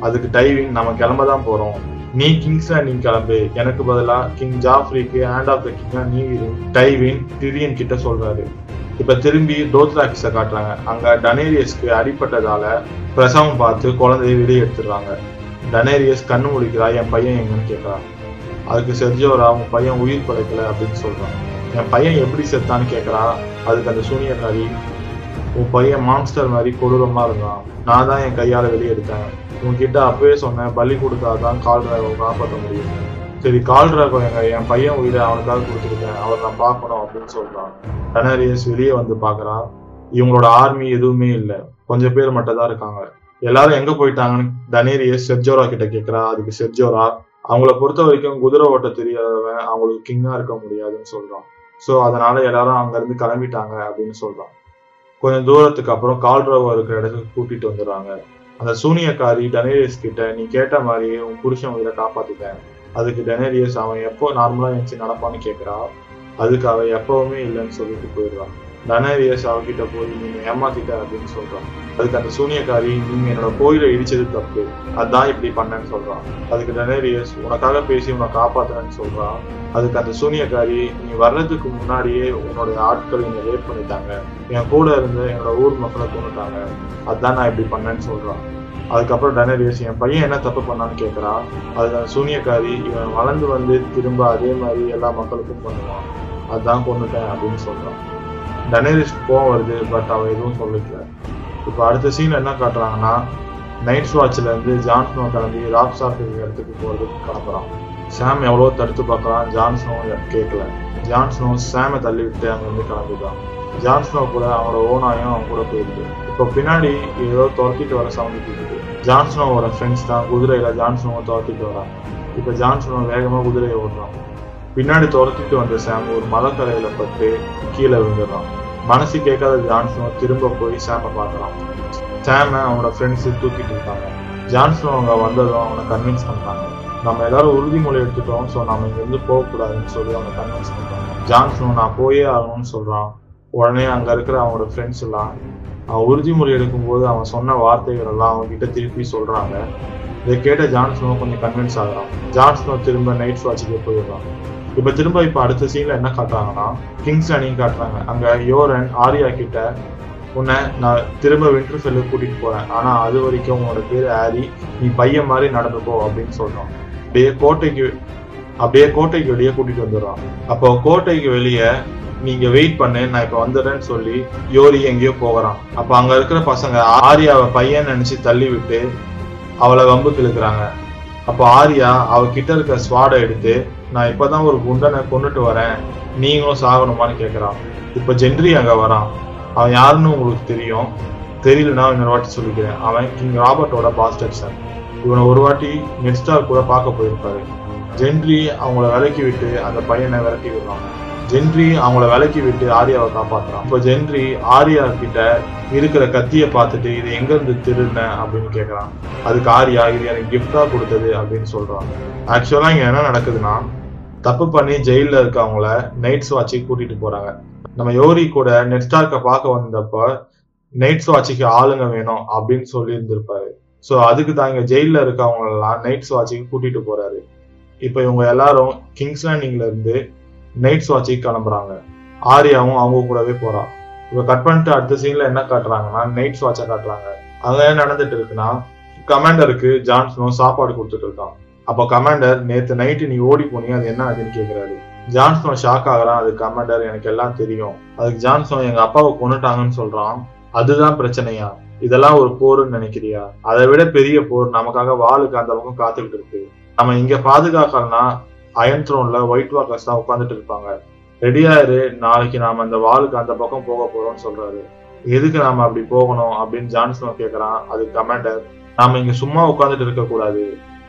அதுக்கு டைவிங் நம்ம கிளம்ப தான் போறோம். நீ கிங்ஸ்ல நீ கிளம்பு. எனக்கு பதிலா கிங் ஜாஃப்ரிக்கு ஹேண்ட் ஆஃப் த கிங்கா நீ இரு. டைவின் டிரியன் கிட்ட சொல்றாரு. இப்ப திரும்பி டோத்ராக்கிஸ காட்டுறாங்க. அங்க டனேரியஸ்க்கு அடிப்பட்டதால பிரசவம் பார்த்து குழந்தைய வெளியே எடுத்துடுறாங்க. டனேரியஸ் கண்ணு முடிக்கிறா என் பையன் எங்கன்னு கேட்கறான் அதுக்கு செர்ஜோரா உன் பையன் உயிர் பிழைக்கல அப்படின்னு சொல்றான். என் பையன் எப்படி செத்தான்னு கேட்கறா. அதுக்கு அந்த சூனியக்காரி உன் பையன் மான்ஸ்டர் மாதிரி கொடூரமா இருந்தான். நான் தான் என் கையால வெளியே எடுத்தேன் உன்கிட்ட அப்பவே சொன்னேன் பலி கொடுத்தாதான் கால் டிராகவை காப்பாற்ற முடியும். சரி கால் டிராகோ எங்க என் பையன் உயிரை அவனுக்காக கொடுத்துருக்கேன். அவர் நான் பார்க்கணும் அப்படின்னு சொல்றான். டனரியஸ் வெளியே வந்து பாக்குறான் இவங்களோட ஆர்மி எதுவுமே இல்லை. கொஞ்சம் பேர் மட்டும் தான் இருக்காங்க. எல்லாரும் எங்க போயிட்டாங்கன்னு டனேரியஸ் செர்ஜோரா கிட்ட கேக்குறா. அதுக்கு செர்ஜோரா அவங்கள பொறுத்த வரைக்கும் குதிரை ஓட்ட தெரியாதவன் அவங்களுக்கு கிங்கா இருக்க முடியாதுன்னு சொல்றான். சோ அதனால எல்லாரும் அங்க இருந்து கிளம்பிட்டாங்க அப்படின்னு சொல்றான். கொஞ்சம் தூரத்துக்கு அப்புறம் கால்ரவா இருக்கிற இடத்துக்கு கூட்டிட்டு வந்துடுறாங்க. அந்த சூனியக்காரி டனேரியஸ் கிட்ட நீ கேட்ட மாதிரியே உன் புருஷன் உயிரை காப்பாத்திட்டேன். அதுக்கு டனேரியஸ் அவன் எப்போ நார்மலா எழுந்துச்சு நடப்பான்னு கேக்குறா? அதுக்கு அவன் எப்பவுமே இல்லைன்னு சொல்லிட்டு போயிடுறான் டனேரியஸ் அவகிட்ட போய் நீங்க ஏமாத்திட்ட அப்படின்னு சொல்றான். அதுக்கு அந்த சூனியக்காரி நீங்க என்னோட கோயிலை இடிச்சது தப்பு. அதான் இப்படி பண்ணேன்னு சொல்றான். அதுக்கு டனேரியஸ் உனக்காக பேசி உன்னை காப்பாத்துறேன்னு சொல்றான். அதுக்கு அந்த சூனியக்காரி நீ வர்றதுக்கு முன்னாடியே உன்னோட ஆட்கள் என்னை ரேப் பண்ணிட்டாங்க. என் கூட இருந்து என்னோட ஊர் மக்களை கொண்டுட்டாங்க அதான் நான் இப்படி பண்ணேன்னு சொல்றான். அதுக்கப்புறம் டனேரியஸ் என் பையன் என்ன தப்பு பண்ணான்னு கேட்குறான் அதுக்கு அந்த சூனியக்காரி இவன் வளர்ந்து வந்து திரும்ப அதே மாதிரி எல்லா மக்களுக்கும் பண்ணுவான் அதான் கொண்டுட்டேன் அப்படின்னு சொல்றான். டனேரிஸ் கோவம் வருது பட் அவன் எதுவும் சொல்லிக்கல. இப்போ அடுத்த சீன் என்ன காட்டுறாங்கன்னா நைட் வாட்ச்ல இருந்து ஜான்ஸ்னோ கிளம்பி ராப் சாப்பிட்டு இடத்துக்கு போகிறதுக்கு கிளம்புறான். சாம் எவ்வளோ தடுத்து பார்க்கறான் ஜான்ஸ்னோ கேட்கல ஜான்ஸ்னோ சாமை தள்ளி விட்டு அங்கேருந்து கிளம்பிட்டான். ஜான்ஸ்னோ கூட அவனோட ஓனாயும் அவன் கூட போயிருக்கு. இப்போ பின்னாடி ஏதோ துரத்திட்டு வர சவுண்ட் கேட்குது ஜான்ஸ்னோவோட ஃப்ரெண்ட்ஸ் தான் குதிரையில் ஜான்ஸ்னோவை துரத்திட்டு வரான் இப்போ ஜான்ஸ்னோ வேகமாக குதிரையை ஓடுறான் பின்னாடி துரத்திட்டு வந்த சாம் ஒரு மலைக்கரையில பட்டு கீழே விழுந்துடுறான். மனசு கேட்காத ஜான்சனோ திரும்ப போய் சாமை பார்க்கறான். சாம அவனோட ஃப்ரெண்ட்ஸ் தூக்கிட்டு இருக்காங்க. ஜான்சனோ அவங்க வந்ததும் அவனை கன்வின்ஸ் பண்றாங்க. நம்ம எல்லாரும் உறுதிமொழி எடுத்துட்டோம் ஸோ நம்ம இங்க இருந்து போகக்கூடாதுன்னு சொல்லி அவங்க கன்வின்ஸ் பண்றாங்க. ஜான்ஸ்னோ நான் போயே ஆகணும்னு சொல்றான். உடனே அங்க இருக்கிற அவனோட ஃப்ரெண்ட்ஸ் எல்லாம் அவன் உறுதிமொழி எடுக்கும்போது அவன் சொன்ன வார்த்தைகள் எல்லாம் அவங்ககிட்ட திருப்பி சொல்றாங்க. இதை கேட்ட ஜான்சனோ கொஞ்சம் கன்வின்ஸ் ஆகிறான். ஜான்சனோ திரும்ப நைட் வாட்சுக்கு போயிடுறான். இப்ப திரும்ப இப்ப அடுத்த சீன்ல என்ன காட்டுறாங்கன்னா கிங்ஸ் லேண்டிங் காட்டுறாங்க. அங்க யோரன் ஆரியா கிட்ட உன்னை நான் திரும்ப விண்டர்ஃபெல்லுக்கு கூட்டிட்டு போறேன். ஆனா அது வரைக்கும் உன்னோட பேரு ஆரி நீ பையன் மாதிரி நடந்துக்கோ அப்படின்னு சொல்றான். அப்படியே கோட்டைக்கு அப்படியே கோட்டைக்கு வெளியே கூட்டிட்டு வந்துடுறான். அப்போ கோட்டைக்கு வெளியே நீங்க வெயிட் பண்ணு நான் இப்ப வந்துடுறேன்னு சொல்லி யோரி எங்கேயோ போகிறான். அப்ப அங்க இருக்கிற பசங்க ஆரியாவை பையன் நினைச்சு தள்ளி விட்டு அவளை வம்புக்கு இழுக்கிறாங்க. அப்போ ஆரியா அவகிட்ட இருக்க ஸ்வாடை எடுத்து நான் இப்பதான் ஒரு குண்டனை கொண்டுட்டு வரேன். நீங்களும் சாகணுமான்னு கேட்குறான் இப்போ ஜென்ரி அங்கே வரான். அவன் யாருன்னு உங்களுக்கு தெரியும். தெரியலன்னா இன்னொரு வாட்டி சொல்லிக்கிறேன். அவன் கிங் ராபர்ட்டோட பாஸ்டர் சார் இவனை ஒரு வாட்டி நெட்ஸ்டார் கூட பார்க்க போயிருப்பாரு. ஜென்ரி அவங்கள விலக்கி விட்டு அந்த பையனை விரட்டி விடுறான். ஜென்ரி அவங்கள விலக்கி விட்டு ஆரியாவை காப்பாத்துறான். இப்போ ஜென்ரி ஆரியா கிட்ட இருக்கிற கத்தியை பார்த்துட்டு இது எங்க இருந்து திருடின? அப்படின்னு கேக்குறான். அதுக்கு ஆரியா இது எனக்கு கிஃப்டா கொடுத்தது அப்படின்னு சொல்றான். ஆக்சுவலா இங்க என்ன நடக்குதுன்னா தப்பு பண்ணி ஜெயில இருக்கவங்கள நைட்ஸ் வாட்சி கூட்டிட்டு போறாங்க. நம்ம யோரி கூட நெட்ஸ்டார்க்க பார்க்க வந்தப்ப நைட்ஸ் வாட்சிக்கு ஆளுங்க வேணும் அப்படின்னு சொல்லி இருந்திருப்பாரு ஸோ அதுக்கு தான் இங்க ஜெயில இருக்கவங்க எல்லாம் நைட்ஸ் வாட்சிக்கு கூட்டிட்டு போறாரு. இப்போ இவங்க எல்லாரும் கிங்ஸ்லாண்டிங்ல இருந்து நைட்ஸ் வாட்சிக்கு கிளம்புறாங்க. ஆரியாவும் அவங்க கூடவே போறான் இப்ப கட் பண்ணிட்டு அடுத்த சீன்ல என்ன காட்டுறாங்கன்னா நைட்ஸ் வாட்சை காட்டுறாங்க. அங்க என்ன நடந்துட்டு இருக்குன்னா கமாண்டருக்கு ஜான்ஸ்னோ சாப்பாடு கொடுத்துட்டு இருக்கான். அப்போ கமாண்டர் நேத்து நைட்டு நீ ஓடி போனீங்க அது என்ன ஆகுதுன்னு கேக்குறாரு. ஜான்ஸ்னோ ஷாக் ஆகுறான். அது கமாண்டர் எனக்கு எல்லாம் தெரியும். அதுக்கு ஜான்ஸ்னோ எங்க அப்பாவை கொண்டுட்டாங்கன்னு சொல்றான். அதுதான் பிரச்சனையா? இதெல்லாம் ஒரு போர்னு நினைக்கிறியா? அதை விட பெரிய போர் நமக்காக வாளுக்கு அந்த பக்கம் காத்துக்கிட்டு இருக்கு. நம்ம இங்க பாதுகாக்கலன்னா அயன் த்ரோன்ல ஒயிட் வாக்கர்ஸ் தான் உட்காந்துட்டு இருப்பாங்க. ரெடியாயிரு நாளைக்கு நாம அந்த வாளுக்கு அந்த பக்கம் போக போறோம்னு சொல்றாரு. எதுக்கு நாம அப்படி போகணும் அப்படின்னு ஜான்ஸ்னோ கேக்குறான். அது கமாண்டர் நாம இங்க சும்மா உட்காந்துட்டு இருக்க கூடாது.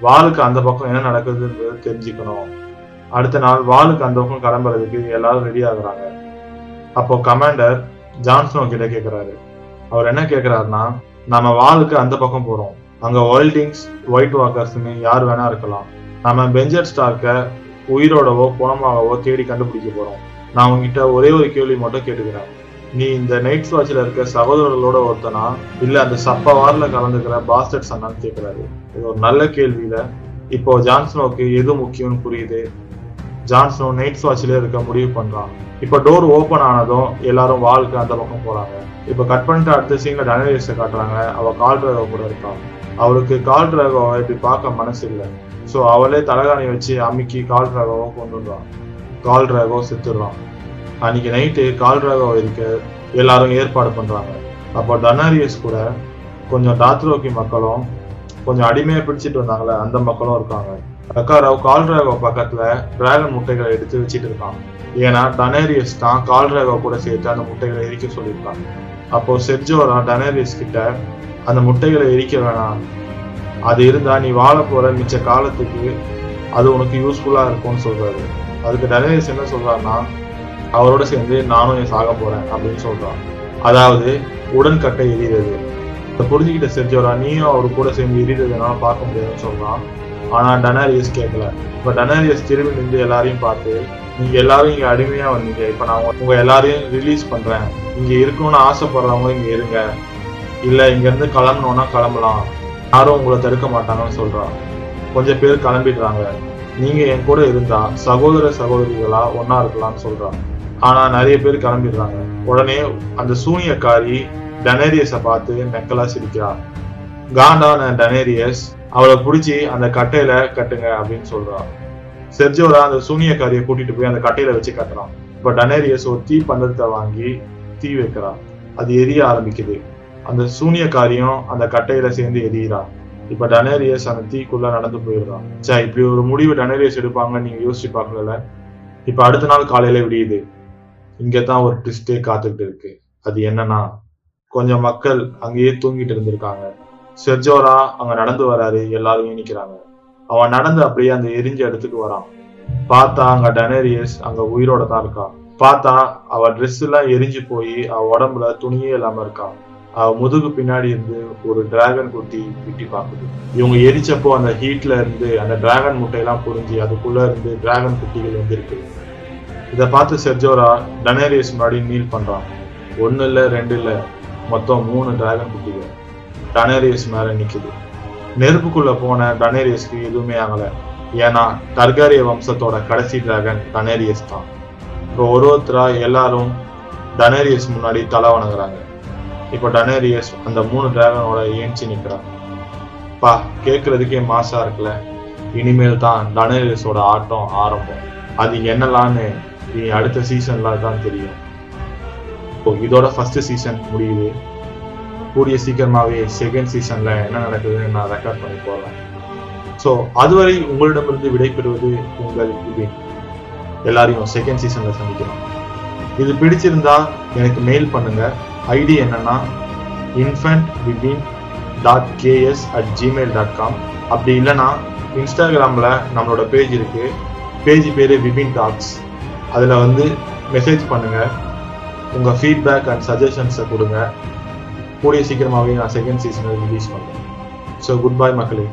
வாளுக்கு அந்த பக்கம் என்ன நடக்குதுன்றது தெரிஞ்சுக்கணும். அடுத்த நாள் வாளுக்கு அந்த பக்கம் கிளம்புறதுக்கு எல்லாரும் ரெடி ஆகுறாங்க அப்போ கமாண்டர் ஜான்சனோ கிட்ட கேக்குறாரு. அவர் என்ன கேக்குறாருன்னா நம்ம வாளுக்கு அந்த பக்கம் போறோம். அங்க ஒயில்டிங்ஸ் ஒயிட் வாக்கர்ஸ்னு யார் வேணா இருக்கலாம். நம்ம பெஞ்சர் ஸ்டார்க்க உயிரோடவோ குணமாகவோ தேடி கண்டுபிடிக்க போறோம். நான் உங்ககிட்ட ஒரே ஒரு கேள்வி மட்டும் கேட்டுக்கிறேன். நீ இந்த நைட் வாட்ச்ல இருக்க சகோதரர்களோட ஒருத்தனா? இல்ல அந்த சப்ப வாரில் கலந்துக்கிற பாஸ்டர்ஸ் அண்ணான்னு கேட்குறாரு இது ஒரு நல்ல கேள்வியில. இப்போ ஜான்ஸ்னோக்கு எது முக்கியம்னு புரியுது? ஜான்ஸ்னோ நைட் வாட்ச்ல இருக்க முடிவு பண்றான். இப்போ டோர் ஓபன் ஆனதும் எல்லாரும் வாளுக்கு அந்த பக்கம் போறாங்க. இப்போ கட் பண்ணிட்டு அடுத்த சீன்ல டனேரியஸ காட்டுறாங்க. அவ கால் டிராகோ கூட இருக்கான். அவளுக்கு கால் டிராகோவை இப்படி பார்க்க மனசு இல்லை. ஸோ அவளே தலகாணி வச்சு அமுக்கி கால் ராகவோ கொண்டு வந்தான் கால் டிராகோ செத்துடுறான். அன்னைக்கு நைட்டு கால் டிராகோ இருக்க எல்லாரும் ஏற்பாடு பண்றாங்க. அப்போ டனாரியஸ் கூட கொஞ்சம் டாத்ரோக்கி மக்களும் கொஞ்சம் அடிமையை பிடிச்சிட்டு வந்தாங்களே அந்த மக்களும் இருக்காங்க. அக்காராவ் கால் டிராகோ பக்கத்துல டிராகன் முட்டைகளை எடுத்து வச்சுட்டு இருக்கான். ஏன்னா டனேரியஸ் தான் கால் டிராகோ கூட சேர்த்து அந்த முட்டைகளை எரிக்க சொல்லியிருக்காங்க. அப்போ செர்ஜோரா டனேரியஸ் கிட்ட அந்த முட்டைகளை எரிக்க வேணாம். அது இருந்தா நீ வாழ மிச்ச காலத்துக்கு அது உனக்கு யூஸ்ஃபுல்லா இருக்கும்னு சொல்றாரு. அதுக்கு டனேரியஸ் என்ன சொல்றாருன்னா அவரோட சேர்ந்து நானும் என் சாக போறேன் அப்படின்னு சொல்றான். அதாவது உடன்கட்டை எரியிறது இதை புரிஞ்சுக்கிட்ட செஞ்சவரா நீயும் அவர் கூட சேர்ந்து எரியறதுனால பார்க்க முடியாதுன்னு சொல்கிறான் ஆனா டனாரியஸ் கேட்கல இப்ப டனாரியஸ் திரும்பி நின்று எல்லாரையும் பார்த்து நீங்க எல்லாரும் இங்கே அடிமையா வந்தீங்க. இப்ப நான் உங்க எல்லாரையும் ரிலீஸ் பண்றேன். இங்க இருக்கணும்னு ஆசைப்படுறவங்க இங்க இருங்க. இல்லை இங்க இருந்து கிளம்பணும்னா கிளம்பலாம். யாரும் உங்களை தடுக்க மாட்டாங்கன்னு சொல்றான். கொஞ்சம் பேர் கிளம்பிடுறாங்க. நீங்க என் கூட இருந்தா சகோதர சகோதரிகளா ஒன்னா இருக்கலாம்னு சொல்றான். ஆனா நிறைய பேர் கிளம்பிடுறாங்க. உடனே அந்த சூனியக்காரி டனேரியஸ பார்த்து நெக்கலா சிரிக்கிறா. காண்டான டனேரியஸ். அவளை பிடிச்சி அந்த கட்டையில கட்டுங்க அப்படின்னு சொல்றான் செர்ஜோரா அந்த சூனியக்காரியை கூட்டிட்டு போய் அந்த கட்டையில வச்சு கட்டுறான். இப்ப டனேரியஸ் ஒரு தீ பந்தத்தை வாங்கி தீ வைக்கிறான். அது எரிய ஆரம்பிக்குது. அந்த சூனியக்காரியும் அந்த கட்டையில சேர்ந்து எரியிறா. இப்ப டனேரியஸ் அந்த தீக்குள்ள நடந்து போயிடுறான் சே இப்படி ஒரு முடிவு டனேரியஸ் எடுப்பாங்கன்னு நீங்க யோசிச்சு பார்க்கல இப்ப அடுத்த நாள் காலையில விடியுது. இங்கதான் ஒரு ட்விஸ்டே காத்துக்கிட்டு இருக்கு. அது என்னன்னா கொஞ்சம் மக்கள் அங்கேயே தூங்கிட்டு இருந்திருக்காங்க. செர்ஜோரா அங்க நடந்து வராரு எல்லாரும் நிக்கிறாங்க அவன் நடந்து அப்படியே அந்த எரிஞ்ச இடத்துக்கு வரான். பார்த்தா அங்க டனேரியஸ் அங்க உயிரோட தான் இருக்கான் பார்த்தா அவ ட்ரெஸ் எல்லாம் எரிஞ்சு போய் அவ உடம்புல துணியே இல்லாம இருக்கான் முதுகு பின்னாடி இருந்து ஒரு டிராகன் குட்டி விட்டி பார்க்குது. இவங்க எரிச்சப்போ அந்த ஹீட்ல இருந்து அந்த டிராகன் முட்டையெல்லாம் புரிஞ்சு அதுக்குள்ள இருந்து டிராகன் குட்டிகள் வந்துருக்கு. இதை பார்த்து செர்ஜோரா டனேரியஸ் முன்னாடி மீல் பண்றான். ஒன்னு இல்ல ரெண்டு இல்ல மொத்தம் மூணு டிராகன் குட்டிகள். டனேரியஸ் மேல நிக்குது. நெருப்புக்குள்ள போன டனேரியஸ்க்கு எதுவுமே ஆகல. ஏன்னா டர்காரிய வம்சத்தோட கடைசி டிராகன் டனேரியஸ் தான். இப்போ ஒரு ஒருத்தரா எல்லாரும் டனேரியஸ் முன்னாடி தலை வணங்குறாங்க. இப்போ டனேரியஸ் அந்த மூணு டிராகனோட ஏஞ்சி நிற்கிறான் பா கேட்கறதுக்கே மாசா இருக்குல்ல. இனிமேல் தான் டனேரியஸோட ஆட்டம் ஆரம்பம். அது என்னலான்னு நீ அடுத்த சீசன்ல தான் தெரியும். இப்போ இதோட ஃபர்ஸ்ட் சீசன் முடியுது. கூடிய சீக்கிரமாகவே செகண்ட் சீசன்ல என்ன நடக்குதுன்னு நான் ரெக்கார்ட் பண்ணி போறேன். ஸோ அதுவரை உங்களிடமிருந்து விடைபெறுவது உங்கள் இது எல்லாரையும் செகண்ட் சீசன்ல சந்திக்கிறோம். இது பிடிச்சிருந்தா எனக்கு மெயில் பண்ணுங்க. ஐடி என்னன்னா infant Vipin dot KS at Gmail dot com அப்படி இல்லைன்னா இன்ஸ்டாகிராமில் நம்மளோட பேஜ் இருக்கு. பேஜ் பேர் விபின் டாக்ஸ் அதில் வந்து மெசேஜ் பண்ணுங்க. உங்கள் ஃபீட்பேக் அண்ட் சஜஷன்ஸை கொடுங்க. கூடிய சீக்கிரமாகவே நான் செகண்ட் சீசனை ரிலீஸ் பண்ணுறேன் ஸோ குட் பாய் மக்களே.